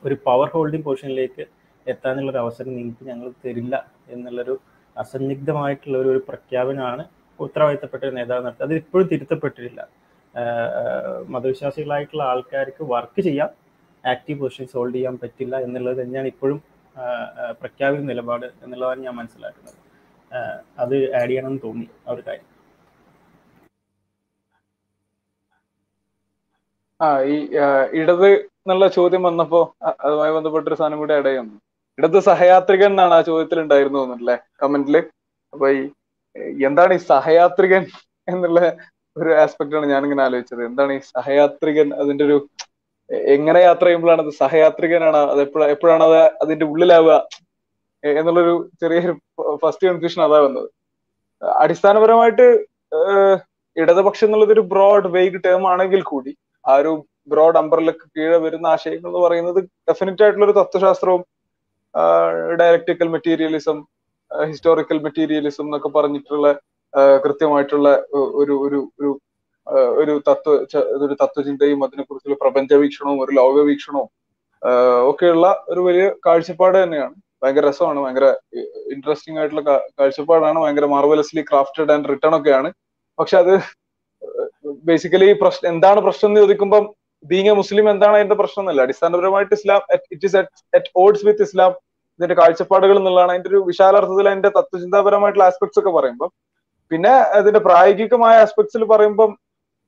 ഒരു പവർ ഹോൾഡിംഗ് പൊസിഷനിലേക്ക് എത്താനുള്ളൊരു അവസരം നിങ്ങൾക്ക് ഞങ്ങൾ തരില്ല എന്നുള്ളൊരു അസന്നിഗ്ധമായിട്ടുള്ള ഒരു പ്രഖ്യാപനമാണ് ഉത്തരവാദിത്തപ്പെട്ട നേതാവ് നടത്തി അത് ഇപ്പോഴും തിരുത്തപ്പെട്ടിട്ടില്ല. മതവിശ്വാസികളായിട്ടുള്ള ആൾക്കാർക്ക് വർക്ക് ചെയ്യാം ആക്റ്റീവ് പൊസിഷൻസ് ഹോൾഡ് ചെയ്യാൻ പറ്റില്ല എന്നുള്ളത് തന്നെയാണ് ഇപ്പോഴും പ്രഖ്യാപിത നിലപാട് എന്നുള്ളതാണ് ഞാൻ മനസ്സിലാക്കുന്നത്. അത് ആഡ് ചെയ്യണം എന്ന് തോന്നി ആ ഒരു കാര്യം. ആ ഈ ഇടത് എന്നുള്ള ചോദ്യം വന്നപ്പോ അതുമായി ബന്ധപ്പെട്ട ഒരു സാധനം കൂടി ആഡ് ചെയ്യുന്നു. ഇടത് സഹയാത്രികൻ എന്നാണ് ആ ചോദ്യത്തിൽ ഉണ്ടായിരുന്നു തോന്നുന്നല്ലേ കമന്റിൽ അപ്പൊ ഈ എന്താണ് ഈ സഹയാത്രികൻ എന്നുള്ള ഒരു ആസ്പെക്ട് ആണ് ഞാൻ ഇങ്ങനെ ആലോചിച്ചത്. എന്താണ് ഈ സഹയാത്രികൻ അതിന്റെ ഒരു എങ്ങനെ യാത്ര ചെയ്യുമ്പോഴാണ് അത് സഹയാത്രികനാണ് അത് എപ്പോഴാണ് അത് അതിന്റെ ഉള്ളിലാവുക? എന്നുള്ളൊരു ചെറിയൊരു ഫസ്റ്റ് കൺഫ്യൂഷൻ അതാ വന്നത്. അടിസ്ഥാനപരമായിട്ട് ഇടതുപക്ഷം എന്നുള്ളത് ഒരു ബ്രോഡ് വെയ്ഗ് ടേം ആണെങ്കിൽ കൂടി ആ ഒരു ബ്രോഡ് അംബറിലേക്ക് കീഴെ വരുന്ന ആശയങ്ങൾ എന്ന് പറയുന്നത് ഡെഫിനറ്റ് ആയിട്ടുള്ള ഒരു തത്വശാസ്ത്രവും ഡയലക്ടിക്കൽ മെറ്റീരിയലിസം ഹിസ്റ്റോറിക്കൽ മെറ്റീരിയലിസം എന്നൊക്കെ പറഞ്ഞിട്ടുള്ള കൃത്യമായിട്ടുള്ള ഒരു ഒരു ഒരു ഒരു തത്വ ഒരു തത്വചിന്തയും അതിനെക്കുറിച്ചുള്ള പ്രപഞ്ച വീക്ഷണവും ഒരു ലോകവീക്ഷണവും ഒക്കെയുള്ള ഒരു വലിയ കാഴ്ചപ്പാട് തന്നെയാണ്. ഭയങ്കര രസമാണ് ഭയങ്കര ഇൻട്രസ്റ്റിംഗ് ആയിട്ടുള്ള കാഴ്ചപ്പാടാണ് ഭയങ്കര മാർവലസ്ലി ക്രാഫ്റ്റഡ് ആൻഡ് റിട്ടേൺ ഒക്കെയാണ്. പക്ഷെ അത് ബേസിക്കലി പ്രശ്നം എന്താണ് പ്രശ്നം എന്ന് ചോദിക്കുമ്പോൾ ബീങ് എ മുസ്ലിം എന്താണ് അതിന്റെ പ്രശ്നം എന്നല്ല. അടിസ്ഥാനപരമായിട്ട് Islam it is at odds with Islam. ഇതിന്റെ കാഴ്ചപ്പാടുകൾ എന്നുള്ളതാണ് അതിന്റെ ഒരു വിശാലാർത്ഥത്തിൽ അതിന്റെ തത്വചിന്താപരമായിട്ടുള്ള ആസ്പെക്ട്സ് ഒക്കെ പറയുമ്പോൾ പിന്നെ അതിന്റെ പ്രായോഗികമായ ആസ്പെക്ട്സിൽ പറയുമ്പം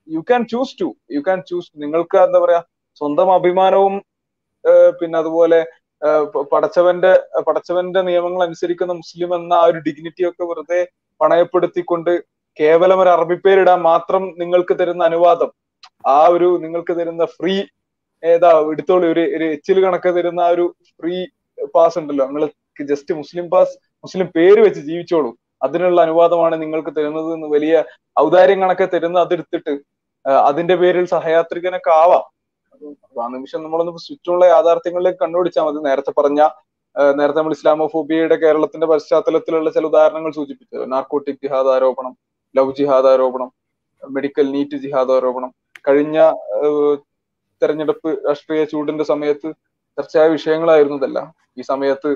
you can choose to you can choose നിങ്ങൾക്ക് എന്താ പറയാ സ്വന്തം അഭിമാനവും പിന്നെ അതുപോലെ പടച്ചവന്റെ പടച്ചവന്റെ നിയമങ്ങൾ അനുസരിക്കുന്ന മുസ്ലിം എന്ന ആ ഒരു ഡിഗ്നിറ്റി ഒക്കെ വെറുതെ പണയപ്പെടുത്തിക്കൊണ്ട് കേവലം ഒരു അറബി പേരിടാൻ മാത്രം നിങ്ങൾക്ക് തരുന്ന അനുവാദം ആ ഒരു നിങ്ങൾക്ക് തരുന്ന ഫ്രീ ഏതാ എടുത്തോളൂ ഒരു ഒരു എച്ചിൽ കണക്ക് തരുന്ന ആ ഒരു ഫ്രീ പാസ് ഉണ്ടല്ലോ. നിങ്ങൾക്ക് ജസ്റ്റ് മുസ്ലിം പാസ് മുസ്ലിം പേര് വെച്ച് ജീവിച്ചോളൂ. അതിനുള്ള അനുവാദമാണ് നിങ്ങൾക്ക് തരുന്നത് എന്ന് വലിയ ഔദാര്യം കണക്കെ തരുന്ന അതെടുത്തിട്ട് അതിന്റെ പേരിൽ സഹയാത്രികനൊക്കെ ആവാം. അപ്പൊ ആ നിമിഷം നമ്മളൊന്ന് ചുറ്റുമുള്ള യാഥാർത്ഥ്യങ്ങളിലേക്ക് കണ്ടുപിടിച്ചാൽ മതി. നേരത്തെ പറഞ്ഞ നേരത്തെ നമ്മൾ ഇസ്ലാമോഫോബിയയുടെ കേരളത്തിന്റെ പശ്ചാത്തലത്തിലുള്ള ചില ഉദാഹരണങ്ങൾ സൂചിപ്പിച്ചു നാർക്കോട്ടിക് ജിഹാദ് ആരോപണം ലവ് ജിഹാദ് ആരോപണം മെഡിക്കൽ നീറ്റ് ജിഹാദ് ആരോപണം. കഴിഞ്ഞ തെരഞ്ഞെടുപ്പ് രാഷ്ട്രീയ ചൂടിന്റെ സമയത്ത് ചർച്ചയായ വിഷയങ്ങളായിരുന്നു ഇതെല്ലാം. ഈ സമയത്ത്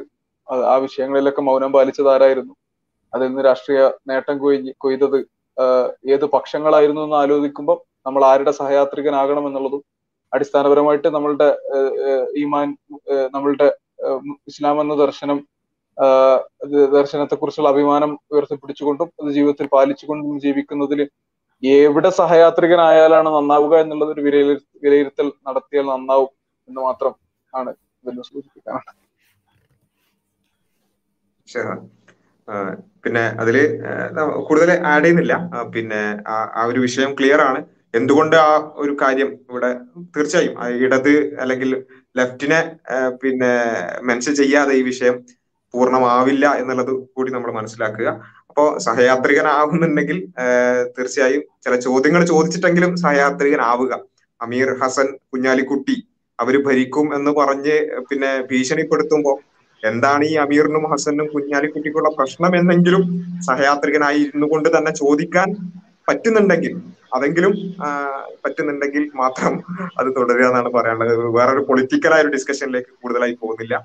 ആ- വിഷയങ്ങളിലൊക്കെ മൗനം പാലിച്ചത് ആരായിരുന്നു? അതിൽ നിന്ന് രാഷ്ട്രീയ നേട്ടം കൊയ്ഞ്ഞ് കൊയ്തത് ഏത് പക്ഷങ്ങളായിരുന്നു എന്ന് ആലോചിക്കുമ്പോൾ നമ്മൾ ആരുടെ സഹയാത്രികനാകണം എന്നുള്ളതും അടിസ്ഥാനപരമായിട്ട് നമ്മളുടെ ഈമാൻ നമ്മളുടെ ഇസ്ലാം എന്ന ദർശനം ദർശനത്തെ കുറിച്ചുള്ള അഭിമാനം ഉയർത്തിപ്പിടിച്ചുകൊണ്ടും അത് ജീവിതത്തിൽ പാലിച്ചുകൊണ്ടും ജീവിക്കുന്നതിൽ എവിടെ സഹയാത്രികനായാലാണ് നന്നാവുക എന്നുള്ളത് ഒരു വിലയിരുത്തൽ നടത്തിയാൽ നന്നാവും എന്ന് മാത്രം ആണ് ഇതിൽ സൂചിപ്പിക്കാനാണ് പിന്നെ അതിൽ കൂടുതൽ ആഡ് ചെയ്യുന്നില്ല. പിന്നെ ആ ഒരു വിഷയം ക്ലിയർ ആണ്. എന്തുകൊണ്ട് ആ ഒരു കാര്യം ഇവിടെ തീർച്ചയായും ഇടത് അല്ലെങ്കിൽ ലെഫ്റ്റിനെ പിന്നെ മെൻഷൻ ചെയ്യാതെ ഈ വിഷയം പൂർണമാവില്ല എന്നുള്ളത് കൂടി നമ്മൾ മനസ്സിലാക്കുക. അപ്പോ സഹയാത്രികനാവുന്നുണ്ടെങ്കിൽ ആ, തീർച്ചയായും ചില ചോദ്യങ്ങൾ ചോദിച്ചിട്ടെങ്കിലും സഹയാത്രികനാവുക. അമീർ ഹസൻ കുഞ്ഞാലിക്കുട്ടി അവർ ഭരിക്കും എന്ന് പറഞ്ഞ് പിന്നെ ഭീഷണിപ്പെടുത്തുമ്പോ എന്താണ് ഈ അമീറിനും ഹസനും കുഞ്ഞാലിക്കുട്ടിക്കുള്ള പ്രശ്നം എന്നെങ്കിലും സഹയാത്രികനായി ഇരുന്നു കൊണ്ട് തന്നെ ചോദിക്കാൻ പറ്റുന്നുണ്ടെങ്കിൽ അതെങ്കിലും പറ്റുന്നുണ്ടെങ്കിൽ മാത്രം അത് തുടരുക എന്നാണ് പറയാനുള്ളത്. വേറൊരു പൊളിറ്റിക്കലായ ഒരു ഡിസ്കഷനിലേക്ക് കൂടുതലായി പോകുന്നില്ല.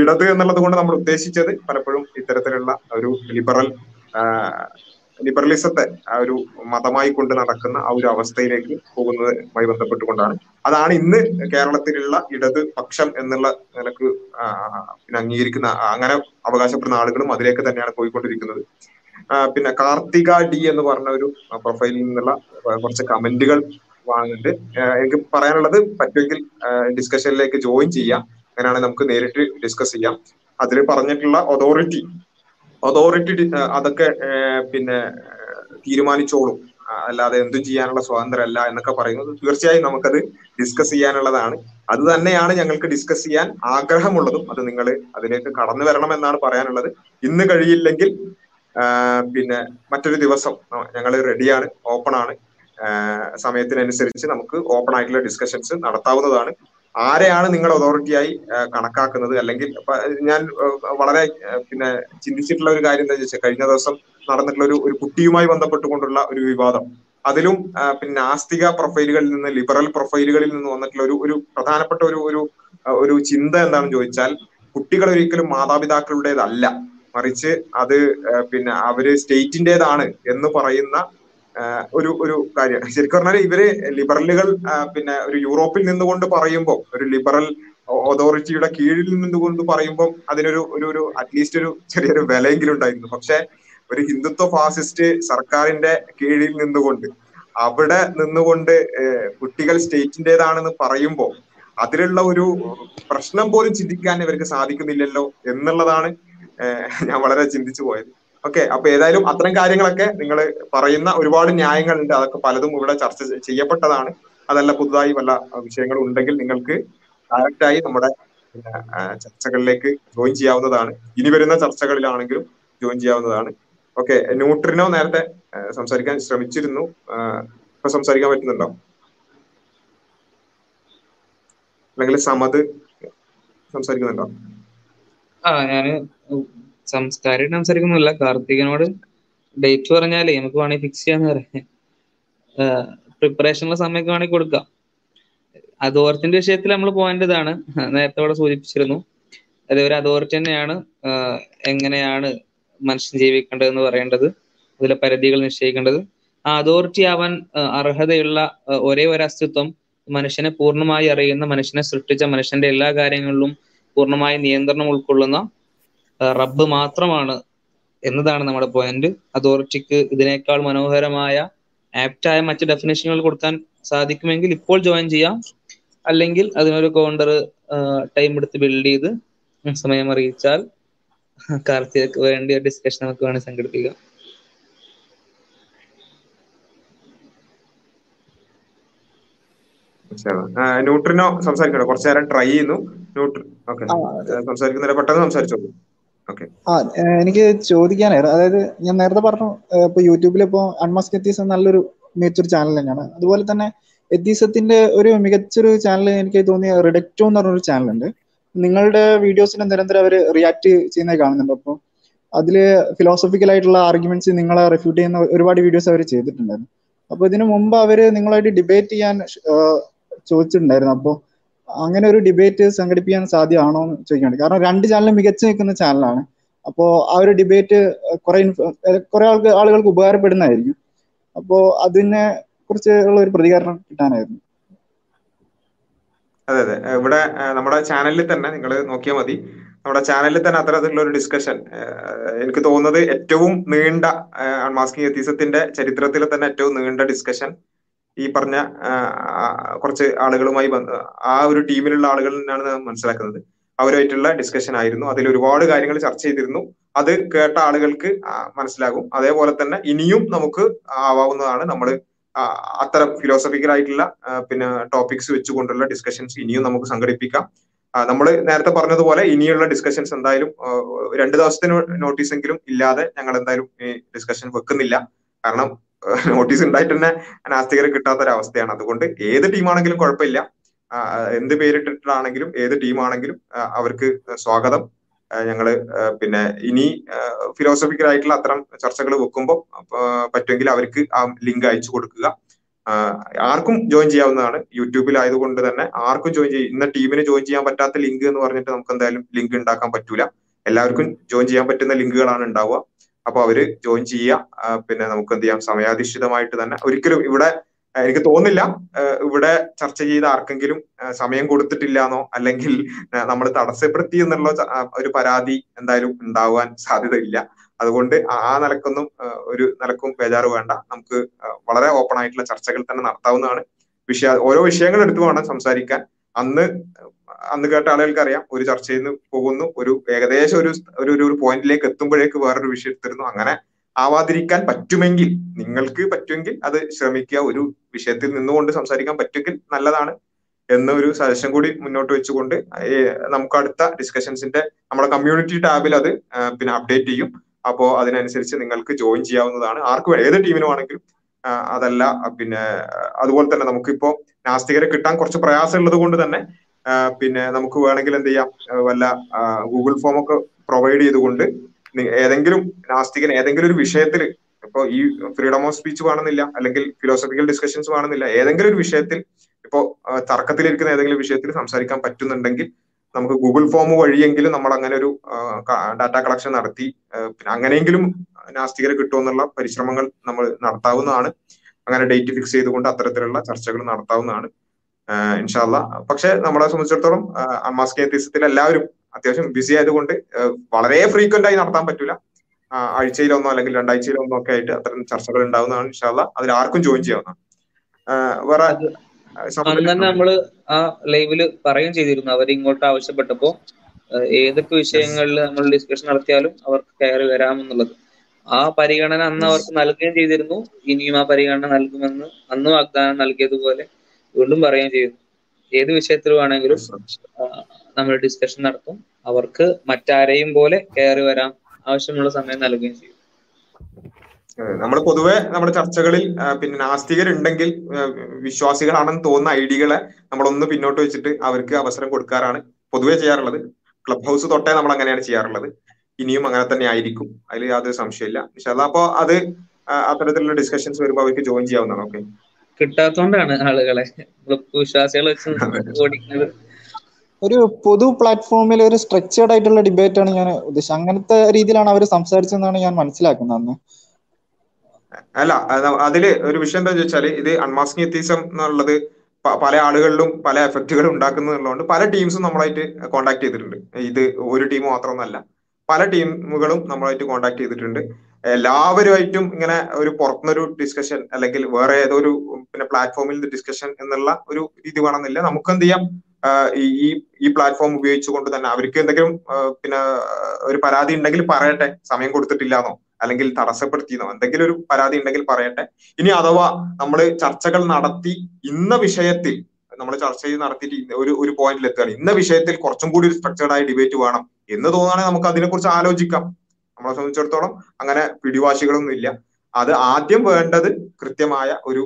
ഇടത് എന്നുള്ളത് കൊണ്ട് നമ്മൾ ഉദ്ദേശിച്ചത് പലപ്പോഴും ഇത്തരത്തിലുള്ള ഒരു ലിബറൽ ലിബറലിസത്തെ ആ ഒരു മതമായി കൊണ്ട് നടക്കുന്ന ആ ഒരു അവസ്ഥയിലേക്ക് പോകുന്നതുമായി ബന്ധപ്പെട്ടുകൊണ്ടാണ്. അതാണ് ഇന്ന് കേരളത്തിലുള്ള ഇടത് പക്ഷം എന്നുള്ള നിലയ്ക്ക് പിന്നെ അംഗീകരിക്കുന്ന അങ്ങനെ അവകാശപ്പെടുന്ന ആളുകളും അതിലേക്ക് തന്നെയാണ് പോയിക്കൊണ്ടിരിക്കുന്നത്. പിന്നെ കാർത്തിക ഡി എന്ന് പറഞ്ഞ ഒരു പ്രൊഫൈലിൽ നിന്നുള്ള കുറച്ച് കമന്റുകൾ വാങ്ങുന്നുണ്ട്. എനിക്ക് പറയാനുള്ളത് പറ്റുമെങ്കിൽ ഡിസ്കഷനിലേക്ക് ജോയിൻ ചെയ്യാം. അങ്ങനെയാണെങ്കിൽ നമുക്ക് നേരിട്ട് ഡിസ്കസ് ചെയ്യാം. അതിൽ പറഞ്ഞിട്ടുള്ള അതോറിറ്റി അതോറിറ്റി അതൊക്കെ പിന്നെ തീരുമാനിച്ചോളും. അല്ലാതെ എന്തും ചെയ്യാനുള്ള സ്വാതന്ത്ര്യമല്ല എന്നൊക്കെ പറയുന്നത് തീർച്ചയായും നമുക്കത് ഡിസ്കസ് ചെയ്യാനുള്ളതാണ്. അത് തന്നെയാണ് ഞങ്ങൾക്ക് ഡിസ്കസ് ചെയ്യാൻ ആഗ്രഹമുള്ളതും. അത് നിങ്ങൾ അതിലേക്ക് കടന്നു വരണം എന്നാണ് പറയാനുള്ളത്. ഇന്ന് കഴിയില്ലെങ്കിൽ പിന്നെ മറ്റൊരു ദിവസം ഞങ്ങൾ റെഡിയാണ് ഓപ്പൺ ആണ് സമയത്തിനനുസരിച്ച് നമുക്ക് ഓപ്പൺ ആയിട്ടുള്ള ഡിസ്കഷൻസ് നടത്താവുന്നതാണ്. ആരെയാണ് നിങ്ങൾ അതോറിറ്റിയായി കണക്കാക്കുന്നത്? അല്ലെങ്കിൽ ഞാൻ വളരെ പിന്നെ ചിന്തിച്ചിട്ടുള്ള ഒരു കാര്യം എന്താ വെച്ചാൽ കഴിഞ്ഞ ദിവസം നടന്നിട്ടുള്ള ഒരു ഒരു കുട്ടിയുമായി ബന്ധപ്പെട്ടുകൊണ്ടുള്ള ഒരു വിവാദം. അതിലും പിന്നെ നാസ്തിക പ്രൊഫൈലുകളിൽ നിന്ന് ലിബറൽ പ്രൊഫൈലുകളിൽ നിന്ന് വന്നിട്ടുള്ള ഒരു ഒരു പ്രധാനപ്പെട്ട ഒരു ഒരു ഒരു ചിന്ത എന്താണെന്ന് ചോദിച്ചാൽ കുട്ടികൾ ഒരിക്കലും മാതാപിതാക്കളുടേതല്ല. മറിച്ച് അത് പിന്നെ അവർ സ്റ്റേറ്റിന്റേതാണ് എന്ന് പറയുന്ന ഒരു ഒരു കാര്യം. ശരിക്കും പറഞ്ഞാൽ ഇവർ ലിബറലുകൾ പിന്നെ ഒരു യൂറോപ്പിൽ നിന്നുകൊണ്ട് പറയുമ്പോൾ ഒരു ലിബറൽ അതോറിറ്റിയുടെ കീഴിൽ നിന്നുകൊണ്ട് പറയുമ്പോൾ അതിനൊരു ഒരു ഒരു അറ്റ്ലീസ്റ്റ് ഒരു ചെറിയൊരു വിലയെങ്കിലും ഉണ്ടായിരുന്നു പക്ഷെ ഒരു ഹിന്ദുത്വ ഫാസിസ്റ്റ് സർക്കാരിന്റെ കീഴിൽ നിന്നുകൊണ്ട് അവിടെ നിന്നുകൊണ്ട് കുട്ടികൾ സ്റ്റേറ്റിന്റേതാണെന്ന് പറയുമ്പോൾ അതിലുള്ള ഒരു പ്രശ്നം പോലും ചിന്തിക്കാൻ ഇവർക്ക് സാധിക്കുന്നില്ലല്ലോ എന്നുള്ളതാണ് ഞാൻ വളരെ ചിന്തിച്ചു പോയത്. ഓക്കെ അപ്പൊ ഏതായാലും അത്തരം കാര്യങ്ങളൊക്കെ നിങ്ങൾ പറയുന്ന ഒരുപാട് ന്യായങ്ങളുണ്ട്. അതൊക്കെ പലതും ഇവിടെ ചർച്ച ചെയ്യപ്പെട്ടതാണ്. അതല്ല പുതുതായി വല്ല വിഷയങ്ങളും ഉണ്ടെങ്കിൽ നിങ്ങൾക്ക് ഡയറക്റ്റായി നമ്മുടെ ചർച്ചകളിലേക്ക് ജോയിൻ ചെയ്യാവുന്നതാണ്. ഇനി വരുന്ന ചർച്ചകളിലാണെങ്കിലും ജോയിൻ ചെയ്യാവുന്നതാണ്. ഓക്കെ ന്യൂട്രിനോ നേരത്തെ സംസാരിക്കാൻ ശ്രമിച്ചിരുന്നു. ഇപ്പൊ സംസാരിക്കാൻ പറ്റുന്നുണ്ടോ? അല്ലെങ്കിൽ സമത് സംസാരിക്കുന്നുണ്ടോ? ആ ഞാൻ സംസ്കാരമായിട്ട് സംസാരിക്കുന്നില്ല. കാർത്തികനോട് ഡേറ്റ് പറഞ്ഞാലേ നമുക്ക് വേണമെങ്കിൽ ഫിക്സ് ചെയ്യാന്ന് പറയാം. പ്രിപ്പറേഷനുള്ള സമയമൊക്കെ വേണമെങ്കിൽ കൊടുക്കാം. അതോറിറ്റിന്റെ വിഷയത്തിൽ നമ്മൾ പോകേണ്ടതാണ് നേരത്തെ ഇവിടെ സൂചിപ്പിച്ചിരുന്നു. അതേപോലെ അതോറിറ്റി തന്നെയാണ്. എങ്ങനെയാണ് മനുഷ്യൻ ജീവിക്കേണ്ടതെന്ന് പറയേണ്ടത്. അതിലെ പരിധികൾ നിശ്ചയിക്കേണ്ടത്. ആ അതോറിറ്റി ആവാൻ അർഹതയുള്ള ഒരേ ഒരു അസ്തിത്വം മനുഷ്യനെ പൂർണമായി അറിയുന്ന മനുഷ്യനെ സൃഷ്ടിച്ച മനുഷ്യന്റെ എല്ലാ കാര്യങ്ങളിലും പൂർണമായ നിയന്ത്രണം ഉൾക്കൊള്ളുന്ന റബ്ബ് മാത്രമാണ് എന്നതാണ് നമ്മുടെ പോയിന്റ് അതോറിറ്റിക്ക് ഇതിനേക്കാൾ മനോഹരമായ ആപ്റ്റായ മറ്റ് ഡെഫിനേഷനുകൾ കൊടുക്കാൻ സാധിക്കുമെങ്കിൽ ഇപ്പോൾ ജോയിൻ ചെയ്യാം. അല്ലെങ്കിൽ അതിനൊരു കൗണ്ടർ ടൈം എടുത്ത് ബിൽഡ് ചെയ്ത് സമയം അറിയിച്ചാൽ കാർത്തികക്ക് വേണ്ടി ഒരു ഡിസ്കഷൻ നമുക്ക് വേണമെങ്കിൽ സംഘടിപ്പിക്കാം. ന്യൂട്രിനോ സംസാരിക്കണോ കുറച്ചു നേരം ട്രൈ ചെയ്യുന്നു. ന്യൂട്രി ഓക്കെ സംസാരിക്കുന്നില്ല. പെട്ടെന്ന് സംസാരിച്ചോളൂ. ആ എനിക്ക് ചോദിക്കാനായിരുന്നു അതായത് ഞാൻ നേരത്തെ പറഞ്ഞു ഇപ്പൊ യൂട്യൂബിൽ ഇപ്പൊ അൺമാസ്ക് എത്തീസ് നല്ലൊരു മികച്ചൊരു ചാനൽ തന്നെയാണ്. അതുപോലെ തന്നെ എത്തീസത്തിന്റെ ഒരു മികച്ചൊരു ചാനൽ എനിക്ക് തോന്നിയ റിഡക്റ്റോ എന്ന് പറഞ്ഞൊരു ചാനലുണ്ട് നിങ്ങളുടെ വീഡിയോസിന് നിരന്തരം അവർ റിയാക്ട് ചെയ്യുന്നത് കാണുന്നുണ്ട്. അപ്പോൾ അതിൽ ഫിലോസഫിക്കൽ ആയിട്ടുള്ള ആർഗ്യുമെന്റ്സ് നിങ്ങളെ റിഫ്യൂട്ട് ചെയ്യുന്ന ഒരുപാട് വീഡിയോസ് അവർ ചെയ്തിട്ടുണ്ടായിരുന്നു. അപ്പൊ ഇതിനു മുമ്പ് അവർ നിങ്ങളായിട്ട് ഡിബേറ്റ് ചെയ്യാൻ ചോദിച്ചിട്ടുണ്ടായിരുന്നു. അപ്പോ അങ്ങനെ ഒരു ഡിബേറ്റ് സംഘടിപ്പിക്കാൻ സാധ്യമാണോ എന്ന് ചോദിക്കുകയാണ് കാരണം രണ്ട് ചാനലും മികച്ചു നിൽക്കുന്ന ചാനലാണ് അപ്പോ ആ ഒരു ഡിബേറ്റ് കുറെ കുറെ ആൾക്ക് ആളുകൾക്ക് ഉപകാരപ്പെടുന്നതായിരിക്കും. അപ്പോ അതിനെ കുറിച്ച് ഉള്ള ഒരു പ്രതികരണം കിട്ടാനായിരുന്നു. അതെ അതെ. ഇവിടെ നമ്മുടെ ചാനലിൽ തന്നെ നിങ്ങൾ നോക്കിയാൽ മതി. നമ്മുടെ ചാനലിൽ തന്നെ അത്തരത്തിലുള്ള ഒരു ഡിസ്കഷൻ എനിക്ക് തോന്നുന്നത് ഏറ്റവും നീണ്ട അൺമാസ്കിംഗ് എത്തീസത്തിന്റെ ചരിത്രത്തിൽ തന്നെ ഏറ്റവും നീണ്ട ഡിസ്കഷൻ ഈ പറഞ്ഞ കുറച്ച് ആളുകളുമായി ബന്ധ ആ ഒരു ടീമിലുള്ള ആളുകളിൽ നിന്നാണ് ഞാൻ മനസ്സിലാക്കുന്നത്. അവരുമായിട്ടുള്ള ഡിസ്കഷൻ ആയിരുന്നു. അതിൽ ഒരുപാട് കാര്യങ്ങൾ ചർച്ച ചെയ്തിരുന്നു. അത് കേട്ട ആളുകൾക്ക് മനസ്സിലാകും. അതേപോലെ തന്നെ ഇനിയും നമുക്ക് ആവാവുന്നതാണ് നമ്മൾ അത്തരം ഫിലോസഫിക്കൽ ആയിട്ടുള്ള പിന്നെ ടോപ്പിക്സ് വെച്ചുകൊണ്ടുള്ള ഡിസ്കഷൻസ് ഇനിയും നമുക്ക് സംഘടിപ്പിക്കാം. നമ്മൾ നേരത്തെ പറഞ്ഞതുപോലെ ഇനിയുള്ള ഡിസ്കഷൻസ് എന്തായാലും രണ്ടു ദിവസത്തിന് നോട്ടീസ് എങ്കിലും ഇല്ലാതെ ഞങ്ങൾ എന്തായാലും ഡിസ്കഷൻ വെക്കുന്നില്ല. കാരണം നോട്ടീസ് ഉണ്ടായിട്ട് തന്നെ നാസ്തികരെ കിട്ടാത്ത ഒരു അവസ്ഥയാണ് അതുകൊണ്ട് ഏത് ടീമാണെങ്കിലും കുഴപ്പമില്ല. എന്ത് പേരിട്ടിട്ടാണെങ്കിലും ഏത് ടീമാണെങ്കിലും അവർക്ക് സ്വാഗതം. ഞങ്ങൾ പിന്നെ ഇനി ഫിലോസഫിക്കൽ ആയിട്ടുള്ള അത്തരം ചർച്ചകൾ വെക്കുമ്പോൾ പറ്റുമെങ്കിൽ അവർക്ക് ആ ലിങ്ക് അയച്ചു കൊടുക്കുക. ആർക്കും ജോയിൻ ചെയ്യാവുന്നതാണ്. യൂട്യൂബിൽ ആയതുകൊണ്ട് തന്നെ ആർക്കും ജോയിൻ ചെയ്യും ഇന്ന ടീമിന് ജോയിൻ ചെയ്യാൻ പറ്റാത്ത ലിങ്ക് എന്ന് പറഞ്ഞിട്ട് നമുക്ക് എന്തായാലും ലിങ്ക് ഉണ്ടാക്കാൻ പറ്റൂല. എല്ലാവർക്കും ജോയിൻ ചെയ്യാൻ പറ്റുന്ന ലിങ്കുകളാണ് ഉണ്ടാവുക. അപ്പൊ അവർ ജോയിൻ ചെയ്യുക. പിന്നെ നമുക്ക് എന്ത് ചെയ്യാം? സമയാധിഷ്ഠിതമായിട്ട് തന്നെ ഒരിക്കലും ഇവിടെ എനിക്ക് തോന്നുന്നില്ല ഇവിടെ ചർച്ച ചെയ്ത ആർക്കെങ്കിലും സമയം കൊടുത്തിട്ടില്ലാന്നോ അല്ലെങ്കിൽ നമ്മൾ തടസ്സപ്പെടുത്തി എന്നുള്ള ഒരു പരാതി എന്തായാലും ഉണ്ടാവാൻ സാധ്യതയില്ല. അതുകൊണ്ട് ആ നിലക്കൊന്നും ഒരു നിലക്കും ബേജാറ് വേണ്ട. നമുക്ക് വളരെ ഓപ്പൺ ആയിട്ടുള്ള ചർച്ചകൾ തന്നെ നടത്താവുന്നതാണ്. വിഷയ ഓരോ വിഷയങ്ങൾ എടുത്തു വേണം സംസാരിക്കാൻ. അന്ന് അന്ന് കേട്ട ആളുകൾക്ക് അറിയാം ഒരു ചർച്ചയിൽ നിന്ന് പോകുന്നു ഒരു ഏകദേശം ഒരു ഒരു പോയിന്റിലേക്ക് എത്തുമ്പോഴേക്ക് വേറൊരു വിഷയം എടുത്തിരുന്നു. അങ്ങനെ ആവാതിരിക്കാൻ പറ്റുമെങ്കിൽ നിങ്ങൾക്ക് പറ്റുമെങ്കിൽ അത് ശ്രമിക്കുക ഒരു വിഷയത്തിൽ നിന്നുകൊണ്ട് സംസാരിക്കാൻ പറ്റുമെങ്കിൽ നല്ലതാണ് എന്നൊരു സജഷൻ കൂടി മുന്നോട്ട് വെച്ചുകൊണ്ട് നമുക്ക് അടുത്ത ഡിസ്കഷൻസിന്റെ നമ്മുടെ കമ്മ്യൂണിറ്റി ടാബിൽ അത് പിന്നെ അപ്ഡേറ്റ് ചെയ്യും. അപ്പോൾ അതിനനുസരിച്ച് നിങ്ങൾക്ക് ജോയിൻ ചെയ്യാവുന്നതാണ്. ആർക്കും ഏത് ടീമിനും ആണെങ്കിലും അതല്ല പിന്നെ അതുപോലെ തന്നെ നമുക്കിപ്പോ നാസ്തികരെ കിട്ടാൻ കുറച്ച് പ്രയാസമുള്ളത് കൊണ്ട് തന്നെ പിന്നെ നമുക്ക് വേണമെങ്കിൽ എന്ത് ചെയ്യാം? വല്ല ഗൂഗിൾ ഫോം ഒക്കെ പ്രൊവൈഡ് ചെയ്തുകൊണ്ട് ഏതെങ്കിലും നാസ്തികൻ ഏതെങ്കിലും ഒരു വിഷയത്തിൽ ഇപ്പോ ഈ ഫ്രീഡം ഓഫ് സ്പീച്ച് വേണമെന്നില്ല അല്ലെങ്കിൽ ഫിലോസഫിക്കൽ ഡിസ്കഷൻസ് വേണമെന്നില്ല ഏതെങ്കിലും ഒരു വിഷയത്തിൽ ഇപ്പോൾ തർക്കത്തിലിരിക്കുന്ന ഏതെങ്കിലും വിഷയത്തിൽ സംസാരിക്കാൻ പറ്റുന്നുണ്ടെങ്കിൽ നമുക്ക് ഗൂഗിൾ ഫോം വഴിയെങ്കിലും നമ്മൾ അങ്ങനെ ഒരു ഡാറ്റ കളക്ഷൻ നടത്തി പിന്നെ അങ്ങനെയെങ്കിലും നാസ്തികരെ കിട്ടുമെന്നുള്ള പരിശ്രമങ്ങൾ നമ്മൾ നടത്താവുന്നതാണ്. അങ്ങനെ ഡേറ്റ് ഫിക്സ് ചെയ്തുകൊണ്ട് അത്തരത്തിലുള്ള ചർച്ചകൾ നടത്താവുന്നതാണ്. ഇൻഷാല്ല പക്ഷെ നമ്മളെ സംബന്ധിച്ചിടത്തോളം അൺമാസ്ക് എത്തിസത്തിൽ എല്ലാവരും അത്യാവശ്യം ബിസി ആയതുകൊണ്ട് വളരെ ഫ്രീക്വന്റ് ആയി നടത്താൻ പറ്റൂല. ആഴ്ചയിലൊന്നോ അല്ലെങ്കിൽ രണ്ടാഴ്ചയിലൊന്നോ ഒക്കെ ആയിട്ട് അത്തരം ചർച്ചകൾ ഉണ്ടാവുന്നതാണ് ഇൻഷാല്ല അതിൽ ആർക്കും ജോയിൻ ചെയ്യാവുന്നതാണ്. വേറെ അന്ന് തന്നെ നമ്മൾ ആ ലൈവിൽ പറയും ചെയ്തിരുന്നു. അവർ ഇങ്ങോട്ട് ആവശ്യപ്പെട്ടപ്പോ ഏതൊക്കെ വിഷയങ്ങളിൽ നമ്മൾ ഡിസ്കഷൻ നടത്തിയാലും അവർക്ക് കയറി വരാമെന്നുള്ളത്. ആ പരിഗണന അന്ന് അവർക്ക് നൽകുകയും ചെയ്തിരുന്നു. ഇനിയും ആ പരിഗണന നൽകുമെന്ന് അന്ന് വാഗ്ദാനം നൽകിയതുപോലെ വീണ്ടും പറയുകയും ചെയ്യുന്നു ഏത് വിഷയത്തിൽ വേണമെങ്കിലും നമ്മൾ ഡിസ്കഷൻ നടത്തും. അവർക്ക് മറ്റാരെയും പോലെ കയറി വരാം. ആവശ്യമുള്ള സമയം നൽകുകയും ചെയ്യും. നമ്മൾ പൊതുവെ നമ്മുടെ ചർച്ചകളിൽ പിന്നെ നാസ്തികരുണ്ടെങ്കിൽ വിശ്വാസികളാണെന്ന് തോന്നുന്ന ഐഡിയകളെ നമ്മളൊന്ന് പിന്നോട്ട് വെച്ചിട്ട് അവർക്ക് അവസരം കൊടുക്കാറാണ് പൊതുവെ ചെയ്യാറുള്ളത്. ക്ലബ് ഹൗസ് തൊട്ടേ നമ്മൾ അങ്ങനെയാണ് ചെയ്യാറുള്ളത്. ഇനിയും അങ്ങനെ തന്നെ ആയിരിക്കും. അതിൽ യാതൊരു സംശയമില്ല പക്ഷെ അതപ്പോ അത് അത്തരത്തിലുള്ള ഡിസ്കഷൻസ് വരുമ്പോൾ അവർക്ക് ജോയിൻ ചെയ്യാവുന്നതാണ്. ഓക്കെ കിട്ടാത്തോണ്ടാണ് ആളുകളെ. വിശ്വാസികളെ വെച്ച് ഓടിക്കുന്നത്. ഒരു പൊതു പ്ലാറ്റ്ഫോമിൽ ഒരു സ്ട്രക്ചേർഡ് ആയിട്ടുള്ള ഡിബേറ്റ് ആണ് ഞാൻ ഉദ്ദേശിച്ചത്. അങ്ങനത്തെ രീതിയിലാണ് അവർ സംസാരിച്ചതെന്നാണ് ഞാൻ മനസ്സിലാക്കുന്നത് അന്ന്. അല്ല അതിൽ ഒരു വിഷയം എന്താ ചോദിച്ചാൽ ഇത് അൺമാസ്കിംഗ് എത്തീസം എന്നുള്ളത് പല ആളുകളിലും പല എഫക്റ്റുകൾ ഉണ്ടാക്കുന്നുള്ളതുകൊണ്ട് പല ടീംസും നമ്മളായിട്ട് കോണ്ടാക്ട് ചെയ്തിട്ടുണ്ട്. ഇത് ഒരു ടീം മാത്രമൊന്നല്ല പല ടീമുകളും നമ്മളായിട്ട് കോണ്ടാക്ട് ചെയ്തിട്ടുണ്ട്. എല്ലാവരുമായിട്ടും ഇങ്ങനെ ഒരു പുറത്തുനിന്നൊരു ഡിസ്കഷൻ അല്ലെങ്കിൽ വേറെ ഏതോ ഒരു പിന്നെ പ്ലാറ്റ്ഫോമിൽ ഡിസ്കഷൻ എന്നുള്ള ഒരു രീതി വേണമെന്നില്ല. നമുക്ക് എന്ത് ചെയ്യാം? ഈ ഈ പ്ലാറ്റ്ഫോം ഉപയോഗിച്ചുകൊണ്ട് തന്നെ അവർക്ക് എന്തെങ്കിലും പിന്നെ ഒരു പരാതി ഉണ്ടെങ്കിൽ പറയട്ടെ. സമയം കൊടുത്തിട്ടില്ലാന്നോ അല്ലെങ്കിൽ തടസ്സപ്പെടുത്തിയെന്നോ എന്തെങ്കിലും ഒരു പരാതി ഉണ്ടെങ്കിൽ പറയട്ടെ. ഇനി അഥവാ നമ്മൾ ചർച്ചകൾ നടത്തി ഇന്ന വിഷയത്തിൽ നമ്മൾ ചർച്ച ചെയ്ത് നടത്തിയിട്ട് ഒരു ഒരു പോയിന്റിൽ എത്തുകയാണ്. ഇന്ന വിഷയത്തിൽ കുറച്ചും കൂടി ഒരു സ്ട്രക്ചേർഡ് ആയ ഡിബേറ്റ് വേണം എന്ന് തോന്നുകയാണെങ്കിൽ നമുക്ക് അതിനെക്കുറിച്ച് ആലോചിക്കാം. നമ്മളെ സംബന്ധിച്ചിടത്തോളം അങ്ങനെ പിടിവാശികളൊന്നും ഇല്ല. അത് ആദ്യം വേണ്ടത് കൃത്യമായ ഒരു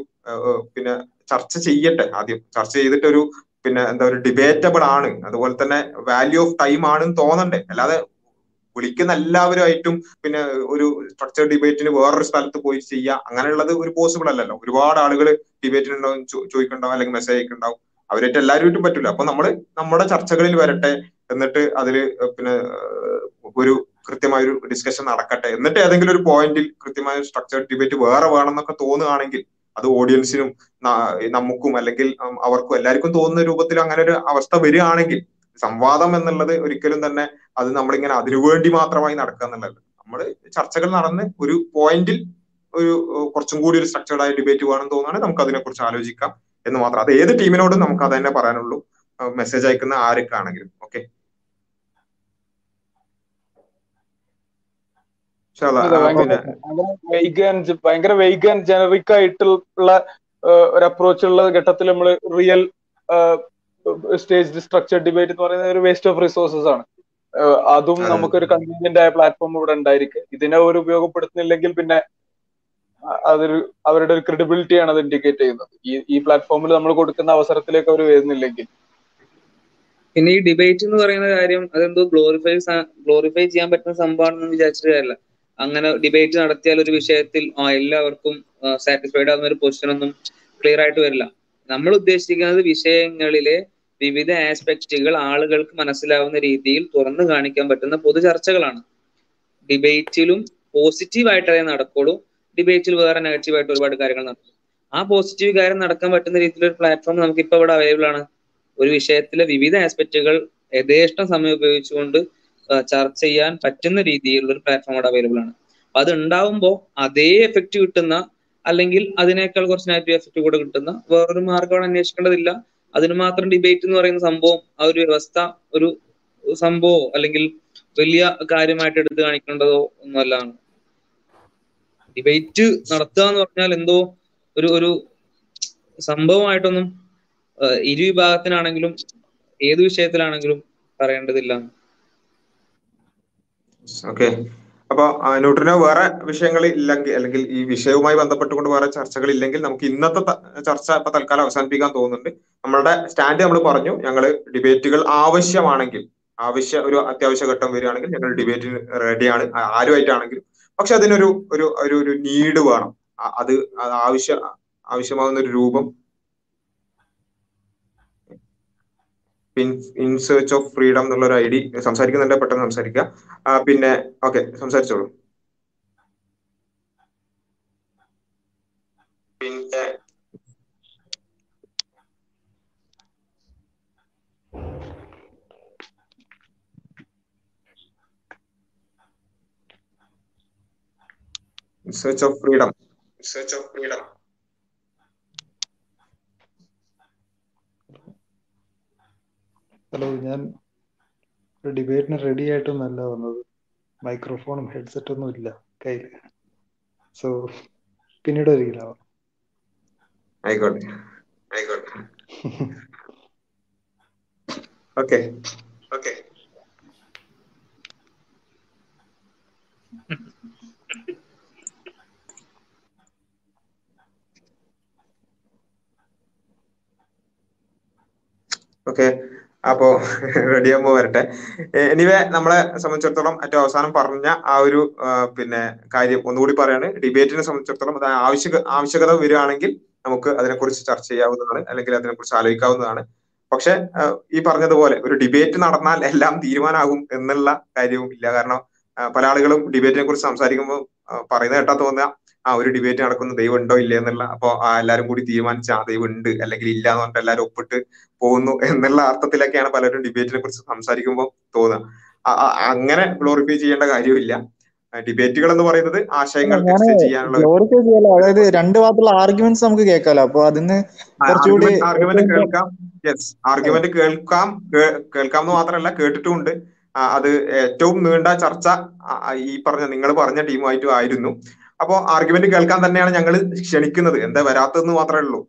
പിന്നെ ചർച്ച ചെയ്യട്ടെ ആദ്യം. ചർച്ച ചെയ്തിട്ട് ഒരു പിന്നെ എന്താ ഒരു ഡിബേറ്റബിൾ ആണ്. അതുപോലെ തന്നെ വാല്യൂ ഓഫ് ടൈം ആണെന്ന് തോന്നണ്ടേ. അല്ലാതെ വിളിക്കുന്ന എല്ലാവരുമായിട്ടും പിന്നെ ഒരു സ്ട്രക്ചർ ഡിബേറ്റിന് വേറൊരു സ്ഥലത്ത് പോയി ചെയ്യുക അങ്ങനെയുള്ളത് ഒരു പോസിബിൾ അല്ലല്ലോ. ഒരുപാട് ആളുകൾ ഡിബേറ്റിനുണ്ടാവും ചോദിക്കണ്ടാവും അല്ലെങ്കിൽ മെസ്സേജ് അയക്കുണ്ടാവും. അവരായിട്ട് എല്ലാവരുമായിട്ടും പറ്റില്ല അപ്പൊ നമ്മൾ നമ്മുടെ ചർച്ചകളിൽ വരട്ടെ എന്നിട്ട് അതിൽ പിന്നെ ഒരു കൃത്യമായ ഒരു ഡിസ്കഷൻ നടക്കട്ടെ. എന്നിട്ട് ഏതെങ്കിലും ഒരു പോയിന്റിൽ കൃത്യമായ സ്ട്രക്ചർ ഡിബേറ്റ് വേറെ വേണമെന്നൊക്കെ തോന്നുകയാണെങ്കിൽ അത് ഓഡിയൻസിനും നമുക്കും അല്ലെങ്കിൽ അവർക്കും എല്ലാവർക്കും തോന്നുന്ന രൂപത്തിൽ അങ്ങനെ ഒരു അവസ്ഥ വരികയാണെങ്കിൽ സംവാദം എന്നുള്ളത് ഒരിക്കലും തന്നെ അത് നമ്മളിങ്ങനെ അതിനുവേണ്ടി മാത്രമായി നടക്കുക എന്നുള്ളത്. നമ്മൾ ചർച്ചകൾ നടന്ന് ഒരു പോയിന്റിൽ ഒരു കുറച്ചും കൂടി ഒരു സ്ട്രക്ചേർഡ് ആയ ഡിബേറ്റ് വേണമെന്ന് തോന്നുകയാണെങ്കിൽ നമുക്ക് അതിനെക്കുറിച്ച് ആലോചിക്കാം എന്ന് മാത്രം. അത് ഏത് ടീമിനോടും നമുക്ക് അത് തന്നെ പറയാനുള്ളൂ. മെസ്സേജ് അയക്കുന്ന ആരൊക്കെയാണെങ്കിലും ഓക്കെ ഭയങ്കര വൈഗ് ആൻഡ് ജനറിക് ആയിട്ടുള്ള ഒരു അപ്രോച്ച് ഉള്ള ഘട്ടത്തിൽ നമ്മൾ റിയൽ സ്റ്റേജ് സ്ട്രക്ചർ ഡിബേറ്റ് എന്ന് പറയുന്നത് ഒരു വേസ്റ്റ് ഓഫ് റിസോഴ്സസ് ആണ്. അതും നമുക്ക് നമുക്കൊരു കൺവീനിയന്റ് ആയ പ്ലാറ്റ്ഫോം ഇവിടെ ഉണ്ടായിരിക്കും. ഇതിനെ അവർ ഉപയോഗപ്പെടുത്തുന്നില്ലെങ്കിൽ പിന്നെ അതൊരു അവരുടെ ഒരു ക്രെഡിബിലിറ്റി ആണ് അത് ഇൻഡിക്കേറ്റ് ചെയ്യുന്നത്. ഈ ഈ പ്ലാറ്റ്ഫോമിൽ നമ്മൾ കൊടുക്കുന്ന അവസരത്തിലേക്ക് അവർ വരുന്നില്ലെങ്കിൽ. പിന്നെ ഈ ഡിബേറ്റ് എന്ന് പറയുന്ന കാര്യം അതെന്തോ ഗ്ലോറിഫൈ ഗ്ലോറിഫൈ ചെയ്യാൻ പറ്റുന്ന സംഭവമാണെന്ന് വിചാരിച്ചിട്ട് കാര്യമില്ല അങ്ങനെ ഡിബേറ്റ് നടത്തിയാൽ ഒരു വിഷയത്തിൽ എല്ലാവർക്കും സാറ്റിസ്ഫൈഡ് ആവുന്ന ഒരു പൊസിഷൻ ഒന്നും ക്ലിയർ ആയിട്ട് വരില്ല. നമ്മൾ ഉദ്ദേശിക്കുന്നത് വിഷയങ്ങളിലെ വിവിധ ആസ്പെക്റ്റുകൾ ആളുകൾക്ക് മനസ്സിലാവുന്ന രീതിയിൽ തുറന്നു കാണിക്കാൻ പറ്റുന്ന പൊതു ചർച്ചകളാണ്. ഡിബേറ്റിലും പോസിറ്റീവ് ആയിട്ടേ നടക്കുള്ളൂ ഡിബേറ്റിൽ വേറെ നെഗറ്റീവായിട്ട് ഒരുപാട് കാര്യങ്ങൾ നടക്കും. ആ പോസിറ്റീവ് കാര്യം നടക്കാൻ പറ്റുന്ന രീതിയിലൊരു പ്ലാറ്റ്ഫോം നമുക്ക് ഇപ്പൊ ഇവിടെ അവൈലബിൾ ആണ്. ഒരു വിഷയത്തിലെ വിവിധ ആസ്പെക്റ്റുകൾ യഥേഷ്ടം സമയം ഉപയോഗിച്ചുകൊണ്ട് ചർച്ച ചെയ്യാൻ പറ്റുന്ന രീതിയിലുള്ള ഒരു പ്ലാറ്റ്ഫോം അവിടെ അവൈലബിൾ ആണ്. അത് ഉണ്ടാവുമ്പോൾ അതേ എഫക്റ്റ് കിട്ടുന്ന അല്ലെങ്കിൽ അതിനേക്കാൾ കുറച്ച് നെഗറ്റീവ് എഫക്റ്റ് കൂടെ കിട്ടുന്ന വേറൊരു മാർഗം അവിടെ അന്വേഷിക്കേണ്ടതില്ല. അതിന് മാത്രം ഡിബേറ്റ് എന്ന് പറയുന്ന സംഭവം ആ ഒരു വ്യവസ്ഥ ഒരു സംഭവം അല്ലെങ്കിൽ വലിയ കാര്യമായിട്ട് എടുത്തു കാണിക്കേണ്ടതോ ഒന്നുമല്ലാണ് ഡിബേറ്റ് നടത്തുക എന്ന് പറഞ്ഞാൽ എന്തോ ഒരു ഒരു സംഭവമായിട്ടൊന്നും ഇരു വിഭാഗത്തിനാണെങ്കിലും ഏത് വിഷയത്തിലാണെങ്കിലും പറയേണ്ടതില്ല. ഓക്കെ അപ്പൊ ന്യൂട്രിനോ വേറെ വിഷയങ്ങൾ ഇല്ലെങ്കിൽ അല്ലെങ്കിൽ ഈ വിഷയവുമായി ബന്ധപ്പെട്ടുകൊണ്ട് വേറെ ചർച്ചകൾ ഇല്ലെങ്കിൽ നമുക്ക് ഇന്നത്തെ ചർച്ച ഇപ്പൊ തൽക്കാലം അവസാനിപ്പിക്കാൻ തോന്നുന്നുണ്ട്. നമ്മളുടെ സ്റ്റാൻഡ് നമ്മൾ പറഞ്ഞു. ഞങ്ങൾ ഡിബേറ്റുകൾ ആവശ്യമാണെങ്കിൽ ആവശ്യ ഒരു അത്യാവശ്യ ഘട്ടം വരികയാണെങ്കിൽ ഞങ്ങൾ ഡിബേറ്റിന് റെഡിയാണ് ആരുമായിട്ടാണെങ്കിലും. പക്ഷെ അതിനൊരു ഒരു ഒരു നീഡ് വേണം. അത് ആവശ്യ ആവശ്യമാകുന്ന ഒരു രൂപം ഇൻ സെർച്ച് ഓഫ് ഫ്രീഡം എന്നുള്ള ഒരു ഐ ഡി സംസാരിക്കുന്നുണ്ട് പെട്ടെന്ന് സംസാരിക്കുക പിന്നെ ഓക്കെ സംസാരിച്ചോളൂ. പിന്നെ search of freedom search of freedom hello ഞാൻ ഡിബേറ്റിന് റെഡി ആയിട്ടൊന്നല്ല വന്നത്. മൈക്രോഫോണും ഹെഡ്സെറ്റൊന്നും ഇല്ല കയ്യിൽ സോ പിന്നീട് ഒരിക്കലാവാം ആയിക്കോട്ടെ. ആയിക്കോട്ടെ. ഓക്കെ. ഓക്കെ. ഓക്കെ. അപ്പോ റെഡി ആകുമ്പോ വരട്ടെ. എനിവേ നമ്മളെ സംബന്ധിച്ചിടത്തോളം ഏറ്റവും അവസാനം പറഞ്ഞ ആ ഒരു പിന്നെ കാര്യം ഒന്നുകൂടി പറയാണ്. ഡിബേറ്റിനെ സംബന്ധിച്ചിടത്തോളം അത് ആവശ്യക ആവശ്യകത വരികയാണെങ്കിൽ നമുക്ക് അതിനെക്കുറിച്ച് ചർച്ച ചെയ്യാവുന്നതാണ് അല്ലെങ്കിൽ അതിനെക്കുറിച്ച് ആലോചിക്കാവുന്നതാണ്. പക്ഷെ ഈ പറഞ്ഞതുപോലെ ഒരു ഡിബേറ്റ് നടന്നാൽ എല്ലാം തീരുമാനമാകും എന്നുള്ള കാര്യവും ഇല്ല. കാരണം പല ആളുകളും ഡിബേറ്റിനെ കുറിച്ച് സംസാരിക്കുമ്പോൾ പറയുന്ന കേട്ടാ തോന്നുക ആ ഒരു ഡിബേറ്റ് നടക്കുന്ന. ദൈവം ഉണ്ടോ ഇല്ലേ എന്നുള്ള അപ്പൊ ആ, എല്ലാരും കൂടി തീരുമാനിച്ച ആ ദൈവം ഉണ്ട് അല്ലെങ്കിൽ ഇല്ല എന്ന് പറഞ്ഞിട്ട് എല്ലാവരും ഒപ്പിട്ട് പോകുന്നു എന്നുള്ള അർത്ഥത്തിലൊക്കെയാണ് പലരും ഡിബേറ്റിനെ കുറിച്ച് സംസാരിക്കുമ്പോൾ തോന്നുക അങ്ങനെ ഗ്ലോറിഫൈ ചെയ്യേണ്ട കാര്യമില്ല. ഡിബേറ്റുകൾ എന്ന് പറയുന്നത് ആശയങ്ങൾ ചെയ്യാനുള്ള അതായത് രണ്ട് ഭാഗത്തുള്ള ആർഗ്യുമെന്റ്സ് നമുക്ക് കേൾക്കാലോ. അപ്പൊ അതിന് കുറച്ചുകൂടി ആർഗ്യുമെന്റ് കേൾക്കാം. യെസ് ആർഗ്യുമെന്റ് കേൾക്കാം. കേൾക്കാം എന്ന് മാത്രമല്ല കേട്ടിട്ടുമുണ്ട്. അത് ഏറ്റവും നീണ്ട ചർച്ച ഈ പറഞ്ഞ നിങ്ങൾ പറഞ്ഞ ടീമുമായിട്ടും ആയിരുന്നു. അപ്പോ ആർഗ്യുമെന്റ് കേൾക്കാൻ തന്നെയാണ് ഞങ്ങൾ ക്ഷണിക്കുന്നത്. എന്താ വരാത്തതെന്ന് മാത്രമേ ഉള്ളൂ.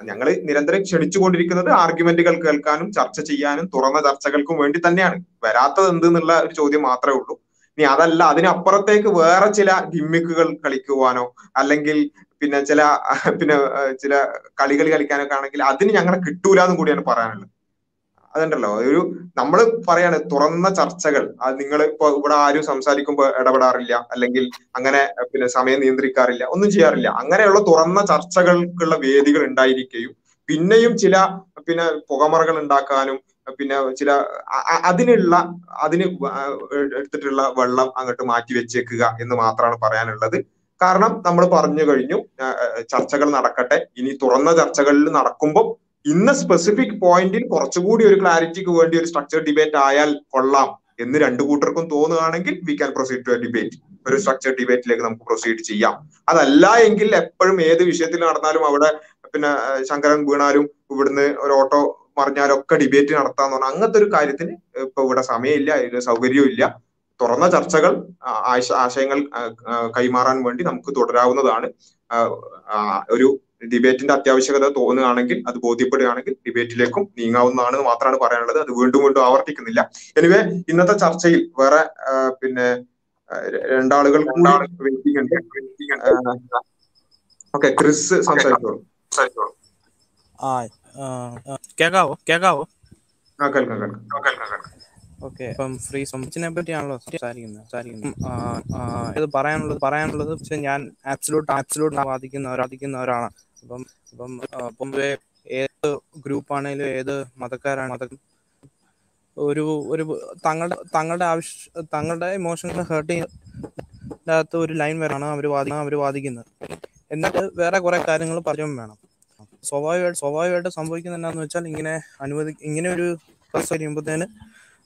ഞങ്ങൾ നിരന്തരം ക്ഷണിച്ചുകൊണ്ടിരിക്കുന്നത് ആർഗ്യുമെന്റുകൾ കേൾക്കാനും ചർച്ച ചെയ്യാനും തുറന്ന ചർച്ചകൾക്കും വേണ്ടി തന്നെയാണ്. വരാത്തത് എന്ത് എന്നുള്ള ഒരു ചോദ്യം മാത്രമേ ഉള്ളൂ. ഇനി അതല്ല അതിനപ്പുറത്തേക്ക് വേറെ ചില ഗിമ്മിക്കുകൾ കളിക്കുവാനോ അല്ലെങ്കിൽ പിന്നെ ചില പിന്നെ ചില കളികൾ കളിക്കാനൊക്കെ ആണെങ്കിൽ അതിന് ഞങ്ങളെ കിട്ടൂല എന്നും കൂടിയാണ് പറയാനുള്ളത്. അതുണ്ടല്ലോ. ഒരു നമ്മൾ പറയാണ് തുറന്ന ചർച്ചകൾ. നിങ്ങൾ ഇപ്പൊ ഇവിടെ ആരും സംസാരിക്കുമ്പോൾ ഇടപെടാറില്ല. അല്ലെങ്കിൽ അങ്ങനെ പിന്നെ സമയം നിയന്ത്രിക്കാറില്ല. ഒന്നും ചെയ്യാറില്ല. അങ്ങനെയുള്ള തുറന്ന ചർച്ചകൾക്കുള്ള വേദികൾ ഉണ്ടായിരിക്കുകയും പിന്നെയും ചില പിന്നെ പുകമറകൾ ഉണ്ടാക്കാനും പിന്നെ ചില അതിനുള്ള അതിന് എടുത്തിട്ടുള്ള വെള്ളം അങ്ങോട്ട് മാറ്റി വെച്ചേക്കുക എന്ന് മാത്രമാണ് പറയാനുള്ളത്. കാരണം നമ്മൾ പറഞ്ഞു കഴിഞ്ഞു ചർച്ചകൾ നടക്കട്ടെ. ഇനി തുറന്ന ചർച്ചകളിൽ നടക്കുമ്പോൾ ഇന്ന സ്പെസിഫിക് പോയിന്റിൽ കുറച്ചുകൂടി ഒരു ക്ലാരിറ്റിക്ക് വേണ്ടി ഒരു സ്ട്രക്ചർ ഡിബേറ്റ് ആയാൽ കൊള്ളാം എന്ന് രണ്ടു കൂട്ടർക്കും തോന്നുകയാണെങ്കിൽ we can proceed to a debate ഒരു സ്ട്രക്ചർ ഡിബേറ്റിലേക്ക് നമുക്ക് പ്രൊസീഡ് ചെയ്യാം. അതല്ല എങ്കിൽ എപ്പോഴും ഏത് വിഷയത്തിൽ നടന്നാലും അവിടെ പിന്നെ ശങ്കരൻ വീണാലും ഇവിടുന്ന് ഒരു ഓട്ടോ മറിഞ്ഞാലും ഒക്കെ ഡിബേറ്റ് നടത്താന്ന് പറഞ്ഞാൽ അങ്ങനത്തെ ഒരു കാര്യത്തിന് ഇപ്പൊ ഇവിടെ സമയമില്ല അതിന് സൗകര്യവും ഇല്ല. തുറന്ന ചർച്ചകൾ ആശയങ്ങൾ കൈമാറാൻ വേണ്ടി നമുക്ക് തുടരാവുന്നതാണ്. ഒരു ഡിബേറ്റിന്റെ അത്യാവശ്യകത തോന്നുകയാണെങ്കിൽ അത് ബോധ്യപ്പെടുകയാണെങ്കിൽ ഡിബേറ്റിലേക്കും നീങ്ങാവുന്നതാണെന്ന് മാത്രമാണ് പറയാനുള്ളത്. അത് വീണ്ടും വീണ്ടും ആവർത്തിക്കുന്നില്ല. എനിവേ ഇന്നത്തെ ചർച്ചയിൽ വേറെ പിന്നെ രണ്ടാളുകൾ വെയിറ്റിംഗ് ഉണ്ട്. ഓക്കെ ക്രിസ് സംസാരിച്ചോളൂ. കേൾക്കാവോ ആ, ആ, കേക്കാവോ? കേക്കാവോ? ആ കേൾക്കാം കേൾക്കാം. കേൾക്കാം കേൾക്കാം. ഓക്കെ ഇപ്പം ഫ്രീ സംബന്ധിച്ചതിനെ പറ്റിയാണല്ലോ സംസാരിക്കുന്നത്. സംസാരിക്കുന്നത് ഇത് പറയാനുള്ളത് പറയാനുള്ളത് പക്ഷെ ഞാൻ ആബ്സലൂട്ട് ആബ്സലൂട്ട് വാദിക്കുന്ന വാദിക്കുന്ന ഒരാളാണ്. അപ്പം അപ്പം പൊതുവെ ഏത് ഗ്രൂപ്പാണേലും ഏത് മതക്കാരാണ് ഒരു ഒരു തങ്ങളുടെ തങ്ങളുടെ ആവശ്യ തങ്ങളുടെ ഇമോഷൻസ് ഹേർട്ട് ചെയ്യാത്ത ഒരു ലൈൻ വരാണ് അവർ വാദി അവർ വാദിക്കുന്നത്. എന്നിട്ട് വേറെ കുറെ കാര്യങ്ങൾ പറയും വേണം. സ്വാഭാവികമായിട്ട് സ്വാഭാവികമായിട്ട് സംഭവിക്കുന്നത് എന്താണെന്ന് വെച്ചാൽ ഇങ്ങനെ അനുവദി ഇങ്ങനെ ഒരു പ്രസ് കഴിയുമ്പോഴത്തേന്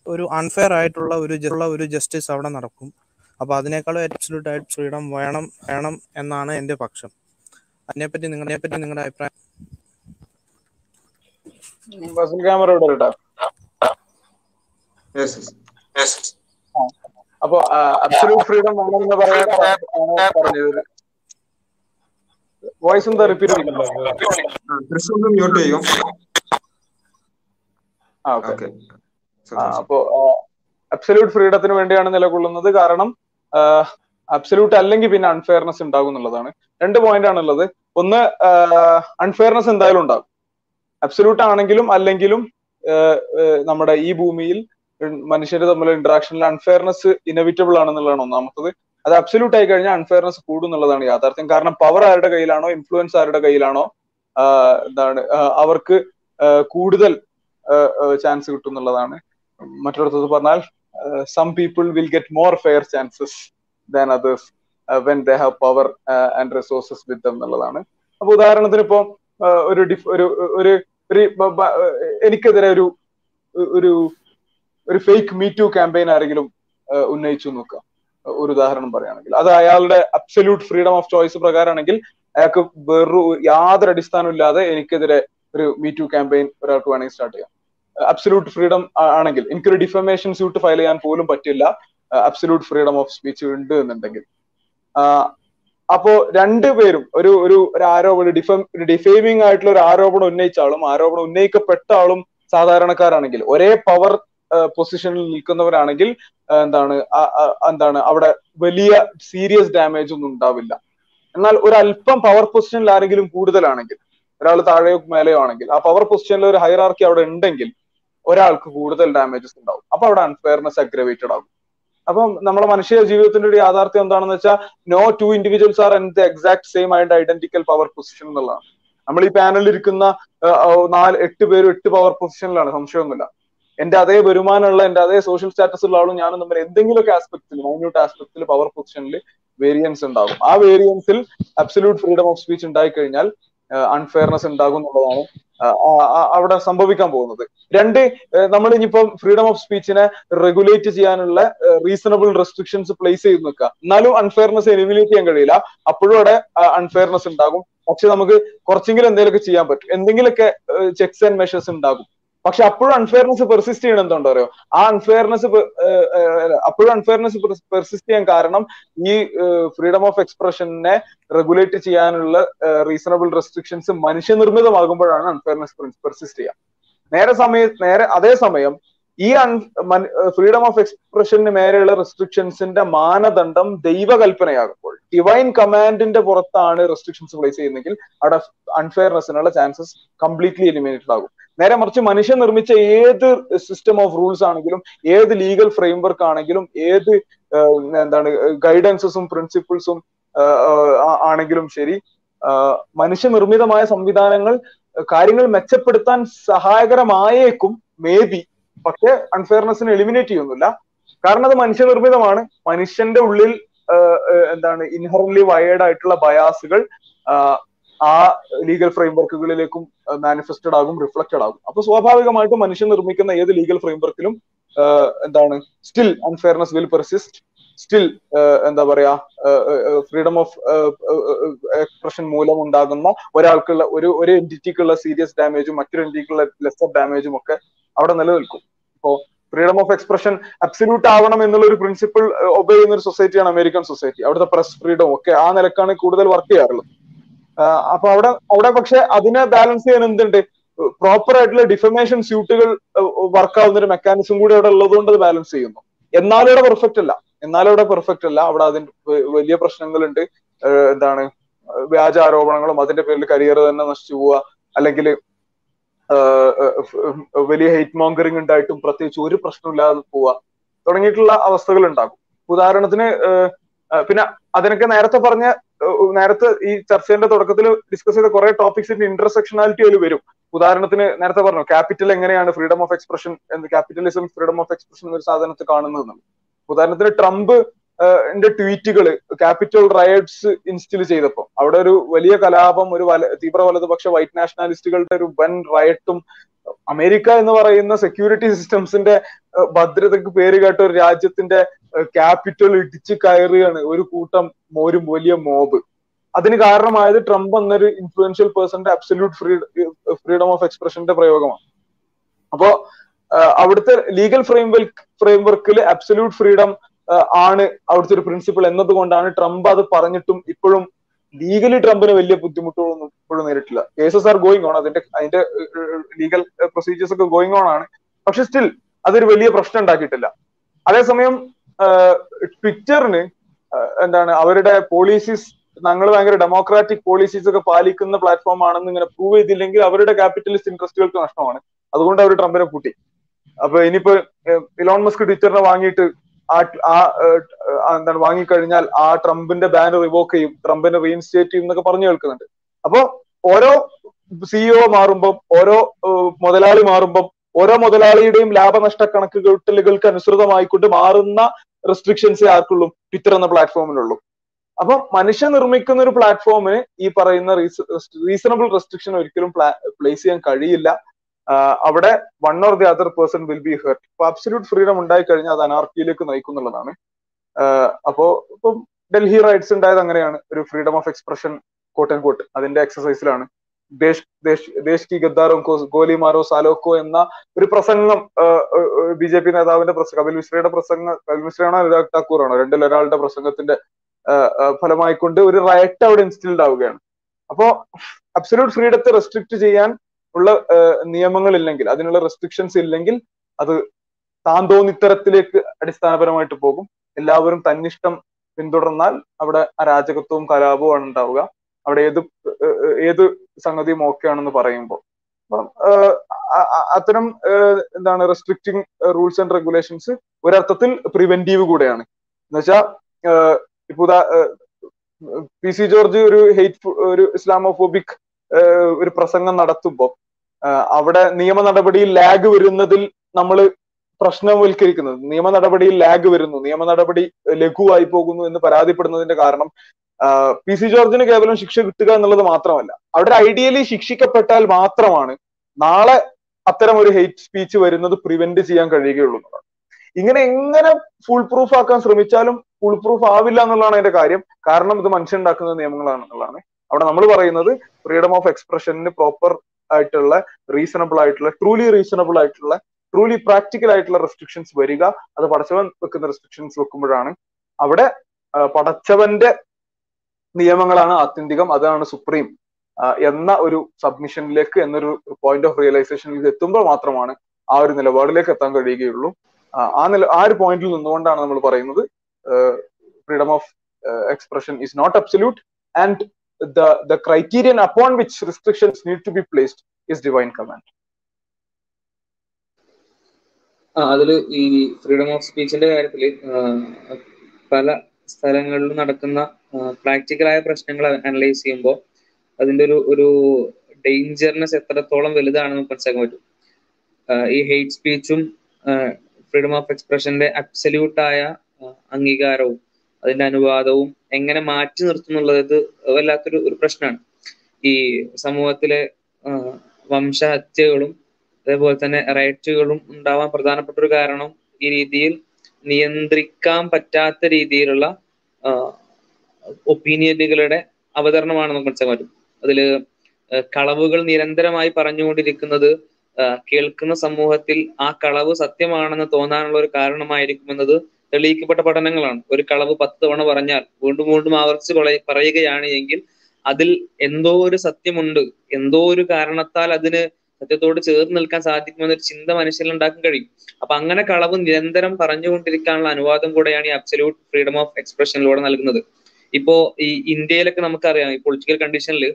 ഒരു അൺഫെയർ ആയിട്ടുള്ള ഒരു ഉള്ള ഒരു ജസ്റ്റിസ് അവിടെ നടക്കും. അപ്പൊ അതിനേക്കാളും ആയിട്ട് ഫ്രീഡം വേണം വേണം എന്നാണ് എന്റെ പക്ഷം. അതിനെപ്പറ്റി നിങ്ങളെ പറ്റി നിങ്ങളുടെ അഭിപ്രായം? ബസിൽ ക്യാമറ ഇവിടെ yes. അപ്പൊ അബ്സല്യൂട്ട് ഫ്രീഡം വേണമെന്ന് പറയാൻ പറഞ്ഞത്. വോയിസ് എന്താ റിപ്പീറ്റ് ഒന്ന് മ്യൂട്ട് ചെയ്യും. ആ ഓക്കെ ഓക്കെ അപ്പോ അബ്സല്യൂട്ട് ഫ്രീഡത്തിന് വേണ്ടിയാണ് നിലകൊള്ളുന്നത്. കാരണം അബ്സല്യൂട്ട് അല്ലെങ്കിൽ പിന്നെ അൺഫെയർനെസ് ഉണ്ടാകും എന്നുള്ളതാണ്. രണ്ട് പോയിന്റ് ആണുള്ളത്. ഒന്ന് അൺഫെയർനെസ് എന്തായാലും ഉണ്ടാകും. അബ്സല്യൂട്ട് ആണെങ്കിലും അല്ലെങ്കിലും നമ്മുടെ ഈ ഭൂമിയിൽ മനുഷ്യർ തമ്മിലുള്ള ഇന്ററാക്ഷനിൽ അൺഫെയർനെസ് ഇനവിറ്റബിൾ ആണെന്നുള്ളതാണ് ഒന്നാമത്തത്. അത് അബ്സല്യൂട്ട് ആയി കഴിഞ്ഞാൽ അൺഫെയർനെസ് കൂടും എന്നുള്ളതാണ് യാഥാർത്ഥ്യം. കാരണം പവർ ആരുടെ കയ്യിലാണോ ഇൻഫ്ലുവൻസ് ആരുടെ കയ്യിലാണോ എന്താണ് അവർക്ക് കൂടുതൽ ചാൻസ് കിട്ടും എന്നുള്ളതാണ്. മറ്റൊരിടത്ത് പറഞ്ഞാൽ some people will get more fair chances than others when they have power and resources with them എന്നുള്ളതാണ്. അപ്പൊ ഉദാഹരണത്തിന് ഇപ്പോ ഒരു ഡിഫ് ഒരു ഒരു ഒരു ബ- എനിക്കെതിരെ ഒരു ഒരു ഒരു ഫേക്ക് മീറ്റു ക്യാമ്പയിൻ ആരെങ്കിലും ഉന്നയിച്ചു നോക്കാം. ഒരു ഉദാഹരണം പറയുകയാണെങ്കിൽ. അത് അയാളുടെ അബ്സല്യൂട്ട് ഫ്രീഡം ഓഫ് ചോയ്സ് പ്രകാരമാണെങ്കിൽ അയാൾക്ക് വെറു യാതൊരു അടിസ്ഥാനം ഇല്ലാതെ എനിക്കെതിരെ ഒരു മീറ്റു ക്യാമ്പയിൻ ഒരാൾക്ക് വേണമെങ്കിൽ സ്റ്റാർട്ട് ചെയ്യാം. അബ്സല്യൂട്ട് ഫ്രീഡം ആണെങ്കിൽ. എനിക്കൊരു ഡിഫമേഷൻ സ്യൂട്ട് ഫയൽ ചെയ്യാൻ പോലും പറ്റില്ല. അബ്സല്യൂട്ട് ഫ്രീഡം ഓഫ് സ്പീച്ച് ഉണ്ട് എന്നുണ്ടെങ്കിൽ. അപ്പോ രണ്ടുപേരും ഒരു ഒരു ഒരു ആരോപണം ഡിഫം ഡിഫേമിംഗ് ആയിട്ടുള്ള ഒരു ആരോപണം ഉന്നയിച്ച ആളും ആരോപണം ഉന്നയിക്കപ്പെട്ട ആളും സാധാരണക്കാരാണെങ്കിൽ ഒരേ പവർ പൊസിഷനിൽ നിൽക്കുന്നവരാണെങ്കിൽ എന്താണ് എന്താണ് അവിടെ വലിയ സീരിയസ് ഡാമേജ് ഒന്നും ഉണ്ടാവില്ല. എന്നാൽ ഒരു അല്പം പവർ പൊസിഷനിൽ ആരെങ്കിലും കൂടുതലാണെങ്കിൽ ഒരാൾ താഴെയോ മേലെയോ ആണെങ്കിൽ ആ പവർ പൊസിഷനിൽ ഒരു ഹൈറാർക്കി അവിടെ ഉണ്ടെങ്കിൽ ഒരാൾക്ക് കൂടുതൽ ഡാമേജസ് ഉണ്ടാവും. അപ്പൊ അവിടെ അൺഫെയർനെസ് അഗ്രവേറ്റഡ് ആകും. അപ്പം നമ്മുടെ മനുഷ്യ ജീവിതത്തിന്റെ ഒരു യാഥാർത്ഥ്യം എന്താണെന്ന് വെച്ചാൽ no two individuals are in the exact same and identical power position എന്നുള്ളതാണ്. നമ്മൾ ഈ പാനലിൽ ഇരിക്കുന്ന നാല് എട്ട് പേരും എട്ട് പവർ പൊസിഷനിലാണ് സംശയമൊന്നുമില്ല. എന്റെ അതേ വരുമാനമുള്ള എന്റെ അതേ സോഷ്യൽ സ്റ്റാറ്റസ് ഉള്ള ആളും ഞാനും തമ്മിൽ എന്തെങ്കിലുമൊക്കെ ആസ്പെക്ടിൽ മൈന്യൂട്ട് ആസ്പെക്ടിൽ പവർ പൊസിഷനിൽ വേരിയൻസ് ഉണ്ടാകും. ആ വേരിയൻസിൽ അബ്സല്യൂട്ട് ഫ്രീഡം ഓഫ് സ്പീച്ച് ഉണ്ടായി കഴിഞ്ഞാൽ അൺഫെയർനെസ് ഉണ്ടാകും എന്നുള്ളതാണ് അവിടെ സംഭവിക്കാൻ പോകുന്നത്. രണ്ട് നമ്മൾ ഇനിയിപ്പം ഫ്രീഡം ഓഫ് സ്പീച്ചിനെ റെഗുലേറ്റ് ചെയ്യാനുള്ള റീസണബിൾ റെസ്ട്രിക്ഷൻസ് പ്ലേസ് ചെയ്ത് നിൽക്കുക. എന്നാലും അൺഫെയർനെസ് എലിമിനേറ്റ് ചെയ്യാൻ കഴിയില്ല. അപ്പോഴും അവിടെ അൺഫെയർനെസ് ഉണ്ടാകും. പക്ഷെ നമുക്ക് കുറച്ചെങ്കിലും എന്തെങ്കിലുമൊക്കെ ചെയ്യാൻ പറ്റും. എന്തെങ്കിലുമൊക്കെ ചെക്സ് ആൻഡ് മെഷേഴ്സ് ഉണ്ടാകും. പക്ഷെ അപ്പോഴും അൺഫെയർനെസ് പെർസിസ്റ്റ് ചെയ്യണം എന്തുണ്ടോ അറിയോ ആ അൺഫെയർനെസ് അപ്പോഴും അൺഫെയർനെസ് പെർസിസ്റ്റ് ചെയ്യാൻ കാരണം ഈ ഫ്രീഡം ഓഫ് എക്സ്പ്രഷനെ റെഗുലേറ്റ് ചെയ്യാനുള്ള റീസണബിൾ റെസ്ട്രിക്ഷൻസ് മനുഷ്യനിർമ്മിതമാകുമ്പോഴാണ് അൺഫെയർനെസ് പെർസിസ്റ്റ് ചെയ്യുക. നേരെ സമയ നേരെ അതേ സമയം ഈ ഫ്രീഡം ഓഫ് എക്സ്പ്രഷന് മേലെയുള്ള റെസ്ട്രിക്ഷൻസിന്റെ മാനദണ്ഡം ദൈവകൽപ്പനയാകുമ്പോൾ ഡിവൈൻ കമാൻഡിന്റെ പുറത്താണ് റെസ്ട്രിക്ഷൻസ് പ്ലേസ് ചെയ്യുന്നെങ്കിൽ അവിടെ അൺഫെയർനെസ്സിനുള്ള ചാൻസസ് കംപ്ലീറ്റ്ലി എലിമിനേറ്റഡ് ആകും. നേരെ മറിച്ച് മനുഷ്യൻ നിർമ്മിച്ച ഏത് സിസ്റ്റം ഓഫ് റൂൾസ് ആണെങ്കിലും ഏത് ലീഗൽ ഫ്രെയിംവർക്ക് ആണെങ്കിലും ഏത് എന്താണ് ഗൈഡൻസസും പ്രിൻസിപ്പിൾസും ആണെങ്കിലും ശരി മനുഷ്യ നിർമ്മിതമായ സംവിധാനങ്ങൾ കാര്യങ്ങൾ മെച്ചപ്പെടുത്താൻ സഹായകരമായേക്കും മേ ബി പക്ഷെ അൺഫെയർനെസ്സിനെ എലിമിനേറ്റ് ചെയ്യുന്നില്ല. കാരണം അത് മനുഷ്യനിർമ്മിതമാണ്. മനുഷ്യന്റെ ഉള്ളിൽ എന്താണ് ഇൻഹറൻലി വയേർഡ് ആയിട്ടുള്ള ബയാസുകൾ ആ ലീഗൽ ഫ്രെയിംവർക്കുകളിലേക്കും മാനിഫെസ്റ്റഡ് ആകും റിഫ്ലക്റ്റഡ് ആകും. അപ്പൊ സ്വാഭാവികമായിട്ടും മനുഷ്യൻ നിർമ്മിക്കുന്ന ഏത് ലീഗൽ ഫ്രെയിംവർക്കിലും എന്താണ് still unfairness will persist still എന്താ പറയാ ഫ്രീഡം ഓഫ് എക്സ്പ്രഷൻ മൂലം ഉണ്ടാകുന്ന ഒരാൾക്കുള്ള ഒരു ഒരു എന്റിറ്റിക്കുള്ള സീരിയസ് ഡാമേജും മറ്റൊരു എന്റിറ്റിക്കുള്ള ലെസർ ഡാമേജും ഒക്കെ അവിടെ നിലനിൽക്കും. ഇപ്പോ ഫ്രീഡം ഓഫ് എക്സ്പ്രഷൻ അബ്സല്യൂട്ട് ആവണം എന്നുള്ള ഒരു പ്രിൻസിപ്പിൾ ഒബേ ചെയ്യുന്ന ഒരു സൊസൈറ്റിയാണ് അമേരിക്കൻ സൊസൈറ്റി അവിടുത്തെ പ്രസ് ഫ്രീഡം ഒക്കെ ആ നിലക്കാണ് കൂടുതൽ വർക്ക് ചെയ്യാറുള്ളത്. അപ്പൊ അവിടെ അവിടെ പക്ഷെ അതിനെ ബാലൻസ് ചെയ്യാൻ എന്തുണ്ട്? പ്രോപ്പർ ആയിട്ടുള്ള ഡിഫമേഷൻ സ്യൂട്ടുകൾ വർക്ക് ആവുന്ന ഒരു മെക്കാനിസം കൂടി അവിടെ ഉള്ളതുകൊണ്ട് അത് ബാലൻസ് ചെയ്യുന്നു. എന്നാലും ഇവിടെ പെർഫെക്റ്റ് അല്ല. എന്നാലും ഇവിടെ പെർഫെക്റ്റ് അല്ല. അവിടെ അതിന് വലിയ പ്രശ്നങ്ങളുണ്ട്. എന്താണ്? വ്യാജ ആരോപണങ്ങളും അതിന്റെ പേരിൽ കരിയർ തന്നെ നശിച്ചു പോവുക. അല്ലെങ്കിൽ വലിയ ഹെയ്റ്റ് മോങ്കറിംഗ് ഉണ്ടായിട്ടും പ്രത്യേകിച്ച് ഒരു പ്രശ്നമില്ലാതെ പോവുക തുടങ്ങിയിട്ടുള്ള അവസ്ഥകൾ ഉണ്ടാകും. ഉദാഹരണത്തിന് പിന്നെ അതിനൊക്കെ നേരത്തെ പറഞ്ഞ നേരത്തെ ഈ ചർച്ചയുടെ തുടക്കത്തിൽ ഡിസ്കസ് ചെയ്ത കുറെ ടോപ്പിക്സിന്റെ ഇന്റർസെക്ഷനാലിറ്റി അതിൽ വരും. ഉദാഹരണത്തിന് നേരത്തെ പറഞ്ഞു ക്യാപിറ്റൽ എങ്ങനെയാണ് freedom of expression capitalism freedom of expression ഒരു സാധനത്തെ കാണുന്നത്. ഉദാഹരണത്തിന് ട്രംപ് ട്വീറ്റുകൾ ക്യാപിറ്റൽ റയറ്റ്സ് ഇൻസ്റ്റിൽ ചെയ്തപ്പോൾ അവിടെ ഒരു വലിയ കലാപം ഒരു തീവ്ര വലതുപക്ഷ വൈറ്റ് നാഷണാലിസ്റ്റുകളുടെ ഒരു വൻ റയറ്റും അമേരിക്ക എന്ന് പറയുന്ന സെക്യൂരിറ്റി സിസ്റ്റംസിന്റെ ഭദ്രതക്ക് പേര് കേട്ട ഒരു രാജ്യത്തിന്റെ ക്യാപിറ്റൽ ഇടിച്ചു കയറുകയാണ് ഒരു കൂട്ടം ഒരു വലിയ മോബ്. അതിന് കാരണമായത് ട്രംപ് എന്നൊരു ഇൻഫ്ലുവൻഷ്യൽ പേഴ്സന്റെ അബ്സല്യൂട്ട് ഫ്രീ ഫ്രീഡം ഓഫ് എക്സ്പ്രഷന്റെ പ്രയോഗമാണ്. അപ്പോ അവിടുത്തെ ലീഗൽ ഫ്രെയിംവർക്ക് ഫ്രെയിംവർക്കിൽ അബ്സല്യൂട്ട് ഫ്രീഡം ആണ് അവിടുത്തെ ഒരു പ്രിൻസിപ്പിൾ എന്നതുകൊണ്ടാണ് ട്രംപ് അത് പറഞ്ഞിട്ടും ഇപ്പോഴും ലീഗലി ട്രംപിന് വലിയ ബുദ്ധിമുട്ടുകളൊന്നും ഇപ്പോഴും നേരിട്ടില്ല. കേസസ് ആർ ഗോയിങ് ഓൺ അതിന്റെ അതിന്റെ ലീഗൽ പ്രൊസീജിയേഴ്സ് ഒക്കെ ഗോയിങ് ഓൺ ആണ്. പക്ഷെ സ്റ്റിൽ അതൊരു വലിയ പ്രശ്നം ഉണ്ടാക്കിയിട്ടില്ല. അതേസമയം ട്വിറ്ററിന് എന്താണ് അവരുടെ പോളിസീസ് ഞങ്ങൾ ഭയങ്കര ഡെമോക്രാറ്റിക് പോളിസീസ് ഒക്കെ പാലിക്കുന്ന പ്ലാറ്റ്ഫോം ആണെന്ന് ഇങ്ങനെ പ്രൂവ് ചെയ്തില്ലെങ്കിൽ അവരുടെ ക്യാപിറ്റലിസ്റ്റ് ഇൻട്രസ്റ്റുകൾക്ക് നഷ്ടമാണ്. അതുകൊണ്ട് അവർ ട്രംപിനെ കൂട്ടി അപ്പൊ ഇനിയിപ്പോ ഇലോൺ മസ്ക് ട്വിറ്ററിനെ വാങ്ങിയിട്ട് ആ ആ എന്താണ് വാങ്ങിക്കഴിഞ്ഞാൽ ആ ട്രംപിന്റെ ബാൻ റിവോക്ക് ചെയ്യും ട്രംപിനെ റീഇൻസ്റ്റേറ്റ് ചെയ്യും എന്നൊക്കെ പറഞ്ഞു കേൾക്കുന്നുണ്ട്. അപ്പോ ഓരോ സിഇഒ മാറുമ്പോൾ ഓരോ മുതലാളി മാറുമ്പോൾ ഓരോ മുതലാളിയുടെയും ലാഭനഷ്ട കണക്കുകൂട്ടലുകൾക്ക് അനുസൃതമായിക്കൊണ്ട് മാറുന്ന റെസ്ട്രിക്ഷൻസ് ആർക്കുള്ളൂ? ട്വിറ്റർ എന്ന പ്ലാറ്റ്ഫോമിനുള്ളൂ അപ്പൊ മനുഷ്യ നിർമ്മിക്കുന്ന ഒരു പ്ലാറ്റ്ഫോമിന് ഈ പറയുന്ന റീസണബിൾ റെസ്ട്രിക്ഷൻ ഒരിക്കലും പ്ലേസ് ചെയ്യാൻ കഴിയില്ല. അവിടെ one or the other person will be hurt അപ്പൊ അബ്സല്യൂട്ട് ഫ്രീഡം ഉണ്ടായി കഴിഞ്ഞാൽ അത് അനാർക്കിയിലേക്ക് നയിക്കുന്നുള്ളതാണ് അപ്പോ ഇപ്പം ഡൽഹി റൈറ്റ്സ് ഉണ്ടായത് അങ്ങനെയാണ്. ഒരു freedom of expression quote and quote അതിന്റെ എക്സസൈസിലാണ് ദേശ് കി ഗദ്ദാറോ ഗോലി മാരോ സാലോക്കോ എന്ന ഒരു പ്രസംഗം ബി ജെ പി നേതാവിന്റെ പ്രസംഗം കപിൽ മിശ്രയുടെ പ്രസംഗം കപിൽ മിശ്രയാണോ അനുരാഗ് ഠാക്കൂറാണോ രണ്ടിൽ ഒരാളുടെ പ്രസംഗത്തിന്റെ ഫലമായിക്കൊണ്ട് ഒരു റൈറ്റ് അവിടെ ഇൻസ്റ്റിൽഡ് ആവുകയാണ്. അപ്പോ അബ്സല്യൂട്ട് ഫ്രീഡത്തെ റെസ്ട്രിക്ട് ചെയ്യാൻ ഉള്ള നിയമങ്ങൾ ഇല്ലെങ്കിൽ അതിനുള്ള റെസ്ട്രിക്ഷൻസ് ഇല്ലെങ്കിൽ അത് താന്തോന്നിത്തരത്തിലേക്ക് അടിസ്ഥാനപരമായിട്ട് പോകും. എല്ലാവരും തന്നിഷ്ടം പിന്തുടർന്നാൽ അവിടെ അരാജകത്വവും കലാപവും ഉണ്ടാവുക. അവിടെ ഏത് ഏത് സംഗതിയും ഓക്കെ ആണെന്ന് പറയുമ്പോൾ. അപ്പം അത്തരം എന്താണ് റെസ്ട്രിക്റ്റിംഗ് റൂൾസ് ആൻഡ് റെഗുലേഷൻസ് ഒരർത്ഥത്തിൽ പ്രിവെന്റീവ് കൂടെയാണ്. എന്നുവെച്ചാൽ ഇപ്പൊ പി സി ജോർജ് ഒരു ഹെയ്റ്റ് ഒരു ഇസ്ലാമോഫോബിക് ഒരു പ്രസംഗം നടത്തുമ്പോൾ അവിടെ നിയമ നടപടിയിൽ ലാഗ് വരുന്നതിൽ നമ്മൾ പ്രശ്നവൽക്കരിക്കുന്നത്. നിയമ നടപടിയിൽ ലാഗ് വരുന്നു. നിയമ നടപടി ലഘുവായി പോകുന്നു എന്ന് പരാതിപ്പെടുന്നതിന്റെ കാരണം പി സി ജോർജിന് കേവലം ശിക്ഷ കിട്ടുക എന്നുള്ളത് മാത്രമല്ല അവിടെ ഐഡിയലി ശിക്ഷിക്കപ്പെട്ടാൽ മാത്രമാണ് നാളെ അത്തരം ഒരു ഹെയ്റ്റ് സ്പീച്ച് വരുന്നത് പ്രിവെന്റ് ചെയ്യാൻ കഴിയുകയുള്ളൂ എന്നുള്ളതാണ് ഇങ്ങനെ എങ്ങനെ ഫുൾ പ്രൂഫ് ആക്കാൻ ശ്രമിച്ചാലും ഫുൾ പ്രൂഫ് ആവില്ല എന്നുള്ളതാണ് അതിന്റെ കാര്യം. കാരണം ഇത് മനുഷ്യണ്ടാക്കുന്ന നിയമങ്ങളാണ് എന്നുള്ളതാണ് അവിടെ നമ്മൾ പറയുന്നത് ഫ്രീഡം ഓഫ് എക്സ്പ്രഷന് പ്രോപ്പർ ആയിട്ടുള്ള റീസണബിൾ ആയിട്ടുള്ള ട്രൂലി റീസണബിൾ ആയിട്ടുള്ള ട്രൂലി പ്രാക്ടിക്കൽ ആയിട്ടുള്ള റെസ്ട്രിക്ഷൻസ് വരിക. അത് പടച്ചവൻ വെക്കുന്ന റെസ്ട്രിക്ഷൻസ് വെക്കുമ്പോഴാണ് അവിടെ പടച്ചവന്റെ നിയമങ്ങളാണ് ആത്യന്തികം അതാണ് സുപ്രീം എന്ന ഒരു സബ്മിഷനിലേക്ക് എന്നൊരു പോയിന്റ് ഓഫ് റിയലൈസേഷനിലേക്ക് എത്തുമ്പോൾ മാത്രമാണ് ആ ഒരു നിലപാടിലേക്ക് എത്താൻ കഴിയുകയുള്ളൂ. ആ നില ആ ഒരു പോയിന്റിൽ നിന്നുകൊണ്ടാണ് നമ്മൾ പറയുന്നത് freedom of expression is not absolute and the the criterion upon which restrictions need to be placed is divine command. അതിൽ ഈ ഫ്രീഡം ഓഫ് സ്പീച്ചിന്റെ കാര്യത്തിൽ പല സ്ഥലങ്ങളിലും നടക്കുന്ന പ്രാക്ടിക്കലായ പ്രശ്നങ്ങൾ അനലൈസ് ചെയ്യുമ്പോൾ അതിന്റെ ഒരു ഒരു ഡേഞ്ചർനെസ് എത്രത്തോളം വലുതാണെന്ന് മനസ്സിലാക്കാൻ പറ്റും. ഈ ഹെയ്റ്റ് സ്പീച്ചും ഫ്രീഡം ഓഫ് എക്സ്പ്രഷന്റെ അബ്സല്യൂട്ടായ അംഗീകാരവും അതിന്റെ അനുവാദവും എങ്ങനെ മാറ്റി നിർത്തുന്നുള്ളത് വല്ലാത്തൊരു ഒരു പ്രശ്നമാണ്. ഈ സമൂഹത്തിലെ വംശഹത്യകളും അതേപോലെ തന്നെ റൈറ്റുകളും ഉണ്ടാവാൻ പ്രധാനപ്പെട്ട ഒരു കാരണം ഈ രീതിയിൽ നിയന്ത്രിക്കാൻ പറ്റാത്ത രീതിയിലുള്ള ഒപ്പീനിയനുകളുടെ അവതരണമാണ് നമുക്ക് മനസ്സിലാക്കാൻ പറ്റും. അതിൽ കളവുകൾ നിരന്തരമായി പറഞ്ഞുകൊണ്ടിരിക്കുന്നത് കേൾക്കുന്ന സമൂഹത്തിൽ ആ കളവ് സത്യമാണെന്ന് തോന്നാനുള്ള ഒരു കാരണമായിരിക്കുമെന്നത് തെളിയിക്കപ്പെട്ട പഠനങ്ങളാണ്. ഒരു കളവ് പത്ത് തവണ പറഞ്ഞാൽ വീണ്ടും വീണ്ടും ആവർത്തിച്ച് പറയ- പറയുകയാണ് എങ്കിൽ അതിൽ എന്തോ ഒരു സത്യമുണ്ട്. എന്തോ ഒരു കാരണത്താൽ അതിന് സത്യത്തോട് ചേർന്ന് നിൽക്കാൻ സാധിക്കുമെന്നൊരു ചിന്ത മനുഷ്യരിൽ ഉണ്ടാക്കാൻ കഴിയും. അപ്പൊ അങ്ങനെ കളവ് നിരന്തരം പറഞ്ഞുകൊണ്ടിരിക്കാനുള്ള അനുവാദം കൂടെയാണ് ഈ അബ്സല്യൂട്ട് ഫ്രീഡം ഓഫ് എക്സ്പ്രഷനിലൂടെ നൽകുന്നത്. ഇപ്പോ ഈ ഇന്ത്യയിലൊക്കെ നമുക്കറിയാം ഈ പൊളിറ്റിക്കൽ കണ്ടീഷനിൽ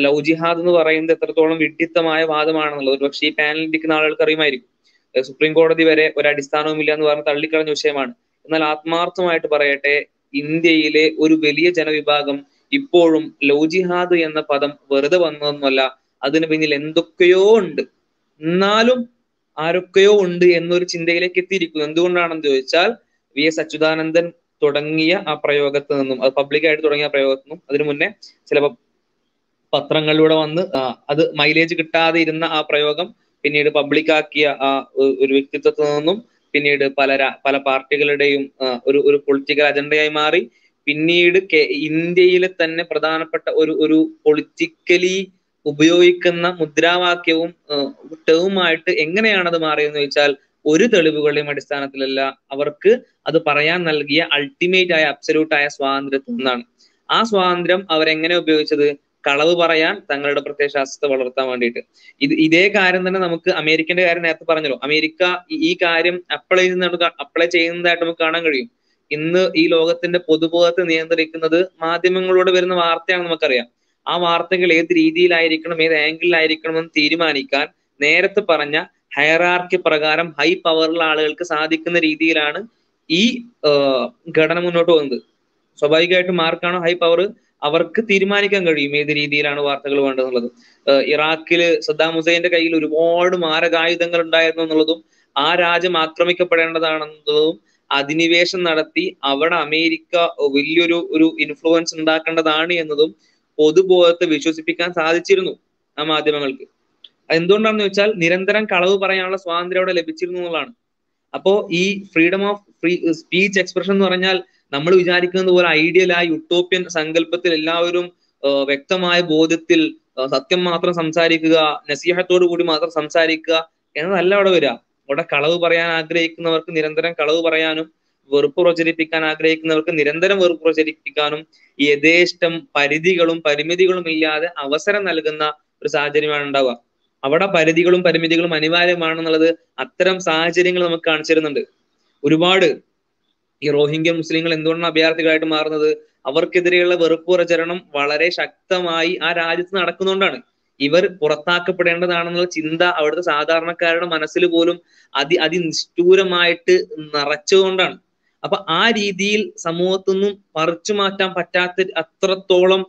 ലവ് ജിഹാദ് എന്ന് പറയുന്നത് എത്രത്തോളം വിഡ്ഢിത്തമായ വാദമാണെന്നുള്ളത്. പക്ഷേ ഈ പാനലിൽ ഇരിക്കുന്ന ആളുകൾക്ക് അറിയുമായിരിക്കും. സുപ്രീം കോടതി വരെ ഒരു അടിസ്ഥാനവുമില്ല എന്ന് പറഞ്ഞ് തള്ളിക്കളഞ്ഞ വിഷയമാണ്. എന്നാൽ ആത്മാർത്ഥമായിട്ട് പറയട്ടെ ഇന്ത്യയിലെ ഒരു വലിയ ജനവിഭാഗം ഇപ്പോഴും ലോജിഹാദ് എന്ന പദം വെറുതെ വന്നതൊന്നുമല്ല അതിന് പിന്നിൽ എന്തൊക്കെയോ ഉണ്ട്. എന്നാലും ആരൊക്കെയോ ഉണ്ട് എന്നൊരു ചിന്തയിലേക്ക് എത്തിയിരിക്കുന്നു. എന്തുകൊണ്ടാണെന്ന് ചോദിച്ചാൽ വി എസ് അച്യുതാനന്ദൻ തുടങ്ങിയ ആ പ്രയോഗത്തിൽ നിന്നും അത് പബ്ലിക്കായിട്ട് തുടങ്ങിയ പ്രയോഗത്തിൽ നിന്നും അതിനു മുന്നേ ചിലപ്പോ പത്രങ്ങളിലൂടെ വന്ന് അത് മൈലേജ് കിട്ടാതെ ഇരുന്ന ആ പ്രയോഗം പിന്നീട് പബ്ലിക്കാക്കിയ ആ ഒരു വ്യക്തിത്വത്തിൽ നിന്നും പിന്നീട് പല പല പാർട്ടികളുടെയും ഒരു ഒരു പൊളിറ്റിക്കൽ അജണ്ടയായി മാറി. പിന്നീട് ഇന്ത്യയിലെ തന്നെ പ്രധാനപ്പെട്ട ഒരു ഒരു പൊളിറ്റിക്കലി ഉപയോഗിക്കുന്ന മുദ്രാവാക്യവും ടേമായിട്ട് എങ്ങനെയാണ് അത് മാറിയെന്ന് ചോദിച്ചാൽ ഒരു തെളിവുകളുടെയും അടിസ്ഥാനത്തിലല്ല അവർക്ക് അത് പറയാൻ നൽകിയ അൾട്ടിമേറ്റ് ആയ അബ്സല്യൂട്ട് ആയ സ്വാതന്ത്ര്യത്തിൽ നിന്നാണ്. ആ സ്വാതന്ത്ര്യം അവരെങ്ങനെ ഉപയോഗിച്ചത്? കളവ് പറയാൻ തങ്ങളുടെ പ്രത്യയശാസ്ത്രത്തെ വളർത്താൻ വേണ്ടിയിട്ട്. ഇത് ഇതേ കാര്യം തന്നെ നമുക്ക് അമേരിക്കന്റെ കാര്യം നേരത്തെ പറഞ്ഞല്ലോ. അമേരിക്ക ഈ- കാര്യം അപ്ലൈ ചെയ്യുന്ന അപ്ലൈ ചെയ്യുന്നതായിട്ട് നമുക്ക് കാണാൻ കഴിയും. ഇന്ന് ഈ ലോകത്തിന്റെ പൊതുബോധത്തെ നിയന്ത്രിക്കുന്നത് മാധ്യമങ്ങളിലൂടെ വരുന്ന വാർത്തയാണ് നമുക്കറിയാം. ആ വാർത്തകൾ ഏത് രീതിയിലായിരിക്കണം ഏത് ആംഗിളിലായിരിക്കണം എന്ന് തീരുമാനിക്കാൻ നേരത്തെ പറഞ്ഞ ഹയറാർക്കി പ്രകാരം ഹൈ പവറുള്ള ആളുകൾക്ക് സാധിക്കുന്ന രീതിയിലാണ് ഈ ഘടന മുന്നോട്ട് പോകുന്നത്. സ്വാഭാവികമായിട്ടും ആർക്കാണോ ഹൈ പവർ അവർക്ക് തീരുമാനിക്കാൻ കഴിയും ഏത് രീതിയിലാണ് വാർത്തകൾ വേണ്ടതെന്നുള്ളത്. ഇറാഖിൽ സദ്ദാം ഹുസൈന്റെ കയ്യിൽ ഒരുപാട് മാരകായുധങ്ങൾ ഉണ്ടായിരുന്നു എന്നുള്ളതും ആ രാജ്യം ആക്രമിക്കപ്പെടേണ്ടതാണെന്നുള്ളതും അധിനിവേശം നടത്തി അവിടെ അമേരിക്ക വലിയൊരു ഒരു ഇൻഫ്ലുവൻസ് ഉണ്ടാക്കേണ്ടതാണ് എന്നതും പൊതുബോധത്തെ വിശ്വസിപ്പിക്കാൻ സാധിച്ചിരുന്നു ആ മാധ്യമങ്ങൾക്ക്. എന്തുകൊണ്ടാണെന്ന് വെച്ചാൽ നിരന്തരം കളവ് പറയാനുള്ള സ്വാതന്ത്ര്യം അവിടെ ലഭിച്ചിരുന്നു എന്നുള്ളതാണ്. അപ്പോ ഈ freedom of free speech expression എന്ന് പറഞ്ഞാൽ നമ്മൾ വിചാരിക്കുന്നത് പോലെ ഐഡിയൽ ആ യുട്ടോപ്യൻ സങ്കല്പത്തിൽ എല്ലാവരും വ്യക്തമായ ബോധ്യത്തിൽ സത്യം മാത്രം സംസാരിക്കുക നസീഹത്തോടു കൂടി മാത്രം സംസാരിക്കുക എന്നതല്ല അവിടെ വരിക. അവിടെ കളവ് പറയാൻ ആഗ്രഹിക്കുന്നവർക്ക് നിരന്തരം കളവ് പറയാനും വെറുപ്പ് പ്രചരിപ്പിക്കാൻ ആഗ്രഹിക്കുന്നവർക്ക് നിരന്തരം വെറുപ്പ് പ്രചരിപ്പിക്കാനും യഥേഷ്ടം പരിധികളും പരിമിതികളും ഇല്ലാതെ അവസരം നൽകുന്ന ഒരു സാഹചര്യമാണ് ഉണ്ടാവുക. അവിടെ പരിധികളും പരിമിതികളും അനിവാര്യമാണെന്നുള്ളത് അത്തരം സാഹചര്യങ്ങൾ നമുക്ക് കാണിച്ചു തരുന്നുണ്ട്. ഒരുപാട് ഈ റോഹിംഗ്യ മുസ്ലിങ്ങൾ എന്തുകൊണ്ടാണ് അഭയാർത്ഥികളായിട്ട് മാറുന്നത്? അവർക്കെതിരെയുള്ള വെറുപ്പ് പ്രചരണം വളരെ ശക്തമായി ആ രാജ്യത്ത് നടക്കുന്നുകൊണ്ടാണ് ഇവർ പുറത്താക്കപ്പെടേണ്ടതാണെന്നുള്ള ചിന്ത അവിടുത്തെ സാധാരണക്കാരുടെ മനസ്സിൽ പോലും അതി അതിനിഷ്ഠൂരമായിട്ട് നിറച്ചുകൊണ്ടാണ് അപ്പൊ ആ രീതിയിൽ സമൂഹത്തൊന്നും പറിച്ചു മാറ്റാൻ പറ്റാത്ത അത്രത്തോളം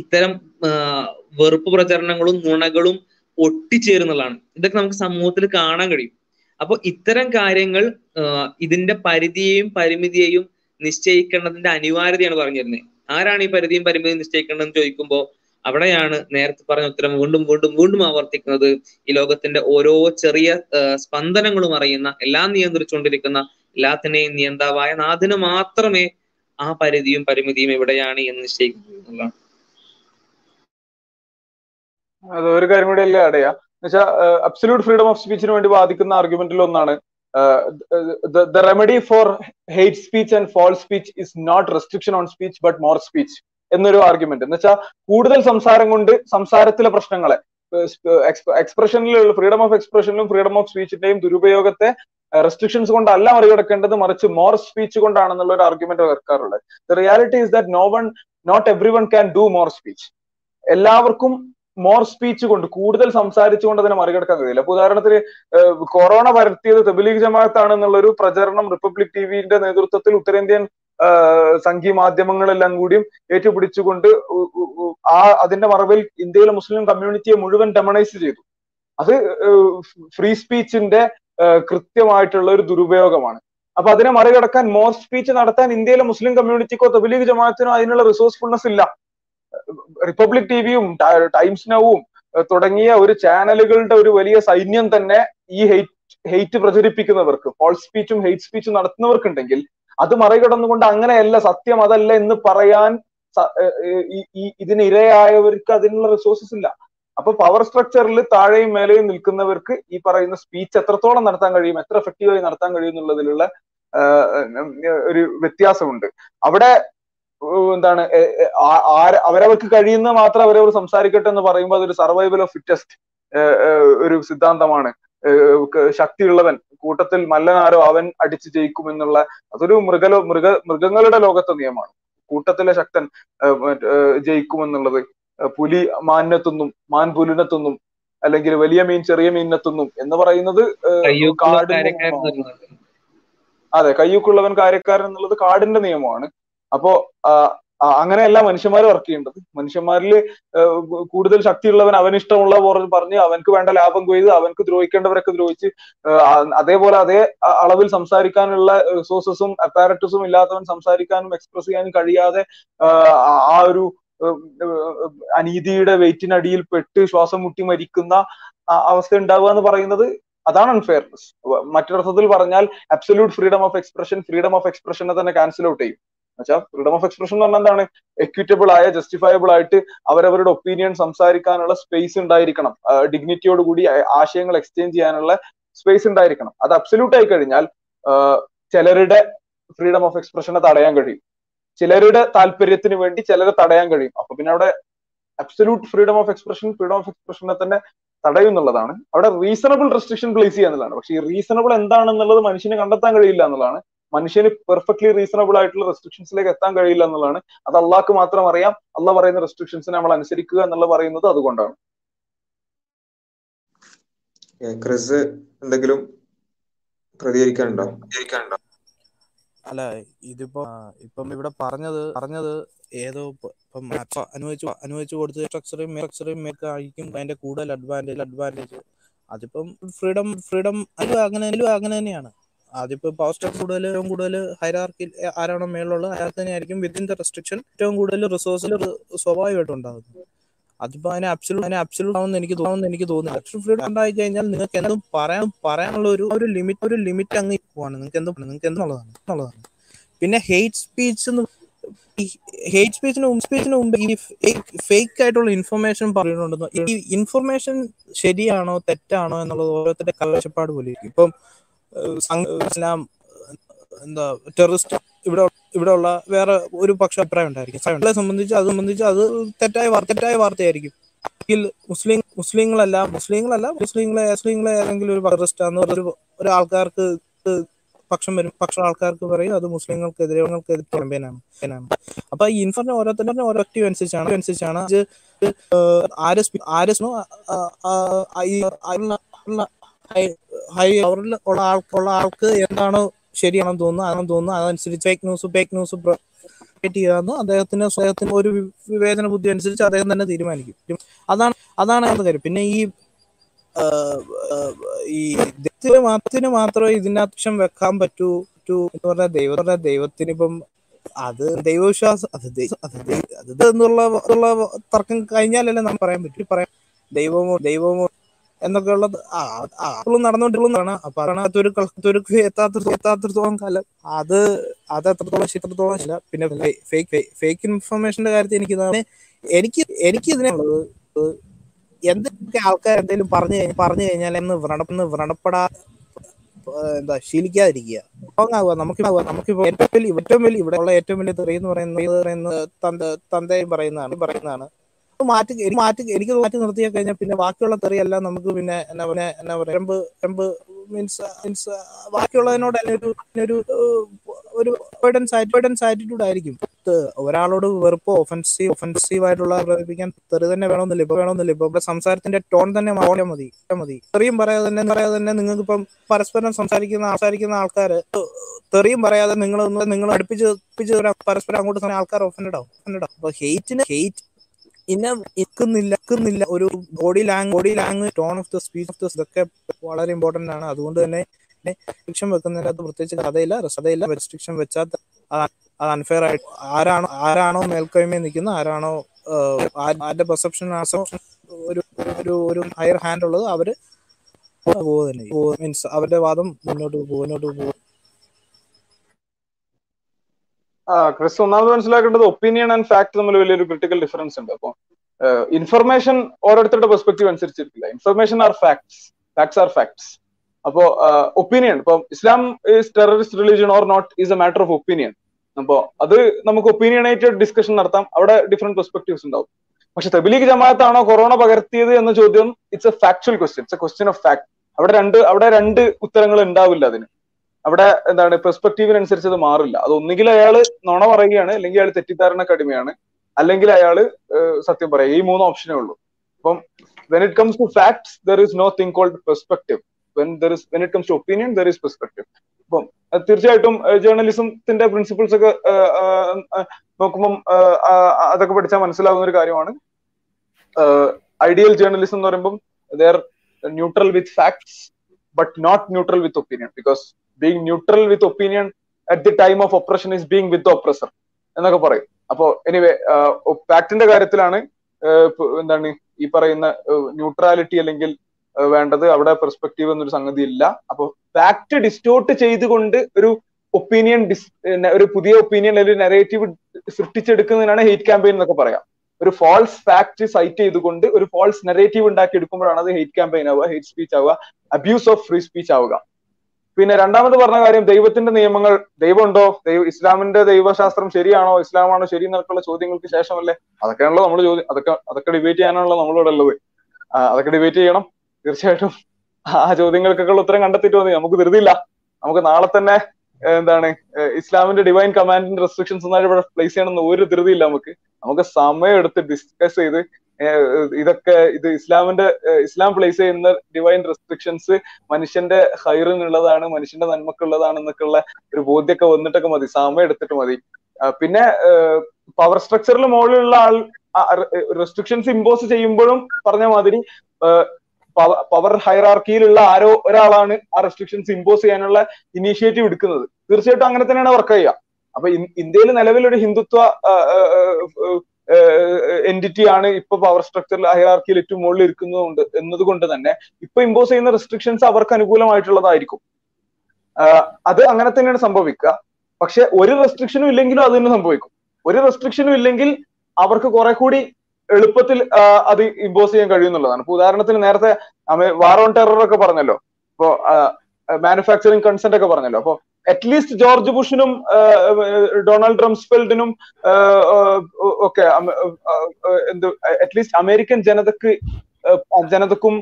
ഇത്തരം വെറുപ്പ് പ്രചരണങ്ങളും നുണകളും ഒട്ടിച്ചേരുന്നതാണ്. ഇതൊക്കെ നമുക്ക് സമൂഹത്തിൽ കാണാൻ കഴിയും. അപ്പൊ ഇത്തരം കാര്യങ്ങൾ ഇതിന്റെ പരിധിയെയും പരിമിതിയെയും നിശ്ചയിക്കേണ്ടതിന്റെ അനിവാര്യതയാണ് പറഞ്ഞു തരുന്നത് ആരാണ് ഈ പരിധിയും പരിമിതിയും നിശ്ചയിക്കേണ്ടതെന്ന് ചോദിക്കുമ്പോൾ അവിടെയാണ് നേരത്തെ പറഞ്ഞ ഉത്തരം വീണ്ടും വീണ്ടും വീണ്ടും ആവർത്തിക്കുന്നത്. ഈ ലോകത്തിന്റെ ഓരോ ചെറിയ സ്പന്ദനങ്ങളും അറിയുന്ന എല്ലാം നിയന്ത്രിച്ചുകൊണ്ടിരിക്കുന്ന എല്ലാത്തിനെയും നിയന്താവായ നാഥന് മാത്രമേ ആ പരിധിയും പരിമിതിയും എവിടെയാണ് എന്ന് നിശ്ചയിക്കുന്നത് എന്നുള്ളതാണ് അത് ഒരു കാര്യം കൂടി അല്ലേ അടയാ എന്നുവെച്ചാൽ അബ്സല്യൂട്ട് ഫ്രീഡം ഓഫ് സ്പീച്ചിന് വേണ്ടി വാദിക്കുന്ന ആർഗ്യുമെന്റിൽ ഒന്നാണ് the remedy for hate speech and false speech is not restriction on speech but more speech എന്നൊരു ആർഗ്യുമെന്റ് എന്ന് വെച്ചാൽ കൂടുതൽ സംസാരം കൊണ്ട് സംസാരത്തിലെ പ്രശ്നങ്ങളെ എക്സ്പ്രഷനിലുള്ള ഫ്രീഡം ഓഫ് എക്സ്പ്രഷനിലും ഫ്രീഡം ഓഫ് സ്പീച്ചിന്റെയും ദുരുപയോഗത്തെ റെസ്ട്രിക്ഷൻസ് കൊണ്ടല്ല മറികടക്കേണ്ടത് മറിച്ച് മോർ സ്പീച്ച് കൊണ്ടാണെന്നുള്ള ഒരു argument വെക്കാറുള്ളത്. The reality is that no one not every one can do more speech എല്ലാവർക്കും മോർ സ്പീച്ച് കൊണ്ട് കൂടുതൽ സംസാരിച്ചുകൊണ്ട് അതിനെ മറികടക്കാൻ കഴിയില്ല. അപ്പൊ ഉദാഹരണത്തിന് കൊറോണ പരത്തിയത് തബ്ലീഗ് ജമാഅത്താണ് എന്നുള്ളൊരു പ്രചരണം റിപ്പബ്ലിക് ടിവിന്റെ നേതൃത്വത്തിൽ ഉത്തരേന്ത്യൻ സംഘീയ മാധ്യമങ്ങളെല്ലാം കൂടിയും ഏറ്റുപിടിച്ചുകൊണ്ട് ആ അതിന്റെ മറവിൽ ഇന്ത്യയിലെ മുസ്ലിം കമ്മ്യൂണിറ്റിയെ മുഴുവൻ ഡെമണൈസ് ചെയ്തു. അത് ഫ്രീ സ്പീച്ചിന്റെ കൃത്യമായിട്ടുള്ള ഒരു ദുരുപയോഗമാണ്. അപ്പൊ അതിനെ മറികടക്കാൻ മോർ സ്പീച്ച് നടത്താൻ ഇന്ത്യയിലെ മുസ്ലിം കമ്മ്യൂണിറ്റിക്കോ തബ്ലീഗ് ജമാഅത്തിനോ അതിനുള്ള റിസോഴ്സ്ഫുൾനെസ് ഇല്ല. റിപ്പബ്ലിക് ടിവിയും ടൈംസ് നൗവും തുടങ്ങിയ ഒരു ചാനലുകളുടെ ഒരു വലിയ സൈന്യം തന്നെ ഈ ഹെയ്റ്റ് ഹെയ്റ്റ് പ്രചരിപ്പിക്കുന്നവർക്ക് ഫോൾസ് സ്പീച്ചും ഹെയ്റ്റ് സ്പീച്ചും നടത്തുന്നവർക്കുണ്ടെങ്കിൽ അത് മറികടന്നുകൊണ്ട് അങ്ങനെയല്ല സത്യം അതല്ല എന്ന് പറയാൻ ഇതിനിരയായവർക്ക് അതിനുള്ള റിസോഴ്സസ് ഇല്ല. അപ്പൊ പവർ സ്ട്രക്ചറിൽ താഴെയും മേലെയും നിൽക്കുന്നവർക്ക് ഈ പറയുന്ന സ്പീച്ച് എത്രത്തോളം നടത്താൻ കഴിയും എത്ര എഫക്റ്റീവായി നടത്താൻ കഴിയും എന്നുള്ളതിലുള്ള ഒരു വ്യത്യാസമുണ്ട്. അവിടെ എന്താണ് അവരവർക്ക് കഴിയുന്ന മാത്രം അവരവർ സംസാരിക്കട്ടെ എന്ന് പറയുമ്പോൾ അതൊരു സർവൈവൽ ഓഫ് ഫിറ്റസ്റ്റ് ഒരു സിദ്ധാന്തമാണ്. ശക്തിയുള്ളവൻ കൂട്ടത്തിൽ മല്ലനാരോ അവൻ അടിച്ച് ജയിക്കും എന്നുള്ള അതൊരു മൃഗലോ മൃഗ മൃഗങ്ങളുടെ ലോകത്തെ നിയമമാണ്. കൂട്ടത്തിലെ ശക്തൻ ജയിക്കും എന്നുള്ളത് ജയിക്കുമെന്നുള്ളത് പുലി മാനിനെത്തുന്നും മാൻ പുലിനെത്തുന്നും അല്ലെങ്കിൽ വലിയ മീൻ ചെറിയ മീനിനെത്തുന്നും എന്ന് പറയുന്നത് കാട് അതെ കയ്യൂക്കുള്ളവൻ കാര്യക്കാരൻ എന്നുള്ളത് കാടിന്റെ നിയമമാണ്. അപ്പോ അങ്ങനെയല്ല മനുഷ്യന്മാർ വർക്ക് ചെയ്യേണ്ടത്. മനുഷ്യന്മാരിൽ കൂടുതൽ ശക്തിയുള്ളവൻ അവനിഷ്ടമുള്ള പോലെ പറഞ്ഞ് അവനക്ക് വേണ്ട ലാഭം കൊയ്ത് അവനക്ക് ദ്രോഹിക്കേണ്ടവരൊക്കെ ദ്രോഹിച്ച് അതേപോലെ അതേ അളവിൽ സംസാരിക്കാനുള്ള റിസോഴ്സസും അപ്പാരറ്റസും ഇല്ലാത്തവൻ സംസാരിക്കാനും എക്സ്പ്രസ് ചെയ്യാനും കഴിയാതെ ആ ഒരു അനീതിയുടെ വെയിറ്റിനടിയിൽ പെട്ട് ശ്വാസം മുട്ടി മരിക്കുന്ന അവസ്ഥ ഉണ്ടാവുക എന്ന് പറയുന്നത് അതാണ് അൺഫെയർനെസ് മറ്റൊരർത്ഥത്തിൽ പറഞ്ഞാൽ absolute freedom of expression freedom of എക്സ്പ്രഷനെ തന്നെ ക്യാൻസൽ ഔട്ട് ചെയ്യും. എന്നുവെച്ചാൽ ഫ്രീഡം ഓഫ് എക്സ്പ്രഷൻ എന്ന് പറഞ്ഞാൽ എന്താണ്? എക്വിറ്റബിൾ ആയ ജസ്റ്റിഫയബിൾ ആയിട്ട് അവരവരുടെ ഒപ്പീനിയൻ സംസാരിക്കാനുള്ള സ്പേസ് ഉണ്ടായിരിക്കണം. ഡിഗ്നിറ്റിയോട് കൂടി ആശയങ്ങൾ എക്സ്ചേഞ്ച് ചെയ്യാനുള്ള സ്പേസ് ഉണ്ടായിരിക്കണം. അത് അബ്സല്യൂട്ട് ആയി കഴിഞ്ഞാൽ ചിലരുടെ ഫ്രീഡം ഓഫ് എക്സ്പ്രഷനെ തടയാൻ കഴിയും. ചിലരുടെ താല്പര്യത്തിന് വേണ്ടി ചിലരെ തടയാൻ കഴിയും. അപ്പൊ പിന്നെ അവിടെ absolute freedom of expression freedom of എക്സ്പ്രഷനെ തന്നെ തടയുന്നുള്ളതാണ് അവിടെ റീസണബിൾ റെസ്ട്രിക്ഷൻ പ്ലേസ് ചെയ്യുക എന്നുള്ളതാണ് പക്ഷേ ഈ റീസണബിൾ എന്താണെന്നുള്ളത് മനുഷ്യന് കണ്ടെത്താൻ കഴിയില്ല എന്നുള്ളതാണ് മനുഷ്യന് പെർഫെക്റ്റ്ലി റീസണബിൾ ആയിട്ടുള്ള റെസ്ട്രിക്ഷൻസിലേക്ക് എത്താൻ കഴിയില്ല എന്നുള്ളതാണ്. അത് അള്ളാഹ്ക്ക് മാത്രം അറിയാം. അള്ളാഹ് പറയുന്ന റെസ്ട്രിക്ഷൻസിനെ നമ്മൾ അനുസരിക്കുക എന്നുള്ള പറയുന്നത് അതുകൊണ്ടാണ്. ക്രിസ് എന്തെങ്കിലും പ്രതികരിക്കാനുണ്ടോ? പ്രതികരിക്കാനുണ്ടോ? അല്ല ഇതിപ്പോ ഇപ്പം ഇവിടെ പറഞ്ഞത് പറഞ്ഞത് ഏതോ ഇപ്പം ഇപ്പൊ അനുവദിച്ചു അനുവദിച്ചു കൊടുത്ത് സ്ട്രക്ചറും സ്ട്രക്ചറും മേക്ക് ആയിരിക്കും അതിന്റെ കൂടുതൽ അഡ്വാന്റേജ് അഡ്വാന്റേജ് അതിപ്പം ഫ്രീഡം ഫ്രീഡം അത് അങ്ങനെ അങ്ങനെ തന്നെയാണ്. അതിപ്പോ പവർ സ്റ്റോക്ക് കൂടുതൽ ഏറ്റവും കൂടുതൽ ഹൈറാർക്കി ആരാണോ മേളിലുള്ളത് അയാൾ തന്നെയായിരിക്കും വിത്തിൻ ദ റെസ്ട്രിക്ഷൻ ഏറ്റവും കൂടുതൽ റിസോഴ്സിൽ സ്വാഭാവികമായിട്ടും ഉണ്ടാകുന്നത് അതിപ്പോ അതിനെ അബ്സലൂട്ട് അതിനെ അബ്സലൂട്ട് ആവുമെന്ന് എനിക്ക് തോന്നുന്നു എനിക്ക് തോന്നുന്നു ഇലക്ട്രിക് ഫ്രീഡം ഉണ്ടായി കഴിഞ്ഞാൽ നിങ്ങൾക്ക് എന്തും പറയാൻ പറയാനുള്ള ഒരു ഒരു ലിമിറ്റ് ഒരു ലിമിറ്റ് അങ്ങ് പോവാണ്. നിങ്ങൾക്ക് എന്തും നിങ്ങൾക്ക് എന്തുള്ളതാണ് എന്നുള്ളതാണ് പിന്നെ ഹെയ്റ്റ് സ്പീച്ച് എന്ന് ഹെയ്റ്റ് സ്പീച്ചിന് മുമ്പ് സ്പീച്ചിന് മുമ്പ് ഈ ഫേക്ക് ആയിട്ടുള്ള ഇൻഫർമേഷൻ പറയുന്നുണ്ടെന്ന് ഈ ഇൻഫർമേഷൻ ശരിയാണോ തെറ്റാണോ എന്നുള്ളത് ഓരോരുത്തരുടെ കാഴ്ചപ്പാട് പോലെ ഇപ്പം ഇസ്ലാം എന്താ ടെററിസ്റ്റ് ഇവിടെ ഇവിടെ ഉള്ള വേറെ ഒരു പക്ഷ അഭിപ്രായം ഉണ്ടായിരിക്കും. സംബന്ധിച്ച് അത് സംബന്ധിച്ച് അത് തെറ്റായ തെറ്റായ വാർത്തയായിരിക്കും. മുസ്ലിം മുസ്ലിങ്ങളല്ല മുസ്ലിങ്ങളല്ല മുസ്ലിങ്ങളെ മുസ്ലിങ്ങളെ ഏതെങ്കിലും ഒരു ടെററിസ്റ്റ് ആണെന്ന് ഒരു ഒരു ആൾക്കാർക്ക് പക്ഷം വരും. പക്ഷം ആൾക്കാർക്ക് പറയും അത് മുസ്ലിങ്ങൾക്കെതിരെ ക്യാമ്പയിനാണ്. അപ്പൊ ഈ ഇൻഫർമേഷൻ ഓരോരുത്തരുടെ ഓരോ ആക്റ്റീവ് അനുസരിച്ചാണ്. അനുസരിച്ചാണ് ആര് ആര് ഹൈ- ഹൈ പവറിൽ ഉള്ള ആൾ ഉള്ള ആൾക്ക് എന്താണോ ശരിയാണെന്ന് തോന്നുന്നു അതാണെന്ന് തോന്നുന്നു അതനുസരിച്ച് ഫേക്ക് ന്യൂസ് ഫേക്ക് ന്യൂസ് ചെയ്യാമെന്ന് അദ്ദേഹത്തിന് സ്വയത്തിന് ഒരു വിവേചന ബുദ്ധി അനുസരിച്ച് അദ്ദേഹം തന്നെ തീരുമാനിക്കും. അതാണ് അതാണ് അതിന്റെ കാര്യം. പിന്നെ ഈ ഈ ദൈവത്തിന് മാത്രത്തിന് മാത്രമേ ഇതിനാത്യം വെക്കാൻ പറ്റൂ എന്ന് പറഞ്ഞാൽ ദൈവം പറഞ്ഞാൽ ദൈവത്തിന് ഇപ്പം അത് ദൈവവിശ്വാസം അത് അത് എന്നുള്ള തർക്കം കഴിഞ്ഞാലല്ലേ നമുക്ക് പറയാൻ പറ്റും. പറയാം. ദൈവമോ ദൈവമോ എന്നൊക്കെ ഉള്ളത് അപ്പോഴും നടന്നുകൊണ്ടിരുന്നതാണ് അപ്പൊ അതൊരു തൊരുക്ക് എത്താത്ത കാലം. അത് അത് എത്രത്തോളം ശരി, എത്രത്തോളം ഇല്ല പിന്നെ ഫേക്ക് ഫേക്ക് ഇൻഫർമേഷന്റെ കാര്യത്തിൽ എനിക്ക് എനിക്ക് എനിക്ക് ഇതിനുള്ളത് എന്തൊക്കെ ആൾക്കാർ എന്തെങ്കിലും പറഞ്ഞു പറഞ്ഞു കഴിഞ്ഞാൽ എന്ന് വ്രണപ്പെന്ന് വ്രണപ്പെടാ എന്താ ശീലിക്കാതിരിക്കുക. സ്ട്രോങ് നമുക്ക് നമുക്കിപ്പോ ഏറ്റവും വലിയ ഏറ്റവും വലിയ ഇവിടെ ഉള്ള ഏറ്റവും വലിയ തെറിയെന്ന് പറയുന്നത് പറയുന്നത് തന്ത തന്തയും പറയുന്നതാണ് പറയുന്നതാണ്. മാറ്റി മാറ്റി എനിക്ക് മാറ്റി നിർത്തിയ കഴിഞ്ഞാൽ പിന്നെ ബാക്കിയുള്ള തെറിയെല്ലാം നമുക്ക് പിന്നെ എന്നാ പിന്നെ എന്നാ പറയുക എമ്പ് എമ്പ് മീൻസ് മീൻസ് ബാക്കിയുള്ളതിനോട് തന്നെ ഒരു ഒരു ഒരു അവോയ്ഡൻസ് ആറ്റിറ്റ്യൂഡ് ആയിരിക്കും. ഒരാളോട് വെറുപ്പോ ഒഫൻസീവ് ഒഫൻസീവ് ആയിട്ടുള്ള പ്രകടിപ്പിക്കാൻ തെറി തന്നെ വേണമെന്നില്ല. ഇപ്പൊ വേണമെന്നില്ല. ഇപ്പൊ ഇവിടെ സംസാരത്തിന്റെ ടോൺ തന്നെ മാറിയാൽ മതി മതി. തെറിയും പറയാതെ തന്നെ പറയാതെ തന്നെ നിങ്ങൾക്ക് ഇപ്പം പരസ്പരം സംസാരിക്കുന്ന സംസാരിക്കുന്ന ആൾക്കാര് തെറിയും പറയാതെ നിങ്ങൾ നിങ്ങൾ അടുപ്പിച്ച് പരസ്പരം അങ്ങോട്ട് ആൾക്കാർ ഒഫൻഡ് ആവും ഒഫൻഡ് ആവും. അപ്പൊ ഹെയ്റ്റിന് ഹെയ്റ്റ് ഇന്നെ ഇക്കുന്നില്ല ഇക്കുന്നില്ല ഒരു body lang body language tone of the speech of the ഇതൊക്കെ വളരെ ഇമ്പോർട്ടന്റ് ആണ്. അതുകൊണ്ട് തന്നെ റെസ്ട്രിക്ഷൻ വെക്കുന്നതിനകത്ത് പ്രത്യേകിച്ച് കഥയില്ല കഥയില്ല. റെസ്ട്രിക്ഷൻ വെച്ചാൽ അത് അൺഫെയർ ആയിട്ട് ആരാണോ ആരാണോ മേൽക്കൈമയിൽ നിൽക്കുന്ന ആരാണോ ആരുടെ പെർസെപ്ഷൻ ആസോ ഒരു ഒരു ഒരു ഹയർ ഹാൻഡ് ഉള്ളത് അവർ പോവുക തന്നെ മീൻസ് അവരുടെ വാദം മുന്നോട്ട് മുന്നോട്ട് പോകും ക്രിസ് ഒന്നാമത് മനസ്സിലാക്കേണ്ടത് ഒപ്പീനിയൻ ആൻഡ് ഫാക്ട് തമ്മിൽ വലിയൊരു ക്രിട്ടിക്കൽ ഡിഫറൻസ് ഉണ്ട്. അപ്പൊ ഇൻഫർമേഷൻ ഓരോരുത്തരുടെ perspective അനുസരിച്ചിരിക്കില്ല. Information are facts facts are facts അപ്പോ ഒപ്പീനിയൻ ഇപ്പൊ Islam is terrorist religion or not is a matter of opinion അപ്പോ അത് നമുക്ക് ഒപ്പീനിയനേറ്റഡ് ഡിസ്കഷൻ നടത്താം. അവിടെ ഡിഫറെന്റ് പെർസ്പെക്ടീവ്സ് ഉണ്ടാവും. പക്ഷെ തബിലീഗ് ജമാഅത്താണോ കൊറോണ പകർത്തിയത് എന്ന ചോദ്യം it's a factual question it's a question of fact അവിടെ രണ്ട് അവിടെ രണ്ട് ഉത്തരങ്ങൾ ഉണ്ടാവില്ല അതിന്. അവിടെ എന്താണ് പെർസ്പെക്റ്റീവിനനുസരിച്ച് അത് മാറില്ല. അത് ഒന്നുകിൽ അയാൾ നുണ പറയുകയാണ് അല്ലെങ്കിൽ അയാൾ തെറ്റിദ്ധാരണ അടിമയാണ് അല്ലെങ്കിൽ അയാൾ സത്യം പറയുക ഈ മൂന്ന് ഓപ്ഷനേ ഉള്ളൂ. അപ്പം when it comes to facts there is no thing called perspective when there is when it comes to opinion there is perspective അപ്പം തീർച്ചയായിട്ടും ജേർണലിസത്തിന്റെ പ്രിൻസിപ്പിൾസ് ഒക്കെ നോക്കുമ്പം അതൊക്കെ പഠിച്ചാൽ മനസ്സിലാവുന്ന ഒരു കാര്യമാണ്. ഐഡിയൽ ജേർണലിസം എന്ന് പറയുമ്പം there neutral with facts but not neutral with opinion because being neutral with opinion at the time of oppression is being with oppressor എന്നൊക്കെ പറയും. അപ്പോ എനിവേ ഫാക്ടിന്റെ കാര്യത്തിലാണ് എന്താണ് ഈ പറയുന്ന ന്യൂട്രാലിറ്റി അല്ലെങ്കിൽ വേണ്ടത്. അവിടെ പെർസ്പെക്റ്റീവ് എന്നൊരു സംഗതി ഇല്ല. അപ്പൊ ഫാക്ട് ഡിസ്റ്റോർട്ട് ചെയ്തുകൊണ്ട് ഒരു ഒപ്പീനിയൻ ഡിസ് ഒരു പുതിയ ഒപ്പീനിയൻ അല്ലെങ്കിൽ നെറേറ്റീവ് സൃഷ്ടിച്ചെടുക്കുന്നതിനാണ് ഹെയ്റ്റ് ക്യാമ്പയിൻ എന്നൊക്കെ പറയാം. ഒരു ഫോൾസ് ഫാക്ട് സൈറ്റ് ചെയ്തുകൊണ്ട് ഒരു ഫോൾസ് നെറേറ്റീവ് ഉണ്ടാക്കി എടുക്കുമ്പോഴാണ് അത് ഹെയ്റ്റ് ക്യാമ്പയിൻ ആവുക ഹെയ്റ്റ് സ്പീച്ച് ആവുക അബ്യൂസ് ഓഫ് ഫ്രീ സ്പീച്ച് ആവുക. പിന്നെ രണ്ടാമത് പറഞ്ഞ കാര്യം ദൈവത്തിന്റെ നിയമങ്ങൾ ദൈവമുണ്ടോ? ദൈവ ഇസ്ലാമിന്റെ ദൈവശാസ്ത്രം ശരിയാണോ? ഇസ്ലാമാണോ? ശരി എന്നൊക്കെയുള്ള ചോദ്യങ്ങൾക്ക് ശേഷമല്ലേ? അതൊക്കെയാണല്ലോ നമ്മൾ ചോദ്യം അതൊക്കെ അതൊക്കെ ഡിബേറ്റ് ചെയ്യാനാണല്ലോ നമ്മളിവിടെ ഉള്ളത്. അതൊക്കെ ഡിബേറ്റ് ചെയ്യണം. തീർച്ചയായിട്ടും ആ ചോദ്യങ്ങൾക്കൊക്കെ ഉള്ള ഉത്തരം കണ്ടെത്തിയിട്ട് മതി നമുക്ക് ധൃതിയില്ല. നമുക്ക് നാളെ തന്നെ എന്താണ് ഇസ്ലാമിന്റെ ഡിവൈൻ കമാൻഡിന്റെ റെസ്ട്രിക്ഷൻസ് ഒന്നും ഇവിടെ പ്ലേസ് ചെയ്യണമെന്ന് ഒരു ധൃതിയില്ല നമുക്ക്. നമുക്ക് സമയം എടുത്ത് ഡിസ്കസ് ചെയ്ത് ഇതൊക്കെ ഇത് ഇസ്ലാമിന്റെ ഇസ്ലാം പ്ലേസ് ചെയ്യുന്ന ഡിവൈൻ റെസ്ട്രിക്ഷൻസ് മനുഷ്യന്റെ ഹൈറിനുള്ളതാണ് മനുഷ്യന്റെ നന്മക്കുള്ളതാണ് എന്നൊക്കെയുള്ള ഒരു ബോധ്യമൊക്കെ വന്നിട്ടൊക്കെ മതി സമയം എടുത്തിട്ട് മതി. പിന്നെ പവർ സ്ട്രക്ചറിൽ മുകളിലുള്ള ആൾ റെസ്ട്രിക്ഷൻസ് ഇമ്പോസ് ചെയ്യുമ്പോഴും പറഞ്ഞ മാതിരി പവർ ഹൈറാർക്കിയിലുള്ള ആരോ ഒരാളാണ് ആ റെസ്ട്രിക്ഷൻസ് ഇമ്പോസ് ചെയ്യാനുള്ള ഇനീഷ്യേറ്റീവ് എടുക്കുന്നത്. തീർച്ചയായിട്ടും അങ്ങനെ തന്നെയാണ് വർക്ക് ചെയ്യുക. അപ്പൊ ഇന്ത്യയിൽ നിലവിൽ ഒരു ഹിന്ദുത്വ എന്റിറ്റി ആണ് ഇപ്പൊ പവർ സ്ട്രക്ചറിൽ ഹൈറാർക്കിയിൽ ഏറ്റവും മുകളിൽ ഇരിക്കുന്നതുകൊണ്ട് എന്നതുകൊണ്ട് തന്നെ ഇപ്പൊ ഇമ്പോസ് ചെയ്യുന്ന റെസ്ട്രിക്ഷൻസ് അവർക്ക് അനുകൂലമായിട്ടുള്ളതായിരിക്കും. അത് അങ്ങനെ തന്നെയാണ് സംഭവിക്കുക. പക്ഷെ ഒരു റെസ്ട്രിക്ഷനും ഇല്ലെങ്കിലും അത് തന്നെ സംഭവിക്കും. ഒരു റെസ്ട്രിക്ഷനും ഇല്ലെങ്കിൽ അവർക്ക് കുറെ കൂടി എളുപ്പത്തിൽ അത് ഇമ്പോസ് ചെയ്യാൻ കഴിയുന്നുള്ളതാണ് ഇപ്പൊ ഉദാഹരണത്തിന് നേരത്തെ വാർ ഓൺ ടെറർ ഒക്കെ പറഞ്ഞല്ലോ. ഇപ്പോ മാനുഫാക്ചറിങ് കൺസെന്റ് ഒക്കെ പറഞ്ഞല്ലോ. അപ്പൊ അറ്റ്ലീസ്റ്റ് ജോർജ് ബുഷിനും ഡൊണാൾഡ് റംസ്ഫെൽഡിനും ഒക്കെ എന്ത് അറ്റ്ലീസ്റ്റ് അമേരിക്കൻ ജനതക്ക് ജനതക്കും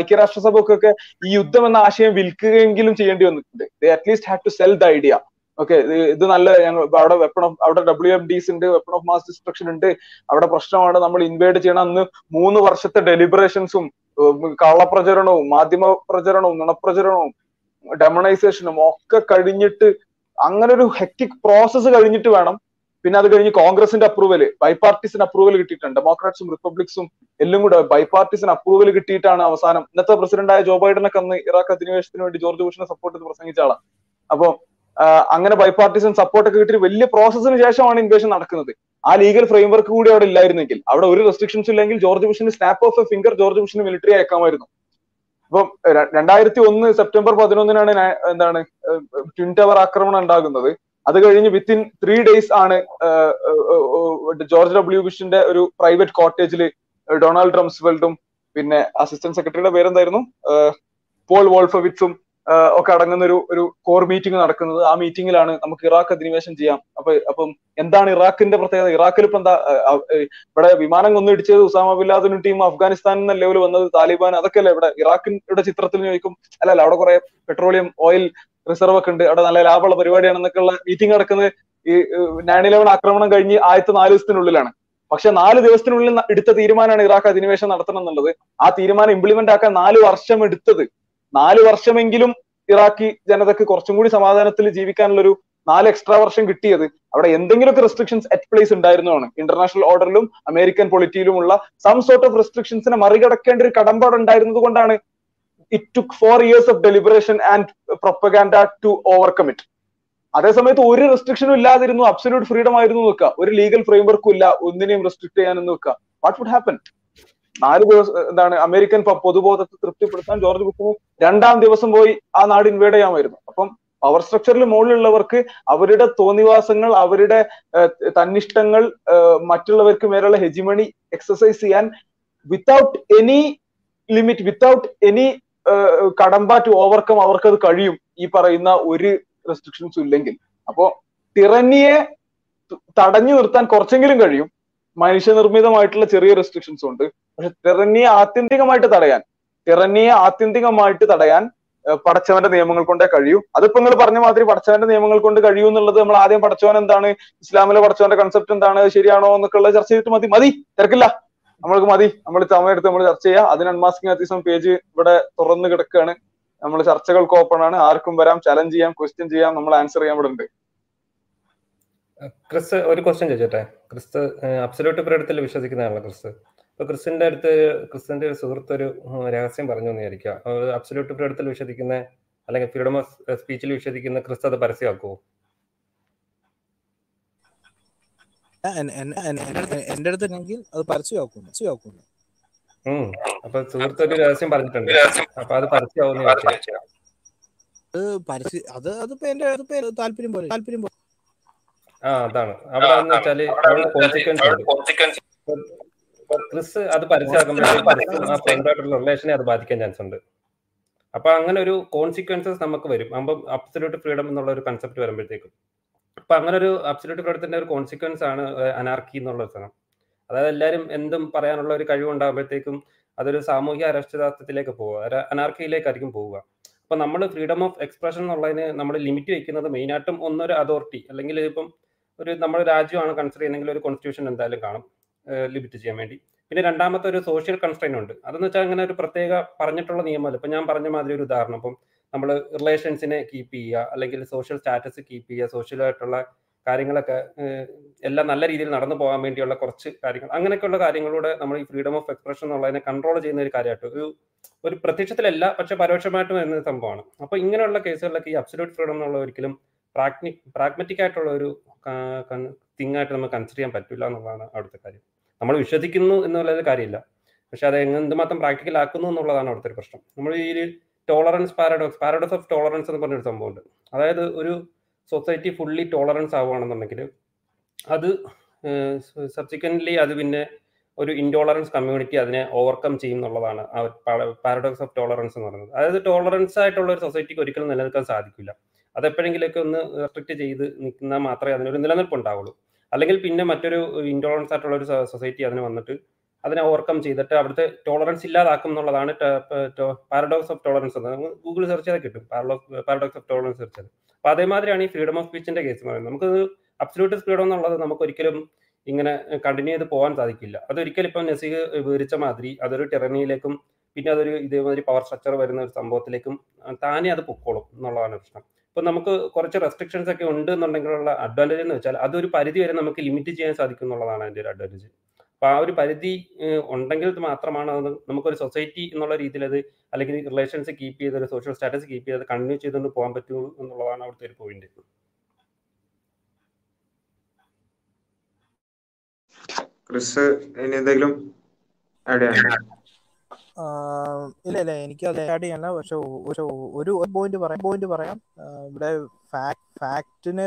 ഐക്യരാഷ്ട്രസഭക്കൊക്കെ ഈ യുദ്ധം എന്ന ആശയം വിൽക്കുകയെങ്കിലും ചെയ്യേണ്ടി വന്നിട്ടുണ്ട്. They at least have to sell the idea okay ഇത് നല്ല ഞങ്ങൾ അവിടെ വെപ്പൺ ഓഫ് അവിടെ ഡബ്ല്യു എം ഡിസ് ഉണ്ട് വെപ്പൺ ഓഫ് മാസ് ഡിസ്ട്രക്ഷൻ ഉണ്ട്. അവിടെ പ്രശ്നമാണ് നമ്മൾ ഇൻവേഡ് ചെയ്യണം. അന്ന് മൂന്ന് വർഷത്തെ ഡെലിബറേഷൻസും കള്ളപ്രചരണവും മാധ്യമ പ്രചരണവും നുണപ്രചരണവും ഡെമണൈസേഷനും ഒക്കെ കഴിഞ്ഞിട്ട് അങ്ങനെ ഒരു ഹെക്ടിക് പ്രോസസ്സ് കഴിഞ്ഞിട്ട് വേണം. പിന്നെ അത് കഴിഞ്ഞ് കോൺഗ്രസിന്റെ അപ്രൂവൽ ബൈപാർട്ടിസിന് അപ്രൂവൽ കിട്ടിയിട്ടുണ്ട്. ഡെമോക്രാറ്റ്സും റിപ്പബ്ലിക്സും എല്ലാം കൂടെ ബൈപാർട്ടിസിന് അപ്രൂവൽ കിട്ടിയിട്ടാണ് അവസാനം ഇന്നത്തെ പ്രസിഡന്റായ ജോ ബൈഡനൊക്കെ അന്ന് ഇറാഖ് അധിനിവേശത്തിന് വേണ്ടി ജോർജ് ബുഷിനെ സപ്പോർട്ട് ചെയ്ത് പ്രസംഗിച്ച ആളാണ് അപ്പൊ അങ്ങനെ ബൈപാർട്ടിസൺ സപ്പോർട്ട് ഒക്കെ കിട്ടി വലിയ പ്രോസസ്സിന് ശേഷമാണ് ഇൻവേഷൻ നടക്കുന്നത്. ആ ലീഗൽ ഫ്രെയിംവർക്ക് കൂടി അവിടെ ഇല്ലായിരുന്നെങ്കിൽ അവിടെ ഒരു റെസ്ട്രിക്ഷൻസ് ഇല്ലെങ്കിൽ George ബുഷിന് snap of a finger George ബുഷിന് military അയക്കാമായിരുന്നു അപ്പം രണ്ടായിരത്തി ഒന്ന് സെപ്റ്റംബർ പതിനൊന്നിനാണ് എന്താണ് ട്വിൻ ടവർ ആക്രമണം ഉണ്ടാകുന്നത്. അത് കഴിഞ്ഞ് വിത്തിൻ ത്രീ ഡേയ്സ് ആണ് ജോർജ് ഡബ്ല്യു ബുഷിന്റെ ഒരു പ്രൈവറ്റ് കോട്ടേജിൽ ഡൊണാൾഡ് ട്രംസ്വെൽഡും പിന്നെ അസിസ്റ്റന്റ് സെക്രട്ടറിയുടെ പേരെന്തായിരുന്നു? പോൾ വോൾഫവിറ്റ്സും ഒക്കെ അടങ്ങുന്ന ഒരു ഒരു കോർ മീറ്റിംഗ് നടക്കുന്നത്. ആ മീറ്റിംഗിലാണ് നമുക്ക് ഇറാഖ് അധിനിവേശം ചെയ്യാം. അപ്പൊ അപ്പം എന്താണ് ഇറാഖിന്റെ പ്രത്യേകത? ഇറാഖിൽ ഇപ്പൊ എന്താ ഇവിടെ വിമാനം കൊന്നിടിച്ചത് ഉസാമ ബില്ലാദിനും ടീം അഫ്ഗാനിസ്ഥാനിൽ നിന്ന് ലെവൽ വന്നത് താലിബാൻ. അതൊക്കെ അല്ലേ ഇവിടെ ഇറാഖിന്റെ ചിത്രത്തിൽ ചോദിക്കും. അല്ലല്ല അവിടെ കുറെ പെട്രോളിയം ഓയിൽ റിസർവ് ഒക്കെ ഉണ്ട്. അവിടെ നല്ല ലാഭമുള്ള പരിപാടിയാണെന്നൊക്കെ ഉള്ള മീറ്റിംഗ് നടക്കുന്നത് ഈ നയൻ ഇലവൻ ആക്രമണം കഴിഞ്ഞ് ആദ്യത്തെ നാല് ദിവസത്തിനുള്ളിലാണ്. പക്ഷെ നാല് ദിവസത്തിനുള്ളിൽ എടുത്ത തീരുമാനമാണ് ഇറാഖ് അധിനിവേശം നടത്തണം എന്നുള്ളത്. ആ തീരുമാനം ഇംപ്ലിമെന്റ് ആക്കാൻ നാല് വർഷം എടുത്തത് നാല് വർഷമെങ്കിലും ഇറാഖി ജനതക്ക് കുറച്ചും കൂടി സമാധാനത്തിൽ ജീവിക്കാനുള്ള ഒരു നാല് എക്സ്ട്രാ വർഷം കിട്ടിയത് അവിടെ എന്തെങ്കിലുമൊക്കെ റെസ്ട്രിക്ഷൻസ് അറ്റ് പ്ലേസ് ഉണ്ടായിരുന്നതാണ്. ഇന്റർനാഷണൽ ഓർഡറിലും അമേരിക്കൻ പൊളിറ്റിയിലുമുള്ള സം സോർട്ട് ഓഫ് റെസ്ട്രിക്ഷൻസിനെ മറികടക്കേണ്ട ഒരു കടമ്പാട് ഉണ്ടായിരുന്നത് കൊണ്ടാണ് it took four years of deliberation and propaganda to overcome it അതേസമയത്ത് ഒരു റെസ്ട്രിക്ഷനും ഇല്ലാതിരുന്നു. അബ്സല്യൂട്ട് ഫ്രീഡം ആയിരുന്നു നോക്കുക ഒരു ലീഗൽ ഫ്രെയിംവർക്കും ഇല്ല. ഒന്നിനെയും റെസ്ട്രിക്ട് ചെയ്യാനെന്ന് നോക്കുക വാട്ട് വുഡ് ഹാപ്പൻ നാല് ദിവസം എന്താണ് അമേരിക്കൻ പൊതുബോധത്തെ തൃപ്തിപ്പെടുത്താൻ ജോർജ് ബുഷിന് രണ്ടാം ദിവസം പോയി ആ നാട് ഇൻവേഡ് ചെയ്യാമായിരുന്നു. അപ്പം പവർ സ്ട്രക്ചറിൽ മുകളിലുള്ളവർക്ക് അവരുടെ തോന്നിവാസങ്ങൾ അവരുടെ തന്നിഷ്ടങ്ങൾ മറ്റുള്ളവർക്ക് മേലുള്ള ഹെജിമണി എക്സസൈസ് ചെയ്യാൻ without any limit without any കടമ്പ ടു ഓവർകം അവർക്ക് അത് കഴിയും ഈ പറയുന്ന ഒരു റെസ്ട്രിക്ഷൻസും ഇല്ലെങ്കിൽ. അപ്പോ ടിറന്നിയെ തടഞ്ഞു നിർത്താൻ കുറച്ചെങ്കിലും കഴിയും. മനുഷ്യനിർമ്മിതമായിട്ടുള്ള ചെറിയ റെസ്ട്രിക്ഷൻസ് ഉണ്ട്. പക്ഷെ ടിറന്നിയെ ആത്യന്തികമായിട്ട് തടയാൻ ടിറന്നിയെ ആത്യന്തികമായിട്ട് തടയാൻ പടച്ചവന്റെ നിയമങ്ങൾ കൊണ്ടേ കഴിയൂ. അതിപ്പോ നിങ്ങൾ പറഞ്ഞ മാതിരി പടച്ചവന്റെ നിയമങ്ങൾ കൊണ്ട് കഴിയൂ എന്നുള്ളത് നമ്മൾ ആദ്യം പടച്ചവൻ എന്താണ് ഇസ്ലാമിലെ പടച്ചവന്റെ കൺസെപ്റ്റ് എന്താണ് ശരിയാണോ എന്നൊക്കെ ഉള്ള ചർച്ച ചെയ്തിട്ട് മതി. മതി. തിരക്കില്ല. നമ്മൾക്ക് മതി. നമ്മൾ സമയം എടുത്ത് നമ്മൾ ചർച്ച ചെയ്യാം. അതിന് അൺമാസ്കിംഗ് അത്യാവശ്യം പേജ് ഇവിടെ തുറന്നു കിടക്കുകയാണ് നമ്മൾ ചർച്ചകൾക്ക് ഓപ്പൺ ആണ്. ആർക്കും വരാം. ചലഞ്ച് ചെയ്യാം. ക്വസ്റ്റ്യൻ ചെയ്യാം. നമ്മൾ ആൻസർ ചെയ്യാൻ ഇവിടെ ഉണ്ട്. ക്രിസ് ഒരു ക്വസ്റ്റ്യൻ ചോദിച്ചോട്ടെ? ക്രിസ് അബ്സല്യൂട്ട് പ്രകടത്തിൽ വിശ്വസിക്കുന്നതാണല്ലോ ക്രിസ് അപ്പൊ ക്രിസ്റ്റിന്റെ അടുത്ത് ക്രിസ്ത്യന്റെ ഒരു സുഹൃത്ത് ഒരു രഹസ്യം പറഞ്ഞു എന്ന് വിചാരിക്കുക. അബ്സല്യൂട്ട് പീരീഡത്തിൽ വിശ്വസിക്കുന്ന അല്ലെങ്കിൽ ഫ്രീഡം ഓഫ് സ്പീച്ചിൽ വിശ്വസിക്കുന്ന ക്രിസ്തു അത് പരസ്യമാക്കുമോ എൻ- എൻ- എൻ- എന്റെ അടുത്ത് എന്റെ അത് പരസ്യമാക്കും പരസ്യമാക്കുന്നു. അപ്പൊ സുഹൃത്ത് ഒരു രഹസ്യം പറഞ്ഞിട്ടുണ്ട്. അപ്പൊ അത് പരസ്യമാവുന്ന അത് പരസ്യ. അത് അതിപ്പോ എന്റെ അതിപ്പോ താല്പര്യം പോലെ താല്പര്യം പോലെ. ആ അതാണ്. അവിടെ എന്ന് വെച്ചാൽ കോൺസിക്വൻസ് ഉണ്ട്. ഇപ്പൊ ക്രിസ് അത് പരസ്യമാക്കുമ്പോഴേക്കും ആ ഫ്രണ്ടായിട്ടുള്ള റിലേഷനെ അത് ബാധിക്കാൻ ചാൻസ് ഉണ്ട്. അപ്പൊ അങ്ങനെ ഒരു കോൺസിക്വൻസസ് നമുക്ക് വരും. അപ്പം അബ്സല്യൂട്ട് ഫ്രീഡം എന്നുള്ള ഒരു കൺസെപ്റ്റ് വരുമ്പോഴത്തേക്കും. അപ്പൊ അങ്ങനെ ഒരു അബ്സല്യൂട്ട് ഫ്രീഡത്തിന്റെ ഒരു കോൺസിക്വൻസ് ആണ് അനാർക്കി എന്നുള്ള സ്ഥലം സാധനം. അതായത് എല്ലാവരും എന്തും പറയാനുള്ള ഒരു കഴിവുണ്ടാകുമ്പോഴത്തേക്കും അതൊരു സാമൂഹ്യ അരക്ഷിതാർത്ഥത്തിലേക്ക് പോവുക. അനാർക്കിയിലേക്കായിരിക്കും പോവുക. അപ്പൊ നമ്മൾ ഫ്രീഡം ഓഫ് എക്സ്പ്രഷൻ എന്നുള്ളതിന് നമ്മൾ ലിമിറ്റ് വെക്കുന്നത് മെയിനായിട്ടും ഒന്നൊരു അതോറിറ്റി അല്ലെങ്കിൽ ഇപ്പം ഒരു നമ്മുടെ രാജ്യമാണ് കൺസിഡർ ചെയ്യുന്നെങ്കിൽ ഒരു കോൺസ്റ്റിറ്റ്യൂഷൻ എന്തായാലും കാണും. ലിമിറ്റ് ചെയ്യാൻ വേണ്ടി. പിന്നെ രണ്ടാമത്തെ ഒരു സോഷ്യൽ കൺസ്ട്രെയിൻ ഉണ്ട്. അതെന്ന് വെച്ചാൽ അങ്ങനെ ഒരു പ്രത്യേക പറഞ്ഞിട്ടുള്ള നിയമമല്ല ഇപ്പം ഞാൻ പറഞ്ഞ മാതിരി ഒരു ഉദാഹരണം. ഇപ്പം നമ്മൾ റിലേഷൻസിനെ കീപ്പ് ചെയ്യുക അല്ലെങ്കിൽ സോഷ്യൽ സ്റ്റാറ്റസ് കീപ്പ് ചെയ്യുക സോഷ്യലായിട്ടുള്ള കാര്യങ്ങളൊക്കെ എല്ലാം നല്ല രീതിയിൽ നടന്നു പോകാൻ വേണ്ടിയുള്ള കുറച്ച് കാര്യങ്ങൾ. അങ്ങനെയൊക്കെയുള്ള കാര്യങ്ങളിലൂടെ നമ്മൾ ഈ ഫ്രീഡം ഓഫ് എക്സ്പ്രഷൻ എന്നുള്ളതിനെ കൺട്രോൾ ചെയ്യുന്ന ഒരു കാര്യമായിട്ട് ഒരു ഒരു പ്രത്യക്ഷത്തിലല്ല പക്ഷെ പരോക്ഷമായിട്ട് വരുന്ന സംഭവമാണ്. അപ്പോൾ ഇങ്ങനെയുള്ള കേസുകളിലൊക്കെ ഈ അബ്സല്യൂട്ട് ഫ്രീഡം എന്നുള്ള ഒരിക്കലും പ്രാഗ്നി പ്രാഗ്മറ്റിക് ആയിട്ടുള്ള ഒരു തിങ്ങായിട്ട് നമുക്ക് കൺസിഡർ ചെയ്യാൻ പറ്റില്ല എന്നുള്ളതാണ് അവിടുത്തെ കാര്യം. നമ്മൾ വിശ്വസിക്കുന്നു എന്നുള്ളത് കാര്യമില്ല. പക്ഷെ അത് എന്തുമാത്രം പ്രാക്ടിക്കൽ ആക്കുന്നു എന്നുള്ളതാണ് അവിടുത്തെ ഒരു പ്രശ്നം. നമ്മൾ ഈ tolerance paradox paradox of tolerance എന്ന് പറഞ്ഞൊരു സംഭവമുണ്ട് അതായത് ഒരു സൊസൈറ്റി ഫുള്ളി ടോളറൻസ് ആവുകയാണെന്നുണ്ടെങ്കിൽ അത് സബ്സിക്വന്റ്ലി അത് പിന്നെ ഒരു ഇൻടോളറൻസ് കമ്മ്യൂണിറ്റി അതിനെ ഓവർകം ചെയ്യും എന്നുള്ളതാണ് ആ പാരഡോക്സ് ഓഫ് ടോളറൻസ് എന്ന് പറയുന്നത്. അതായത് ടോളറൻസ് ആയിട്ടുള്ള ഒരു സൊസൈറ്റിക്ക് ഒരിക്കലും നിലനിൽക്കാൻ സാധിക്കില്ല. അതെപ്പോഴെങ്കിലൊക്കെ ഒന്ന് റെസ്ട്രിക്ട് ചെയ്ത് നിൽക്കുന്ന മാത്രമേ അതിനൊരു നിലനിൽപ്പ് ഉണ്ടാവുള്ളൂ അല്ലെങ്കിൽ പിന്നെ മറ്റൊരു ഇൻടോളറൻസ് ആയിട്ടുള്ള ഒരു സൊസൈറ്റി അതിന് വന്നിട്ട് അതിനെ ഓവർകം ചെയ്തിട്ട് അവിടുത്തെ ടോളറൻസ് ഇല്ലാതാക്കും എന്നുള്ളതാണ് പാരഡോക്സ് ഓഫ് ടോളറൻസ് എന്ന് ഗൂഗിൾ സെർച്ച് ചെയ്താൽ കിട്ടും. പാരഡോക്സ് ഓഫ് ടോളറൻസ് സെർച്ച് ചെയ്ത് അപ്പൊ അതേമാതിരിയാണ് ഈ ഫ്രീഡം ഓഫ് സ്പീച്ചിന്റെ കേസ് പറയുന്നത്. നമുക്ക് അബ്സല്യൂട്ട് ഫ്രീഡം എന്നുള്ളത് നമുക്ക് ഒരിക്കലും ഇങ്ങനെ കണ്ടിന്യൂ ചെയ്ത് പോകാൻ സാധിക്കില്ല. അതൊരിക്കലും ഇപ്പം നസീഹ് വിവരിച്ച മാതിരി അതൊരു ടെറനിയിലേക്കും പിന്നെ അതൊരു ഇതേമാതിരി പവർ സ്ട്രക്ചർ വരുന്ന ഒരു സംഭവത്തിലേക്കും താനേ അത് പൊക്കോളും എന്നുള്ളതാണ് പ്രശ്നം. ഇപ്പൊ നമുക്ക് കുറച്ച് റെസ്ട്രിക്ഷൻസ് ഒക്കെ ഉണ്ട് എന്നുണ്ടെങ്കിലുള്ള അഡ്വാന്റേജ് എന്ന് വെച്ചാൽ അതൊരു പരിധി വരെ നമുക്ക് ലിമിറ്റ് ചെയ്യാൻ സാധിക്കും എന്നുള്ളതാണ് അതിന്റെ ഒരു അഡ്വാന്റേജ് അപ്പൊ ആ ഒരു പരിധി ഉണ്ടെങ്കിൽ മാത്രമാണ് അത് നമുക്കൊരു സൊസൈറ്റി എന്നുള്ള രീതിയിൽ അത് അല്ലെങ്കിൽ റിലേഷൻസ് കീപ്പ് ചെയ്ത് ഒരു സോഷ്യൽ സ്റ്റാറ്റസ് കീപ്പ് ചെയ്ത് കണ്ടിന്യൂ ചെയ്തുകൊണ്ട് പോകാൻ പറ്റുള്ളൂ എന്നുള്ളതാണ് അവിടുത്തെ ഒരു പോയിന്റ് ക്രിസ് ഇനി എന്തെങ്കിലും ആഡ് ചെയ്യാനുണ്ടോ? ഇല്ല ഇല്ല എനിക്ക് അത് ആഡ് ചെയ്യണ്ട പക്ഷെ ഒരു പോയിന്റ് പറയാം പോയിന്റ് പറയാം. ഇവിടെ ഫാക്റ്റിനെ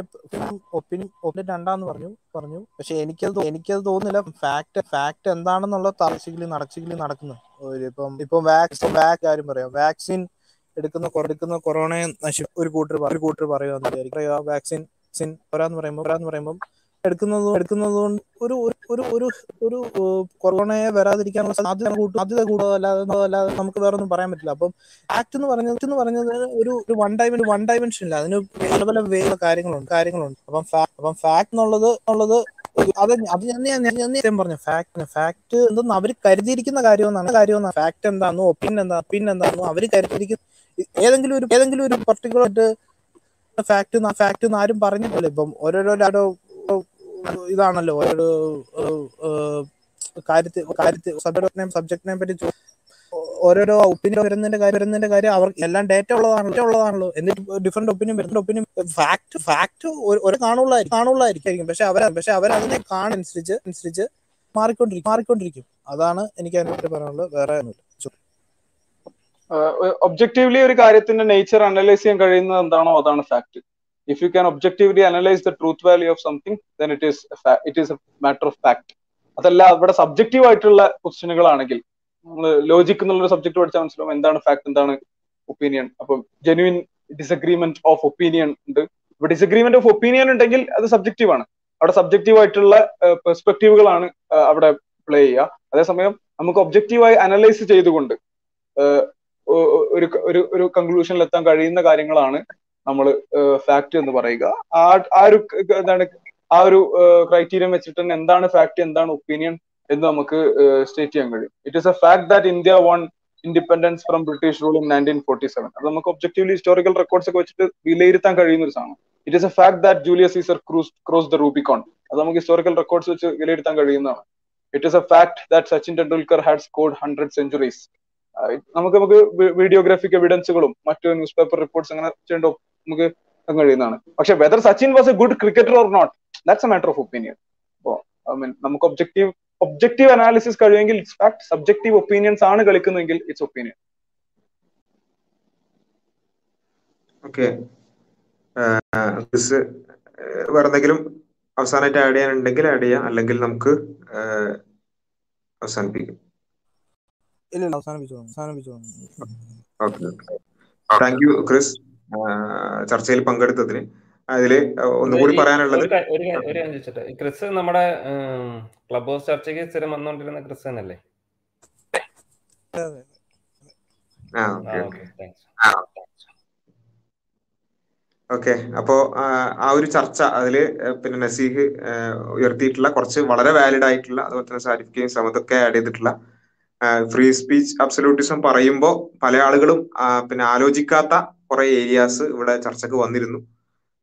ഒപ്പീനിയൻ ഒപ്പീനിയൻ രണ്ടാന്ന് പറഞ്ഞു പറഞ്ഞു. പക്ഷെ എനിക്കത് എനിക്കത് തോന്നുന്നില്ല ഫാക്ട് ഫാക്ട് എന്താണെന്നുള്ള തറച്ചിക്കലി നടച്ചിക്കലി നടക്കുന്നു. ഇപ്പം ഇപ്പം വാക്സിൻ വാക് ആരും പറയാം. വാക്സിൻ എടുക്കുന്ന എടുക്കുന്ന കൊറോണയെ നശി ഒരു കൂട്ടർ ഒരു കൂട്ടർ പറയുക വാക്സിൻ സിൻ ഒരാന്ന് പറയുമ്പോൾ ഒരാന്ന് പറയുമ്പോൾ എടുക്കുന്നത് എടുക്കുന്നത് കൊണ്ട് ഒരു ഒരു ഒരു ഒരു കൊറോണയെ വരാതിരിക്കാനുള്ള സാധ്യത കൂട്ടും സാധ്യത കൂടുക അല്ലാതെ അല്ലാതെ നമുക്ക് വേറെ ഒന്നും പറയാൻ പറ്റില്ല. അപ്പം ആക്ട് എന്ന് പറഞ്ഞത് എന്ന് പറഞ്ഞത് ഒരു ഒരു വൺ ഡൈമൻ വൺ ഡൈമെൻഷൻ ഇല്ല. അതിന് പല പല വേറെ കാര്യങ്ങളുണ്ട് കാര്യങ്ങളുണ്ട്. അപ്പം അപ്പം ഫാക്ട് എന്നുള്ളത് ഉള്ളത് അത് അത് ഞാൻ പറഞ്ഞു ഫാക്ട് ഫാക്ട് എന്തെന്ന് അവർ കരുതിയിരിക്കുന്ന കാര്യമെന്നാണ്. കാര്യമെന്നാണ്. ഫാക്ട് എന്താണെന്നോ ഒപ്പീനിയൻ എന്താ ഒപ്പീനിയൻ എന്താണെന്നോ അവർ കരുതിയിരിക്കുന്ന ഏതെങ്കിലും ഒരു ഏതെങ്കിലും ഒരു പർട്ടിക്കുലർ ആയിട്ട് ഫാക്ട് ഫാക്ട് ആരും പറഞ്ഞിട്ടില്ല. ഇപ്പം ഓരോരോ ഇതാണല്ലോ ഒരു കാര്യത്തിൽ കാര്യത്തിൽ സബ്ജക്റ്റിനെയും സബ്ജക്റ്റിനെയും പറ്റി ഓരോരോ ഒപ്പീനിയൻ വരുന്നതിന്റെ കാര്യം വരുന്നതിന്റെ കാര്യം അവർ എല്ലാം ഡേറ്റ ഉള്ളതാണല്ലോ ഉള്ളതാണല്ലോ. എന്നിട്ട് ഡിഫറെന്റ് ഒപ്പീനിയൻ വരുന്ന ഒപ്പീനിയൻ ഫാക്ട് ഫാക്ട് ഒരു കാണുള്ളായിരിക്കും കാണുള്ളായിരിക്കും. പക്ഷെ അവർ പക്ഷെ അവർ കാണനുസരിച്ച് അനുസരിച്ച് മാറിക്കൊണ്ടിരിക്കും മാറിക്കൊണ്ടിരിക്കും. അതാണ് എനിക്ക് അതിനെപ്പറ്റി പറയാനുള്ളത്. വേറെ ഒബ്ജക്റ്റീവ്ലി ഒരു കാര്യത്തിന്റെ നേച്ചർ അനലൈസ് ചെയ്യാൻ കഴിയുന്നത് എന്താണോ അതാണ് fact if you can objectively analyze the truth value of something then it is it is a matter of fact. അതല്ല അവിടെ സബ്ജക്റ്റീവ് ആയിട്ടുള്ള ക്വസ്റ്റ്യനുകളാണെങ്കിൽ നമ്മൾ ലോജിക് എന്നുള്ള സബ്ജക്ട് പഠിച്ചാൽ മനസ്സിലാവും എന്താണ് ഫാക്ട് എന്താണ് ഒപ്പീനിയൻ അപ്പൊ ജെന്യൂൻ ഡിസഗ്രീമെന്റ് ഓഫ് ഒപ്പീനിയൻ ഉണ്ട്. ഇപ്പൊ ഡിസഗ്രീമെന്റ് ഓഫ് ഒപ്പീനിയൻ ഉണ്ടെങ്കിൽ അത് സബ്ജക്റ്റീവ് ആണ്. അവിടെ സബ്ജക്റ്റീവ് ആയിട്ടുള്ള പെർസ്പെക്റ്റീവുകളാണ് അവിടെ പ്ലേ ചെയ്യുക. അതേസമയം നമുക്ക് ഒബ്ജക്റ്റീവായി അനലൈസ് ചെയ്തുകൊണ്ട് ഒരു ഒരു ഒരു കൺക്ലൂഷനിൽ എത്താൻ കഴിയുന്ന കാര്യങ്ങളാണ് നമ്മൾ ഫാക്ട് എന്ന് പറയുക. ആ ആ ഒരു എന്താണ് ആ ഒരു ക്രൈറ്റീരിയം വെച്ചിട്ട് തന്നെ എന്താണ് ഫാക്ട് എന്താണ് ഒപ്പീനിയൻ എന്ന് നമുക്ക് സ്റ്റേറ്റ് ചെയ്യാൻ കഴിയും. It is a fact that India won independence from British rule in nineteen forty seven അത് നമുക്ക് ഒബ്ജക്റ്റീവ്ലി ഹിസ്റ്റോറിക്കൽ റെക്കോർഡ്സ് ഒക്കെ വെച്ചിട്ട് വിലയിരുത്താൻ കഴിയുന്ന ഒരു സാധനം. It is a fact that Julius Caesar cross cross the Rubicon അത് നമുക്ക് ഹിസ്റ്റോറിക്കൽ റെക്കോർഡ്സ് വെച്ച് വിലയിരുത്താൻ കഴിയുന്നതാണ്. It is a fact that Sachin Tendulkar had scored hundred centuries നമുക്ക് നമുക്ക് വീഡിയോഗ്രാഫിക് എവിഡൻസുകളും മറ്റു ന്യൂസ് പേപ്പർ റിപ്പോർട്ട്സ് അങ്ങനെ ചെയ്യേണ്ട നമുക്ക് കഴിയുന്നതാണ് പക്ഷെ whether Sachin was a good cricketer or not that's a matter of opinion അപ്പോ ഐ മീൻ നമുക്ക് ഒബ്ജക്റ്റീവ് ഒബ്ജക്റ്റീവ് അനാലിസിസ് കഴിയുമെങ്കിൽ ഇറ്റ്സ് ഫാക്ട് സബ്ജക്റ്റീവ് ഒപ്പീനിയൻസ് ആണ് കളിക്കുന്നതെങ്കിൽ ഇറ്റ്സ് ഒപ്പീനിയൻ ഓക്കെ വേറെ എന്തെങ്കിലും അവസാനമായിട്ട് ആഡ് ചെയ്യാനുണ്ടെങ്കിൽ ആഡ് ചെയ്യാം. അല്ലെങ്കിൽ നമുക്ക് അവസാനിപ്പിക്കും. ഇല്ല അവസാനിപ്പിച്ചോളൂ. അവസാനിപ്പിച്ചോളൂ. താങ്ക് യു ക്രിസ് ചർച്ചയിൽ പങ്കെടുത്തതിന്. അതിൽ ഒന്നുകൂടി പറയാനുള്ളത് ഒരു ക്രിസ് നമ്മുടെ ക്ലബ് ഹൗസ് ചർച്ചയ്ക്ക് സ്ഥിരം വന്നുകൊണ്ടിരുന്ന ക്രിസ് തന്നെയല്ലേ? ഓക്കെ അപ്പോ ആ, ആ ഒരു ചർച്ച അതിൽ പിന്നെ നസീഹ് ഉയർത്തിയിട്ടുള്ള കുറച്ച് വളരെ വാലിഡ് ആയിട്ടുള്ള അതുപോലെ തന്നെ സാരിഫിക്കുകയും സമതൊക്കെ ആഡ് ചെയ്തിട്ടുള്ള ഫ്രീ സ്പീച്ച് അബ്സല്യൂട്ടിസം പറയുമ്പോൾ പല ആളുകളും പിന്നെ ആലോചിക്കാത്ത കുറെ ഏരിയാസ് ഇവിടെ ചർച്ചക്ക് വന്നിരുന്നു.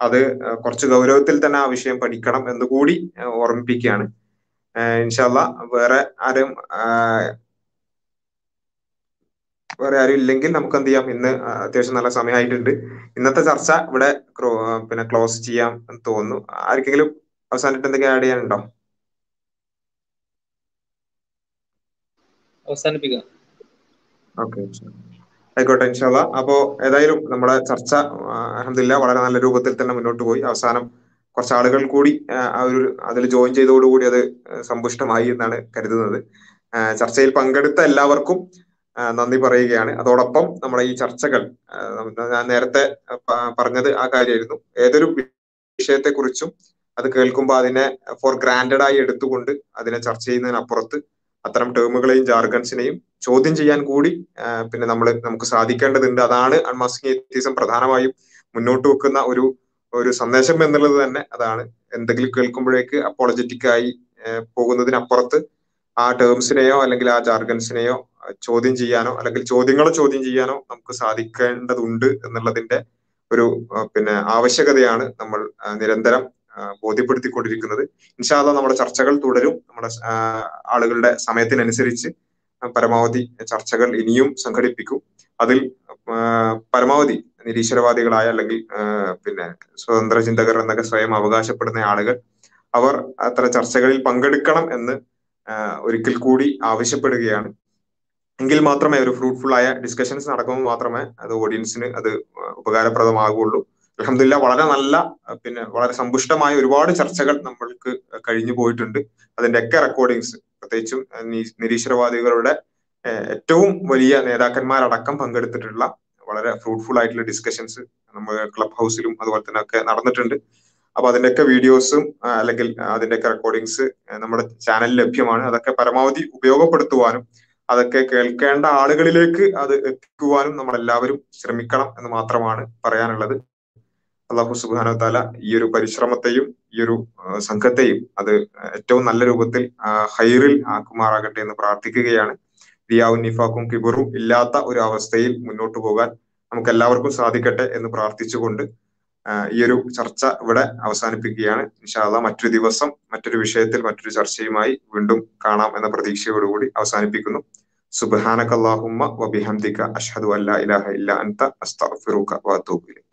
അത് കുറച്ച് ഗൗരവത്തിൽ തന്നെ ആ വിഷയം പഠിക്കണം എന്ന് കൂടി ഓർമ്മിപ്പിക്കുകയാണ്. ഇൻഷല്ല വേറെ ആരും വേറെ ആരും ഇല്ലെങ്കിൽ നമുക്ക് എന്ത് ചെയ്യാം? ഇന്ന് അത്യാവശ്യം നല്ല സമയമായിട്ടുണ്ട്. ഇന്നത്തെ ചർച്ച ഇവിടെ പിന്നെ ക്ലോസ് ചെയ്യാം എന്ന് തോന്നുന്നു. ആർക്കെങ്കിലും അവസാനിട്ട് എന്തെങ്കിലും ആഡ് ചെയ്യാനുണ്ടോ? അവസാനിപ്പിക്കാം. ഓക്കെ ആയിക്കോട്ടെ ഇൻഷാല്ല അപ്പോ ഏതായാലും നമ്മുടെ ചർച്ച അഹമ്മദില്ല വളരെ നല്ല രൂപത്തിൽ തന്നെ മുന്നോട്ട് പോയി. അവസാനം കുറച്ച് ആളുകൾ കൂടി ആ, ഒരു അതിൽ ജോയിൻ ചെയ്തതോടുകൂടി അത് സമ്പുഷ്ടമായി എന്നാണ് കരുതുന്നത്. ചർച്ചയിൽ പങ്കെടുത്ത എല്ലാവർക്കും നന്ദി പറയുകയാണ്. അതോടൊപ്പം നമ്മുടെ ഈ ചർച്ചകൾ ഞാൻ നേരത്തെ പറഞ്ഞത് ആ കാര്യമായിരുന്നു. ഏതൊരു വിഷയത്തെക്കുറിച്ചും അത് കേൾക്കുമ്പോൾ അതിനെ ഫോർ ഗ്രാൻഡഡ് ആയി എടുത്തുകൊണ്ട് അതിനെ ചർച്ച ചെയ്യുന്നതിനപ്പുറത്ത് അത്തരം ടേമുകളെയും ജാർഗൻസിനെയും ചോദ്യം ചെയ്യാൻ കൂടി പിന്നെ നമ്മൾ നമുക്ക് സാധിക്കേണ്ടതുണ്ട്. അതാണ് അൺമാസ്കിംഗ് എത്തിസം പ്രധാനമായും മുന്നോട്ട് വെക്കുന്ന ഒരു ഒരു സന്ദേശം എന്നുള്ളത് തന്നെ. അതാണ് എന്തെങ്കിലും കേൾക്കുമ്പോഴേക്ക് അപ്പോളജറ്റിക് ആയി പോകുന്നതിനപ്പുറത്ത് ആ ടേംസിനെയോ അല്ലെങ്കിൽ ആ ജാർഗൻസിനെയോ ചോദ്യം ചെയ്യാനോ അല്ലെങ്കിൽ ചോദ്യങ്ങളെ ചോദ്യം ചെയ്യാനോ നമുക്ക് സാധിക്കേണ്ടതുണ്ട് എന്നുള്ളതിന്റെ ഒരു പിന്നെ ആവശ്യകതയാണ് നമ്മൾ നിരന്തരം ബോധ്യപ്പെടുത്തിക്കൊണ്ടിരിക്കുന്നത്. ഇൻഷാല്ല നമ്മുടെ ചർച്ചകൾ തുടരും. നമ്മുടെ ആളുകളുടെ സമയത്തിനനുസരിച്ച് പരമാവധി ചർച്ചകൾ ഇനിയും സംഘടിപ്പിക്കും. അതിൽ പരമാവധി നിരീശ്വരവാദികളായ അല്ലെങ്കിൽ പിന്നെ സ്വതന്ത്ര ചിന്തകർ എന്നൊക്കെ സ്വയം അവകാശപ്പെടുന്ന ആളുകൾ അവർ അത്ര ചർച്ചകളിൽ പങ്കെടുക്കണം എന്ന് ഒരിക്കൽ കൂടി ആവശ്യപ്പെടുകയാണ്. എങ്കിൽ മാത്രമേ ഒരു ഫ്രൂട്ട്ഫുൾ ആയ ഡിസ്കഷൻസ് നടക്കുമ്പോൾ മാത്രമേ അത് ഓഡിയൻസിന് അത് ഉപകാരപ്രദമാകുള്ളൂ അലഹമില്ല വളരെ നല്ല പിന്നെ വളരെ സമ്പുഷ്ടമായ ഒരുപാട് ചർച്ചകൾ നമ്മൾക്ക് കഴിഞ്ഞു പോയിട്ടുണ്ട്. അതിന്റെയൊക്കെ റെക്കോർഡിങ്സ് പ്രത്യേകിച്ചും നിരീശ്വരവാദികളുടെ ഏറ്റവും വലിയ നേതാക്കന്മാരടക്കം പങ്കെടുത്തിട്ടുള്ള വളരെ ഫ്രൂട്ട്ഫുൾ ആയിട്ടുള്ള ഡിസ്കഷൻസ് നമ്മൾ ക്ലബ് ഹൗസിലും അതുപോലെ തന്നെ ഒക്കെ നടന്നിട്ടുണ്ട്. അപ്പൊ അതിന്റെയൊക്കെ വീഡിയോസും അല്ലെങ്കിൽ അതിന്റെയൊക്കെ റെക്കോർഡിങ്സ് നമ്മുടെ ചാനലിൽ ലഭ്യമാണ്. അതൊക്കെ പരമാവധി ഉപയോഗപ്പെടുത്തുവാനും അതൊക്കെ കേൾക്കേണ്ട ആളുകളിലേക്ക് അത് എത്തിക്കുവാനും നമ്മൾ എല്ലാവരും ശ്രമിക്കണം എന്ന് മാത്രമാണ് പറയാനുള്ളത്. അള്ളാഹു സുബാന താല ഈ ഒരു പരിശ്രമത്തെയും ഈ ഒരു സംഘത്തെയും അത് ഏറ്റവും നല്ല രൂപത്തിൽ ഹൈറിൽ ആക്കുമാറാകട്ടെ എന്ന് പ്രാർത്ഥിക്കുകയാണ്. റിയാവും നിഫാക്കും കിബറും ഇല്ലാത്ത ഒരു അവസ്ഥയിൽ മുന്നോട്ട് പോകാൻ നമുക്ക് എല്ലാവർക്കും സാധിക്കട്ടെ എന്ന് പ്രാർത്ഥിച്ചുകൊണ്ട് ഈ ഒരു ചർച്ച ഇവിടെ അവസാനിപ്പിക്കുകയാണ്. ഇൻഷാല്ല മറ്റൊരു ദിവസം മറ്റൊരു വിഷയത്തിൽ മറ്റൊരു ചർച്ചയുമായി വീണ്ടും കാണാം എന്ന പ്രതീക്ഷയോടുകൂടി അവസാനിപ്പിക്കുന്നു. സുബ്ഹാനക അല്ലാഹുമ്മ വബിഹംദിക അഷ്ഹദു അല്ലാ ഇലാഹ ഇല്ല അൻത അസ്തഗ്ഫിറുക വഅതൂബു ഇലൈക്